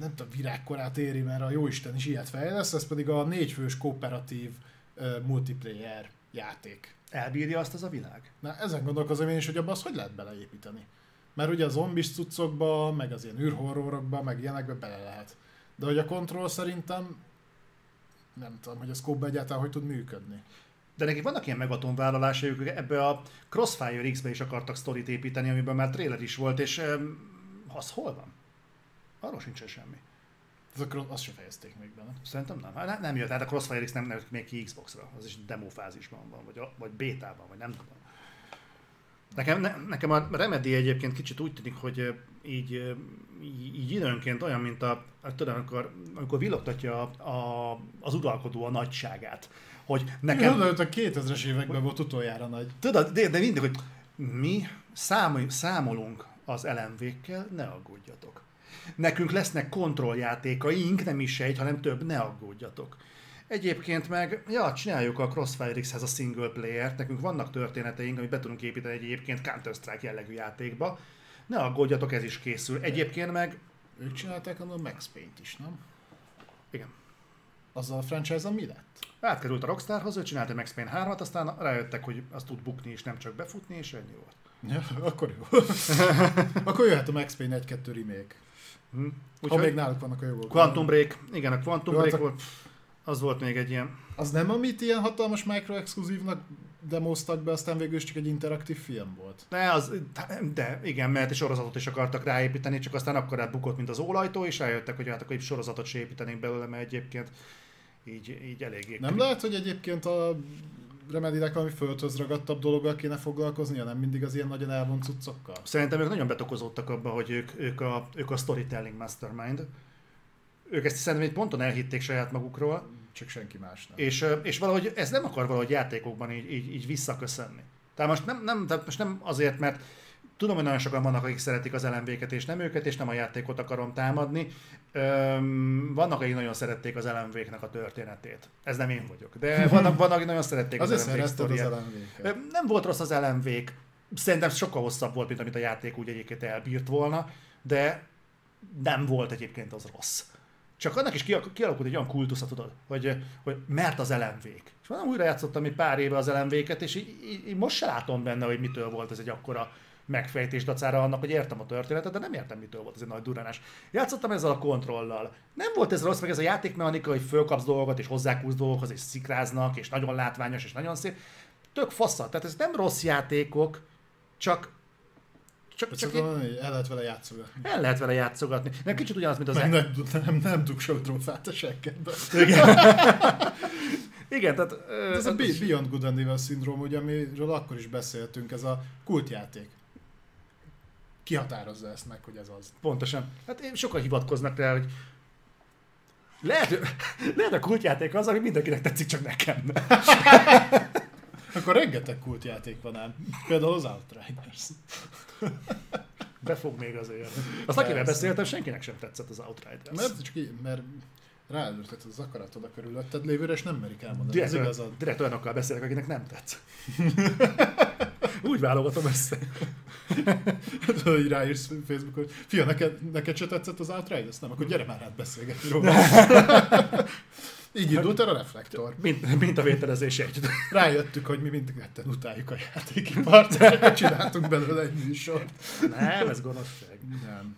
nem tudom, virágkorát éri, mert a jóisten is ilyet fejlesz, ez pedig a négyfős kooperatív uh, multiplayer játék. Elbírja azt az a világ? Na, ezen gondolkozom én is, hogy abban azt hogy lehet beleépíteni. Mert ugye a zombis cuccokba, meg az ilyen űrhorrorokba, meg ilyenekbe bele lehet. De hogy a kontroll szerintem nem tudom, hogy a scope egyáltalán hogy tud működni. De nekik vannak ilyen megaton vállalásaik, ebbe a Crossfire X-be is akartak sztorit építeni, amiben már trailer is volt, és um, az hol van? Arról sincsen semmi. Ez a, azt se fejezték még benne. Szerintem nem. Hát nem jött, hát a Crossfire X nem nevük még ki Xbox-ra. Az is demo fázisban van, vagy, a, vagy bétában, vagy nem tudom. Nekem, ne, nekem a Remedy egyébként kicsit úgy tűnik, hogy így, így, így időnként olyan, mint a, tudom, amikor, amikor villogtatja a, a, az uralkodó a nagyságát. Hogy nekem... Hogy a 2000-es években volt utoljára nagy. Tudod, de, de mindig, hogy mi számol, számolunk az LMV-kkel, ne aggódjatok. Nekünk lesznek kontrolljátékaink, nem is egy, hanem több, ne aggódjatok. Egyébként meg, ja, csináljuk a Crossfire X-hez a single player nekünk vannak történeteink, amit be tudunk építeni egy egyébként Counter-Strike jellegű játékba. Ne aggódjatok, ez is készül. Egyébként meg... Ők csinálták a Max Paint is, nem? Igen. Azzal a franchise mi lett? Átkerült a Rockstarhoz, ő csinálta Max Payne 3-at, aztán rájöttek, hogy azt tud bukni, és nem csak befutni, és ennyi volt. Ja, akkor jó. [LAUGHS] akkor jöhet a Max Payne 1-2 remake. Hm. Úgy, ha még náluk vannak a jogok. Quantum Break, igen, a Quantum jó, Break hát volt. Az volt még egy ilyen... Az nem amit ilyen hatalmas micro-exkluzívnak demoztak be, aztán végül is csak egy interaktív film volt. De, az, de igen, mert egy sorozatot is akartak ráépíteni, csak aztán akkor bukott, mint az ólajtó, és rájöttek, hogy hát akkor egy sorozatot se építenénk belőle, mert egyébként így, így eléggé... Nem lehet, hogy egyébként a Remedinek valami földhöz ragadtabb dologgal kéne foglalkoznia, nem mindig az ilyen nagyon elvont cuccokkal? Szerintem ők nagyon betokozódtak abba, hogy ők, ők, a, ők a storytelling mastermind, ők ezt szerintem egy ponton elhitték saját magukról. Csak senki más nem. És, és valahogy ez nem akar valahogy játékokban így, így, így visszaköszönni. Tehát most nem, nem, tehát most nem azért, mert tudom, hogy nagyon sokan vannak, akik szeretik az LMV-ket, és nem őket, és nem a játékot akarom támadni. Öm, vannak, akik nagyon szerették az LMV-knek a történetét. Ez nem én vagyok. De [LAUGHS] vannak, vannak akik nagyon szerették az, az LMV-k LMV Nem volt rossz az lmv. Szerintem sokkal hosszabb volt, mint amit a játék úgy egyébként elbírt volna, de nem volt egyébként az rossz. Csak annak is kialakult egy olyan kultusza, tudod, hogy, hogy mert az LMV-k. És van újra játszottam egy pár éve az LMV-ket, és így, így, így most se látom benne, hogy mitől volt ez egy akkora megfejtés dacára annak, hogy értem a történetet, de nem értem, mitől volt ez egy nagy durranás. Játszottam ezzel a kontrollal. Nem volt ez rossz, meg ez a játékmechanika, hogy fölkapsz dolgokat, és hozzákúsz dolgokhoz, és szikráznak, és nagyon látványos, és nagyon szép. Tök fassa. Tehát ez nem rossz játékok, csak csak, csak én... El lehet vele játszogatni. El lehet vele játszogatni. Nem kicsit ugyanaz, mint az... Meg nem, nem, nem dug sok trófát a. Igen. [LAUGHS] Igen, tehát... ez a Beyond Good and Evil szindróm, ugye, amiről akkor is beszéltünk, ez a kultjáték. Kihatározza ezt meg, hogy ez az. Pontosan. Hát én sokan hivatkoznak rá, hogy lehet, [LAUGHS] lehet a kultjáték az, ami mindenkinek tetszik, csak nekem. [LAUGHS] Akkor rengeteg kultjáték van ám. Például az Outriders. [LAUGHS] Befog még azért. Azt akivel beszéltem, senkinek sem tetszett az Outriders. Mert, csak így, mert ráültett az akaratod a körülötted lévőre, és nem merik elmondani. Direkt, ez igazad. Direkt olyanokkal beszélek, akinek nem tetsz. Úgy válogatom össze. [LAUGHS] hogy ráírsz Facebookon, fia, neked, neked se tetszett az Outriders? Nem, akkor gyere már át beszélgetni róla. [LAUGHS] Így indult el a reflektor. Mint, mint a vételezés egy. Rájöttük, hogy mi mind ketten utáljuk a játékipart, csináltunk belőle egy műsort. Nem, ez gonoszság. Nem.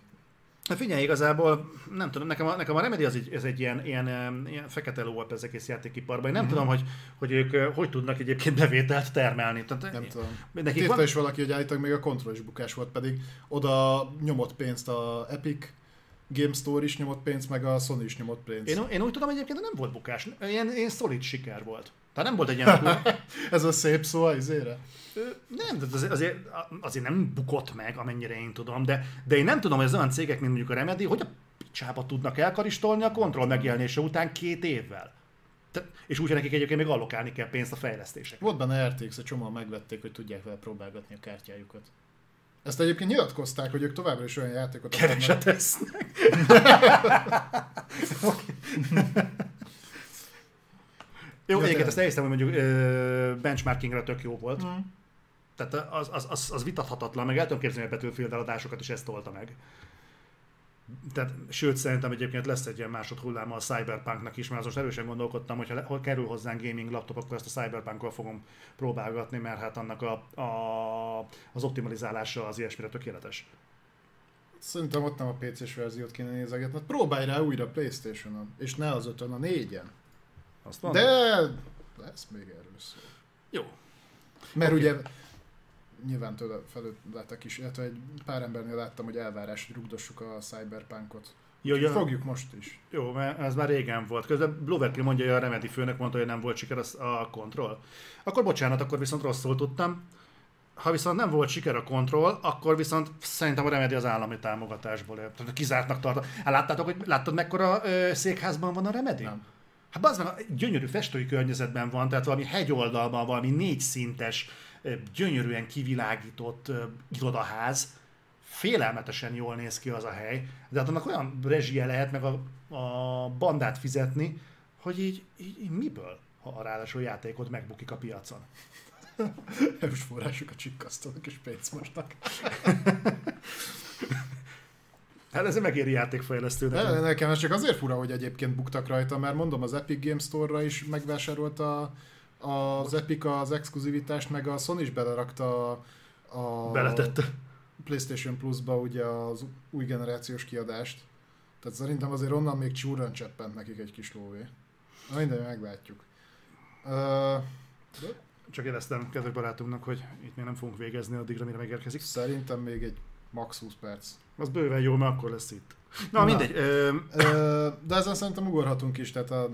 Hát figyelj, igazából nem tudom, nekem a, nekem a Remedy az egy, ez egy ilyen, ilyen, ilyen fekete ló ez egész játékiparban. Én nem mm-hmm. tudom, hogy, hogy ők hogy tudnak egyébként bevételt termelni. Tehát, nem tudom. Nekik van... is valaki, hogy állítólag még a kontroll is bukás volt, pedig oda nyomott pénzt a Epic, Game Store is nyomott pénzt, meg a Sony is nyomott pénzt. Én, én úgy tudom egyébként, nem volt bukás. Ilyen, ilyen szolid siker volt. Tehát nem volt egy ilyen... [LAUGHS] Ez a szép szó az izére? Nem, de azért, azért, azért nem bukott meg, amennyire én tudom, de, de én nem tudom, hogy az olyan cégek, mint mondjuk a Remedy, hogy a picsába tudnak elkaristolni a kontroll megjelenése után két évvel. Te, és úgy, hogy nekik egyébként még allokálni kell pénzt a fejlesztésekre. Volt benne RTX, a csomóan megvették, hogy tudják vele próbálgatni a kártyájukat. Ezt egyébként nyilatkozták, hogy ők továbbra is olyan játékot Keveset tesznek. [LAUGHS] jó, ja, egyébként ezt elhiszem, hogy mondjuk benchmarkingra tök jó volt. Mm. Tehát az, az, az, az vitathatatlan, meg el tudom képzelni a Battlefield eladásokat, és ezt tolta meg. Tehát, sőt, szerintem egyébként lesz egy ilyen másodhulláma a Cyberpunknak is, mert az most erősen gondolkodtam, hogy ha kerül hozzánk gaming laptop, akkor ezt a Cyberpunkkal fogom próbálgatni, mert hát annak a, a, az optimalizálása az ilyesmire tökéletes. Szerintem ott nem a PC-s verziót kéne nézegetni. Hát próbálj rá újra Playstation-on, és ne az ötön, a négyen. Azt De lesz még erről szó. Jó. Mert okay. ugye nyilván tőle felületek is, illetve egy pár embernél láttam, hogy elvárás, hogy rugdossuk a Cyberpunkot. Jó, jó. Fogjuk most is. Jó, mert ez már régen volt. Közben Bloverkill mondja, hogy a Remedy főnök mondta, hogy nem volt siker a kontroll. Akkor bocsánat, akkor viszont rosszul tudtam. Ha viszont nem volt siker a kontroll, akkor viszont szerintem a Remedy az állami támogatásból. Tehát kizártnak tart. Hát láttátok, hogy láttad mekkora ö, székházban van a Remedy? Nem. Hát az meg gyönyörű festői környezetben van, tehát valami hegyoldalban, valami négy szintes, gyönyörűen kivilágított irodaház, félelmetesen jól néz ki az a hely, de hát annak olyan rezsie lehet meg a, a bandát fizetni, hogy így, így, így miből, ha ráadásul játékot megbukik a piacon. [LAUGHS] Erős forrásokat csikkasztanak és pénzt mosnak. [LAUGHS] Hát ez megéri játékfejlesztőnek. De, nekem ez csak azért fura, hogy egyébként buktak rajta, mert mondom, az Epic Games Store-ra is megvásárolta az Epic az exkluzivitást, meg a Sony is belerakta a Beletette. PlayStation Plus-ba ugye az új generációs kiadást. Tehát szerintem azért onnan még csúran cseppent nekik egy kis lóvé. Na minden, meglátjuk. Uh, Csak éreztem kedves barátunknak, hogy itt még nem fogunk végezni addigra, mire megérkezik. Szerintem még egy max 20 perc. Az bőven jó, mert akkor lesz itt. Na, Na mindegy. Ö... Ö, de ezen szerintem ugorhatunk is, tehát a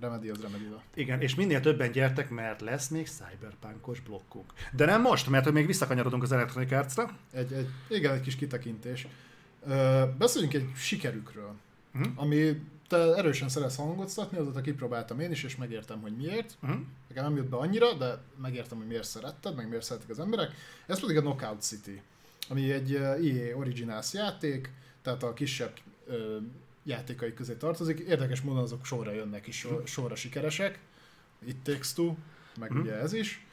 Remedy az remedy -la. Igen, és minél többen gyertek, mert lesz még cyberpunkos blokkunk. De nem most, mert még visszakanyarodunk az Electronic arts Egy, egy, igen, egy kis kitekintés. Ö, beszéljünk egy sikerükről, uh-huh. ami te erősen szeretsz hangoztatni, azóta kipróbáltam én is, és megértem, hogy miért. Uh-huh. Nekem nem jött be annyira, de megértem, hogy miért szeretted, meg miért szeretik az emberek. Ez pedig a Knockout City, ami egy EA Originals játék, tehát a kisebb játékai közé tartozik. Érdekes módon azok sorra jönnek is, sor, sorra sikeresek. It Takes Two, meg mm. ugye ez is.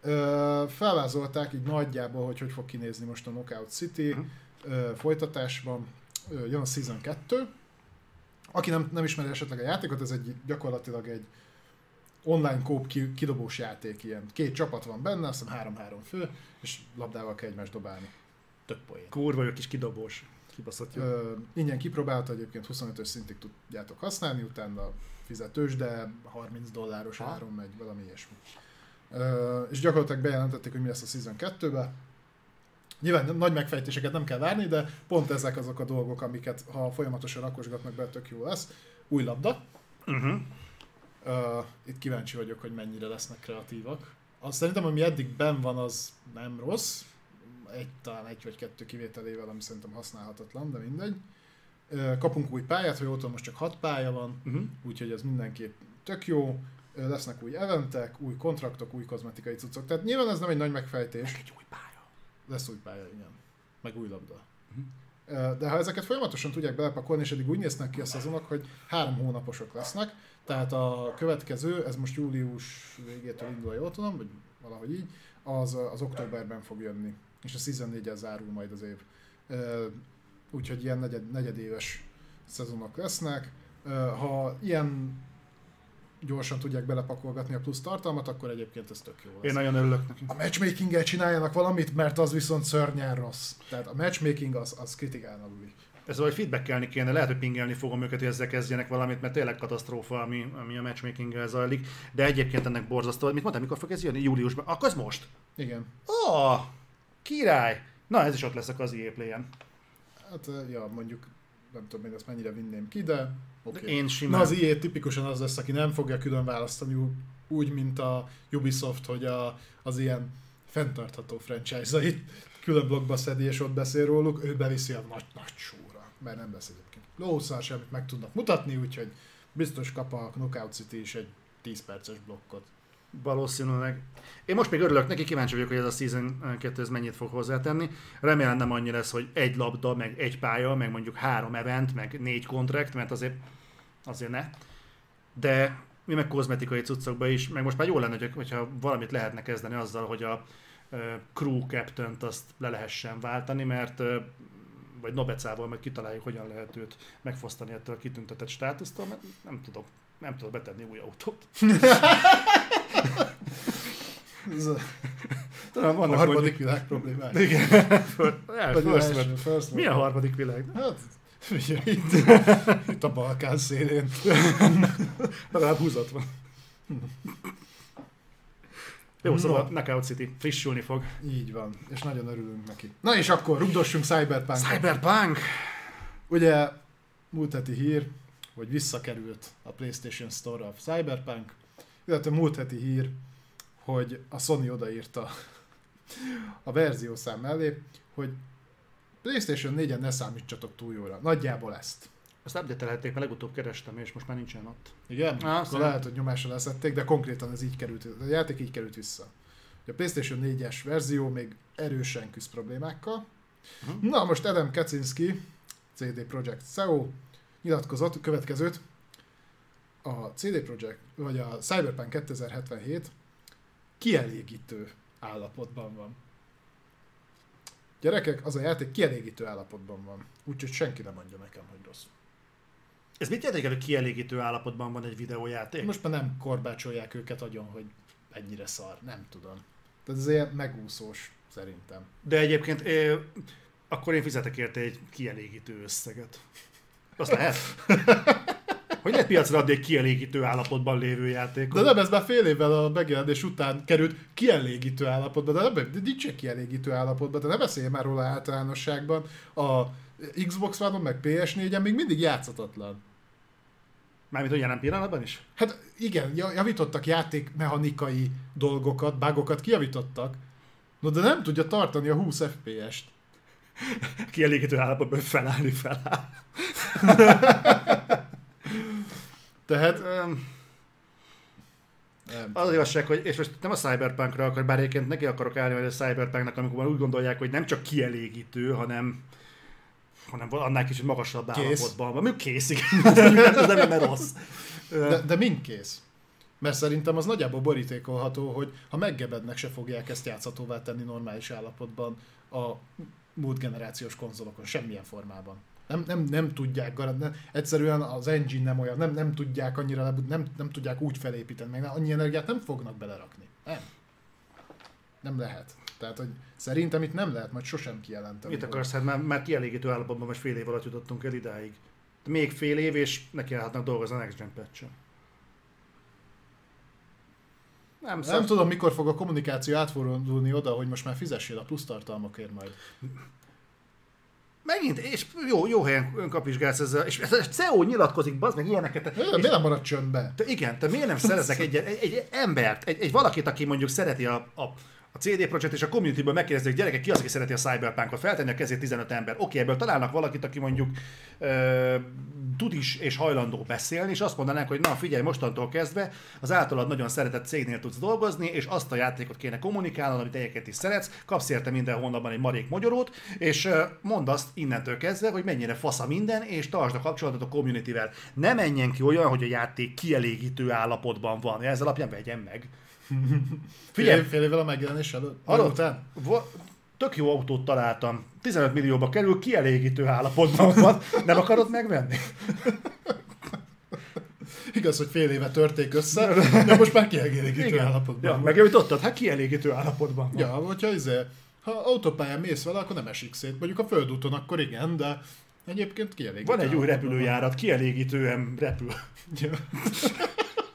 Ö, felvázolták így nagyjából, hogy hogy fog kinézni most a Knockout City. Mm. Ö, folytatásban ö, jön a Season 2. Aki nem, nem ismeri esetleg a játékot, ez egy gyakorlatilag egy online kóp kidobós játék ilyen. Két csapat van benne, azt hiszem 3-3 fő, és labdával kell egymást dobálni. Tök poén. Kurva jó kis kidobós. Kibaszott jó. Ö, ingyen kipróbálta, egyébként 25-ös szintig tudjátok használni, utána fizetős, de 30 dolláros ha. áron megy, valami ilyesmi. Ö, és gyakorlatilag bejelentették, hogy mi lesz a Season 2-be. Nyilván nagy megfejtéseket nem kell várni, de pont ezek azok a dolgok, amiket ha folyamatosan rakosgatnak be, tök jó lesz. Új labda. Uh-huh. Uh, itt kíváncsi vagyok, hogy mennyire lesznek kreatívak. Azt szerintem, ami eddig ben van, az nem rossz egy, talán egy vagy kettő kivételével, ami szerintem használhatatlan, de mindegy. Kapunk új pályát, hogy ott most csak hat pálya van, uh-huh. úgyhogy ez mindenképp tök jó. Lesznek új eventek, új kontraktok, új kozmetikai cuccok. Tehát nyilván ez nem egy nagy megfejtés. Meg egy új pálya. Lesz új pálya, igen. Meg új labda. Uh-huh. De ha ezeket folyamatosan tudják belepakolni, és eddig úgy néznek ki a szezonok, hogy három hónaposok lesznek, tehát a következő, ez most július végétől indul, jól tudom, vagy valahogy így, az, az októberben fog jönni és a Season 4 zárul majd az év. Úgyhogy ilyen negyed, negyedéves szezonok lesznek. Ha ilyen gyorsan tudják belepakolgatni a plusz tartalmat, akkor egyébként ez tök jó lesz. Én nagyon örülök neki. A matchmaking csináljanak valamit, mert az viszont szörnyen rossz. Tehát a matchmaking az, az kritikán aluli. Ez vagy feedbackelni kéne, lehet, hogy pingelni fogom őket, hogy ezzel kezdjenek valamit, mert tényleg katasztrófa, ami, ami a matchmaking zajlik. De egyébként ennek borzasztó. Mit mondtam, mikor fog ez jönni? Júliusban. Akkor ez most? Igen. Oh, Király! Na, ez is ott lesz az EA Play-en. Hát, ja, mondjuk nem tudom én ezt mennyire vinném ki, de Okay. Én simán. Na az EA tipikusan az lesz, aki nem fogja külön választani úgy, mint a Ubisoft, hogy a, az ilyen fenntartható franchise-ait külön blogba szedi és ott beszél róluk, ő beviszi a nagy, nagy súra, mert nem lesz egyébként lószal semmit meg tudnak mutatni, úgyhogy biztos kap a Knockout City is egy 10 perces blokkot. Valószínűleg. Én most még örülök neki, kíváncsi vagyok, hogy ez a Season 2 ez mennyit fog hozzátenni. Remélem nem annyi lesz, hogy egy labda, meg egy pálya, meg mondjuk három event, meg négy kontrakt, mert azért, azért ne. De mi meg kozmetikai cuccokba is, meg most már jó lenne, hogyha valamit lehetne kezdeni azzal, hogy a crew captain azt le lehessen váltani, mert vagy Nobecával meg kitaláljuk, hogyan lehet őt megfosztani ettől a kitüntetett státusztól, mert nem tudok, nem tudok betenni új autót. [LAUGHS] Talán vannak a harmadik mondjuk... világ problémák. Igen. first, first, first Mi a harmadik világ? Hát, itt, itt a Balkán szélén. Legalább húzat van. Jó, szóval no. Knockout City frissülni fog. Így van, és nagyon örülünk neki. Na és akkor rugdossunk Cyberpunk. Cyberpunk! Ugye múlt heti hír, hogy visszakerült a PlayStation Store of Cyberpunk, illetve múlt heti hír, hogy a Sony odaírta a verziószám mellé, hogy PlayStation 4-en ne számítsatok túl jóra. Nagyjából ezt. Azt update-elhették, mert legutóbb kerestem, és most már nincsen ott. Igen? Ah, Akkor lehet, hogy nyomásra leszették, de konkrétan ez így került, a játék így került vissza. A PlayStation 4-es verzió még erősen küzd problémákkal. Uh-huh. Na, most Adam Kaczynski, CD Projekt CEO, nyilatkozott a következőt. A CD Projekt, vagy a Cyberpunk 2077 kielégítő állapotban van. Gyerekek, az a játék kielégítő állapotban van. Úgyhogy senki nem mondja nekem, hogy rossz. Ez mit jelent, hogy kielégítő állapotban van egy videójáték? Most már nem korbácsolják őket agyon, hogy ennyire szar. Nem tudom. Tehát ez ilyen megúszós, szerintem. De egyébként é, akkor én fizetek érte egy kielégítő összeget. Azt lehet? [LAUGHS] Hogy lehet piacra adni egy kielégítő állapotban lévő játékot? De nem, ez már fél évvel a megjelenés után került kielégítő állapotban, de nem, de nincs kielégítő állapotban, de ne beszélj már róla általánosságban. A Xbox one meg PS4-en még mindig játszatatlan. Mármint, hogy jelen pillanatban is? Hát igen, javítottak játékmechanikai dolgokat, bugokat kijavítottak, no, de nem tudja tartani a 20 FPS-t. Kielégítő állapotban felállni feláll. [LAUGHS] Tehát... Um, nem. Az az igazság, hogy, és most nem a Cyberpunkra akar, bár egyébként neki akarok állni, hogy a Cyberpunknak, amikor már úgy gondolják, hogy nem csak kielégítő, hanem hanem annál kicsit magasabb kész. állapotban van. Mondjuk kész, igen. [LAUGHS] ez nem, nem rossz. De, de mind kész? Mert szerintem az nagyjából borítékolható, hogy ha meggebednek, se fogják ezt játszhatóvá tenni normális állapotban a múlt generációs konzolokon, semmilyen formában. Nem, nem, nem tudják garantálni, egyszerűen az engine nem olyan, nem, nem tudják annyira, nem, nem tudják úgy felépíteni, meg annyi energiát nem fognak belerakni. Nem. Nem lehet. Tehát, hogy szerintem itt nem lehet majd sosem kijelenteni. Mit akarsz? Hát már, már kielégítő állapotban most fél év alatt jutottunk el idáig. Még fél év, és neki állhatnak dolgozni a Next Gen patch nem, nem tudom, mikor fog a kommunikáció átfordulni oda, hogy most már fizessél a plusz tartalmakért majd. Megint, és jó, jó helyen önkapizsgálsz ezzel, és a CEO nyilatkozik, bazd meg ilyeneket. Te, miért nem marad csöndbe? Te, igen, te miért nem szeretnek egy, egy, egy embert, egy, egy valakit, aki mondjuk szereti a, a a CD Projekt és a communityből megkérdezik, gyerekek, ki az, aki szereti a Cyberpunkot, feltenni a kezét 15 ember. Oké, ebből találnak valakit, aki mondjuk ö, tud is és hajlandó beszélni, és azt mondanák, hogy na figyelj, mostantól kezdve az általad nagyon szeretett cégnél tudsz dolgozni, és azt a játékot kéne kommunikálnod, amit egyébként is szeretsz, kapsz érte minden hónapban egy marék magyarót, és mondd azt innentől kezdve, hogy mennyire fasza minden, és tartsd a kapcsolatot a communityvel. Ne menjen ki olyan, hogy a játék kielégítő állapotban van. Ezzel alapján vegyen meg. [LAUGHS] Figyelj, fél évvel a megjelenés előtt. Hallott? Tök jó autót találtam. 15 millióba kerül, kielégítő állapotban van. Nem akarod megvenni? [LAUGHS] Igaz, hogy fél éve törték össze, [LAUGHS] de most már kielégítő Igen. állapotban ja, Megjavítottad? Hát kielégítő állapotban van. Ja, hogyha izé, ha autópályán mész vele, akkor nem esik szét. Mondjuk a földúton akkor igen, de egyébként kielégítő Van egy új repülőjárat, kielégítően repül. Ja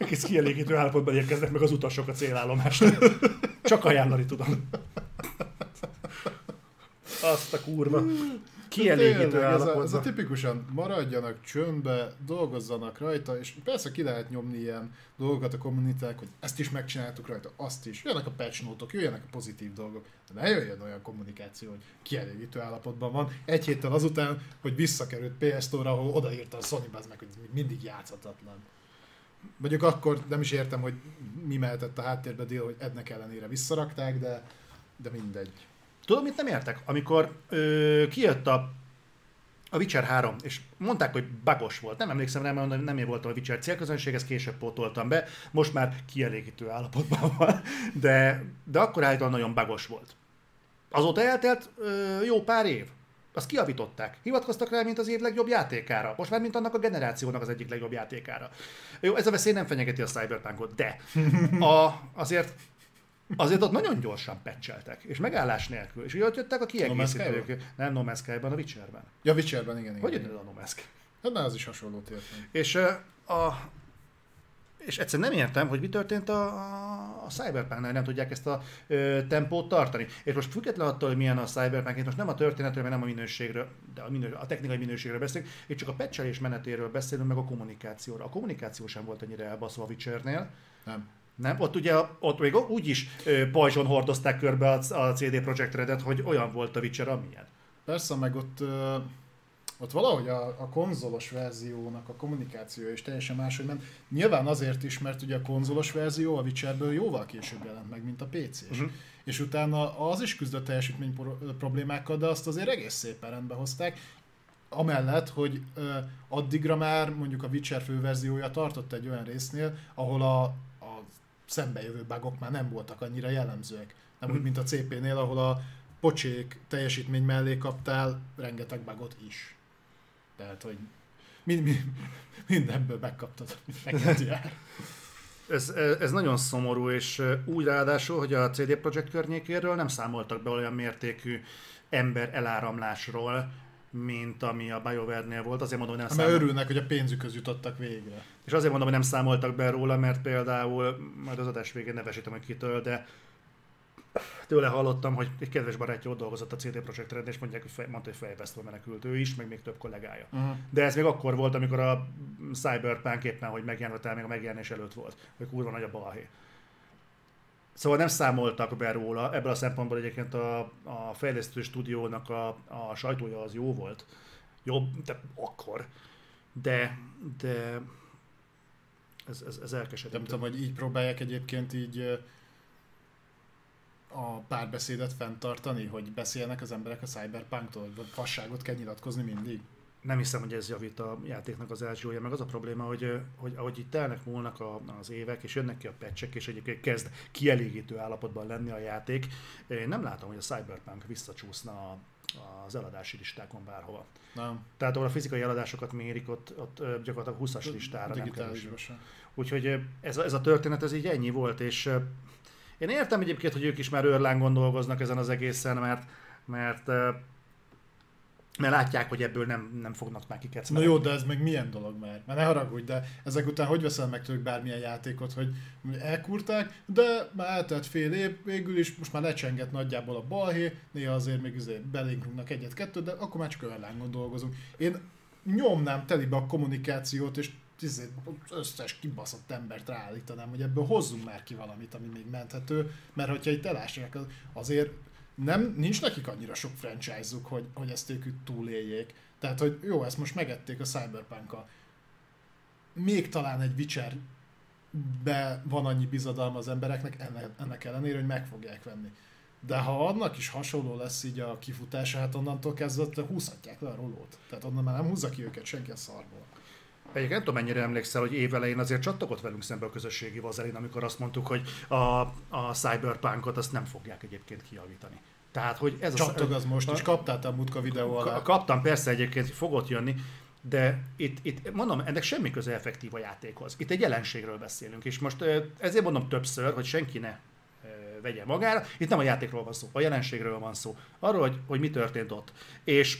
egész kielégítő állapotban érkeznek meg az utasok a célállomásra. Csak ajánlani tudom. Azt a kurva. Kielégítő. Ez a, ez a tipikusan maradjanak csöndbe, dolgozzanak rajta, és persze ki lehet nyomni ilyen dolgokat a kommuniták, hogy ezt is megcsináltuk rajta, azt is. Jöjjenek a patch notok, jöjjenek a pozitív dolgok, de ne jöjjön olyan kommunikáció, hogy kielégítő állapotban van. Egy héttel azután, hogy visszakerült PS Store, ahol odaírta a Sony meg, hogy mindig játszhatatlan. Mondjuk akkor nem is értem, hogy mi mehetett a háttérbe dél, hogy ennek ellenére visszarakták, de, de mindegy. Tudom, mit nem értek? Amikor ö, kijött a, a Witcher 3, és mondták, hogy bagos volt. Nem emlékszem rá, mert nem én voltam a Witcher célközönség, ezt később pótoltam be. Most már kielégítő állapotban [LAUGHS] van, de, de akkor állítólag nagyon bagos volt. Azóta eltelt ö, jó pár év Azt kiavították. Hivatkoztak rá, mint az év legjobb játékára. Most már, mint annak a generációnak az egyik legjobb játékára. Jó, ez a veszély nem fenyegeti a Cyberpunkot, de a, azért azért ott nagyon gyorsan pecseltek, és megállás nélkül. És ugye ott jöttek a kiegészítők. Nem No Man's Sky-ban, a Witcherben. Ja, Witcherben, igen. igen. Hogy jött a No Man's Sky? Hát az is hasonló értem. És a, és egyszerűen nem értem, hogy mi történt a, a, a cyberpunk nem tudják ezt a ö, tempót tartani. És most független attól, hogy milyen a Cyberpunk, most nem a történetről, mert nem a minőségről, de a, minő, a technikai minőségről beszélünk, itt csak a pecselés menetéről beszélünk, meg a kommunikációról. A kommunikáció sem volt ennyire elbaszva a Witchernél. Nem. Nem, ott ugye ott még úgy is pajzson hordozták körbe a, a CD Projekt Redet, hogy olyan volt a Witcher, amilyen. Persze, meg ott ott valahogy a, a konzolos verziónak a kommunikáció is teljesen máshogy ment. Nyilván azért is, mert ugye a konzolos verzió a Witcherből jóval később jelent meg, mint a PC-s. Uh-huh. És utána az is küzdött teljesítmény problémákkal, de azt azért egész szépen rendbe hozták. Amellett, hogy ö, addigra már mondjuk a Witcher főverziója tartott egy olyan résznél, ahol a, a szembejövő bugok már nem voltak annyira jellemzőek. Nem úgy, mhm. mint a CP-nél, ahol a pocsék teljesítmény mellé kaptál rengeteg bugot is. Tehát, hogy mind, mind, mindenből megkaptad, neked jár. Ez, ez nagyon szomorú, és úgy ráadásul, hogy a CD Projekt környékéről nem számoltak be olyan mértékű ember eláramlásról, mint ami a BioWare-nél volt. Azért mondom, hogy nem számoltak. örülnek, hogy a pénzükhöz jutottak végre. És azért mondom, hogy nem számoltak be róla, mert például, majd az adás végén nevesítem, hogy kitől, de tőle hallottam, hogy egy kedves barátja ott dolgozott a CD Projekt Red, és mondják, hogy fej, mondta, hogy fejvesztve menekült ő is, meg még több kollégája. Uh-huh. De ez még akkor volt, amikor a Cyberpunk éppen, hogy megjelent, el, még a megjelenés előtt volt, hogy kurva nagy a balhé. Szóval nem számoltak be róla, ebből a szempontból egyébként a, a fejlesztő stúdiónak a, a sajtója az jó volt. Jobb, de akkor. De, de ez, ez, ez elkeserítő. Nem tudom, hogy így próbálják egyébként így a párbeszédet fenntartani, hogy beszélnek az emberek a cyberpunktól, vagy fasságot kell nyilatkozni mindig? Nem hiszem, hogy ez javít a játéknak az elsője, meg az a probléma, hogy, hogy ahogy itt telnek múlnak a, az évek, és jönnek ki a pecsek, és egyébként kezd kielégítő állapotban lenni a játék, én nem látom, hogy a Cyberpunk visszacsúszna az eladási listákon bárhova. Nem. Tehát ahol a fizikai eladásokat mérik, ott, ott gyakorlatilag 20-as listára nem kerül. Úgyhogy ez, ez a történet, ez így ennyi volt, és én értem egyébként, hogy ők is már őrlángon dolgoznak ezen az egészen, mert, mert mert látják, hogy ebből nem, nem fognak már kiket Na jó, de ez meg milyen dolog már? Már ne haragudj, de ezek után hogy veszel meg tőlük bármilyen játékot, hogy elkurták, de már eltelt fél év, végül is most már lecsengett nagyjából a balhé, néha azért még azért belénkünknek egyet-kettőt, de akkor már csak dolgozunk. Én nyomnám telibe a kommunikációt, és az összes kibaszott embert ráállítanám, hogy ebből hozzunk már ki valamit, ami még menthető, mert hogyha itt elássák, azért nem, nincs nekik annyira sok franchise-uk, hogy, hogy ezt ők túléljék. Tehát, hogy jó, ezt most megették a cyberpunk -a. Még talán egy Witcher be van annyi bizadalma az embereknek, ennek, ennek ellenére, hogy meg fogják venni. De ha annak is hasonló lesz így a kifutása, hát onnantól kezdve húzhatják le a rolót. Tehát onnan már nem húzza ki őket senki a szarból. Egyébként nem tudom, mennyire emlékszel, hogy évelején azért csattogott velünk szembe a közösségi vazelin, amikor azt mondtuk, hogy a, a Cyberpunkot azt nem fogják egyébként kijavítani. Tehát, hogy ez Csattog az most is, kaptál a mutka videó alá. Kaptam, persze egyébként fogott jönni, de itt, itt mondom, ennek semmi köze effektív a játékhoz. Itt egy jelenségről beszélünk, és most ezért mondom többször, hogy senki ne vegye magára. Itt nem a játékról van szó, a jelenségről van szó. Arról, hogy, hogy mi történt ott. És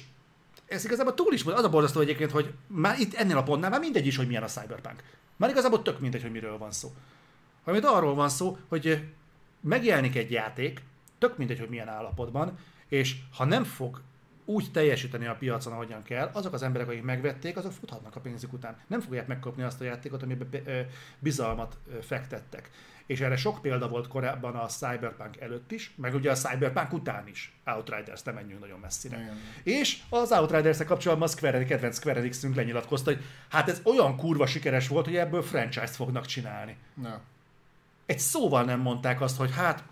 ez igazából túl is volt. Az a borzasztó egyébként, hogy már itt ennél a pontnál már mindegy is, hogy milyen a Cyberpunk. Már igazából tök mindegy, hogy miről van szó. Amit arról van szó, hogy megjelenik egy játék, tök mindegy, hogy milyen állapotban, és ha nem fog úgy teljesíteni a piacon, ahogyan kell, azok az emberek, akik megvették, azok futhatnak a pénzük után. Nem fogják megkapni azt a játékot, amiben bizalmat fektettek és erre sok példa volt korábban a Cyberpunk előtt is, meg ugye a Cyberpunk után is. Outriders, nem menjünk nagyon messzire. Igen. És az outriders kapcsolatban a Square, kedvenc Square enix lenyilatkozta, hogy hát ez olyan kurva sikeres volt, hogy ebből franchise-t fognak csinálni. Na. Egy szóval nem mondták azt, hogy hát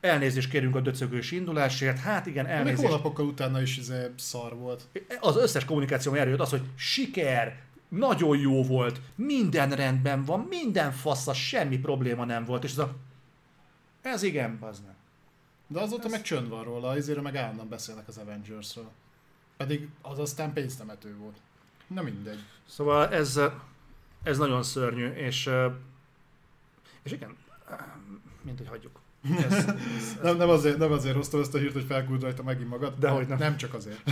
elnézést kérünk a döcögős indulásért, hát igen, elnézést. Még hónapokkal utána is ez szar volt. Az összes kommunikáció erről az, hogy siker, nagyon jó volt, minden rendben van, minden fasza, semmi probléma nem volt, és ez a... Ez igen, bazd De azóta ez... meg csönd van róla, ezért meg állandóan beszélnek az Avengers-ről. Pedig az aztán pénztemető volt. Na mindegy. Szóval ez, ez nagyon szörnyű, és, és igen, mint hogy hagyjuk. Ez, ez, nem, nem, azért, nem azért hoztam ezt a hírt, hogy felküld rajta megint magad. De hogy nem. Nem csak azért.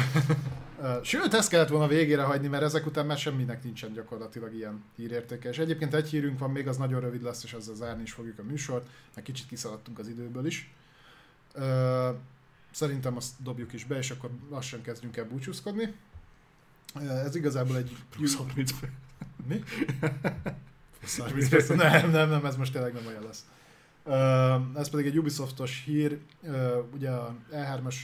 Sőt, ezt kellett volna végére hagyni, mert ezek után már semminek nincsen gyakorlatilag ilyen hírértéke. És egyébként egy hírünk van még, az nagyon rövid lesz, és ezzel zárni is fogjuk a műsort, mert kicsit kiszaladtunk az időből is. Szerintem azt dobjuk is be, és akkor lassan kezdjünk el búcsúzkodni. Ez igazából egy... Plusz 30 Mi? [LAUGHS] Plusz 30 perc. Nem, nem, nem, ez most tényleg nem olyan lesz. Ez pedig egy Ubisoftos hír, ugye a E3-as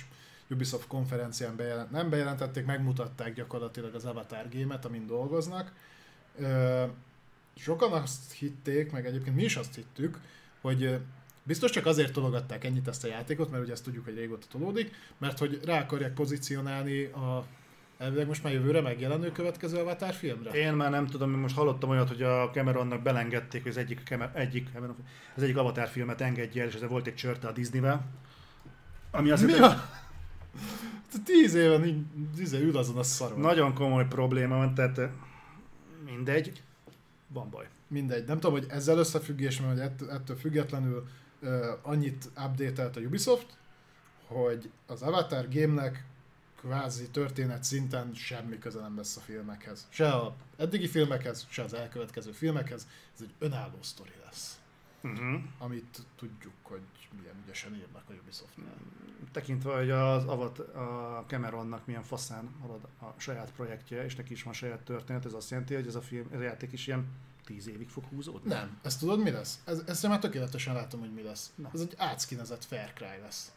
Ubisoft konferencián bejelent, nem bejelentették, megmutatták gyakorlatilag az Avatar gémet, amin dolgoznak. Sokan azt hitték, meg egyébként mi is azt hittük, hogy biztos csak azért tologatták ennyit ezt a játékot, mert ugye ezt tudjuk, hogy régóta tolódik, mert hogy rá akarják pozícionálni a Elvileg most már jövőre megjelenő következő Avatar filmre? Én már nem tudom, most hallottam olyat, hogy a Cameronnak belengedték, hogy az egyik, egyik, az egyik Avatar filmet engedje el, és ez volt egy csörte a Disneyvel. Ami azért Mi a... Tíz éve tíz ül azon a szaron. Nagyon komoly probléma van, tehát mindegy, van baj. Mindegy. Nem tudom, hogy ezzel összefüggésben, vagy ettől, ettől függetlenül uh, annyit update a Ubisoft, hogy az Avatar game-nek kvázi történet szinten semmi köze nem lesz a filmekhez. Se a eddigi filmekhez, se az elkövetkező filmekhez. Ez egy önálló sztori lesz. Uh-huh. Amit tudjuk, hogy milyen ügyesen írnak a Ubisoftnál. Tekintve, hogy az avat, a Cameronnak milyen faszán halad a saját projektje, és neki is van saját történet, ez azt jelenti, hogy ez a, film, ez a játék is ilyen tíz évig fog húzódni? Nem. Ezt tudod mi lesz? Ez, ezt már tökéletesen látom, hogy mi lesz. Na. Ez egy átszkinezett Fair Cry lesz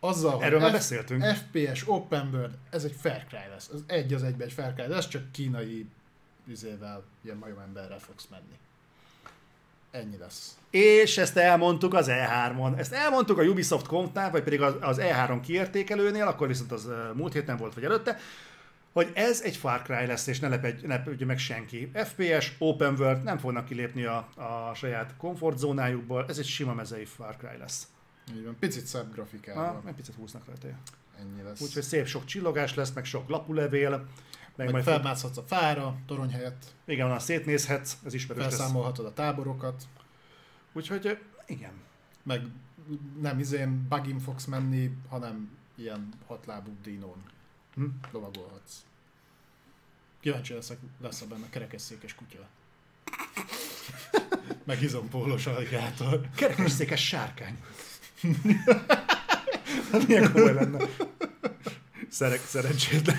azzal, Erről már F- beszéltünk. FPS, Open World, ez egy Fair Cry lesz. Ez egy az egybe egy Fair Cry, ez csak kínai üzével, ilyen majomemberrel fogsz menni. Ennyi lesz. És ezt elmondtuk az E3-on. Ezt elmondtuk a Ubisoft Conftnál, vagy pedig az E3 kiértékelőnél, akkor viszont az múlt héten volt, vagy előtte, hogy ez egy Far Cry lesz, és ne lepedj, ne lepedj meg senki. FPS, Open World, nem fognak kilépni a, a saját komfortzónájukból, ez egy sima mezei Far Cry lesz. Így van, picit szebb grafikával. egy picit húznak rajta. Ennyi lesz. Úgyhogy szép sok csillogás lesz, meg sok lapulevél. Meg, meg majd felmászhatsz a fára, torony helyett. Igen, onnan szétnézhetsz, ez ismerős Felszámolhatod lesz. a táborokat. Úgyhogy igen. Meg nem izén bugin fogsz menni, hanem ilyen hatlábú dinón hm? lovagolhatsz. Kíváncsi leszek, lesz a benne kerekesszékes kutya. [LAUGHS] Meg izompólos aligátor. Kerekesszékes sárkány. [LAUGHS] hát milyen komoly lenne. Szerek, szerencsétlen.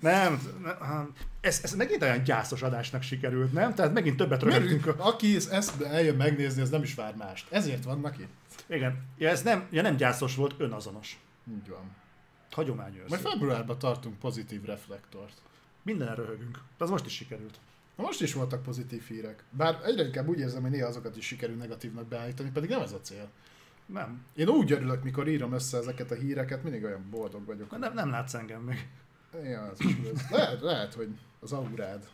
Nem, nem, ez, ez megint olyan gyászos adásnak sikerült, nem? Tehát megint többet rögtünk. A... Aki ezt eljön megnézni, az nem is vár mást. Ezért vannak itt. Igen. Ja, ez nem, ja, nem gyászos volt, önazonos. Így van. Hagyományos. Majd februárban tartunk pozitív reflektort. Minden röhögünk. De az most is sikerült. Na most is voltak pozitív hírek. Bár egyre inkább úgy érzem, hogy néha azokat is sikerül negatívnak beállítani, pedig nem ez a cél. Nem. Én úgy örülök, mikor írom össze ezeket a híreket, mindig olyan boldog vagyok. Nem, nem látsz engem még. Ja, az is lehet, lehet, hogy az aurád.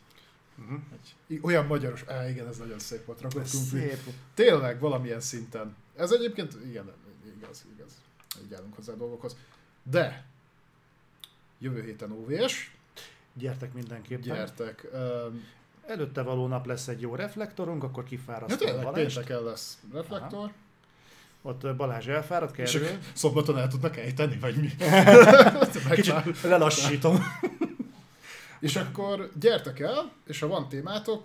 Uh-huh. Egy, olyan magyaros, á igen, ez nagyon szép volt, rakott szép. Tényleg, valamilyen szinten. Ez egyébként, igen, igaz, igaz. Így állunk hozzá a dolgokhoz. De, jövő héten OVS. Gyertek mindenképpen. Gyertek. Um, Előtte való nap lesz egy jó reflektorunk, akkor kifárasztunk ja, tényleg, pénteken lesz reflektor. Aha. Ott Balázs elfáradt, kerül. És szombaton el tudnak ejteni, vagy mi? [LAUGHS] Kicsit lelassítom. [LAUGHS] és akkor gyertek el, és ha van témátok,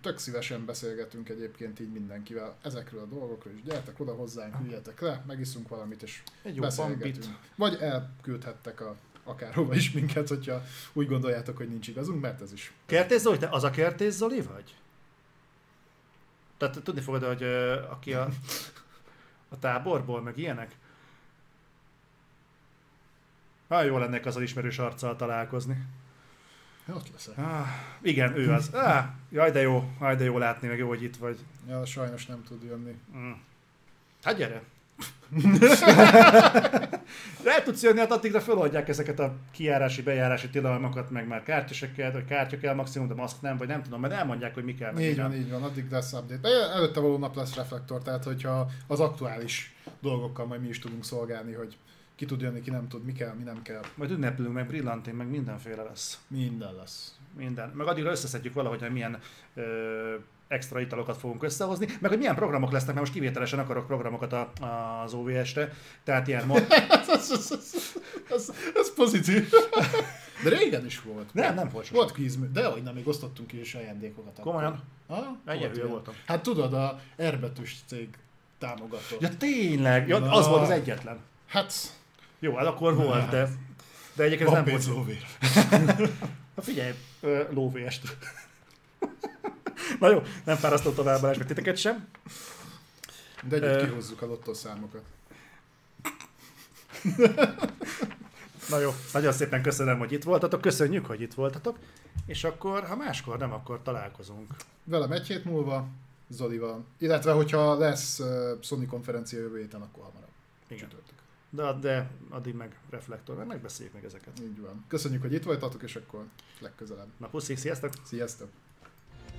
tök szívesen beszélgetünk egyébként így mindenkivel ezekről a dolgokról, és gyertek oda hozzánk, üljetek le, megiszunk valamit, és Egy jó beszélgetünk. Bambit. Vagy elküldhettek a akárhova is minket, hogyha úgy gondoljátok, hogy nincs igazunk, mert ez is. Kertész Zoli, te az a Kertész Zoli vagy? Tehát tudni fogod, hogy uh, aki a [LAUGHS] a táborból, meg ilyenek. Hát jó lenne az ismerős arccal találkozni. Ott leszek. Ah, igen, ő az. Ah, jaj, de jó, jaj, de jó látni, meg jó, hogy itt vagy. Ja, sajnos nem tud jönni. Mm. Hát gyere. [LAUGHS] El tudsz jönni, hát addigra feloldják ezeket a kiárási, bejárási tilalmakat, meg már kártyasekkel, vagy kártya kell maximum, de maszk nem, vagy nem tudom, mert elmondják, hogy mi kell. Meg így van, így van, addig lesz update. Előtte való nap lesz reflektor, tehát hogyha az aktuális dolgokkal majd mi is tudunk szolgálni, hogy ki tud jönni, ki nem tud, mi kell, mi nem kell. Majd ünnepülünk, meg brillantén, meg mindenféle lesz. Minden lesz. Minden. Meg addigra összeszedjük valahogy, hogy milyen ö, extra italokat fogunk összehozni, meg hogy milyen programok lesznek, mert most kivételesen akarok programokat a, a, az OVS-re, tehát ilyen mod... [LAUGHS] ez, ez, ez, ez, pozitív. [LAUGHS] De régen is volt. Nem, nem volt Volt kvíz, de hogy nem, még osztottunk is ajándékokat. Komolyan? Ha? Ennyire voltam. Hát tudod, a erbetűs cég támogatott. Ja tényleg, ja, az volt az egyetlen. Hát... Jó, hát akkor volt, de, de egyébként Van nem volt. lóvér. [LAUGHS] Na figyelj, lóvést. [LAUGHS] Na jó, nem fárasztott tovább Balázs, meg titeket sem. De együtt kihozzuk a lottószámokat. [LAUGHS] Na jó, nagyon szépen köszönöm, hogy itt voltatok, köszönjük, hogy itt voltatok, és akkor, ha máskor nem, akkor találkozunk. Velem egy hét múlva, Zolival. Illetve, hogyha lesz uh, Sony konferencia jövő héten, akkor hamarabb. Igen. De, de addig meg reflektor, meg megbeszéljük meg ezeket. Így van. Köszönjük, hogy itt voltatok, és akkor legközelebb. Na puszi, sziasztok! Sziasztok!